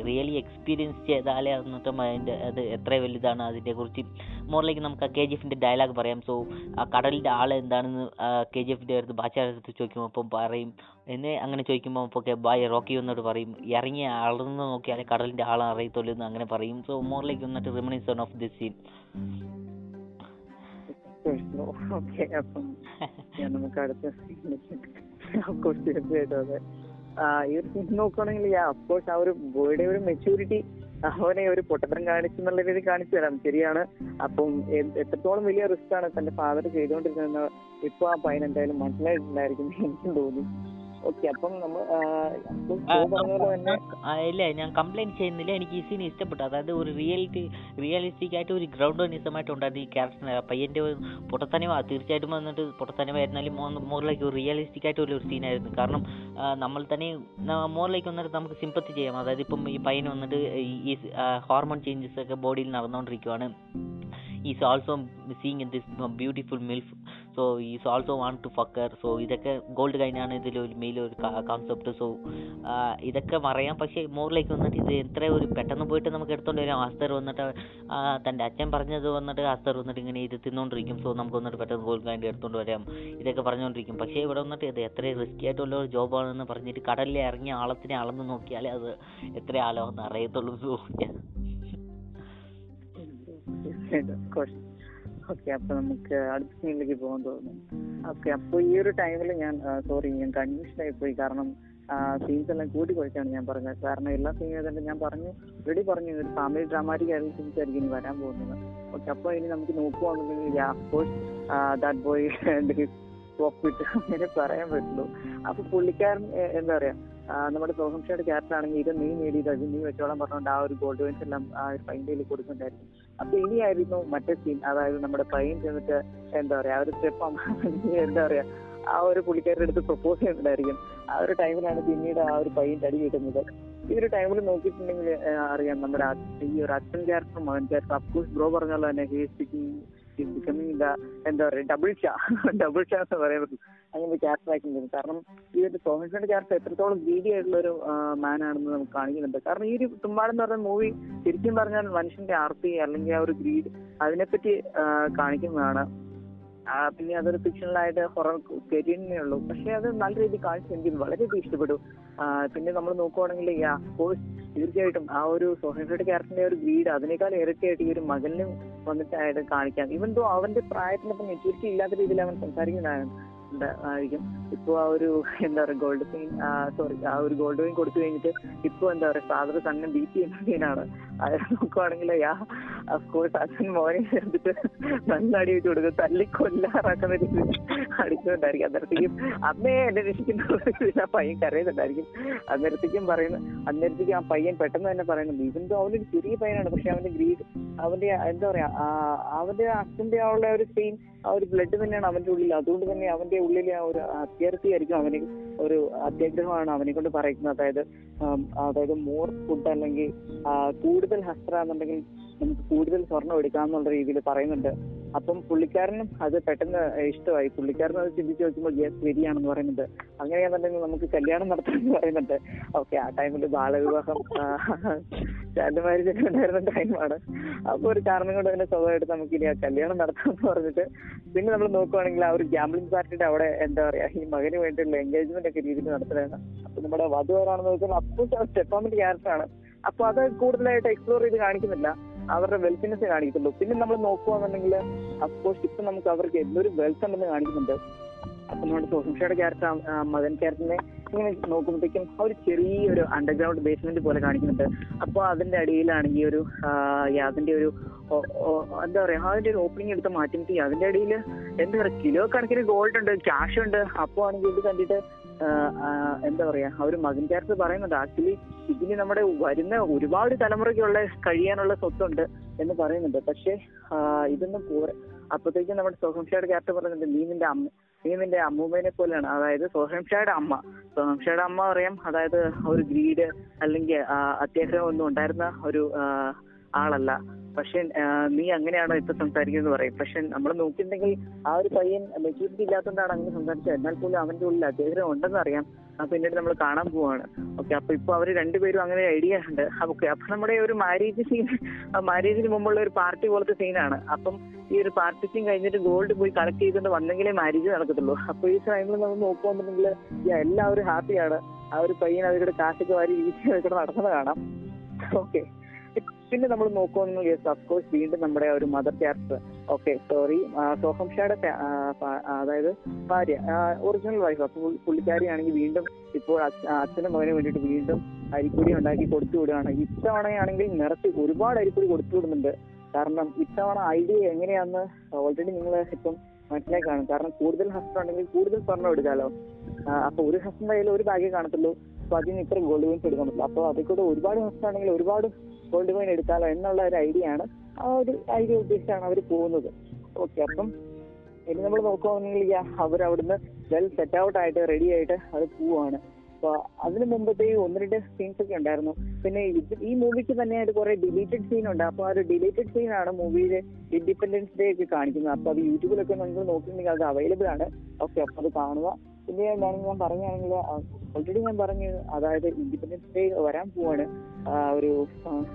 റിയലി എക്സ്പീരിയൻസ് ചെയ്താലേ വന്നിട്ട് അതിന്റെ അത് എത്ര വലുതാണ് അതിന്റെ കുറിച്ച് മോറിലേക്ക് നമുക്ക് ആ കെ ജി എഫിന്റെ ഡയലോഗ് പറയാം. സോ കടലിന്റെ ആൾ എന്താണെന്ന് കെ ജി എഫിന്റെ അടുത്ത് ബാച്ചാരുടെ അടുത്ത് ചോദിക്കുമ്പോൾ അപ്പം പറയും. എന്നെ അങ്ങനെ ചോദിക്കുമ്പോൾ അപ്പോൾ ഒക്കെ ബായ് റോക്കി വന്നിട്ട് പറയും. ഇറങ്ങി അളന്ന് നോക്കിയാലേ കടലിന്റെ ആൾ അറിയത്തുള്ളൂ എന്ന് അങ്ങനെ പറയും. സോ മോറിലേക്ക് വന്നിട്ട് reminiscent of this scene okay ഈ ഒരു സീൻ നോക്കുകയാണെങ്കിൽ ആ ഒരു ബോയുടെ ഒരു മെച്യൂരിറ്റി അവനെ ഒരു പൊട്ടത്തരം കാണിച്ചു എന്നുള്ള രീതിയിൽ കാണിച്ചു തരാം. ശരിയാണ്. അപ്പം എത്രത്തോളം വലിയ റിസ്ക് ആണ് തന്റെ ഫാദർ ചെയ്തുകൊണ്ടിരുന്നത് ഇപ്പൊ ആ പയ്യൻ എന്തായാലും മനസ്സിലായിട്ടുണ്ടായിരിക്കും തോന്നി. ഇല്ല ഞാൻ കംപ്ലൈന്റ് ചെയ്യുന്നില്ല. എനിക്ക് ഈ സീൻ ഇഷ്ടപ്പെട്ടു. അതായത് ഒരു റിയാലിറ്റി റിയലിസ്റ്റിക് ആയിട്ട് ഒരു ഗ്രൗണ്ടനിസമായിട്ട് ഉണ്ടായിരുന്നു ഈ ക്യാരക്ടറിന് പയ്യന്റെ ഒരു പൊട്ടത്തനിമ. തീർച്ചയായിട്ടും വന്നിട്ട് പൊട്ടത്തനിമായിരുന്നാലും മോറിലേക്ക് ഒരു റിയലിസ്റ്റിക് ആയിട്ട് ഒരു സീനായിരുന്നു കാരണം നമ്മൾ തന്നെ മോറിലേക്ക് വന്നിട്ട് നമുക്ക് സിമ്പത്തി ചെയ്യാം. അതായത് ഇപ്പം ഈ പയ്യന് വന്നിട്ട് ഈ ഹോർമോൺ ചേഞ്ചസ് ഒക്കെ ബോഡിയിൽ നടന്നുകൊണ്ടിരിക്കുവാണ് is also seeing in this beautiful milf so is also want to fucker so ഇതൊക്കെ ഗോൾഡ് കഴിഞ്ഞാണ് ഇതിൽ ഒരു മെയിൽ ഒരു കോൺസെപ്റ്റ് സോ ഇതൊക്കെ പറയാം. പക്ഷേ മോറിലേക്ക് വന്നിട്ട് ഇത് എത്ര ഒരു പെട്ടെന്ന് പോയിട്ട് നമുക്ക് എടുത്തോണ്ട് വരാം. അസ്തർ വന്നിട്ട് തന്റെ അച്ഛൻ പറഞ്ഞത് വന്നിട്ട് അസ്തർ വന്നിട്ട് ഇങ്ങനെ ഇത് തിന്നുകൊണ്ടിരിക്കും സോ നമുക്ക് വന്നിട്ട് പെട്ടെന്ന് ഗോൾഡ് കാൻഡി എടുത്തോണ്ട് വരാം. ഇതൊക്കെ പറഞ്ഞുകൊണ്ടിരിക്കും പക്ഷേ ഇവിടെ വന്നിട്ട് ഇത് എത്ര റിസ്കി ആയിട്ടുള്ള ഒരു ജോബാണെന്ന് പറഞ്ഞിട്ട് കടലിൽ ഇറങ്ങിയ ആളത്തിനെ അളന്ന് നോക്കിയാലേ അത് എത്ര ആളാണെന്ന് അറിയത്തുള്ളൂ. സോ ഓക്കെ അപ്പൊ നമുക്ക് അടുത്ത സീനിലേക്ക് പോകാൻ തോന്നുന്നു. ഓക്കെ അപ്പൊ ഈ ഒരു ടൈമിൽ ഞാൻ സോറി ഞാൻ കൺഫ്യൂഷൻ ആയി പോയി. കാരണം സീൻസ് എല്ലാം കൂടി കുഴച്ചാണ് ഞാൻ പറഞ്ഞത്. കാരണം എല്ലാ സീനും തന്നെ ഞാൻ പറഞ്ഞു റെഡി പറഞ്ഞു ഒരു ഫാമിലി ഡ്രാമാറ്റിക് ആയിട്ടുള്ള സീൻസ് ആയിരിക്കും വരാൻ പോകുന്നത്. ഓക്കെ അപ്പൊ ഇനി നമുക്ക് ഇട്ട് അങ്ങനെ പറയാൻ പറ്റുള്ളൂ. അപ്പൊ പുള്ളിക്കാരൻ എന്താ പറയാ നമ്മുടെ സോഹംഷയുടെ ക്യാരക്ടർ ആണെങ്കിൽ ഇത് നീ നേടിയത് നീ വെച്ചോളാൻ പറഞ്ഞുകൊണ്ട് ആ ഒരു ഗോൾഡ് കോയിൻസ് എല്ലാം ആ ഒരു ഫൈനലിൽ കൊടുക്കുന്നുണ്ടായിരുന്നു. അപ്പൊ ഇനിയായിരുന്നു മറ്റേ സീൻ അതായത് നമ്മുടെ പയ്യൻ ചെന്നിട്ട് എന്താ പറയാ ആ ഒരു സ്റ്റെപ്പ് എന്താ പറയാ ആ ഒരു പുള്ളിക്കാരുടെ അടുത്ത് പ്രപ്പോസ് ചെയ്യുന്നുണ്ടായിരിക്കും. ആ ഒരു ടൈമിലാണ് പിന്നീട് ആ ഒരു പയ്യൻ അടി കിട്ടുന്നത് ഈ ഒരു ടൈമിൽ നോക്കിയിട്ടുണ്ടെങ്കിൽ അറിയാം നമ്മുടെ ഈ ഒരു അച്ഛൻ ക്യാരക്ടർ മകൻ ക്യാരക്ടർ അഫ്കോഴ്സ് ബ്രോ പറഞ്ഞ തന്നെ ഹീസ് എന്താ പറയാ ഡബിൾ ഷാ ഡബിൾ ഷാ എന്ന് പറ്റും. അങ്ങനെ ക്യാരക്ടർ ആക്കുന്നത് കാരണം ഈ ഒരു സോഹൻസിന്റെ ക്യാരക്ടർ എത്രത്തോളം ഗ്രീഡി ആയിട്ടുള്ള ഒരു മാൻ ആണെന്ന് നമുക്ക് കാണിക്കുന്നുണ്ട്. കാരണം ഈ ഒരു തുമ്പാടെന്ന് പറയുന്ന മൂവി ശരിക്കും പറഞ്ഞാൽ മനുഷ്യന്റെ ആർത്തി അല്ലെങ്കിൽ ആ ഒരു ഗ്രീഡ് അതിനെപ്പറ്റി കാണിക്കുന്നതാണ്. പിന്നെ അതൊരു ഫിക്ഷണലായിട്ട് ഹൊറർ കരിയറിനേ ഉള്ളൂ. പക്ഷെ അത് നല്ല രീതിയിൽ കാണിച്ചു എനിക്ക് വളരെയധികം ഇഷ്ടപ്പെട്ടു. പിന്നെ നമ്മൾ നോക്കുവാണെങ്കിൽ കോഴ്സ് തീർച്ചയായിട്ടും ആ ഒരു സോഹൻസിയുടെ ക്യാരക്ടറിന്റെ ഒരു ഗ്രീഡ് അതിനേക്കാൾ ഇരട്ടിയായിട്ട് ഈ ഒരു മകനും വന്നിട്ടായിട്ട് കാണിക്കാം. ഇവൻ തോ അവന്റെ പ്രായത്തിനൊപ്പം മെച്ചൂരിറ്റി ഇല്ലാത്ത രീതിയിൽ അവൻ സംസാരിക്കുന്നതാണ്. ആയിരിക്കും. ഇപ്പൊ ആ ഒരു എന്താ പറയാ ഗോൾഡ് പെയിൻ സോറി ആ ഒരു ഗോൾഡ് പെയിൻ കൊടുത്തു കഴിഞ്ഞിട്ട് ഇപ്പൊ എന്താ പറയാ ഫാദർ സണ്ണിനെ ബീറ്റ് ചെയ്യുന്ന സീനാണ് അത് നോക്കുവാണെങ്കിൽ യാ അഫ്കോഴ്സ് അച്ഛൻ മോനെ ചേർത്തിട്ട് നല്ല അടി വെച്ച് കൊടുക്കും തല്ലി കൊല്ലാറാക്കുന്ന രീതിയിൽ അടിക്കുന്നുണ്ടായിരിക്കും അന്നേരത്തേക്കും അമ്മയെ എന്നെ രക്ഷിക്കുന്ന ആ പയ്യൻ കരയുന്നുണ്ടായിരിക്കും. അന്നേരത്തേക്കും പറയുന്ന അന്നേരത്തേക്കും ആ പയ്യൻ പെട്ടെന്ന് തന്നെ പറയുന്നുണ്ട് ഇവന്റെ അവനൊരു ചെറിയ പയ്യനാണ് പക്ഷെ അവന്റെ ഗ്രീഡ് അവന്റെ എന്താ പറയാ അവന്റെ അച്ഛന്റെ ആ ഉള്ള ഒരു സെയിം ആ ഒരു ബ്ലഡ് തന്നെയാണ് അവന്റെ ഉള്ളിൽ. അതുകൊണ്ട് തന്നെ അവന്റെ ഉള്ളിലെ ആ ഒരു അത്യർത്ഥിയായിരിക്കും അവന് ഒരു അത്യാഗ്രഹമാണ് അവനെ കൊണ്ട് പറയുന്നത്. അതായത് അതായത് മോർ ഫുഡ് അല്ലെങ്കിൽ കൂടുതൽ ഹസ്ത്ര എന്നുണ്ടെങ്കിൽ നമുക്ക് കൂടുതൽ സ്വർണം എടുക്കാം എന്നുള്ള രീതിയിൽ പറയുന്നുണ്ട്. അപ്പം പുള്ളിക്കാരനും അത് പെട്ടെന്ന് ഇഷ്ടമായി. പുള്ളിക്കാരനും അത് ചിന്തിച്ചു നോക്കുമ്പോൾ യെസ് ശരിയാണെന്ന് പറയുന്നുണ്ട്. അങ്ങനെയാണെന്നുണ്ടെങ്കിൽ നമുക്ക് കല്യാണം നടത്താമെന്ന് പറയുന്നുണ്ട്. ഓക്കെ ആ ടൈമിൽ ബാലവിവാഹം ചാൻഡ് മാരേജ് ഒക്കെ ഉണ്ടായിരുന്ന ടൈമാണ്. അപ്പൊ ഒരു കാരണം കൊണ്ട് തന്നെ സ്വഭാവമായിട്ട് നമുക്ക് ഇനി ആ കല്യാണം നടത്താം എന്ന് പറഞ്ഞിട്ട് പിന്നെ നമ്മൾ നോക്കുവാണെങ്കിൽ ആ ഒരു ഗാംബ്ലിംഗ് പാർട്ടിയുടെ അവിടെ എന്താ പറയാ ഈ മകന് വേണ്ടിയുള്ള എൻഗേജ്മെന്റ് ഒക്കെ രീതിയിൽ നടത്തുന്നതാണ്. അപ്പൊ നമ്മുടെ വധു ആരാണെന്ന് നോക്കുമ്പോൾ അപ്പോൾ സ്റ്റെപ്പാമിന്റെ ക്യാരക്ടറാണ് അപ്പൊ അത് കൂടുതലായിട്ട് എക്സ്പ്ലോർ ചെയ്ത് കാണിക്കുന്നില്ല. അവരുടെ വെൽത്തിനെസ് കാണിക്കത്തുള്ളൂ. പിന്നെ നമ്മൾ നോക്കുകയാണെന്നുണ്ടെങ്കിൽ അഫ്കോഴ്സ് ഇപ്പൊ നമുക്ക് അവർക്ക് എന്തൊരു വെൽത്ത് ഉണ്ടെന്ന് കാണിക്കുന്നുണ്ട്. അപ്പൊ നമ്മുടെ സോഷ്യയുടെ ക്യാരക്ടർ മദൻ ക്യാരക്ടറിനെ ഇങ്ങനെ നോക്കുമ്പോഴത്തേക്കും ഒരു ചെറിയൊരു അണ്ടർഗ്രൗണ്ട് ബേസ്മെന്റ് പോലെ കാണിക്കുന്നുണ്ട്. അപ്പൊ അതിന്റെ അടിയിലാണെങ്കിൽ ഒരു അതിന്റെ ഒരു എന്താ പറയാ അതിന്റെ ഒരു ഓപ്പണിംഗ് എടുത്ത് മാറ്റി അതിന്റെ അടിയിൽ എന്താ പറയാ കിലോ കണക്കിന് ഗോൾഡ് ഉണ്ട് ക്യാഷ് ഉണ്ട്. അപ്പൊ ആണെങ്കിൽ ഇത് കണ്ടിട്ട് എന്താ പറയാ ആ ഒരു മകൻ പറയുന്നുണ്ട് ആക്ച്വലി ഇതിന് നമ്മുടെ വരുന്ന ഒരുപാട് തലമുറയ്ക്കുള്ള കഴിയാനുള്ള സ്വത്തുണ്ട് എന്ന് പറയുന്നുണ്ട്. പക്ഷെ ഇതൊന്നും പോരാ അപ്പോഴത്തേക്കും നമ്മുടെ സോഹംഷയുടെ ക്യാരക്ടർ പറയുന്നുണ്ട് നീ നിന്റെ അമ്മ നീ നിന്റെ അമ്മൂമ്മേനെ പോലെയാണ്. അതായത് സോഹംഷയുടെ അമ്മ. സോഹംഷയുടെ അമ്മ പറയാം അതായത് ഒരു ഗ്രീഡ് അല്ലെങ്കിൽ അത്യാഗ്രഹം ഒന്നും ഉണ്ടായിരുന്ന ഒരു ആളല്ല. പക്ഷെ നീ അങ്ങനെയാണോ ഇപ്പൊ സംസാരിക്കുന്നത് പറയും. പക്ഷെ നമ്മൾ നോക്കിയിട്ടുണ്ടെങ്കിൽ ആ ഒരു പയ്യൻ മെച്ചൂരിറ്റി ഇല്ലാത്തതുകൊണ്ടാണ് അങ്ങനെ സംസാരിച്ചത്. എന്നാൽ പോലും അവന്റെ ഉള്ളിൽ അദ്ദേഹം ഉണ്ടെന്ന് അറിയാം. പിന്നീട് നമ്മൾ കാണാൻ പോവാണ്. ഓക്കെ അപ്പൊ ഇപ്പൊ അവർ രണ്ടുപേരും അങ്ങനെ ഐഡിയ ഉണ്ട്. ഓക്കെ അപ്പൊ നമ്മുടെ ഒരു മാരേജ് സീൻ മാരേജിന് മുമ്പുള്ള ഒരു പാർട്ടി പോലത്തെ സീനാണ് അപ്പം ഈ ഒരു പാർട്ടി സീൻ കഴിഞ്ഞിട്ട് ഗോൾഡ് പോയി കളക്ട് ചെയ്തുകൊണ്ട് വന്നെങ്കിലേ മാരേജ് നടക്കത്തുള്ളൂ. അപ്പൊ ഈ ടൈമിൽ നമ്മൾ നോക്കുകയാണെന്നുണ്ടെങ്കിൽ എല്ലാവരും ഹാപ്പിയാണ് ആ ഒരു പയ്യൻ അവരുടെ കാശൊക്കെ വാരി വെച്ചിട്ട് നടക്കുന്നത് കാണാം. ഓക്കെ. പിന്നെ നമ്മൾ നോക്കുകയാണെങ്കിൽ യെസ് അഫ്കോഴ്സ് വീണ്ടും നമ്മുടെ ഒരു മദർ ക്യാരക്ടർ ഓക്കെ സോറി ഫാ- ആ, അതായത് ഭാര്യ. ഒറിജിനൽ വൈഫ് അപ്പൊ പുള്ളി- പുള്ളിക്കാരിയാണെങ്കിൽ വീണ്ടും ഇപ്പോൾ അച്ഛനും മകനും വേണ്ടിയിട്ട് വീണ്ടും അരിപ്പൊടി ഉണ്ടാക്കി കൊടുത്തു വിടുകയാണ്. ഇത്തവണയാണെങ്കിൽ നിറച്ച് ഒരുപാട് അരിപ്പൊടി കൊടുത്തു വിടുന്നുണ്ട്. കാരണം ഇത്തവണ ഐഡിയ എങ്ങനെയാന്ന് ഓൾറെഡി നിങ്ങൾ ഇപ്പം മനസ്സിലായി കാണും. കാരണം കൂടുതൽ ഹസ്ബൻഡ് ഉണ്ടെങ്കിൽ കൂടുതൽ സ്വർണം എടുക്കാലോ. അപ്പൊ ഒരു ഹസ്ബൻഡ് കയ്യിൽ ഒരു ബാഗേ കാണത്തുള്ളൂ. അപ്പൊ അതിന് ഇത്ര ഗോൾഡ് കോയിൻസ് എടുക്കാൻ അപ്പൊ അതിൽ കൂടെ ഒരുപാട് ഹസ്ബൻഡ് ആണെങ്കിൽ ഒരുപാട് ഗോൾഡ് കോയിൻ എന്നുള്ള ഒരു ഐഡിയ ആണ് ആ ഒരു ഐഡിയ ഉദ്ദേശിച്ചാണ് അവർ പോകുന്നത്. ഓക്കെ അപ്പം ഇനി നമ്മൾ നോക്കുകയാണെങ്കിൽ അവർ അവിടുന്ന് വെൽ സെറ്റ് ഔട്ട് ആയിട്ട് റെഡി ആയിട്ട് അത് പോവാണ് അപ്പൊ അതിന് മുമ്പത്തെ ഒന്ന് രണ്ട് സീൻസ് ഒക്കെ ഉണ്ടായിരുന്നു. പിന്നെ ഈ മൂവിക്ക് തന്നെയായിട്ട് കുറെ ഡിലീറ്റഡ് സീൻ ഉണ്ട്. അപ്പൊ ആ ഒരു ഡിലീറ്റഡ് സീൻ ആണ് മൂവിയിലെ ഇൻഡിപെൻഡൻസ് ഡേ ഒക്കെ കാണിക്കുന്നത്. അപ്പൊ അത് യൂട്യൂബിലൊക്കെ നിങ്ങൾ നോക്കുന്നുണ്ടെങ്കിൽ അത് അവൈലബിൾ ആണ്. ഓക്കെ അപ്പൊ അത് കാണുക. പിന്നെ ഞാൻ പറഞ്ഞാണെങ്കിൽ ഓൾറെഡി ഞാൻ പറഞ്ഞു. അതായത് ഇൻഡിപെൻഡൻസ് ഡേ വരാൻ പോവാണ്. ഒരു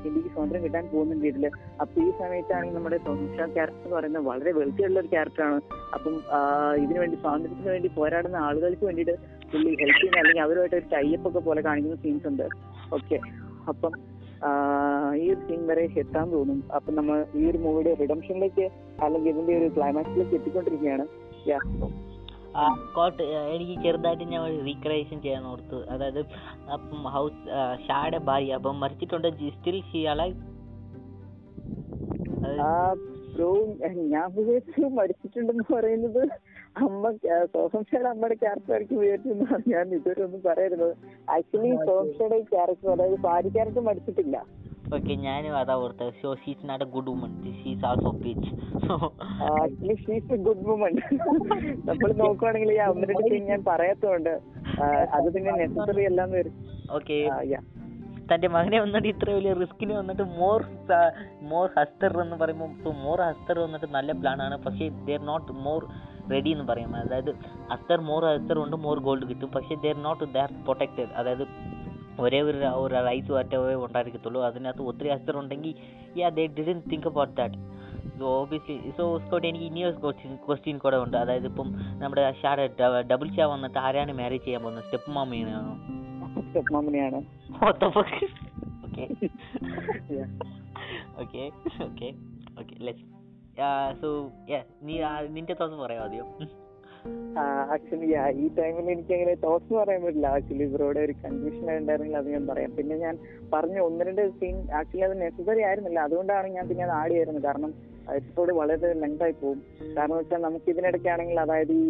ഇന്ത്യയ്ക്ക് സ്വാതന്ത്ര്യം കിട്ടാൻ പോകുന്നുണ്ട് ഇതിൽ അപ്പൊ ഈ സമയത്താണെങ്കിൽ നമ്മുടെ സോമിഷ ക്യാരക്ടർ എന്ന് പറയുന്നത് വളരെ വെളുത്തിയുള്ള ഒരു ക്യാരക്ടറാണ് അപ്പം ഇതിനു വേണ്ടി സ്വാതന്ത്ര്യത്തിന് വേണ്ടി പോരാടുന്ന ആളുകൾക്ക് വേണ്ടിയിട്ട് പുള്ളി ഹെൽപ്പ് ചെയ്യുന്ന അല്ലെങ്കിൽ അവരുമായിട്ട് ഒരു ടൈപ്പ് ഒക്കെ പോലെ കാണിക്കുന്ന സീൻസ് ഉണ്ട്. ഓക്കെ അപ്പം ഈ ഒരു സീൻ വരെ എത്താൻ തോന്നും. അപ്പൊ നമ്മൾ ഈ ഒരു മൂവിയുടെ റിഡംഷനിലേക്ക് അല്ലെങ്കിൽ ഇതിന്റെ ഒരു ക്ലൈമാക്സിലേക്ക് എത്തിക്കൊണ്ടിരിക്കുകയാണ്. യാ ആ കോട്ട് എനിക്ക് ചെറുതായിട്ട് ഞാൻ റീക്രിയേഷൻ ചെയ്യാൻ ഓർത്തു. അതായത് അപ്പം ഹൗസ് ഷാടെ ഭാര്യ. അപ്പം മരിച്ചിട്ടുണ്ട് സ്റ്റിൽ ഷീ ബ്രോ ഞാൻ വിചാരിച്ചു മരിച്ചിട്ടുണ്ടെന്ന് പറയുന്നത് അമ്മ സോഹംഷയുടെ അമ്മയുടെ ക്യാരക്ടർ ആയിരിക്കും വിചാരിച്ചെന്നാണ് ഞാൻ ഇതുവരെ ഒന്നും പറയരുത് ആക്ച്വലി സോഹംഷയുടെ ക്യാരക്ടർ അതായത് ഭാര്യ ക്യാരക്ടർ മടിച്ചിട്ടില്ല ഓക്കെ ഞാനും അതാ ഓർത്ത് so she's not a good woman she's also bitch actually she's a good woman നമ്മൾ നോക്കുവാണെങ്കിൽ ഈ അമ്മയുടെ ടീം ഞാൻ പറയാത്തതുകൊണ്ട് അത് പിന്നെ നെസസറി അല്ലാന്ന് വരും. ഓക്കെ തന്റെ മകനെ വന്നിട്ട് ഇത്ര വലിയ റിസ്കിന് വന്നിട്ട് മോർ മോർ ഹസ്തർ എന്ന് പറയുമ്പോൾ മോർ ഹസ്തർ വന്നിട്ട് നല്ല പ്ലാൻ ആണ്. പക്ഷേ ദർ നോട്ട് മോർ റെഡി എന്ന് പറയും. അതായത് അത്ര മോർ അത്ര കൊണ്ട് മോർ ഗോൾഡ് കിട്ടും. പക്ഷേ ദർ നോട്ട് ദർ പ്രൊട്ടക്റ്റഡ് അതായത് ഒരേ ഒരു ഒരു റൈസ് ഒറ്റവേ ഉണ്ടായിരിക്കത്തുള്ളൂ. അതിനകത്ത് ഒത്തിരി ഹസ്തർ ഉണ്ടെങ്കിൽ yeah they didn't think about that so obviously so Scott എനിക്ക് ഇനിയൊരു ക്വസ്റ്റ്യൻ ക്വസ്റ്റ്യൻ കൂടെ ഉണ്ട്. അതായത് ഇപ്പം നമ്മുടെ ഷാഡ് ഡബിൾ ഷാ വന്നിട്ട് ആരാണ് മാരേജ് ചെയ്യാൻ പോകുന്നത്? സ്റ്റെപ്പ് മാമിയാണോ step മാമിനെയാണ് okay okay okay okay. Yeah. Yeah, നീ നിന്റെ തോസ് പറയാം ആദ്യം. ആക്ച്വലി ഈ ടൈമിൽ എനിക്ക് അങ്ങനെ തോട്ട്സ് പറയാൻ പറ്റില്ല. ആക്ച്വലി ഇവരോട് ഒരു കൺഫ്യൂഷൻ ഉണ്ടായിരുന്നെങ്കിൽ അത് ഞാൻ പറയാം. പിന്നെ ഞാൻ പറഞ്ഞ ഒന്ന് രണ്ട് സീൻ ആക്ച്വലി അത് നെസസറി ആയിരുന്നില്ല. അതുകൊണ്ടാണ് ഞാൻ പിന്നെ അത് ആഡ് ചെയ്യുന്നത് കാരണം എപ്പിസോഡ് വളരെ ലെങ്ത് ആയി പോകും. കാരണം വെച്ചാൽ നമുക്ക് ഇതിനിടയ്ക്കാണെങ്കിൽ അതായത് ഈ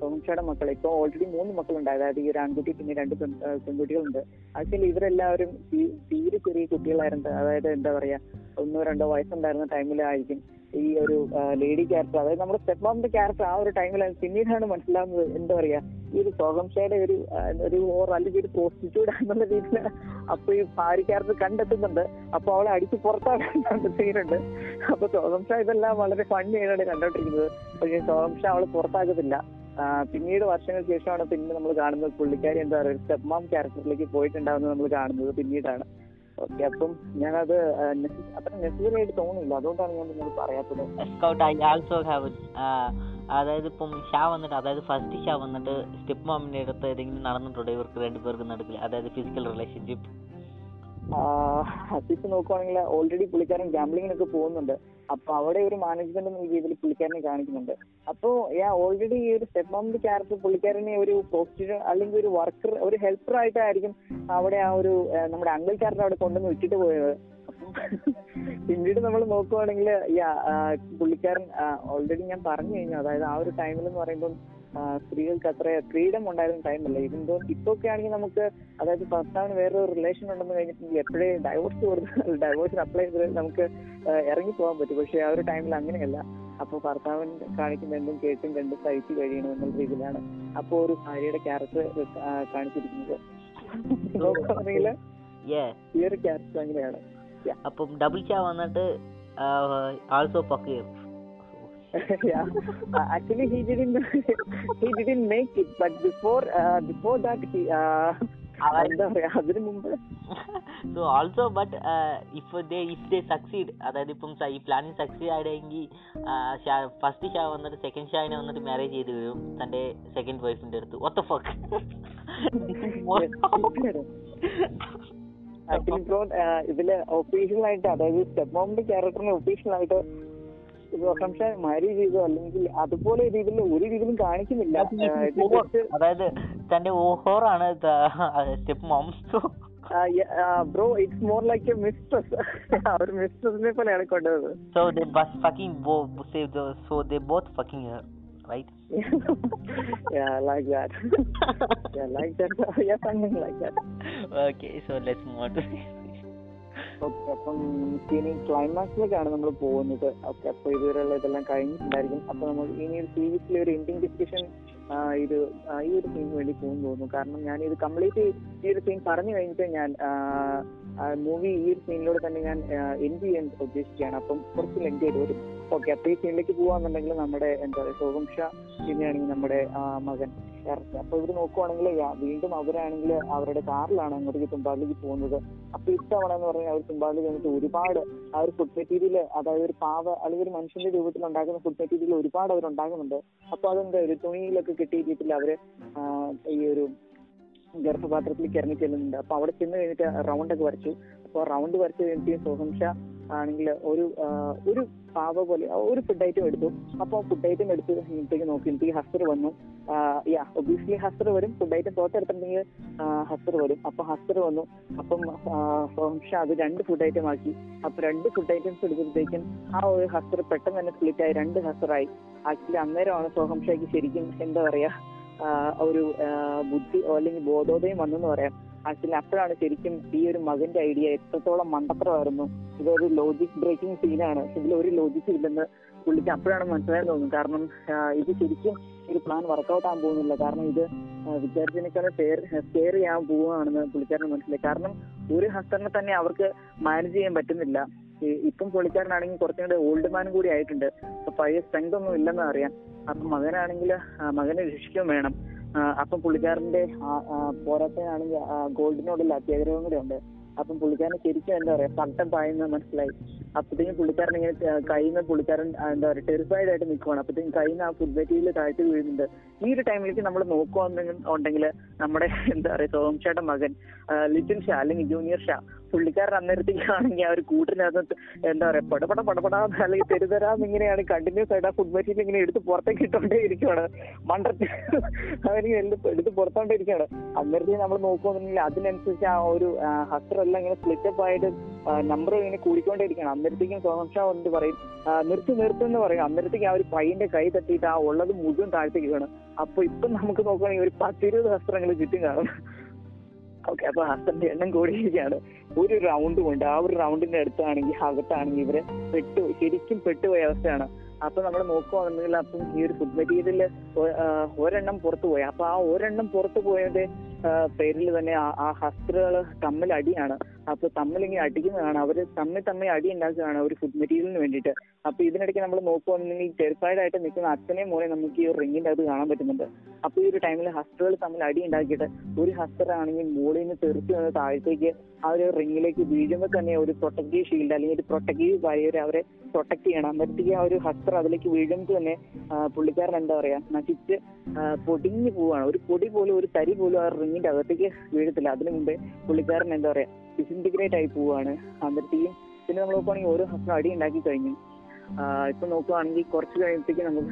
സോംഷയുടെ മക്കൾ ഇപ്പോൾ ഓൾറെഡി മൂന്ന് മക്കളുണ്ട്. അതായത് ഈ ഒരു ആൺകുട്ടി പിന്നെ രണ്ട് പെൺകുട്ടികളുണ്ട്. ആക്ച്വലി ഇവരെല്ലാവരും തീരെ ചെറിയ കുട്ടികളായിരുന്നു. അതായത് എന്താ പറയാ ഒന്നോ രണ്ടോ വയസ്സുണ്ടായിരുന്ന ടൈമിലായിരിക്കും ഈ ഒരു ലേഡി ക്യാരക്ടർ അതായത് നമ്മുടെ സ്റ്റെപ്പ് മോമിന്റെ ക്യാരക്ടർ ആ ഒരു ടൈമിലാണ് പിന്നീടാണ് മനസ്സിലാവുന്നത് എന്താ പറയാ ഈ ഒരു സ്വകംശയുടെ ഒരു ഒരു ഓർ അല്ലെങ്കിൽ ഒരു പ്രോസ്റ്റിറ്റ്യൂട്ട് എന്നുള്ള രീതിയിൽ അപ്പൊ ഈ ഭാര്യ ക്യാരക്ടർ കണ്ടെത്തുന്നുണ്ട്. അപ്പൊ അവളെ അടിച്ച് പുറത്താക്കാൻ സീനുണ്ട്. അപ്പൊ സ്വകംശ ഇതെല്ലാം വളരെ ഫണ്ണി ആയിട്ടാണ് കണ്ടോണ്ടിരിക്കുന്നത്. പക്ഷേ സ്വകംശ അവളെ പുറത്താക്കത്തില്ല. പിന്നീട് വർഷങ്ങൾക്ക് ശേഷമാണ് പിന്നെ നമ്മൾ കാണുന്നത് പുള്ളിക്കാരി എന്താ പറയുക സ്റ്റെപ്പ് മാം ക്യാരക്ടറിലേക്ക് പോയിട്ടുണ്ടാവുന്നത് നമ്മൾ കാണുന്നത് പിന്നീടാണ്. ഓക്കെ അപ്പം ഞാനത് അത്ര നെസസറി ആയിട്ട് തോന്നുന്നില്ല അതുകൊണ്ടാണ് ഞാൻ നിങ്ങൾ പറയാത്തത് also have it. Uh, അതായത് ഇപ്പം ഷാ വന്നിട്ട് അതായത് ഫസ്റ്റ് ഷാ വന്നിട്ട് സ്റ്റെപ്പ് മാമിന്റെ അടുത്ത് ഏതെങ്കിലും നടന്നിട്ടുണ്ടോ ഇവർക്ക് രണ്ടുപേർക്കും നടക്കില്ല അതായത് ഫിസിക്കൽ റിലേഷൻഷിപ്പ് ഹസീസ് നോക്കുവാണെങ്കിൽ ഓൾറെഡി പുള്ളിക്കാരൻ ഗാംബ്ലിങ്ങിനൊക്കെ പോകുന്നുണ്ട്. അപ്പൊ അവിടെ ഒരു മാനേജ്മെന്റ് എന്ന രീതിയിൽ പുള്ളിക്കാരനെ കാണിക്കുന്നുണ്ട്. അപ്പോ ഞാൻ ഓൾറെഡി ഈ ഒരു സ്റ്റെപ്പ് മാമിന്റെ ക്യാരക്ടർ പുള്ളിക്കാരനെ ഒരു പോസ്റ്റ് അല്ലെങ്കിൽ ഒരു വർക്കർ ഒരു ഹെൽപ്പർ ആയിട്ടായിരിക്കും അവിടെ ആ ഒരു നമ്മുടെ അങ്കിൾ ക്യാരക്ടർ അവിടെ കൊണ്ടുവന്ന് വിട്ടിട്ട് പോയത്. പിന്നീട് നമ്മൾ നോക്കുവാണെങ്കിൽ യാ പുള്ളിക്കാരൻ ഓൾറെഡി ഞാൻ പറഞ്ഞു കഴിഞ്ഞു. അതായത് ആ ഒരു ടൈമിൽ എന്ന് പറയുമ്പോൾ സ്ത്രീകൾക്ക് അത്ര ഫ്രീഡം ഉണ്ടായിരുന്ന ടൈമല്ല ഇതിന്തോ ഇപ്പൊ ഒക്കെ ആണെങ്കിൽ നമുക്ക് അതായത് ഭർത്താവിന് വേറൊരു റിലേഷൻ ഉണ്ടെന്ന് കഴിഞ്ഞിട്ടുണ്ടെങ്കിൽ എപ്പോഴേ ഡൈവോഴ്സ് കൊടുത്താൽ ഡൈവോഴ്സിന് അപ്ലൈ ചെയ്ത് നമുക്ക് ഇറങ്ങി പോകാൻ പറ്റും. പക്ഷെ ആ ഒരു ടൈമിൽ അങ്ങനെയല്ല. അപ്പൊ ഭർത്താവൻ കാണിക്കുന്ന എന്തും കേട്ടും കണ്ടും സഹിച്ചു കഴിയണം എന്നുള്ള രീതിയിലാണ് അപ്പൊ ഒരു ഭാര്യയുടെ ക്യാരക്ടർ കാണിച്ചിരിക്കുന്നത്. നോക്കുകയാണെങ്കിൽ ഈ ഒരു ക്യാരക്ടർ അങ്ങനെയാണ്. അപ്പം ഡബിൾ ചാ വന്നിട്ട് also Pakir yeah. Uh, actually, he didn't. he didn't make it. But before, uh, before that, he. Uh, പറയാ അതിനു മുമ്പ് so also but if they if they succeed അതായത് ഇപ്പം ഈ പ്ലാനിങ് സക്സീഡ് ആയിട്ടെങ്കിൽ ഫസ്റ്റ് ഷാ വന്നിട്ട് സെക്കൻഡ് ഷാവിനെ വന്നിട്ട് മാരേജ് ചെയ്ത് വരും തന്റെ സെക്കൻഡ് വൈഫിന്റെ അടുത്ത് ഒത്ത ഫോക്ക് ബ്രോ ഇതിൽ ഒഫീഷ്യൽ ആയിട്ട് അതായത് സ്റ്റെപ്പ് മോമിന്റെ ക്യാരക്ടറിനെ ഒഫീഷ്യൽ ആയിട്ട് സംശയം മാരി ചെയ്തോ അല്ലെങ്കിൽ അതുപോലെ രീതിയിൽ ഒരു രീതിയിലും കാണിക്കുന്നില്ല. അതായത് തന്റെ ഓഹോറാണ് stepmom so yeah, uh, bro it's more like a mistress ഒരു മിസ്ട്രസിനെ പോലെയാണ് കൊണ്ടുവന്നത് സോ ദേ ബസ് ഫക്കിംഗ് ബോ save the so they both fucking her right yeah like that. Yeah like that. Yeah something like that. Okay so let's move to അപ്പം ഇനി ക്ലൈമാക്സിലേക്കാണ് നമ്മൾ പോകുന്നത്. Okay അപ്പൊ ഇതുവരെയുള്ള ഇതെല്ലാം കഴിഞ്ഞിട്ടുണ്ടായിരിക്കും. അപ്പൊ നമ്മൾ ഇനി ഒരു സീരീസിലെ ഒരു എൻഡിങ് ഡിസ്കഷൻ ഇത് ഈ ഒരു സീൻ വേണ്ടി പോകുന്നു തോന്നുന്നു. കാരണം ഞാൻ ഇത് കംപ്ലീറ്റ് ഈ ഒരു സീൻ പറഞ്ഞു കഴിഞ്ഞിട്ട് ഞാൻ മൂവി ഈ ഒരു സീനിലൂടെ തന്നെ ഞാൻ എൻഡ് ചെയ്യാൻ ഉദ്ദേശിക്കുകയാണ്? അപ്പം കുറച്ച് ലെങ്ക് ആയിട്ട് വരും. ഓക്കെ അപ്പൊ ഈ സീനിലേക്ക് പോവാന്നുണ്ടെങ്കിൽ നമ്മുടെ എന്താ പറയുക ശോഭം ഷാ പിന്നെയാണെങ്കിൽ നമ്മുടെ മകൻ അപ്പൊ ഇവർ നോക്കുവാണെങ്കിൽ വീണ്ടും അവരാണെങ്കിൽ അവരുടെ കാറിലാണ് അങ്ങോട്ടേക്ക് തുമ്പാളിലേക്ക് പോകുന്നത്. അപ്പൊ ഇത്തവണ എന്ന് പറഞ്ഞാൽ അവർ തുമ്പാളിൽ വന്നിട്ട് ഒരുപാട് ആ ഒരു ഫുഡ് മെറ്റീരിയൽ അതായത് ഒരു പാവ അല്ലെങ്കിൽ ഒരു മനുഷ്യന്റെ രൂപത്തിൽ ഉണ്ടാക്കുന്ന ഫുഡ് മെറ്റീരിയൽ ഒരുപാട് അവർ ഉണ്ടാകുന്നുണ്ട് അപ്പൊ അതെന്താ ഒരു തുണിയിലൊക്കെ കിട്ടിയിട്ടില്ല അവർ ഈ ഒരു ഗർഭപാത്രത്തിലേക്ക് ഇറങ്ങി ചെല്ലുന്നുണ്ട്. അപ്പൊ അവിടെ ചെന്ന് കഴിഞ്ഞിട്ട് റൗണ്ട് ഒക്കെ വരച്ചു. അപ്പൊ റൗണ്ട് വരച്ചു കഴിഞ്ഞിട്ട് സോഹം ഷാ ആണെങ്കിൽ ഒരു ഒരു പാവ പോലെ ഒരു ഫുഡ് ഐറ്റം എടുത്തു. അപ്പോൾ ഫുഡ് ഐറ്റം എടുത്ത് ഇന്നത്തേക്ക് നോക്കി. എനിക്ക് ഹസ്റ്റർ വന്നു. യാ ഒബിയസ്ലി ഹസ്റ്റർ വരും. ഫുഡ് ഐറ്റം പുറത്തെടുത്തിട്ടുണ്ടെങ്കിൽ ഹസ്റ്റർ വരും. അപ്പൊ ഹസ്റ്റർ വന്നു. അപ്പം പക്ഷെ അത് രണ്ട് ഫുഡ് ഐറ്റം ആക്കി. അപ്പൊ രണ്ട് ഫുഡ് ഐറ്റംസ് എടുത്തപ്പോഴത്തേക്കും ആ ഒരു ഹസ്റ്റർ പെട്ടെന്ന് തന്നെ സ്പ്ലിറ്റ് ആയി. രണ്ട് ഹസ്റ്ററായി ആക്ച്വലി അന്നേരമാണ് സോഹംഷയ്ക്ക് ശരിക്കും എന്താ പറയാ ഒരു ബുദ്ധി അല്ലെങ്കിൽ ബോധോദയം വന്നെന്ന് പറയാം. ആക്ച്വലി അപ്പോഴാണ് ശരിക്കും ഈ ഒരു മകന്റെ ഐഡിയ എത്രത്തോളം മണ്ടത്തരമായിരുന്നു. ഇതൊരു ലോജിക് ബ്രേക്കിംഗ് സീനാണ് ഇതിൽ ഒരു ലോജിക്കും ഇല്ലെന്ന് പുള്ളിക്ക് അപ്പോഴാണ് മനസ്സിലായെന്ന് തോന്നുന്നു കാരണം ഇത് ശരിക്കും ഒരു പ്ലാൻ വർക്കൗട്ട് ആകാൻ പോകുന്നില്ല. കാരണം ഇത് ആ, ഷെയർ ചെയ്യാൻ പോവുകയാണെന്ന് പുള്ളിക്കാരന് മനസ്സിലായി. കാരണം ഒരു ഹസ്തനെ തന്നെ അവർക്ക് മാനേജ് ചെയ്യാൻ പറ്റുന്നില്ല. ഇപ്പം പുള്ളിക്കാരനാണെങ്കിൽ കുറച്ചും കൂടെ ഓൾഡ് മാൻ കൂടി ആയിട്ടുണ്ട്. അപ്പൊ പഴയ സ്ട്രെങ്ത് ഒന്നും ഇല്ലെന്ന് അറിയാം. അപ്പൊ മകനാണെങ്കിൽ മകനെ രക്ഷിക്കുകയും വേണം. അപ്പൊ പുള്ളിക്കാരന്റെ പോരാട്ടനാണെങ്കിൽ ഗോൾഡിനോടുള്ള അത്യാഗ്രഹം കൂടെ ഉണ്ട്. അപ്പം പുള്ളിക്കാരന് ശരിക്കും എന്താ പറയാ പട്ടം പായെന്ന് മനസ്സിലായി. അപ്പത്തേക്കും പുള്ളിക്കാരൻ ഇങ്ങനെ കയ്യിൽ പുള്ളിക്കാരൻ എന്താ പറയാ ടെറിഫൈഡ് ആയിട്ട് നിൽക്കുവാണ് അപ്പത്തേക്കും കയ്യിൽ നിന്ന് ആ ഫുഡ് മെറ്റീരിയൽ താഴ്ത്തി വീഴുന്നുണ്ട്. ഈ ഒരു ടൈമിലേക്ക് നമ്മൾ നോക്കുവാന്നുണ്ടെങ്കിൽ നമ്മുടെ എന്താ പറയാ സോംഷയുടെ മകൻ ലിറ്റിൽ ഷാ അല്ലെങ്കിൽ ജൂനിയർ ഷാ പുള്ളിക്കാരൻ അന്നേരത്തേക്കാണെങ്കിൽ ആ ഒരു കൂട്ടിനകത്ത് എന്താ പറയാ പടപട പടപടാ അല്ലെങ്കിൽ തെരുതരാന്ന് ഇങ്ങനെയാണ് കണ്ടിന്യൂസ് ആയിട്ട് ആ ഫുഡ് മെറ്റീരിയൽ ഇങ്ങനെ എടുത്ത് പുറത്തേക്ക് ഇട്ടോണ്ടേ ഇരിക്കുവാണ് മണ്ടത്തിൽ അവനിങ്ങനെ എടുത്ത് പുറത്തോണ്ടേ ഇരിക്കുകയാണ് അന്നേരത്തേക്ക് നമ്മൾ നോക്കുവാണെങ്കിൽ അതിനനുസരിച്ച് ആ ഒരു ഹസ്റ്റർ എല്ലാം ഇങ്ങനെ സ്പ്ലിറ്റപ്പ് ആയിട്ട് നമ്പർ ഇങ്ങനെ കൂടിക്കൊണ്ടേയിരിക്കുകയാണ്. അന്നേരത്തേക്കും ഷാ വന്നിട്ട് പറയും നിർത്തു എന്ന് പറയും. അന്നേരത്തേക്ക് ആ ഒരു പയ്യന്റെ കൈ തട്ടിയിട്ട് ആ ഉള്ളത് മുഴുവൻ താഴ്ത്തേക്ക് വീണ് അപ്പൊ ഇപ്പം നമുക്ക് നോക്കുകയാണെങ്കിൽ ഒരു പത്തിരുപത് വസ്ത്രങ്ങൾ ചുറ്റും കാണും. ഓക്കെ അപ്പൊ ഹസ്ബൻഡ് എണ്ണം കൂടിയിരിക്കുകയാണ്. ഒരു റൗണ്ട് കൊണ്ട് ആ ഒരു റൗണ്ടിന്റെ അടുത്താണെങ്കിൽ അകത്താണെങ്കിൽ ഇവരെ പെട്ടു ശരിക്കും പെട്ടുപോയ അവസ്ഥയാണ്. അപ്പൊ നമ്മൾ നോക്കുവാണെന്നുണ്ടെങ്കിൽ അപ്പം ഈ ഒരു ഫുഡ് മെറ്റീരിയൽ ഒരെണ്ണം പുറത്തു പോയി. അപ്പൊ ആ ഒരെണ്ണം പുറത്തു പോയതിന്റെ പേരിൽ തന്നെ ആ- ആ തമ്മിലടിയാണ്. അപ്പൊ തമ്മിൽ ഇങ്ങനെ അടിക്കുന്നതാണ് അവർ തമ്മിൽ തമ്മിൽ അടി ഉണ്ടാക്കുകയാണ് ഒരു ഫുഡ് മെറ്റീരിയലിന് വേണ്ടിയിട്ട്. അപ്പൊ ഇതിനിടയ്ക്ക് നമ്മൾ നോക്കുവാണെന്നുണ്ടെങ്കിൽ ടെറിഫൈഡ് ആയിട്ട് നിൽക്കുന്ന അച്ഛനെയും മോനെ നമുക്ക് ഈ റിങ്ങിന്റെ അത് കാണാൻ പറ്റുന്നുണ്ട്. അപ്പൊ ഈ ഒരു ടൈമിൽ ഹസ്റ്ററുകൾ തമ്മിൽ അടി ഉണ്ടാക്കിയിട്ട് ഒരു ഹസ്റ്റർ ആണെങ്കിൽ മോളിൽ നിന്ന് തെറിച്ച് വന്ന് താഴത്തേക്ക് ആ ഒരു റിങ്ങിലേക്ക് വീഴുമ്പോൾ തന്നെ ഒരു പ്രൊട്ടക്റ്റീവ് ഷീൽഡ് അല്ലെങ്കിൽ ഒരു പ്രൊട്ടക്റ്റീവ് ബാരിയർ അവരെ പ്രൊട്ടക്ട് ചെയ്യണം. അന്നേരത്തേക്ക് ആ ഒരു ഹസ്റ്റർ അതിലേക്ക് വീഴുമ്പോൾ തന്നെ പുള്ളിക്കാരൻ എന്താ പറയാ നശിച്ച് പൊടിഞ്ഞു പോവാണ്. ഒരു പൊടി പോലും ഒരു തരി പോലും ആ റിങ്ങിന്റെ അകത്തേക്ക് വീഴത്തില്ല. അതിനു മുമ്പേ പുള്ളിക്കാരൻ എന്താ പറയാ ഡിസിന്റിഗ്രേറ്റ് ആയി പോവാണ്. അന്നേരത്തേക്കും പിന്നെ നമ്മൾ നോക്കുവാണെങ്കിൽ ഓരോ ഹസ്റ്റർ അടി ഉണ്ടാക്കി കഴിഞ്ഞു ഇപ്പൊ നോക്കുവാണെങ്കിൽ കുറച്ച് കഴിയുമ്പോഴത്തേക്ക് നമുക്ക്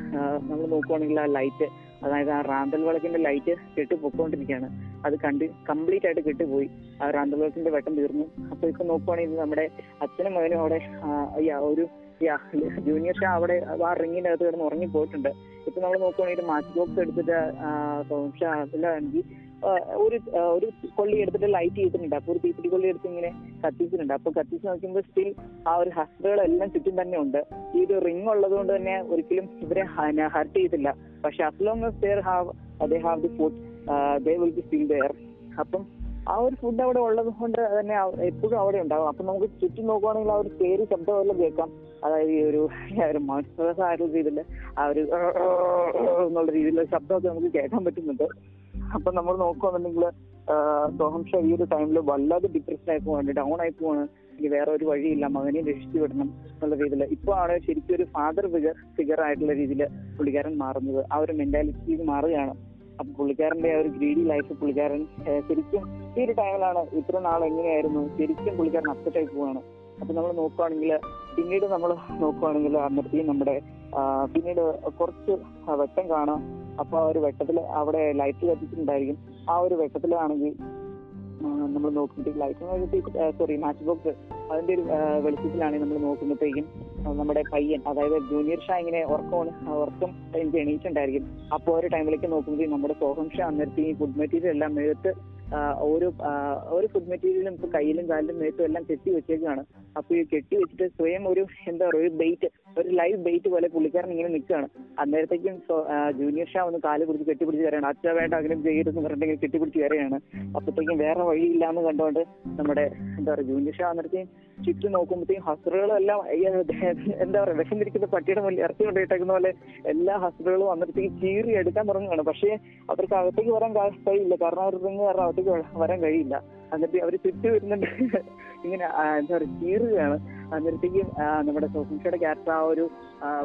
നമ്മൾ നോക്കുവാണെങ്കിൽ ആ ലൈറ്റ് അതായത് ആ റാന്തൽ വിളക്കിന്റെ ലൈറ്റ് കെട്ട് പൊക്കോണ്ടിരിക്കുകയാണ് അത് കണ്ട് കംപ്ലീറ്റ് ആയിട്ട് കെട്ടുപോയി ആ റാന്തൽ വിളക്കിന്റെ വെട്ടം തീർന്നു. അപ്പൊ ഇപ്പൊ നോക്കുവാണെങ്കിൽ നമ്മുടെ അച്ഛനും മകനും അവിടെ ഒരു ജൂനിയർ ഷാ അവിടെ ആ റിങ്ങിന്റെ അകത്ത് കിടന്ന് ഉറങ്ങി പോയിട്ടുണ്ട് ഇപ്പൊ നമ്മൾ നോക്കുവാണെങ്കിൽ മാച്ച് ബോക്സ് എടുത്തിട്ട് ഷാ ഒരു ഒരു കൊള്ളി എടുത്തിട്ട് ലൈറ്റ് ചെയ്തിട്ടുണ്ട്. അപ്പൊ ഒരു തീപ്പിടി കൊള്ളി എടുത്ത് ഇങ്ങനെ കത്തിച്ചിട്ടുണ്ട്. അപ്പൊ കത്തിച്ച് നോക്കുമ്പോൾ സ്റ്റിൽ ആ ഒരു ഹസ്ബുകളെല്ലാം ചുറ്റും തന്നെ ഉണ്ട്. ഈ ഒരു റിംഗ് ഉള്ളത് കൊണ്ട് തന്നെ ഒരിക്കലും ഇവരെ ഹർട്ട് ചെയ്തില്ല പക്ഷെ as they have they have the food they will be still there അപ്പം ആ ഒരു ഫുഡ് അവിടെ ഉള്ളത് കൊണ്ട് തന്നെ എപ്പോഴും അവിടെ ഉണ്ടാവും. അപ്പൊ നമുക്ക് ചുറ്റും നോക്കുവാണെങ്കിൽ ആ ഒരു പേര് ശബ്ദമെല്ലാം കേൾക്കാം. അതായത് ഈ ഒരു ഒരു monstrous ആയിട്ടുള്ള ആ ഒരു എന്നുള്ള രീതിയിലുള്ള ശബ്ദമൊക്കെ നമുക്ക് കേൾക്കാൻ പറ്റുന്നുണ്ട്. അപ്പൊ നമ്മൾ നോക്കുവാണെന്നുണ്ടെങ്കിൽ സോഹംഷ ഈ ഒരു ടൈമിൽ വല്ലാതെ ഡിപ്രഷൻ ആയി പോവാണ് ഡൗൺ ആയി പോവാണ്. എനിക്ക് വേറെ ഒരു വഴിയില്ല മകനെ രക്ഷിച്ചു വിടണം എന്നുള്ള രീതിയിൽ ഇപ്പൊ ആണ് ശരിക്കും ഒരു ഫാദർ ഫിഗർ ഫിഗർ ആയിട്ടുള്ള രീതിയിൽ പുള്ളിക്കാരൻ മാറുന്നത്. ആ ഒരു മെന്റാലിറ്റി മാറുകയാണ്. അപ്പൊ പുള്ളിക്കാരന്റെ ആ ഒരു ഗ്രീഡി ലൈഫ് പുള്ളിക്കാരൻ ശരിക്കും ഈ ഒരു ടൈമിലാണ് ഇത്ര നാൾ എങ്ങനെയായിരുന്നു ശരിക്കും പുള്ളിക്കാരൻ അപ്സെറ്റ് ആയി പോവാണ്. അപ്പൊ നമ്മൾ നോക്കുവാണെങ്കിൽ പിന്നീട് നമ്മൾ നോക്കുവാണെങ്കിൽ അന്നത്തെയും നമ്മുടെ പിന്നീട് കുറച്ച് വെട്ടം കാണാം. അപ്പൊ ആ ഒരു വെട്ടത്തിൽ അവിടെ ലൈറ്റ് കത്തിച്ചിട്ടുണ്ടായിരിക്കും. ആ ഒരു വെട്ടത്തിലാണെങ്കിൽ നമ്മൾ നോക്കുമ്പോഴത്തേക്ക് ലൈറ്റ് സോറി മാച്ച് ബോക്സ് അതിന്റെ ഒരു വെളിച്ചത്തിലാണെങ്കിൽ വെളിച്ചത്തിലാണ് നമ്മൾ നോക്കുമ്പോഴത്തേക്കും നമ്മുടെ പയ്യൻ അതായത് ജൂനിയർ ഷാ ഇങ്ങനെ ഉറക്കമാണ് ഉറക്കം എനിക്ക് എണീറ്റുണ്ടായിരിക്കും അപ്പോൾ ഒരു ടൈമിലേക്ക് നോക്കുമ്പോൾ നമ്മുടെ സോഹം ഷാ അന്നേരത്തെ ഈ ഫുഡ് മെറ്റീരിയൽ എല്ലാം മേത്ത് ഒരു ഒരു ഫുഡ് മെറ്റീരിയലും ഇപ്പൊ കയ്യിലും കാലിലും മേത്തും എല്ലാം കെട്ടി വെച്ചേക്കാണ് അപ്പൊ ഈ കെട്ടി വെച്ചിട്ട് സ്വയം ഒരു എന്താ പറയുക ഒരു ബെയ്റ്റ് ഒരു ലൈവ് ബെയ്റ്റ് പോലെ പുള്ളിക്കാരൻ ഇങ്ങനെ നിൽക്കുകയാണ് അന്നേരത്തേക്കും ജൂനിയർ ഷാ ഒന്ന് കാൽ പിടിച്ച് കെട്ടിപ്പിടിച്ച് വരെയാണ് അച്ഛ വേണ്ട അങ്ങനെ ചെയ്യരുതെന്ന് പറഞ്ഞിട്ടുണ്ടെങ്കിൽ കെട്ടിപ്പിടിച്ച് വരെയാണ് അപ്പത്തേക്കും വേറെ വഴിയില്ല എന്ന് കണ്ടുകൊണ്ട് നമ്മുടെ എന്താ പറയുക ജൂനിയർ ഷാ അന്നേരത്തേക്കും ചുറ്റും നോക്കുമ്പോഴത്തേക്കും ഹസ്റുകളെല്ലാം എന്താ പറയുക തിരിക്കുന്ന പട്ടിയുടെ മുന്നിൽ ഇറച്ചി കൊണ്ടിട്ടേക്കുന്ന പോലെ എല്ലാ ഹസ്റുകളും അന്നേരത്തേക്ക് കീറി എടുക്കാൻ തുടങ്ങുകയാണ്. പക്ഷേ അവർക്ക് അകത്തേക്ക് വരാൻ കഴിയില്ല. കാരണം അവർ കാരണം അകത്തേക്ക് വരാൻ കഴിയില്ല. എന്നിട്ട് അവർ ചുറ്റി വരുന്നുണ്ട്. ഇങ്ങനെ എന്താ പറയുക കീറുകയാണ്. അന്നേരത്തേക്കും നമ്മുടെ സോഫിൻഷയുടെ ക്യാരക്ടർ ആ ഒരു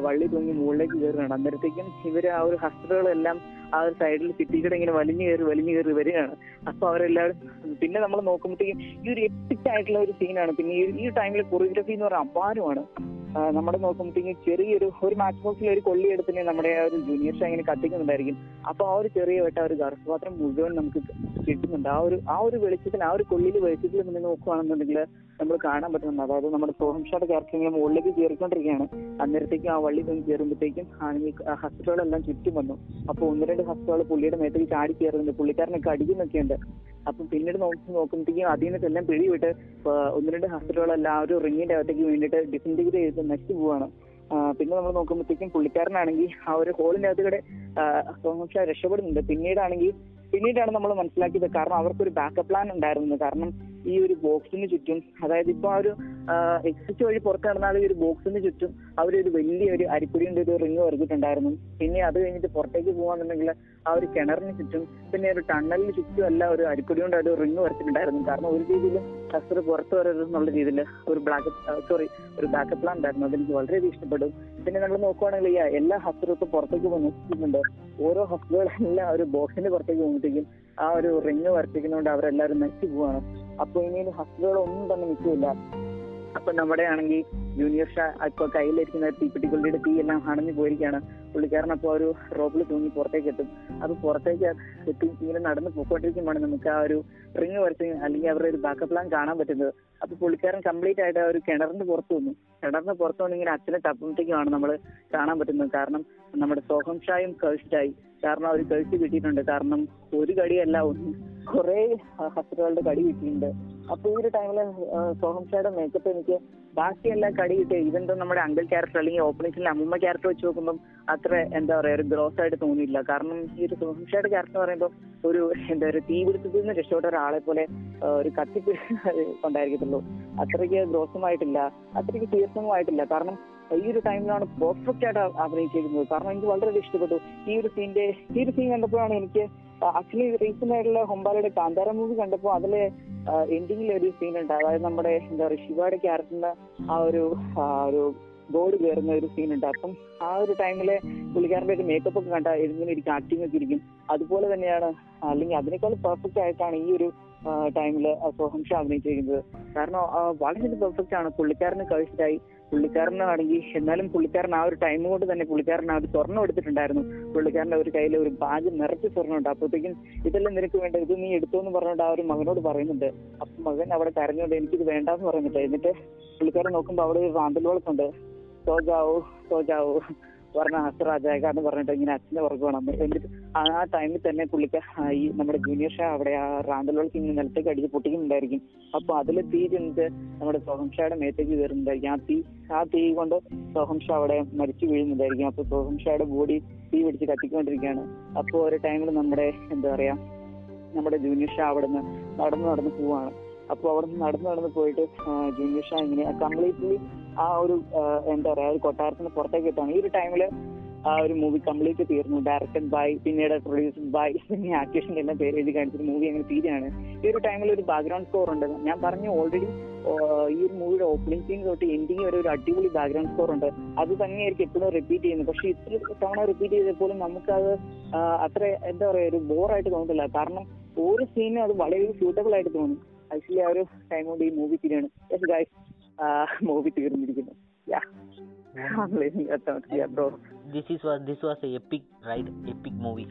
വള്ളി തൂങ്ങി മുകളിലേക്ക് കയറുകയാണ്. അന്നേരത്തേക്കും ഇവർ ആ ഒരു ഹസ്റുകളെല്ലാം ആ ഒരു സൈഡിൽ സിറ്റിയുടെ ഇങ്ങനെ വലിഞ്ഞു കയറി വലിഞ്ഞു കയറി വരികയാണ്. അപ്പൊ അവരെല്ലാവരും പിന്നെ നമ്മൾ നോക്കുമ്പോഴത്തേക്കും ഈ ഒരു എപ്പിക് ആയിട്ടുള്ള ഒരു സീനാണ് പിന്നെ ഈ- ടൈമിൽ കൊറിയോഗ്രഫി എന്ന് പറഞ്ഞാൽ അപാരമാണ്. നമ്മുടെ നോക്കുമ്പോഴത്തേക്കും ചെറിയൊരു ഒരു മാച്ച് ബോക്സിൽ ഒരു കൊള്ളി എടുത്തിന് നമ്മുടെ ആ ഒരു ജൂനിയർ ഷാ ഇങ്ങനെ കത്തിക്കുന്നുണ്ടായിരിക്കും. അപ്പൊ ആ ഒരു ചെറിയ വെട്ട ഒരു ഗർഭപാത്രം മുഴുവൻ നമുക്ക് കിട്ടുന്നുണ്ട്. ആ ഒരു ആ ഒരു വെളിച്ചത്തിൽ ആ ഒരു കൊള്ളിയിൽ വെളിച്ചത്തിൽ നിന്ന് നോക്കുകയാണെന്നുണ്ടെങ്കിൽ നമ്മൾ കാണാൻ പറ്റുന്നുണ്ട്. അതായത് നമ്മുടെ സോഹംഷാട് ക്യാരക്ടർ ഇങ്ങനെ മുകളിലേക്ക് കയറിക്കൊണ്ടിരിക്കുകയാണ്. അന്നേരത്തേക്കും ആ വള്ളി നിന്ന് കയറുമ്പോഴത്തേക്കും ഹസ്റ്റുകളെല്ലാം ചുറ്റും വന്നു. അപ്പൊ ഒന്ന് രണ്ട് ഹസ്റ്റുകൾ പുള്ളിയുടെ മേത്തേക്ക് ചാടി കയറുന്നുണ്ട്. പുള്ളിക്കാരനൊക്കെ അടിക്കുന്നൊക്കെ ഉണ്ട്. അപ്പം പിന്നീട് നോക്കി നോക്കുമ്പോഴത്തേക്കും അതിൽ നിന്ന് എല്ലാം പിടിവിട്ട് ഒന്ന് രണ്ട് ഹസ്റ്റുകളെല്ലാം ആ ഒരു റിങ്ങിന്റെ അകത്തേക്ക് വേണ്ടിയിട്ട് ഡിസിന്റിഗ്രേറ്റ് ചെയ്ത് നശിച്ചു പോവാണ്. പിന്നെ നമ്മൾ നോക്കുമ്പോഴത്തേക്കും പുള്ളിക്കാരനാണെങ്കിൽ ആ ഒരു ഹോളിന്റെ അകത്തുകൂടെ കൂടെ രക്ഷപ്പെടുന്നുണ്ട്. പിന്നീടാണെങ്കിൽ പിന്നീടാണ് നമ്മൾ മനസ്സിലാക്കിയത് കാരണം അവർക്കൊരു ബാക്കപ്പ് പ്ലാൻ ഉണ്ടായിരുന്നു. കാരണം ഈ ഒരു ബോക്സിന് ചുറ്റും അതായത് ഇപ്പൊ ആ ഒരു എക്സിറ്റ് വഴി പുറത്ത് നടന്നാൽ ഈ ഒരു ബോക്സിന് ചുറ്റും അവരൊരു വലിയ ഒരു അരിപ്പുടിന്റെ ഒരു റിങ് വെറുതിട്ടുണ്ടായിരുന്നു പിന്നെ അത് കഴിഞ്ഞിട്ട് പുറത്തേക്ക് പോകാന്നുണ്ടെങ്കിൽ ആ ഒരു കിണറിന് ചുറ്റും പിന്നെ ഒരു ടണ്ണലിന് ചുറ്റും അല്ല ഒരു അരിപ്പുടി കൊണ്ട് ഒരു റിങ് വരച്ചിട്ടുണ്ടായിരുന്നു കാരണം ഒരു രീതിയിൽ കസ്റ്റർ പുറത്ത് വരരുത് എന്നുള്ള രീതിയിൽ ഒരു ബ്ലാക്ക് സോറി ഒരു ബാക്കപ്പ് പ്ലാൻ ഉണ്ടായിരുന്നു. അതെനിക്ക് വളരെയധികം ഇഷ്ടപ്പെട്ടു. പിന്നെ നമ്മൾ നോക്കുവാണെങ്കിൽ എല്ലാ ഹസ്റ്ററും ഇപ്പൊ പുറത്തേക്ക് പോകുന്നുണ്ട് ഓരോ ഹസ്റ്ററുകളെല്ലാം ഒരു ബോക്സിന്റെ പുറത്തേക്ക് പോകുമ്പോഴത്തേക്കും ആ ഒരു റിങ് വർത്തിക്കുന്നതുകൊണ്ട് അവരെല്ലാവരും നശിച്ചു പോവാണ്. അപ്പൊ ഇനി ഹസ്റ്റുകളൊന്നും തന്നെ നിൽക്കില്ല അപ്പൊ നമ്മുടെ ആണെങ്കിൽ ജൂനിയർ ഷാ ഇപ്പൊ കയ്യിലിരിക്കുന്ന തീപ്പെട്ടിക്കൊള്ളിയുടെ തീ എല്ലാം അണഞ്ഞു പോയിരിക്കുകയാണ്. പുള്ളിക്കാരൻ അപ്പോൾ ഒരു റോപ്പിൽ തൂങ്ങി പുറത്തേക്ക് എത്തും. അത് പുറത്തേക്ക് എത്തി ഇങ്ങനെ നടന്ന് പോയിക്കൊണ്ടിരിക്കുമ്പോഴാണ് നമുക്ക് ആ ഒരു റിങ് വരച്ച് അല്ലെങ്കിൽ അവരുടെ ഒരു ബാക്കപ്പ് പ്ലാൻ കാണാൻ പറ്റുന്നത്. അപ്പൊ പുള്ളിക്കാരൻ കംപ്ലീറ്റ് ആയിട്ട് ആ ഒരു കിണറിന്റെ പുറത്ത് വന്നു. കിണറിന് പുറത്ത് വന്ന് ഇങ്ങനെ അച്ഛനെ തപ്പുമ്പോഴത്തേക്കുമാണ് നമ്മൾ കാണാൻ പറ്റുന്നത്. കാരണം നമ്മുടെ സോഹം ഷായും കഴിച്ചായി കാരണം അവർ കഴിച്ച് കിട്ടിയിട്ടുണ്ട്. കാരണം ഒരു കടിയല്ല ഒന്ന് കുറെ ഹസ്റ്റലുകളുടെ കടി കിട്ടിയിട്ടുണ്ട്. അപ്പൊ ഈ ഒരു ടൈമിൽ സോഹം ഷായുടെ മേക്കപ്പ് എനിക്ക് ബാക്കിയെല്ലാം കടി കിട്ടിയ ഇവൻ നമ്മുടെ അങ്കിൾ ക്യാരക്ടർ അല്ലെങ്കിൽ ഓപ്പണിംഗിലെ അമ്മൂമ്മ ക്യാരക്ടർ വെച്ച് നോക്കുമ്പോൾ അത്ര എന്താ പറയാ ഒരു ഗ്രോസ് ആയിട്ട് തോന്നിയില്ല കാരണം ഈ ഒരു സോഹം ഷായുടെ ക്യാരക്ടർ പറയുമ്പോൾ ഒരു എന്താ പറയുക തീപിടുത്തത്തിൽ നിന്ന് രക്ഷപ്പെട്ട ഒരാളെ പോലെ ഒരു കത്തിപ്പി ഉണ്ടായിരിക്കത്തുള്ളൂ അത്രയ്ക്ക് ഗ്രോസമായിട്ടില്ല അത്രയ്ക്ക് തീർത്ഥമായിട്ടില്ല കാരണം ഈ ഒരു ടൈമിലാണ് പെർഫെക്റ്റ് ആയിട്ട് അഭിനയിച്ചിരിക്കുന്നത്. കാരണം എനിക്ക് വളരെ ഇഷ്ടപ്പെട്ടു. ഈ ഒരു സീന്റെ ഈ ഒരു സീൻ കണ്ടപ്പോഴാണ് എനിക്ക് ആക്ച്വലി റീസെന്റ് ആയിട്ടുള്ള ഹൊമ്പാലയുടെ കാന്താര മൂവി കണ്ടപ്പോൾ അതിലെ എൻഡിങ്ങിൽ ഒരു സീൻ ഉണ്ട്. അതായത് നമ്മുടെ എന്താ പറയുക ശിവയുടെ ക്യാരക്ടറിന്റെ ആ ഒരു ഒരു ബോർഡ് കയറുന്ന ഒരു സീൻ ഉണ്ട്. അപ്പം ആ ഒരു ടൈമിൽ പുള്ളിക്കാരന്റെ ഒരു മേക്കപ്പ് ഒക്കെ കണ്ട ഇങ്ങനെ ഇരിക്കും ആക്ടിങ് ഒക്കെ ഇരിക്കും. അതുപോലെ തന്നെയാണ് അല്ലെങ്കിൽ അതിനേക്കാൾ പെർഫെക്റ്റ് ആയിട്ടാണ് ഈ ഒരു ടൈമിൽ സോഹം ഷാ അഭിനയിച്ചിരിക്കുന്നത്. കാരണം വളരെ പെർഫെക്റ്റ് ആണ്. പുള്ളിക്കാരന് കഴിച്ചിട്ടായി പുള്ളിക്കാരനാണെങ്കിൽ എന്നാലും പുള്ളിക്കാരൻ ആ ഒരു ടൈം കൊണ്ട് തന്നെ പുള്ളിക്കാരൻ ആ ഒരു സ്വർണം എടുത്തിട്ടുണ്ടായിരുന്നു. പുള്ളിക്കാരന്റെ ഒരു കയ്യിൽ ഒരു ബാഗ് നിറച്ച് സ്വർണം ഉണ്ട്. അപ്പോഴത്തേക്കും ഇതെല്ലാം നിനക്ക് വേണ്ട? ഇത് നീ എടുത്തോ എന്ന് പറഞ്ഞുകൊണ്ട് ആ ഒരു മകനോട് പറയുന്നുണ്ട്. അപ്പൊ മകൻ അവിടെ കരഞ്ഞുകൊണ്ട് എനിക്കിത് വേണ്ടാന്ന് പറയുന്നുണ്ട് എന്നിട്ട് പുള്ളിക്കാരൻ നോക്കുമ്പോൾ അവിടെ ഒരു റാന്തൽ വിളക്കുണ്ട്. സോജാവോ സോജാവൂ പറഞ്ഞ ഹസ്രാജായ എന്ന് പറഞ്ഞിട്ട് ഇങ്ങനെ അച്ഛന്റെ പുറകെ വേണം എന്നിട്ട് ആ ടൈമിൽ തന്നെ പുള്ളിക്ക് ഈ നമ്മുടെ ജൂനിയർ ഷാ അവിടെ ആ റാന്തലോൾക്ക് ഇങ്ങനെ നിലത്തേക്ക് അടിച്ച് പൊട്ടിക്കുന്നുണ്ടായിരിക്കും. അപ്പൊ അതിൽ തീ ചെന്നിട്ട് നമ്മുടെ സോഹം ഷായുടെ മേത്തേക്ക് കയറുന്നുണ്ടായിരിക്കും. ആ തീ ആ തീ കൊണ്ട് സോഹം ഷാ അവിടെ മരിച്ചു വീഴുന്നുണ്ടായിരിക്കും. അപ്പൊ സോഹം ഷായുടെ ബോഡി തീ പിടിച്ച് കത്തിക്കൊണ്ടിരിക്കുകയാണ്. അപ്പൊ ഒരു ടൈമിൽ നമ്മുടെ എന്താ പറയാ നമ്മുടെ ജൂനിയർ ഷാ അവിടെ നിന്ന് നടന്ന് നടന്ന് പോവാണ്. അപ്പൊ അവിടെ നിന്ന് നടന്ന് നടന്ന് പോയിട്ട് ജൂനിയർ ഷാ ഇങ്ങനെ കംപ്ലീറ്റ്ലി ആ ഒരു എന്താ പറയാ ഒരു കൊട്ടാരത്തിന് പുറത്തേക്ക് എത്താണ് ഈ ഒരു ടൈമിൽ ആ ഒരു മൂവി കംപ്ലീറ്റ് തീർന്നു. ഡയറക്ടഡ് ബൈ പിന്നീട് പ്രൊഡ്യൂസ്ഡ് ബൈ പിന്നെ ആക്ടേഷന്റെ എല്ലാം പേര് എഴുതി കാണിച്ചൊരു മൂവി അങ്ങനെ തീരുകയാണ് ഈ ഒരു ടൈമിൽ ഒരു ബാക്ക്ഗ്രൗണ്ട് സ്കോർ ഉണ്ട്. ഞാൻ പറഞ്ഞു ഓൾറെഡി ഈ ഒരു മൂവിയുടെ ഓപ്പണിംഗ് സീൻ തൊട്ട് എൻഡിങ് വരെ ഒരു അടിപൊളി ബാക്ക്ഗ്രൗണ്ട് സ്കോർ ഉണ്ട്. അത് തന്നെയായിരിക്കും എപ്പോഴും റിപ്പീറ്റ് ചെയ്യുന്നത്. പക്ഷെ ഇത്ര തവണ റിപ്പീറ്റ് ചെയ്തപ്പോഴും നമുക്കത് അത്ര എന്താ പറയാ ഒരു ബോറായിട്ട് തോന്നുന്നില്ല കാരണം ഓരോ സീനും അത് വളരെ സ്യൂട്ടബിൾ ആയിട്ട് തോന്നി. ആക്ച്വലി ആ ഒരു ടൈം കൊണ്ട് ഈ മൂവി യെസ് ഗൈസ് മൂവി തീർന്നിരിക്കുന്നു. This was this was ride movie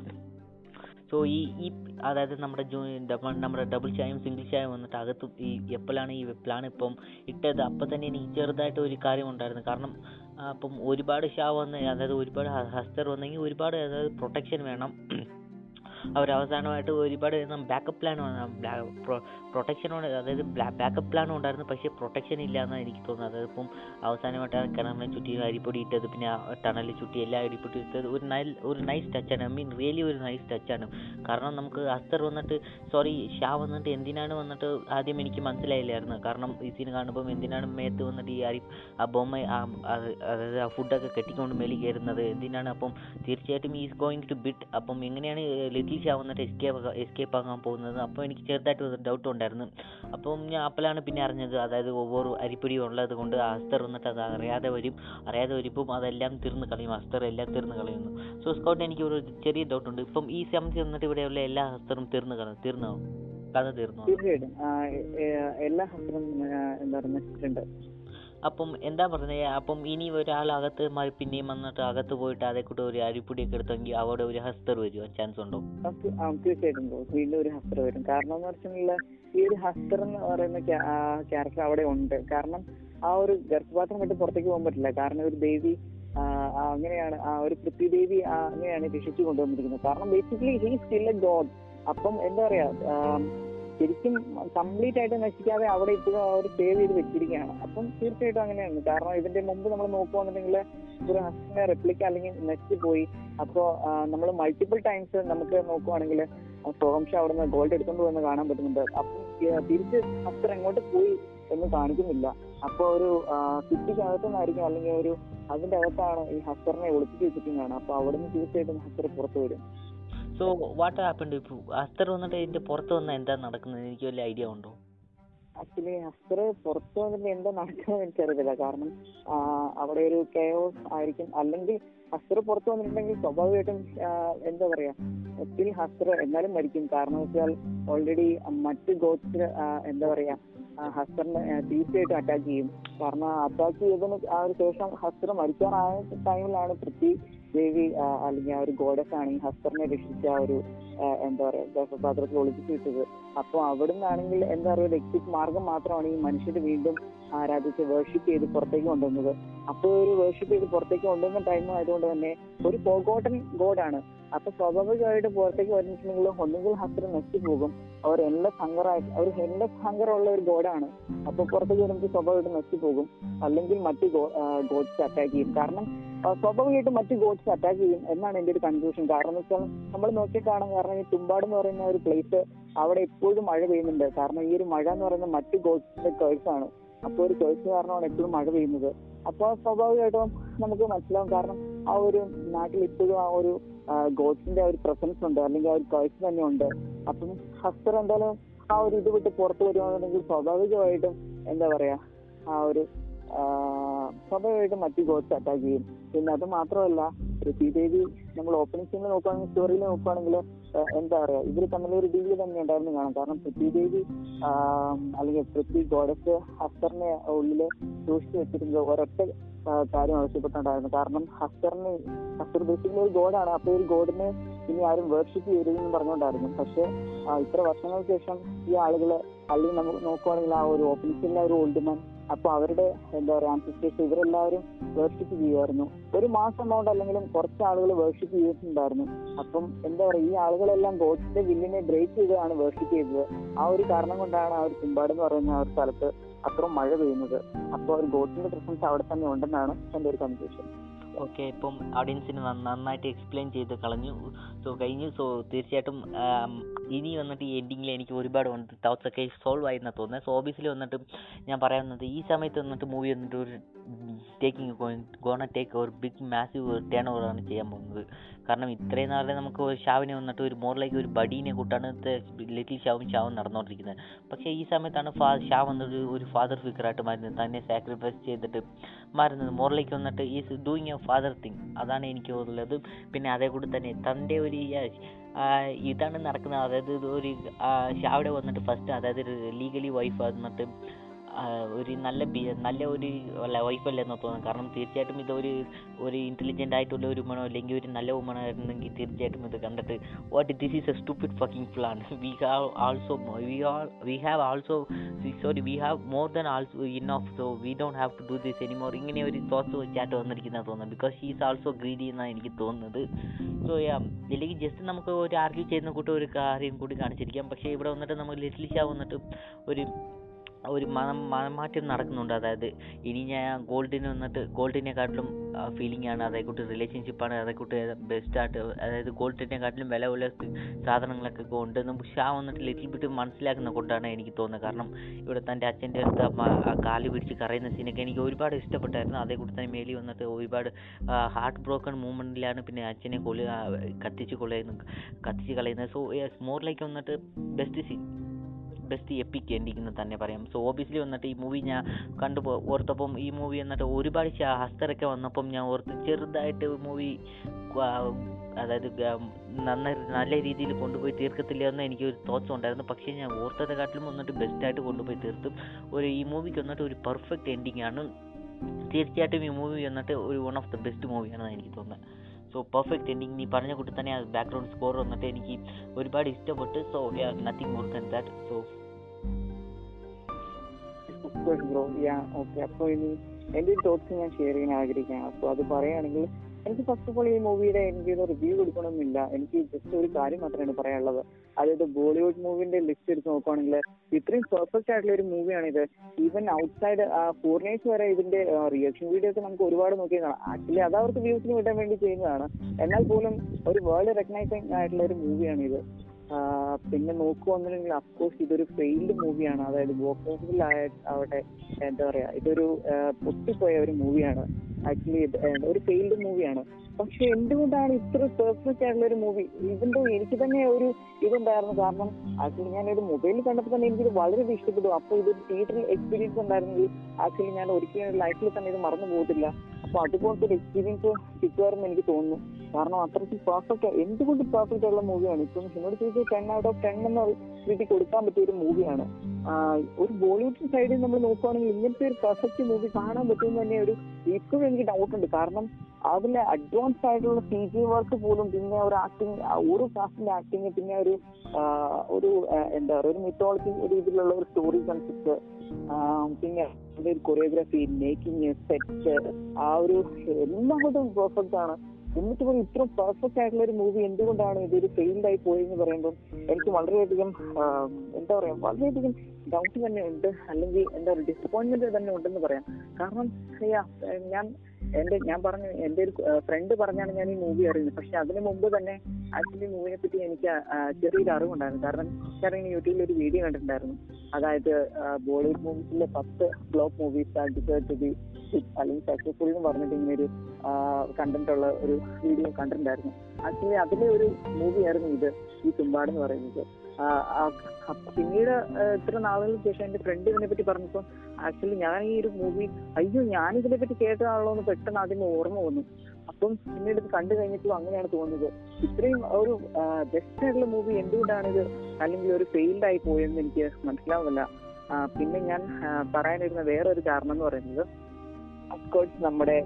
so ഈ ഈ അതായത് നമ്മുടെ ജൂ നമ്മുടെ ഡബിൾ ചായയും സിംഗിൾ ചായയും വന്നിട്ട് അകത്ത് ഈ എപ്പോഴാണ് ഈ പ്ലാൻ ഇപ്പം ഇട്ടത്? അപ്പം തന്നെ എനിക്ക് ചെറുതായിട്ട് ഒരു കാര്യം ഉണ്ടായിരുന്നു. കാരണം അപ്പം ഒരുപാട് ഷാ വന്ന് അതായത് ഒരുപാട് ഹസ്തർ വന്നെങ്കിൽ ഒരുപാട് അതായത് പ്രൊട്ടക്ഷൻ വേണം. അവർ അവസാനമായിട്ട് ഒരുപാട് ബാക്കപ്പ് പ്ലാൻ പ്രൊട്ടക്ഷൻ അതായത് ബാക്കപ്പ് പ്ലാൻ ഉണ്ടായിരുന്നു. പക്ഷേ പ്രൊട്ടക്ഷൻ ഇല്ല എന്നാണ് എനിക്ക് തോന്നുന്നത്. അതായത് ഇപ്പം അവസാനമായിട്ട് കിണറിനെ ചുറ്റി അരിപ്പൊടി ഇട്ടത് പിന്നെ ടണലിൽ ചുറ്റി എല്ലാ അരിപ്പൊടി ഇട്ടത് ഒരു നൈൽ ഒരു നൈസ് ടച്ചാണ് ഐ മീൻ റിയലി ഒരു നൈസ് ടച്ചാണ് കാരണം നമുക്ക് അസ്തർ വന്നിട്ട് സോറി ഷാ വന്നിട്ട് എന്തിനാണ് വന്നിട്ട് ആദ്യം എനിക്ക് മനസ്സിലായില്ലായിരുന്നു. കാരണം ഈ സീൻ കാണുമ്പം എന്തിനാണ് മേത്ത് വന്നിട്ട് ഈ അരി ആ ബൊമ്മ അതായത് ആ ഫുഡൊക്കെ കെട്ടിക്കൊണ്ട് മേളിൽ കയറുന്നത്? എന്തിനാണ് അപ്പം തീർച്ചയായിട്ടും ഈസ് ഗോയിങ് ടു ബിറ്റ് അപ്പം എങ്ങനെയാണ് ലിറ്റിൽ ഇംഗ്ലീഷ് ആവുന്നിട്ട് എസ്കേപ്പ് എസ്കേപ്പ് ആകാൻ പോകുന്നത്. അപ്പോൾ എനിക്ക് ചെറുതായിട്ട് ഒരു ഡൗട്ട് ഉണ്ടായിരുന്നു. അപ്പം ഞാൻ അപ്പോഴാണ് പിന്നെ അറിഞ്ഞത് അതായത് ഒവ്വൊരു അരിപ്പൊടി ഉള്ളത് കൊണ്ട് അസ്തർ വന്നിട്ട് അത് അറിയാതെ വരും. അറിയാതെ വരുമ്പം അതെല്ലാം തീർന്ന് കളയും. അസ്തർ എല്ലാം തീർന്ന് കളയുന്നു. സോ സ്കൗട്ടിന് എനിക്ക് ഒരു ചെറിയ ഡൗട്ട് ഉണ്ട്. ഇപ്പം ഈ സമയത്ത് വന്നിട്ട് ഇവിടെയുള്ള എല്ലാ അസ്തറും തീർന്ന് കളഞ്ഞു തീർന്നാവും കഥ തീർന്നു? തീർച്ചയായിട്ടും. എല്ലാ ഹസ്തറും എന്താ പറയുക അപ്പം എന്താ പറഞ്ഞത് അപ്പം ഇനി ഒരാൾ അകത്ത് മാറി പിന്നെയും വന്നിട്ട് അകത്ത് പോയിട്ട് അതേ കൂടെ ഒരു അരിപ്പൊടിയൊക്കെ എടുത്തെങ്കിൽ അവിടെ ഒരു ഹസ്തർ വരുമോ ചാൻസ് ഉണ്ടോ? തീർച്ചയായിട്ടും വീണ്ടും ഒരു ഹസ്തർ വരും. കാരണം എന്ന് ഈ ഒരു ഹസ്തർ എന്ന് പറയുന്ന ക്യാരക്ടർ അവിടെ ഉണ്ട്. കാരണം ആ ഒരു ഗർഭപാത്രം വിട്ട് പുറത്തേക്ക് പോകാൻ പറ്റില്ല. കാരണം ഒരു ദേവി അങ്ങനെയാണ് ആ ഒരു പൃഥ്വിദേവി ദേവി അങ്ങനെയാണ് രക്ഷിച്ചു കൊണ്ടുവന്നിരിക്കുന്നത്. കാരണം basically he still a god അപ്പം എന്താ പറയാ ശരിക്കും കംപ്ലീറ്റ് ആയിട്ട് നശിക്കാതെ അവിടെ ഇപ്പോഴും അവർ സേവ് ചെയ്ത് വെച്ചിരിക്കുകയാണ്. അപ്പം തീർച്ചയായിട്ടും അങ്ങനെയാണ് കാരണം ഇതിന്റെ മുമ്പ് നമ്മൾ നോക്കുകയാണെന്നുണ്ടെങ്കിൽ ഒരു ഹസ്റ്റിന്റെ റെപ്ലിക്ക അല്ലെങ്കിൽ നശിച്ചു പോയി അപ്പോ നമ്മൾ മൾട്ടിപ്പിൾ ടൈംസ് നമുക്ക് നോക്കുവാണെങ്കിൽ സോഹംഷ അവിടെ നിന്ന് ഗോൾഡ് എടുത്തുകൊണ്ട് വന്ന് കാണാൻ പറ്റുന്നുണ്ട്. അപ്പം തിരിച്ച് അത്ര എങ്ങോട്ട് പോയി എന്ന് കാണിക്കുന്നില്ല. അപ്പൊ ഒരു സിറ്റിക്കകത്തു നിന്നായിരിക്കും അല്ലെങ്കിൽ ഒരു അതിന്റെ അകത്താണ് ഈ ഹസ്തറിനെ ഒളിപ്പിച്ച് വെച്ചിരിക്കുന്നതാണ്. അപ്പൊ അവിടെ നിന്ന് തീർച്ചയായിട്ടും ഹസ്തർ പുറത്തു വരും. സോ വാട്ട് ഹാപ്പൻഡ് ഇപ്പൊ അസ്തർ വന്നിട്ട് ഇതിന്റെ പുറത്ത് വന്നാൽ എന്താ നടക്കുന്നത്? എനിക്ക് വല്ല ഐഡിയ ഉണ്ടോ? ആക്ച്വലി അസ്തർ പുറത്ത് വന്നിട്ട് എന്താ നടക്കുന്നത് എനിക്കറിയില്ല കാരണം അവിടെ ഒരു കെയോസ് ആയിരിക്കും. അല്ലെങ്കിൽ ഹസ്തർ പുറത്തു വന്നിട്ടുണ്ടെങ്കിൽ സ്വാഭാവികമായിട്ടും എന്താ പറയാ ഒത്തിരി ഹസ്ത്ര എന്നാലും മരിക്കും. കാരണം വെച്ചാൽ ഓൾറെഡി മറ്റ് ഗോഡ്സ് എന്താ പറയാ ആ, തീർച്ചയായിട്ടും അറ്റാക്ക് ചെയ്യും. കാരണം അറ്റാക്ക് ചെയ്തതിന് ആ ഒരു ശേഷം ഹസ്ത്ര മരിക്കാറായ ടൈമിലാണ് പൃഥ്വി ദേവി അല്ലെങ്കിൽ ആ ഒരു ഗോഡസ് ആണ് ഈ ഹസ്തറിനെ രക്ഷിച്ച ആ ഒരു എന്താ പറയാ ഗർഭപാത്രത്തിൽ ഒളിപ്പിച്ചു വിട്ടത്. അപ്പൊ അവിടെ നിന്നാണെങ്കിൽ എന്താ പറയുക എക്സിറ്റ് മാർഗം മാത്രമാണ് ഈ മനുഷ്യർ വീണ്ടും ആരാധിച്ച് വേർഷിപ്പ് ചെയ്ത് പുറത്തേക്ക് കൊണ്ടുവന്നത്. അപ്പൊ ഒരു വേർഷിപ്പ് ചെയ്ത് പുറത്തേക്ക് കൊണ്ടുവന്ന ടൈം ആയതുകൊണ്ട് തന്നെ ഒരു ഫോഗോട്ടൻ ഗോഡാണ്. അപ്പൊ സ്വാഭാവികമായിട്ട് പുറത്തേക്ക് വരുന്നിട്ടുണ്ടെങ്കിൽ ഒന്നുകിൽ ഹസ്തർ നശിച്ചു പോകും അവർ എല്ലാ ഹങ്കറായി അവർ എല്ലാ ഹങ്കറുള്ള ഒരു ഗോഡാണ്. അപ്പൊ പുറത്തേക്ക് വരുമ്പോൾ സ്വാഭാവികമായിട്ട് നശിച്ചു പോകും അല്ലെങ്കിൽ മറ്റ് ഗോഡ്സ് അറ്റാക്ക് ചെയ്യും. കാരണം സ്വാഭാവികമായിട്ടും മറ്റു ഗോഡ്സ് അറ്റാക്ക് ചെയ്യും എന്നാണ് എന്റെ ഒരു കൺക്ലൂഷൻ കാരണം എന്ന് വെച്ചാൽ നമ്മൾ നോക്കി കാരണം ഈ തുമ്പാട് എന്ന് പറയുന്ന ഒരു പ്ലേസ് അവിടെ എപ്പോഴും മഴ പെയ്യുന്നുണ്ട്. കാരണം ഈ ഒരു മഴ എന്ന് പറയുന്ന മറ്റു ഗോഡ്സിന്റെ കേഴ്സ് ആണ്. അപ്പോൾ ഒരു കേഴ്സ് കാരണമാണ് എപ്പോഴും മഴ പെയ്യുന്നത്. അപ്പോൾ സ്വാഭാവികമായിട്ടും നമുക്ക് മനസ്സിലാവും കാരണം ആ ഒരു നാട്ടിൽ ഇപ്പോഴും ആ ഒരു ഗോഡ്സിന്റെ ഒരു പ്രസൻസ് ഉണ്ട്. അല്ലെങ്കിൽ ആ ഒരു കേഴ്സ് തന്നെ ഉണ്ട്. അപ്പം ഹസ്തർ എന്തായാലും ആ ഒരു ഇത് വിട്ട് പുറത്തു വരുവാണെന്നുണ്ടെങ്കിൽ സ്വാഭാവികമായിട്ടും എന്താ പറയാ ആ ഒരു സ്വാഭാവികമായിട്ടും മറ്റു ഗോഡ്സ് അറ്റാക്ക് ചെയ്യും. പിന്നെ അത് മാത്രമല്ല പൃഥ്വിദേവി നമ്മൾ ഓപ്പണിംഗ് സീനിൽ നോക്കുകയാണെങ്കിൽ സ്റ്റോറിയിൽ നോക്കുകയാണെങ്കിൽ എന്താ പറയാ ഇവർ തമ്മിൽ ഒരു ഡീൽ തന്നെ ഉണ്ടായിരുന്നു കാണാം കാരണം പൃഥ്വിദേവി അല്ലെങ്കിൽ പൃഥ്വി ഗോഡസ് ഹസ്തറിനെ ഉള്ളിൽ സൂക്ഷിച്ചു വെച്ചിരുന്നത് ഒരൊറ്റ കാര്യം ആവശ്യപ്പെട്ടുണ്ടായിരുന്നു കാരണം ഹസ്തറിന് ഹസ്തർ ബേസിക്കലി ഒരു ഗോഡാണ് അപ്പൊ ഒരു ഗോഡിനെ ഇനി ആരും വേർഷിപ്പ് ചെയ്യരുതെന്ന് പറഞ്ഞുകൊണ്ടായിരുന്നു. പക്ഷെ ഇത്ര വർഷങ്ങൾക്ക് ശേഷം ഈ ആളുകൾ അല്ലെങ്കിൽ നമുക്ക് നോക്കുവാണെങ്കിൽ ആ ഒരു ഓപ്പണിംഗ് ഒരു ഓൾഡ് മാൻ അപ്പൊ അവരുടെ എന്താ പറയാ അൻസിസ്റ്റേഴ്സ് ഇവരെല്ലാവരും വേർഷിപ്പ് ചെയ്യുമായിരുന്നു ഒരു മാസം കൊണ്ട് അല്ലെങ്കിലും കുറച്ച് ആളുകൾ വേർഷിപ്പ് ചെയ്തിട്ടുണ്ടായിരുന്നു. അപ്പം എന്താ പറയാ ഈ ആളുകളെല്ലാം ഗോഡ്സിന്റെ വില്ലിനെ ബ്രേക്ക് ചെയ്താണ് വേർഷിപ്പ് ചെയ്തത്. ആ ഒരു കാരണം കൊണ്ടാണ് ആ ഒരു കുമ്പാട് എന്ന് പറയുന്ന ആ ഒരു സ്ഥലത്ത് അത്ര മഴ പെയ്യുന്നത്. അപ്പോൾ ഒരു ഗോഡ്സിന്റെ പ്രസൻസ് അവിടെ തന്നെ ഉണ്ടെന്നാണ് എന്റെ ഒരു കൺക്ലൂഷൻ ഓക്കെ ഇപ്പം ഓഡിയൻസിന് നന്നായിട്ട് എക്സ്പ്ലെയിൻ ചെയ്ത് കളഞ്ഞു. സോ കഴിഞ്ഞു. സോ തീർച്ചയായിട്ടും ഇനി വന്നിട്ട് ഈ എൻഡിങ്ങിൽ എനിക്ക് ഒരുപാട് ഡൗട്ട്സ് ഒക്കെ സോൾവ് ആയി എന്നാണ് തോന്നുന്നത് സോ ഓബിയസ്ലി വന്നിട്ട് ഞാൻ പറയുന്നത് ഈ സമയത്ത് വന്നിട്ട് മൂവി വന്നിട്ട് ഒരു ടേക്കിംഗ് ഗോണ ടേക്ക് ഒരു ബിഗ് മാസീവ് ടേൺ ഓവറാണ് ചെയ്യാൻ പോകുന്നത്. കാരണം ഇത്രയും നാളെ നമുക്ക് ഒരു ഷാവിനെ വന്നിട്ട് ഒരു മോറിലേക്ക് ഒരു ബഡീനെ കൂട്ടാണ് ലിറ്റിൽ ഷാവും ഷാവും നടന്നുകൊണ്ടിരിക്കുന്നത് പക്ഷേ ഈ സമയത്താണ് ഫാ ഷാ വന്നത് ഒരു ഫാദർ ഫിഗറായിട്ട് മാറുന്നത്. തന്നെ സാക്രിഫൈസ് ചെയ്തിട്ട് മാറുന്നത്. മോറിലേക്ക് വന്നിട്ട് is doing a father thing അതാണ് എനിക്ക് ഉള്ളത് പിന്നെ അതേ കൂടി തന്നെ തന്റെ ഒരു ഇതാണ് നടക്കുന്നത്. അതായത് ഒരു ഷാവിടെ വന്നിട്ട് ഫസ്റ്റ് അതായത് ലീഗലി വൈഫ് വന്നിട്ട് ഒരു നല്ല നല്ല ഒരു വൈഫല്ലെന്ന് തോന്നുന്നു. കാരണം തീർച്ചയായിട്ടും ഇതൊരു ഒരു ഇന്റലിജന്റ് ആയിട്ടുള്ള ഒരു വുമണോ അല്ലെങ്കിൽ ഒരു നല്ല വുമണോ ആയിരുന്നെങ്കിൽ തീർച്ചയായിട്ടും ഇത് കണ്ടിട്ട് what this is a stupid fucking plan we have also we all we have also sorry we have more than also in of so we don't have to do this anymore ഇങ്ങനെ ഒരു തോത്ത് വെച്ചായിട്ട് വന്നിരിക്കുന്നത് തോന്നുന്നു. Because she is also greedy എന്നാണ് എനിക്ക് തോന്നുന്നത്. So ഇല്ലെങ്കിൽ ജസ്റ്റ് നമുക്ക് ഒരു ആർഗ്യൂ ചെയ്യുന്ന കൂട്ടം ഒരു കാര്യം കൂടി കാണിച്ചിരിക്കാം. പക്ഷേ ഇവിടെ വന്നിട്ട് നമ്മൾ ലിറ്റിൽ ഷാ വന്നിട്ട് ഒരു ഒരു മനം മനംമാറ്റം നടക്കുന്നുണ്ട്. അതായത് ഇനി ഞാൻ ഗോൾഡിന് വന്നിട്ട് ഗോൾഡിനെക്കാട്ടിലും ഫീലിംഗ് ആണ് അതേക്കൂട്ട് റിലേഷൻഷിപ്പാണ് അതേക്കൂട്ട് ബെസ്റ്റ് ആയിട്ട് അതായത് ഗോൾഡിനെക്കാട്ടിലും ഉള്ള സാധനങ്ങളൊക്കെ ഉണ്ടെന്ന് ഷാ വന്നിട്ട് ലിറ്റിൽ ബിറ്റ് മനസ്സിലാക്കുന്ന കൊണ്ടാണ് എനിക്ക് തോന്നുന്നത്. കാരണം ഇവിടെ തന്റെ അച്ഛന്റെ അടുത്ത് ആ ആ കാൽ പിടിച്ച് കരയുന്ന സീനൊക്കെ എനിക്ക് ഒരുപാട് ഇഷ്ടപ്പെട്ടായിരുന്നു. അതേക്കൂട്ട് തന്നെ മേലി വന്നിട്ട് ഒരുപാട് ഹാർട്ട് ബ്രോക്കൺ മൂമെന്റിലാണ് പിന്നെ അച്ഛനെ കൊല്ലുക കത്തിച്ച് കൊള്ളുന്നത് കത്തിച്ച് കളയുന്നത്. സോ മോർ ലൈക്ക് വന്നിട്ട് best scene best epic ending എന്ന് തന്നെ പറയാം. സോ ഓബിയസ്ലി വന്നിട്ട് ഈ മൂവി ഞാൻ കണ്ടു ഓർത്തപ്പം ഈ മൂവി എന്നിട്ട് ഒരുപാട് ഹസ്തരൊക്കെ വന്നപ്പം ഞാൻ ഓർത്ത് ചെറുതായിട്ട് മൂവി അതായത് നന്നായി നല്ല രീതിയിൽ കൊണ്ടുപോയി തീർക്കത്തില്ല എന്ന് എനിക്ക് ഒരു തോട്ട്സ് ഉണ്ടായിരുന്നു. പക്ഷേ ഞാൻ ഓർത്തതെക്കാട്ടിലും വന്നിട്ട് ബെസ്റ്റായിട്ട് കൊണ്ടുപോയി തീർത്തും ഒരു ഈ മൂവിക്ക് വന്നിട്ട് ഒരു പെർഫെക്റ്റ് എൻഡിങ് ആണ്. തീർച്ചയായിട്ടും ഈ മൂവി വന്നിട്ട് ഒരു വൺ ഓഫ് ദ ബെസ്റ്റ് മൂവിയാണെന്ന് എനിക്ക് തോന്നുന്നത്. സോ പെർഫെക്റ്റ് എൻഡിങ് നീ പറഞ്ഞ കൂട്ടി തന്നെ ബാക്ക്ഗ്രൗണ്ട് സ്കോർ വന്നിട്ട് എനിക്ക് ഒരുപാട് ഇഷ്ടപ്പെട്ട്. So nothing more than that so bro yeah okay അപ്പൊ ഇനി എന്റെ തോട്ട്സ് ഞാൻ ഷെയർ ചെയ്യാൻ ആഗ്രഹിക്കുകയാണ്. അപ്പൊ അത് പറയുകയാണെങ്കിൽ എനിക്ക് ഫസ്റ്റ് ഓഫ് ഓൾ ഈ മൂവിയുടെ എനിക്ക് റിവ്യൂ കൊടുക്കണമെന്നില്ല. എനിക്ക് ജസ്റ്റ് ഒരു കാര്യം മാത്രമാണ് പറയാനുള്ളത്. അതായത് ബോളിവുഡ് മൂവിന്റെ ലിസ്റ്റ് എടുത്ത് നോക്കുകയാണെങ്കിൽ ഇത്രയും പെർഫെക്റ്റ് ആയിട്ടുള്ള ഒരു മൂവിയാണ് ഇത്. ഈവൻ ഔട്ട്സൈഡ് ഫോറിനേഴ്സ് വരെ ഇതിന്റെ റിയാക്ഷൻ വീഡിയോസ് നമുക്ക് ഒരുപാട് നോക്കിയാൽ കാണാം. ആക്ച്വലി അത് അവർക്ക് വ്യൂസിന് വിടാൻ വേണ്ടി ചെയ്യുന്നതാണ്. എന്നാൽ പോലും ഒരു വേൾഡ് റെക്കഗ്നൈസിംഗ് ആയിട്ടുള്ള ഒരു മൂവിയാണ് ഇത്. പിന്നെ നോക്കുവാണെങ്കിൽ അഫ്കോഴ്സ് ഇതൊരു ഫെയിൽഡ് മൂവിയാണ് അതായത് ബോക്സ് ഓഫീസിൽ ആവട്ടെ എന്താ പറയാ ഇതൊരു പൊട്ടിപ്പോയ ഒരു മൂവിയാണ് ആക്ച്വലി ഒരു ഫെയിൽഡ് മൂവിയാണ് പക്ഷെ എന്തുകൊണ്ടാണ് ഇത്ര പെർഫെക്റ്റ് ആയിട്ടുള്ള ഒരു മൂവി ഇതിന്റെ എനിക്ക് തന്നെ ഒരു ഇതുണ്ടായിരുന്നു. കാരണം ആക്ച്വലി ഞാൻ ഒരു മൊബൈലിൽ കണ്ടപ്പോൾ തന്നെ എനിക്കിത് വളരെ ഇഷ്ടപ്പെട്ടു. അപ്പോൾ ഇതൊരു തിയേറ്ററിൽ എക്സ്പീരിയൻസ് ഉണ്ടായിരുന്നെങ്കിൽ ആക്ച്വലി ഞാൻ ഒരിക്കലും ലൈഫിൽ തന്നെ ഇത് മറന്നു പോകത്തില്ല. അപ്പൊ അതുപോലത്തെ ഒരു എക്സ്പീരിയൻസ് കിട്ടുമായിരുന്നു എനിക്ക് തോന്നുന്നു. കാരണം അത്രയ്ക്ക് പെർഫെക്റ്റ് എന്തുകൊണ്ട് പെർഫെക്റ്റ് ഉള്ള മൂവിയാണ് ഇപ്പം എന്നോട് ചോദിച്ചാൽ ടെൻ ഔട്ട് ഓഫ് ടെൻ എന്ന രീതിയിൽ കൊടുക്കാൻ പറ്റിയ ഒരു മൂവിയാണ് ഒരു ബോളിവുഡ് സൈഡിൽ നമ്മൾ നോക്കുവാണെങ്കിൽ ഇങ്ങനത്തെ ഒരു പെർഫെക്റ്റ് മൂവി കാണാൻ പറ്റുമെന്ന് തന്നെ ഒരു ഇപ്പോഴും എനിക്ക് ഡൗട്ട് ഉണ്ട്. കാരണം അതിലെ അഡ്വാൻസ് ആയിട്ടുള്ള സി ജി വർക്ക് പോലും പിന്നെ ഒരു ആക്ടിങ് ഒരു കാസ്റ്റിന്റെ ആക്ടിങ് പിന്നെ ഒരു ഒരു എന്താ പറയുക ഒരു മിത്തോളജി രീതിയിലുള്ള ഒരു സ്റ്റോറി കൺസെപ്റ്റ് പിന്നെ അതിന്റെ ഒരു കൊറിയോഗ്രാഫി മേക്കിംഗ് സെറ്റ് ആ ഒരു എല്ലാം കൊണ്ടും പെർഫെക്റ്റ് ആണ്. എന്നിട്ട് പോലും ഇത്ര പെർഫെക്റ്റ് ആയിട്ടുള്ള ഒരു മൂവി എന്തുകൊണ്ടാണ് ഇതൊരു ഫെയിൽഡ് ആയി പോയെന്ന് പറയുമ്പോൾ എനിക്ക് വളരെയധികം എന്താ പറയാ വളരെയധികം ഡൗട്ട് തന്നെ ഉണ്ട്. അല്ലെങ്കിൽ എന്താ പറയുക ഡിസപ്പോയിന്റ്മെന്റ് തന്നെ ഉണ്ടെന്ന് പറയാം. കാരണം ഞാൻ എന്റെ ഞാൻ പറഞ്ഞു എന്റെ ഒരു ഫ്രണ്ട് പറഞ്ഞാണ് ഞാൻ ഈ മൂവി അറിയുന്നത്. പക്ഷെ അതിന് മുമ്പ് തന്നെ ആക്ച്വലി മൂവിനെ പറ്റി എനിക്ക് ചെറിയൊരു അറിവുണ്ടായിരുന്നു. കാരണം ഞാൻ ഇങ്ങനെ യൂട്യൂബിൽ ഒരു വീഡിയോ കണ്ടിട്ടുണ്ടായിരുന്നു. അതായത് ബോളിവുഡ് മൂവീസിലെ പത്ത് ഫ്ലോപ്പ് മൂവീസ് ടു ബി അല്ലെങ്കിൽ സക്സസ്ഫുൾ എന്ന് പറഞ്ഞിട്ട് ഇങ്ങനെ ഒരു കണ്ടന്റ് ഉള്ള ഒരു വീഡിയോ കണ്ടിട്ടുണ്ടായിരുന്നു. ആക്ച്വലി അതിലെ ഒരു മൂവി ആയിരുന്നു ഇത് ഈ തുമ്പാട് എന്ന് പറയുന്നത് പിന്നീട് ഇത്ര നാളുകൾക്ക് ശേഷം എന്റെ ഫ്രണ്ട് ഇതിനെ പറ്റി പറഞ്ഞപ്പോൾ ആക്ച്വലി ഞാൻ ഈ ഒരു മൂവി അയ്യോ ഞാൻ ഇതിനെ പറ്റി കേട്ടതാണല്ലോ എന്ന് പെട്ടെന്ന് അതിന് ഓർമ്മ വന്നു. അപ്പം പിന്നീട് ഇത് കണ്ടു കഴിഞ്ഞപ്പോൾ അങ്ങനെയാണ് തോന്നുന്നത്. ഇത്രയും ഒരു ബെസ്റ്റ് ആയിട്ടുള്ള മൂവി എന്തുകൊണ്ടാണ് ഇത് അല്ലെങ്കിൽ ഒരു ഫെയിൽഡ് ആയി പോയെന്ന് എനിക്ക് മനസ്സിലാവുന്നില്ല. പിന്നെ ഞാൻ പറയാനിരുന്ന വേറൊരു കാരണം എന്ന് പറയുന്നത് അഫ്കോഴ്സ് നമ്മുടെ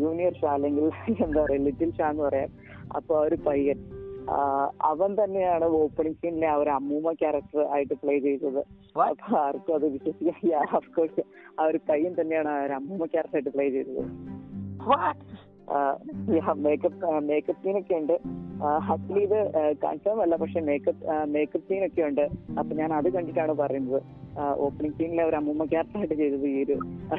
ജൂനിയർ ഷാ അല്ലെങ്കിൽ എന്താ പറയാ ലിറ്റിൽ ഷാ എന്ന് പറയാം. അപ്പൊ ആ ഒരു പയ്യൻ അവൻ തന്നെയാണ് ഓപ്പണിംഗ് സീനിലെ ആ ഒരു അമ്മൂമ്മ ക്യാരക്ടർ ആയിട്ട് പ്ലേ ചെയ്തത്. ആർക്കും അത് വിശ്വസിക്കാൻ അഫ്കോഴ്സ് ആ ഒരു പയ്യൻ തന്നെയാണ് ആ ഒരു അമ്മൂമ്മ ക്യാരക്ടറായിട്ട് പ്ലേ ചെയ്തത്. മേക്കപ്പ് മേക്കപ്പ് സീനൊക്കെ ഉണ്ട്. ആക്ച്വലി ഇത് കൺഫേം അല്ല പക്ഷെ മേക്കപ്പ് മേക്കപ്പ് സീനൊക്കെ ഉണ്ട്. അപ്പൊ ഞാൻ അത് കണ്ടിട്ടാണ് പറയുന്നത്. ഓപ്പണിംഗ് സീനിലെ ഒരു അമ്മൂമ്മ ക്യാരക്ടറായിട്ട് ചെയ്തത് ഈ ഒരു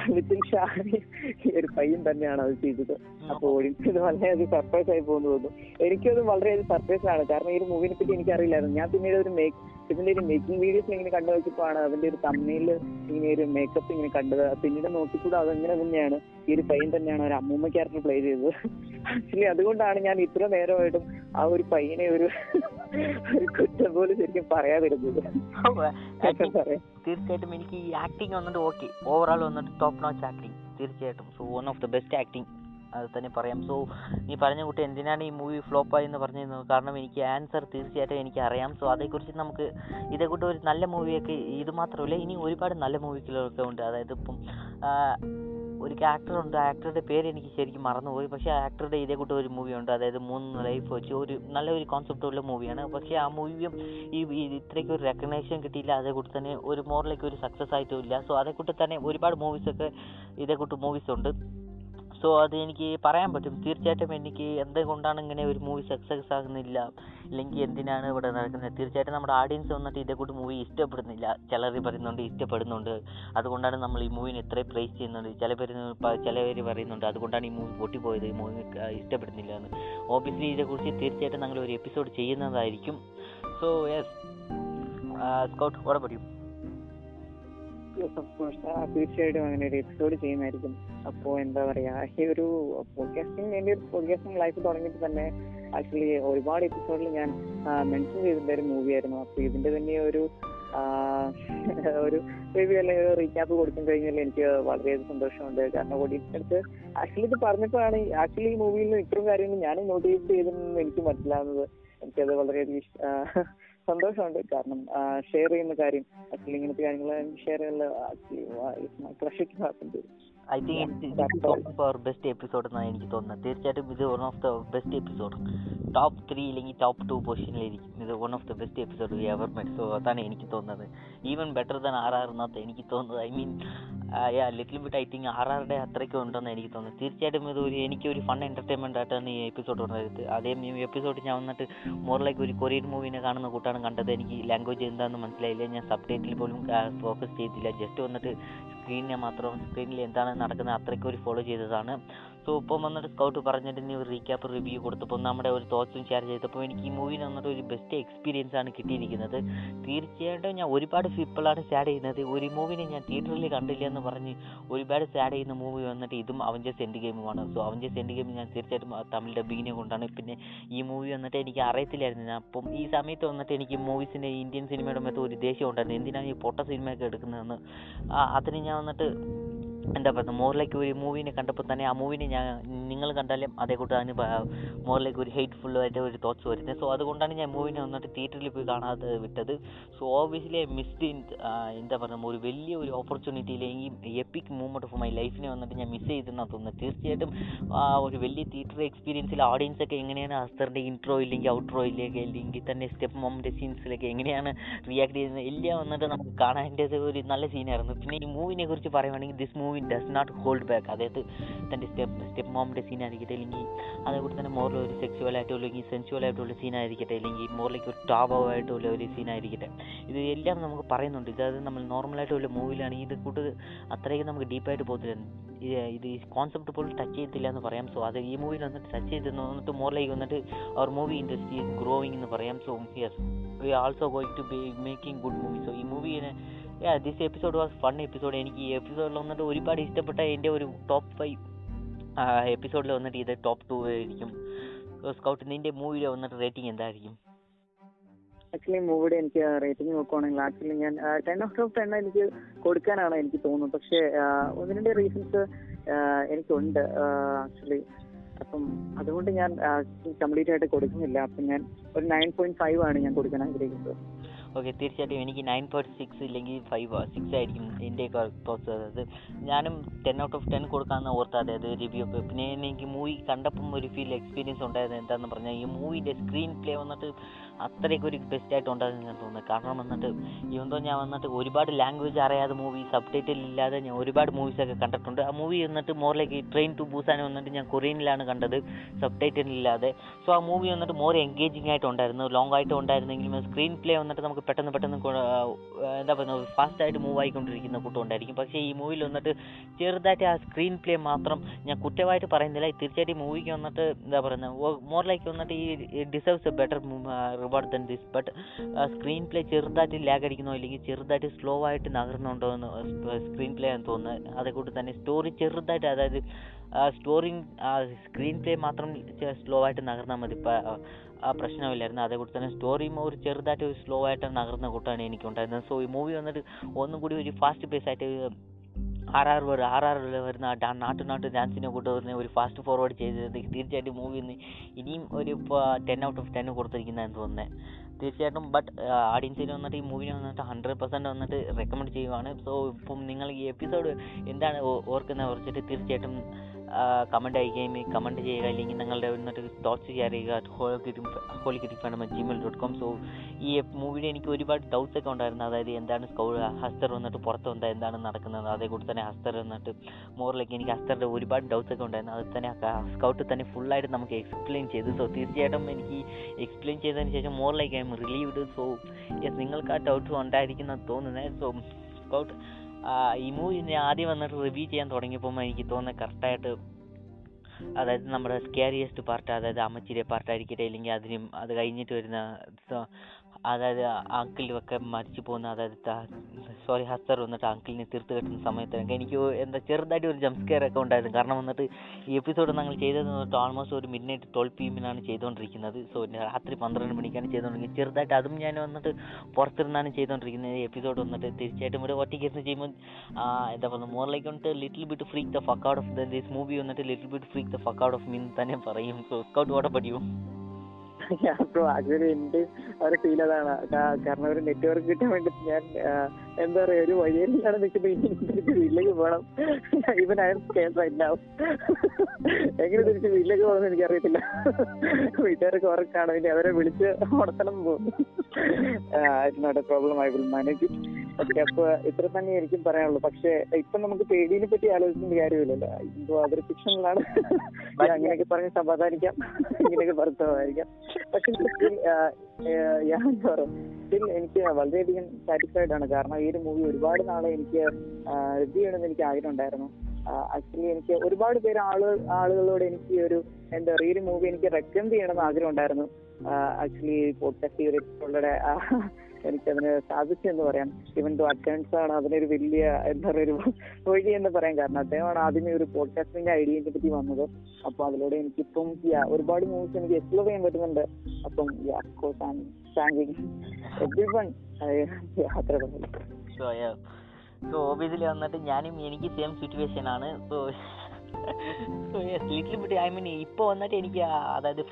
നിതിൻ ഷാഹി ഈ ഒരു പയ്യൻ തന്നെയാണ് അത് ചെയ്തത്. അപ്പൊ ഓഡിയൻസ് ഇത് വളരെയധികം സർപ്രൈസ് ആയി പോകുന്നു തോന്നുന്നു. എനിക്കത് വളരെയധികം സർപ്രൈസ് ആണ്. കാരണം ഈ ഒരു മൂവിനെ പറ്റി എനിക്ക് അറിയില്ലായിരുന്നു ഞാൻ പിന്നീട് ഒരു മേക്ക് ഇതിന്റെ ഒരു മേക്കിംഗ് വീഡിയോസ് ഇങ്ങനെ കണ്ടു വെച്ചപ്പോഴാണ് അതിന്റെ ഒരു തമ്മയിൽ ഇങ്ങനെ ഒരു മേക്കപ്പ് ഇങ്ങനെ കണ്ടത്. പിന്നീട് നോക്കിക്കൂടെ എങ്ങനെ തന്നെയാണ്. ഈ ഒരു പയ്യൻ തന്നെയാണ് ഒരു അമ്മൂമ്മ ക്യാരക്ടർ പ്ലേ ചെയ്തത്. ആക്ച്വലി അതുകൊണ്ടാണ് ഞാൻ ഇത്ര നേരമായിട്ടും ആ ഒരു പയ്യനെ ഒരു ഒരു കുറ്റം പോലും ശരിക്കും പറയാതിരുന്നത്. തീർച്ചയായിട്ടും എനിക്ക് ഈ ആക്ടിങ് വന്നിട്ട് ഓക്കെ ഓവറോൾ വന്നിട്ട് ടോപ്പ് നോച്ച് ആക്ടിങ് തീർച്ചയായിട്ടും. So one of the best acting അത് തന്നെ പറയാം. സോ നീ പറഞ്ഞ കുട്ടി എന്തിനാണ് ഈ മൂവി ഫ്ലോപ്പ് ആയി എന്ന് പറഞ്ഞിരുന്നത്? കാരണം എനിക്ക് ആൻസർ തീർച്ചയായിട്ടും എനിക്ക് അറിയാം സോ അതേക്കുറിച്ച് നമുക്ക് ഇതേക്കൂട്ട് ഒരു നല്ല മൂവിയൊക്കെ ഇത് മാത്രമല്ല ഇനി ഒരുപാട് നല്ല മൂവികളൊക്കെ ഉണ്ട്. അതായത് ഇപ്പം ഒരു ക്യാരക്ടറുണ്ട് ആ ആക്ടറുടെ പേര് എനിക്ക് ശരിക്കും മറന്നുപോയി. പക്ഷേ ആ ആക്ടറുടെ ഇതേ കൂട്ട് ഒരു മൂവിയുണ്ട് അതായത് മൂന്ന് ലൈഫ് വെച്ച് ഒരു നല്ലൊരു കോൺസെപ്റ്റുള്ള മൂവിയാണ് പക്ഷേ ആ മൂവിയും ഈ ഇത്രയ്ക്ക് ഒരു റെക്കഗ്നേഷൻ കിട്ടിയില്ല. അതേ തന്നെ ഒരു മോറിലേക്ക് ഒരു സക്സസ് ആയിട്ടും ഇല്ല. സോ അതേ കൂട്ട് തന്നെ ഒരുപാട് മൂവീസൊക്കെ ഇതേ മൂവീസ് ഉണ്ട്. സോ അത് എനിക്ക് പറയാൻ പറ്റും. തീർച്ചയായിട്ടും എനിക്ക് എന്തുകൊണ്ടാണ് ഇങ്ങനെ ഒരു മൂവി സക്സസ് ആകുന്നില്ല? അല്ലെങ്കിൽ എന്തിനാണ് ഇവിടെ നടക്കുന്നത്? തീർച്ചയായിട്ടും നമ്മുടെ ഓഡിയൻസ് വന്നിട്ട് ഇതേക്കൂട്ട് മൂവി ഇഷ്ടപ്പെടുന്നില്ല. ചിലർ പറയുന്നുണ്ട് ഇഷ്ടപ്പെടുന്നുണ്ട്. അതുകൊണ്ടാണ് നമ്മൾ ഈ മൂവിനെ ഇത്രയും പ്രൈസ് ചെയ്യുന്നത്. ചില പേര് ചില പേര് പറയുന്നുണ്ട് അതുകൊണ്ടാണ് ഈ മൂവി പൊട്ടിപ്പോയത്? ഈ മൂവി ഇഷ്ടപ്പെടുന്നില്ല എന്ന് ഓബിയസ്ലി ഇതേക്കുറിച്ച് തീർച്ചയായിട്ടും ഞങ്ങൾ ഒരു എപ്പിസോഡ് ചെയ്യുന്നതായിരിക്കും സോ യെസ് സ്കൗട്ട് ഓടെ പറയും യെസ് ഓഫ് കോഴ്സ് തീർച്ചയായിട്ടും അങ്ങനെ ഒരു എപ്പിസോഡ് ചെയ്യുന്നതായിരിക്കും. അപ്പോൾ എന്താ പറയാ ഈ ഒരു പോഡ്കാസ്റ്റിംഗ് എന്റെ ഒരു പോഡ്കാസ്റ്റിംഗ് ലൈഫ് തുടങ്ങിയിട്ട് തന്നെ ആക്ച്വലി ഒരുപാട് എപ്പിസോഡിൽ ഞാൻ മെൻഷൻ ചെയ്തിട്ടുള്ള ഒരു മൂവിയായിരുന്നു അപ്പോൾ ഇതിന്റെ തന്നെ ഒരു ഒരു റിവ്യൂ അല്ലെങ്കിൽ റീക്യാപ്പ് കൊടുക്കാൻ കഴിഞ്ഞാൽ എനിക്ക് വളരെയധികം സന്തോഷമുണ്ട്. കാരണം ഓഡിയൻസിനടുത്ത് ആക്ച്വലി ഇത് പറഞ്ഞപ്പോഴാണ് ആക്ച്വലി ഈ മൂവിയിൽ നിന്ന് ഇത്രയും കാര്യങ്ങൾ ഞാൻ നോട്ടീസ് ചെയ്തെന്ന് എനിക്ക് മനസ്സിലാവുന്നത്. എനിക്കത് വളരെയധികം സന്തോഷമുണ്ട്. കാരണം ഷെയർ ചെയ്യുന്ന കാര്യം ഇങ്ങനത്തെ കാര്യങ്ങൾ ഷെയർ ചെയ്യാനുള്ള actually it happen I think for best episode എന്നാണ് എനിക്ക് തോന്നുന്നത് തീർച്ചയായിട്ടും ഇത് one of the best episode top three ഇല്ലെങ്കിൽ ടോപ്പ് ടു പൊസിഷനിലിരിക്കും ഇത് one of the best episode we ever met so അതാണ് എനിക്ക് തോന്നുന്നത്. Even better than R R എന്നാത്ത എനിക്ക് തോന്നുന്നത്. I mean yeah little bit I think R ആറുടെ അത്രയ്ക്കും ഉണ്ടെന്ന് എനിക്ക് തോന്നുന്നു. തീർച്ചയായിട്ടും ഇത് ഒരു എനിക്കൊരു ഫൺ എന്റർടൈൻമെന്റ് ആയിട്ടാണ് ഈ എപ്പിസോഡ് വന്നത്. അതേ ഈ എപ്പിസോഡ് ഞാൻ വന്നിട്ട് മോർ ലൈക്ക് ഒരു കൊറിയൻ മൂവിനെ കാണുന്ന കൂട്ടാണ് കണ്ടത്. എനിക്ക് ലാംഗ്വേജ് എന്താണെന്ന് മനസ്സിലായില്ല. ഞാൻ സബ് ടൈറ്റിൽ പോലും ഫോക്കസ് ചെയ്തില്ല. ജസ്റ്റ് വന്നിട്ട് സ്ക്രീനിനെ മാത്രം സ്ക്രീനിൽ എന്താണ് നടക്കുന്നത് അത്രയ്ക്ക് ഒരു ഫോളോ ചെയ്തതാണ്. സോ ഇപ്പം വന്നിട്ട് സ്കൗട്ട് പറഞ്ഞിട്ട് നീ ഒരു റീക്യാപ്പ് റിവ്യൂ കൊടുത്തപ്പോൾ നമ്മുടെ ഒരു തോട്ട്സും ഷെയർ ചെയ്തപ്പോൾ എനിക്ക് ഈ മൂവിന് വന്നിട്ട് ഒരു ബെസ്റ്റ് എക്സ്പീരിയൻസ് ആണ് കിട്ടിയിരിക്കുന്നത്. തീർച്ചയായിട്ടും ഞാൻ ഒരുപാട് പീപ്പിളാണ് സാഡ് ചെയ്യുന്നത്. ഒരു മൂവിനെ ഞാൻ തിയേറ്ററിൽ കണ്ടില്ല എന്ന് പറഞ്ഞ് ഒരുപാട് സാഡ് ചെയ്യുന്ന മൂവി വന്നിട്ട് ഇതും അവന്റെ എൻഡ് ഗെയിമുമാണ് സോ അവന്റെ എൻഡ് ഗെയിം ഞാൻ തീർച്ചയായിട്ടും തമിഴ് ഡബിങ്ങിനെ കൊണ്ടാണ്. പിന്നെ ഈ മൂവി വന്നിട്ട് എനിക്ക് അറിയത്തില്ലായിരുന്നു. ഞാൻ അപ്പം ഈ സമയത്ത് വന്നിട്ട് എനിക്ക് മൂവീസിന്റെ ഇന്ത്യൻ സിനിമയുടെ മേത്ത് ഒരു ദേഷ്യം ഉണ്ടായിരുന്നു. എന്തിനാണ് ഈ പൊട്ട സിനിമയൊക്കെ എടുക്കുന്നതെന്ന്? അതിന് ഞാൻ വന്നിട്ട് എന്താ പറയുക ലൈക്ക് ഒരു മൂവിനെ കണ്ടപ്പോൾ തന്നെ ആ മൂവിനെ ഞാൻ നിങ്ങൾ കണ്ടാലും അതേ കൂട്ട് അതിന് ലൈക്ക് ഒരു ഹെയ്റ്റ്ഫുൾ ആയിട്ട് ഒരു തോട്ട്സ് വരുന്നത്. സോ അതുകൊണ്ടാണ് ഞാൻ മൂവിനെ വന്നിട്ട് തിയേറ്ററിൽ പോയി കാണാതെ വിട്ടത്. So obviously I missed in എന്താ പറയുക ഒരു വലിയ ഒരു ഓപ്പർച്യൂണിറ്റി അല്ലെങ്കിൽ എപ്പിക് മൂവ്മെന്റ് ഓഫ് മൈ ലൈഫിനെ വന്നിട്ട് ഞാൻ മിസ് ചെയ്തെന്നാണ് തോന്നുന്നത്. തീർച്ചയായിട്ടും ആ ഒരു വലിയ തിയേറ്റർ എക്സ്പീരിയൻസിൽ ഓഡിയൻസ് ഒക്കെ എങ്ങനെയാണ് അസ്തറിന്റെ ഇൻട്രോ ഇല്ലെങ്കിൽ ഔട്ട്രോ ഇല്ലെങ്കിൽ അല്ലെങ്കിൽ തന്നെ സ്റ്റെപ്പ് മോമിന്റെ സീൻസിലൊക്കെ എങ്ങനെയാണ് റിയാക്ട് ചെയ്യുന്നത് എല്ലാം വന്നിട്ട് നമുക്ക് കാണാന്റെ ഒരു നല്ല സീനായിരുന്നു പിന്നെ ഈ മൂവിനെ കുറിച്ച് പറയുവാണെങ്കിൽ this movie does not hold back അതായത് തന്റെ സ്റ്റെപ്പ് സ്റ്റെപ്പ് മോമിന്റെ സീനായിരിക്കട്ടെ അല്ലെങ്കിൽ അതേപോലെ തന്നെ മോറിൽ ഒരു സെക്സ്വൽ ആയിട്ടുള്ള അല്ലെങ്കിൽ സെൻസുവൽ ആയിട്ടുള്ള സീനായിരിക്കട്ടെ അല്ലെങ്കിൽ മോറിലേക്ക് ഒരു ടാബോ ആയിട്ടുള്ള ഒരു സീനായിരിക്കട്ടെ ഇത് എല്ലാം നമുക്ക് പറയുന്നുണ്ട്. ഇതായത് നമ്മൾ നോർമലായിട്ടുള്ള മൂവിയിലാണെങ്കിൽ ഇത് കൂട്ട് അത്രയ്ക്ക് നമുക്ക് ഡീപ്പായിട്ട് പോകത്തില്ല. ഇത് ഈ കോൺസെപ്റ്റ് പോലും ടച്ച് ചെയ്തില്ല എന്ന് പറയാം. സോ അത് ഈ മൂവിയിൽ വന്നിട്ട് ടച്ച് ചെയ്ത് വന്നിട്ട് മോറിലേക്ക് വന്നിട്ട് അവർ മൂവി ഇൻഡസ്ട്രി ഗ്രോയിങ് എന്ന് പറയാം. So yes we also going to be making good movie so ഈ മൂവിനെ yeah this episode was fun episode എനിക്ക് ഈ എപ്പിസോഡിൽ വന്നിട്ട് ഒരുപാട് ഇഷ്ടപ്പെട്ട എന്റെ ഒരു ടോപ്പ് ഫൈവ് എപ്പിസോഡിൽ വന്നിട്ട് ഇത് ടോപ്പ് ടു ആയിരിക്കും. സ്കൗട്ട് നിന്റെ മൂവിയിൽ വന്നിട്ട് റേറ്റിംഗ് എന്തായിരിക്കും? ആക്ച്വലി മൂവിയുടെ എനിക്ക് റേറ്റിംഗ് നോക്കുവാണെങ്കിൽ ആക്ച്വലി ഞാൻ ടെൻ ഓഫ് ടെൻ എനിക്ക് കൊടുക്കാനാണ് എനിക്ക് തോന്നുന്നത്. പക്ഷേ ഒന്ന് രണ്ട് റീസൺസ് എനിക്കുണ്ട് ആക്ച്വലി അപ്പം അതുകൊണ്ട് ഞാൻ കംപ്ലീറ്റ് ആയിട്ട് കൊടുക്കുന്നില്ല. അപ്പം ഞാൻ ഒരു നയൻ പോയിന്റ് ഫൈവ് ആണ് ഞാൻ കൊടുക്കാൻ ആഗ്രഹിക്കുന്നത്. ഓക്കെ തീർച്ചയായിട്ടും എനിക്ക് നയൻ പോയിന്റ് സിക്സ് ഇല്ലെങ്കിൽ ഫൈവ് സിക്സ് ആയിരിക്കും എന്റെയൊക്കെ തോട്ട്സ് അതായത് ഞാനും ടെൻ ഔട്ട് ഓഫ് ടെൻ കൊടുക്കാമെന്ന് ഓർത്ത് അതായത് റിവ്യൂ ഒക്കെ. പിന്നെ എനിക്ക് മൂവി കണ്ടപ്പം ഒരു ഫീൽ എക്സ്പീരിയൻസ് ഉണ്ടായത് എന്താണെന്ന് പറഞ്ഞാൽ ഈ മൂവിന്റെ സ്ക്രീൻ പ്ലേ വന്നിട്ട് അത്രയ്ക്ക് ഒരു ബെസ്റ്റ് ആയിട്ട് ഉണ്ടാകുന്ന ഞാൻ തോന്നുന്നത് കാരണം വന്നിട്ട് ഇവന്തോ ഞാൻ വന്നിട്ട് ഒരുപാട് ലാംഗ്വേജ് അറിയാതെ മൂവി സബ് ടൈറ്റിൽ ഇല്ലാതെ ഞാൻ ഒരുപാട് മൂവീസൊക്കെ കണ്ടിട്ടുണ്ട്. ആ മൂവി വന്നിട്ട് മോറിലേക്ക് ട്രെയിൻ ടു ബൂസാൻ വന്നിട്ട് ഞാൻ കൊറിയനിലാണ് കണ്ടത് സബ് ടൈറ്റിൽ ഇല്ലാതെ. സോ ആ മൂവി വന്നിട്ട് മോർ എൻഗേജിങ് ആയിട്ടുണ്ടായിരുന്നു ലോങ് ആയിട്ട് ഉണ്ടായിരുന്നെങ്കിലും സ്ക്രീൻ പ്ലേ വന്നിട്ട് നമുക്ക് പെട്ടെന്ന് പെട്ടെന്ന് എന്താ പറയുക ഫാസ്റ്റായിട്ട് മൂവ് ആയിക്കൊണ്ടിരിക്കുന്ന കൂട്ടം ഉണ്ടായിരിക്കും. പക്ഷേ ഈ മൂവിയിൽ വന്നിട്ട് ചെറുതായിട്ട് ആ സ്ക്രീൻ പ്ലേ മാത്രം ഞാൻ കുറ്റമായിട്ട് പറയുന്നില്ല. തീർച്ചയായിട്ടും മൂവിക്ക് വന്നിട്ട് എന്താ പറയുന്നത് മോർ ലൈക്ക് വന്നിട്ട് ഈ deserves a better reward than this but screenplay ചെറുതായിട്ട് ലാഗ് അടിക്കുന്നോ അല്ലെങ്കിൽ ചെറുതായിട്ട് സ്ലോ ആയിട്ട് നകർന്നുണ്ടോ എന്ന് സ്ക്രീൻ പ്ലേ എന്ന് തോന്നുന്നത് അതേക്കൂട്ട് തന്നെ സ്റ്റോറി ചെറുതായിട്ട് അതായത് സ്റ്റോറി സ്ക്രീൻ പ്ലേ മാത്രം സ്ലോ ആയിട്ട് നകർന്നാൽ മതി. ആ പ്രശ്നമില്ലായിരുന്നു. അതേപോലെ തന്നെ സ്റ്റോറിയും ഒരു ചെറുതായിട്ട് ഒരു സ്ലോ ആയിട്ട് നകർന്ന കൂട്ടാണ് എനിക്കുണ്ടായിരുന്നത്. സോ ഈ മൂവി വന്നിട്ട് ഒന്നും കൂടി ഒരു ഫാസ്റ്റ് പേസ് ആയിട്ട് ആർ ആർ വരും ആർ ആർ വരുന്ന ആ നാട്ടു നാട്ടു ഡാൻസിനെ കൂട്ട് വരുന്ന ഒരു ഫാസ്റ്റ് ഫോർവേഡ് ചെയ്തത്. തീർച്ചയായിട്ടും മൂവി ഇനിയും ഒരു ടെൻ ഔട്ട് ഓഫ് ടെൻ കൊടുത്തിരിക്കുന്നതെന്ന് തോന്നുന്നത് തീർച്ചയായിട്ടും ബട്ട് ആഡിയൻസിന് വന്നിട്ട് ഈ മൂവിനെ വന്നിട്ട് ഹൺഡ്രഡ് പെർസെന്റ് വന്നിട്ട് റെക്കമെൻഡ് ചെയ്യുവാണ്. സോ ഇപ്പം നിങ്ങൾ ഈ എപ്പിസോഡ് എന്താണ് ഓർക്കുന്നത് കുറച്ചിട്ട് തീർച്ചയായിട്ടും കമന്റ് അയക്കുകയും കമന്റ് ചെയ്യുക അല്ലെങ്കിൽ നിങ്ങളുടെ എന്നിട്ട് തോട്ട്സ് ഷെയർ ചെയ്യുക holy fund Gmail dot com so ഈ മൂവിയുടെ എനിക്ക് ഒരുപാട് ഡൗട്ട്സ് ഒക്കെ ഉണ്ടായിരുന്നു. അതായത് എന്താണ് സ്കൗ ഹസ്തർ വന്നിട്ട് പുറത്ത് വന്നാൽ എന്താണ് നടക്കുന്നത്? അതേക്കൂടി തന്നെ ഹസ്തർ വന്നിട്ട് മോറിലേക്ക് എനിക്ക് ഹസ്തറിന്റെ ഒരുപാട് ഡൗട്ട്സ് ഒക്കെ ഉണ്ടായിരുന്നു. അത് തന്നെ സ്കൗട്ട് തന്നെ ഫുള്ളായിട്ട് നമുക്ക് എക്സ്പ്ലെയിൻ ചെയ്തു. സോ തീർച്ചയായിട്ടും എനിക്ക് എക്സ്പ്ലെയിൻ ചെയ്തതിന് ശേഷം മോറിലേക്ക് I am relieved so yes നിങ്ങൾക്ക് ആ ഡൗട്ട്സ് ഉണ്ടായിരിക്കുന്ന തോന്നുന്നത് സോ സ്കൗട്ട് ഈ മൂവി ആദ്യം വന്നിട്ട് റിവ്യൂ ചെയ്യാൻ തുടങ്ങിയപ്പോൾ എനിക്ക് തോന്നുന്നത് കറക്റ്റായിട്ട് അതായത് നമ്മുടെ സ്കാരിയസ്റ്റ് പാർട്ട് അതായത് അമ്മച്ചിയുടെ പാർട്ടായിരിക്കട്ടെ ഇല്ലെങ്കിൽ അതിനും അത് കഴിഞ്ഞിട്ട് വരുന്ന അതായത് അങ്കിളും ഒക്കെ മരിച്ചു പോകുന്ന അതായത് സോറി ഹസ്തർ വന്നിട്ട് അങ്കിളിനെ തീർത്ത് കെട്ടുന്ന സമയത്തൊക്കെ എനിക്ക് എന്താ ചെറുതായിട്ട് ഒരു ജംപ് സ്കെയർ ഒക്കെ ഉണ്ടായിരുന്നു. കാരണം വന്നിട്ട് ഈ എപ്പിസോഡ് ഞങ്ങൾ ചെയ്തത് വന്നിട്ട് ഓൾമോസ്റ്റ് ഒരു മിഡ് നൈറ്റ് ട്വൽവ് പി എമ്മിനാണ് ചെയ്തുകൊണ്ടിരിക്കുന്നത് സോ രാത്രി പന്ത്രണ്ട് മണിക്കാണ് ചെയ്തുകൊണ്ടിരിക്കുന്നത് ചെറുതായിട്ട് അതും ഞാൻ വന്നിട്ട് പുറത്തിരുന്നാണ് ചെയ്തുകൊണ്ടിരിക്കുന്നത് എപ്പിസോഡ് വന്നിട്ട് തീർച്ചയായിട്ടും ഒരു ഒറ്റയ്ക്ക് ഇരുന്ന് ചെയ്യുമ്പോൾ എന്താ പറയുക മോർ ലൈക്ക് വന്നിട്ട് little bit freak the fuck out of this movie വന്നിട്ട് little bit freak the fuck out of mean തന്നെ പറയും. സോ സ്കൗട്ട് ഓടെ ബ്രോ ആക്ച്വലി എന്റെ ഒരു ഫീൽ അതാണ്. കാരണം ഒരു നെറ്റ്വർക്ക് കിട്ടാൻ വേണ്ടി ഞാൻ എന്താ പറയാ ഒരു വഴിയിലാണ് നിൽക്കുന്നത് എനിക്ക് വീട്ടിലേക്ക് പോകണം ഇവൻ അയർ കേസ് ഉണ്ടാവും എങ്ങനെ തിരിച്ച് വീട്ടിലേക്ക് പോകുന്നത് എനിക്കറിയത്തില്ല. വീട്ടുകാർക്ക് ഉറക്കാണ്. ഇനി അവരെ വിളിച്ച് ഉണർത്തണം പോകും not a problem I will manage പക്ഷെ അപ്പൊ ഇത്ര തന്നെ ആയിരിക്കും പറയാനുള്ളൂ. പക്ഷെ ഇപ്പൊ നമുക്ക് പേടിയെ പറ്റി ആലോചിക്കേണ്ട കാര്യമില്ലല്ലോ. എന്തോ അതൊരു ഫിക്ഷനിലാണ് അങ്ങനെയൊക്കെ പറഞ്ഞ് സമാധാനിക്കാം. ഇങ്ങനെയൊക്കെ പറഞ്ഞ് സമാധാനിക്കാം. പക്ഷെ സ്റ്റിൽ എനിക്ക് വളരെയധികം സാറ്റിസ്ഫൈഡ് ആണ്. കാരണം ഈ ഒരു മൂവി ഒരുപാട് നാളെ എനിക്ക് റിവ്യൂ ചെയ്യണമെന്ന് എനിക്ക് ആഗ്രഹം ഉണ്ടായിരുന്നു ആക്ച്വലി എനിക്ക് ഒരുപാട് പേര് ആളുകൾ ആളുകളോട് എനിക്ക് ഒരു എന്താ പറയുക ഈ ഒരു മൂവി എനിക്ക് റെക്കമെൻഡ് ചെയ്യണമെന്ന് ആഗ്രഹം ഉണ്ടായിരുന്നു ആക്ച്വലി പോഡ്കാസ്റ്റ് ഉൾപ്പെടെ എനിക്കതിന് സാധിച്ചു എന്ന് പറയാം. ഇവൻ ടു അറ്റൻസ് ആണ് അതിനൊരു വലിയ എന്താ പറയുക ഒരു വഴി എന്ന് പറയാൻ കാരണം. അദ്ദേഹമാണ് ആദ്യമേ ഒരു പോഡ്കാസ്റ്റിന്റെ ഐഡിയയെ പറ്റി വന്നത്. അപ്പൊ അതിലൂടെ എനിക്ക് ഇപ്പം ഒരുപാട് മൂവീസ് എനിക്ക് എക്സ്പ്ലോർ ചെയ്യാൻ പറ്റുന്നുണ്ട്. അപ്പം താങ്ക് എവ്രി വൺ അത്ര പറഞ്ഞു സോ ഓബിയസ്ലി വന്നിട്ട് ഞാനും എനിക്ക് സെയിം സിറ്റുവേഷൻ ആണ്. So so little bit I mean ഇപ്പോൾ വന്നിട്ട് എനിക്ക് അതായത്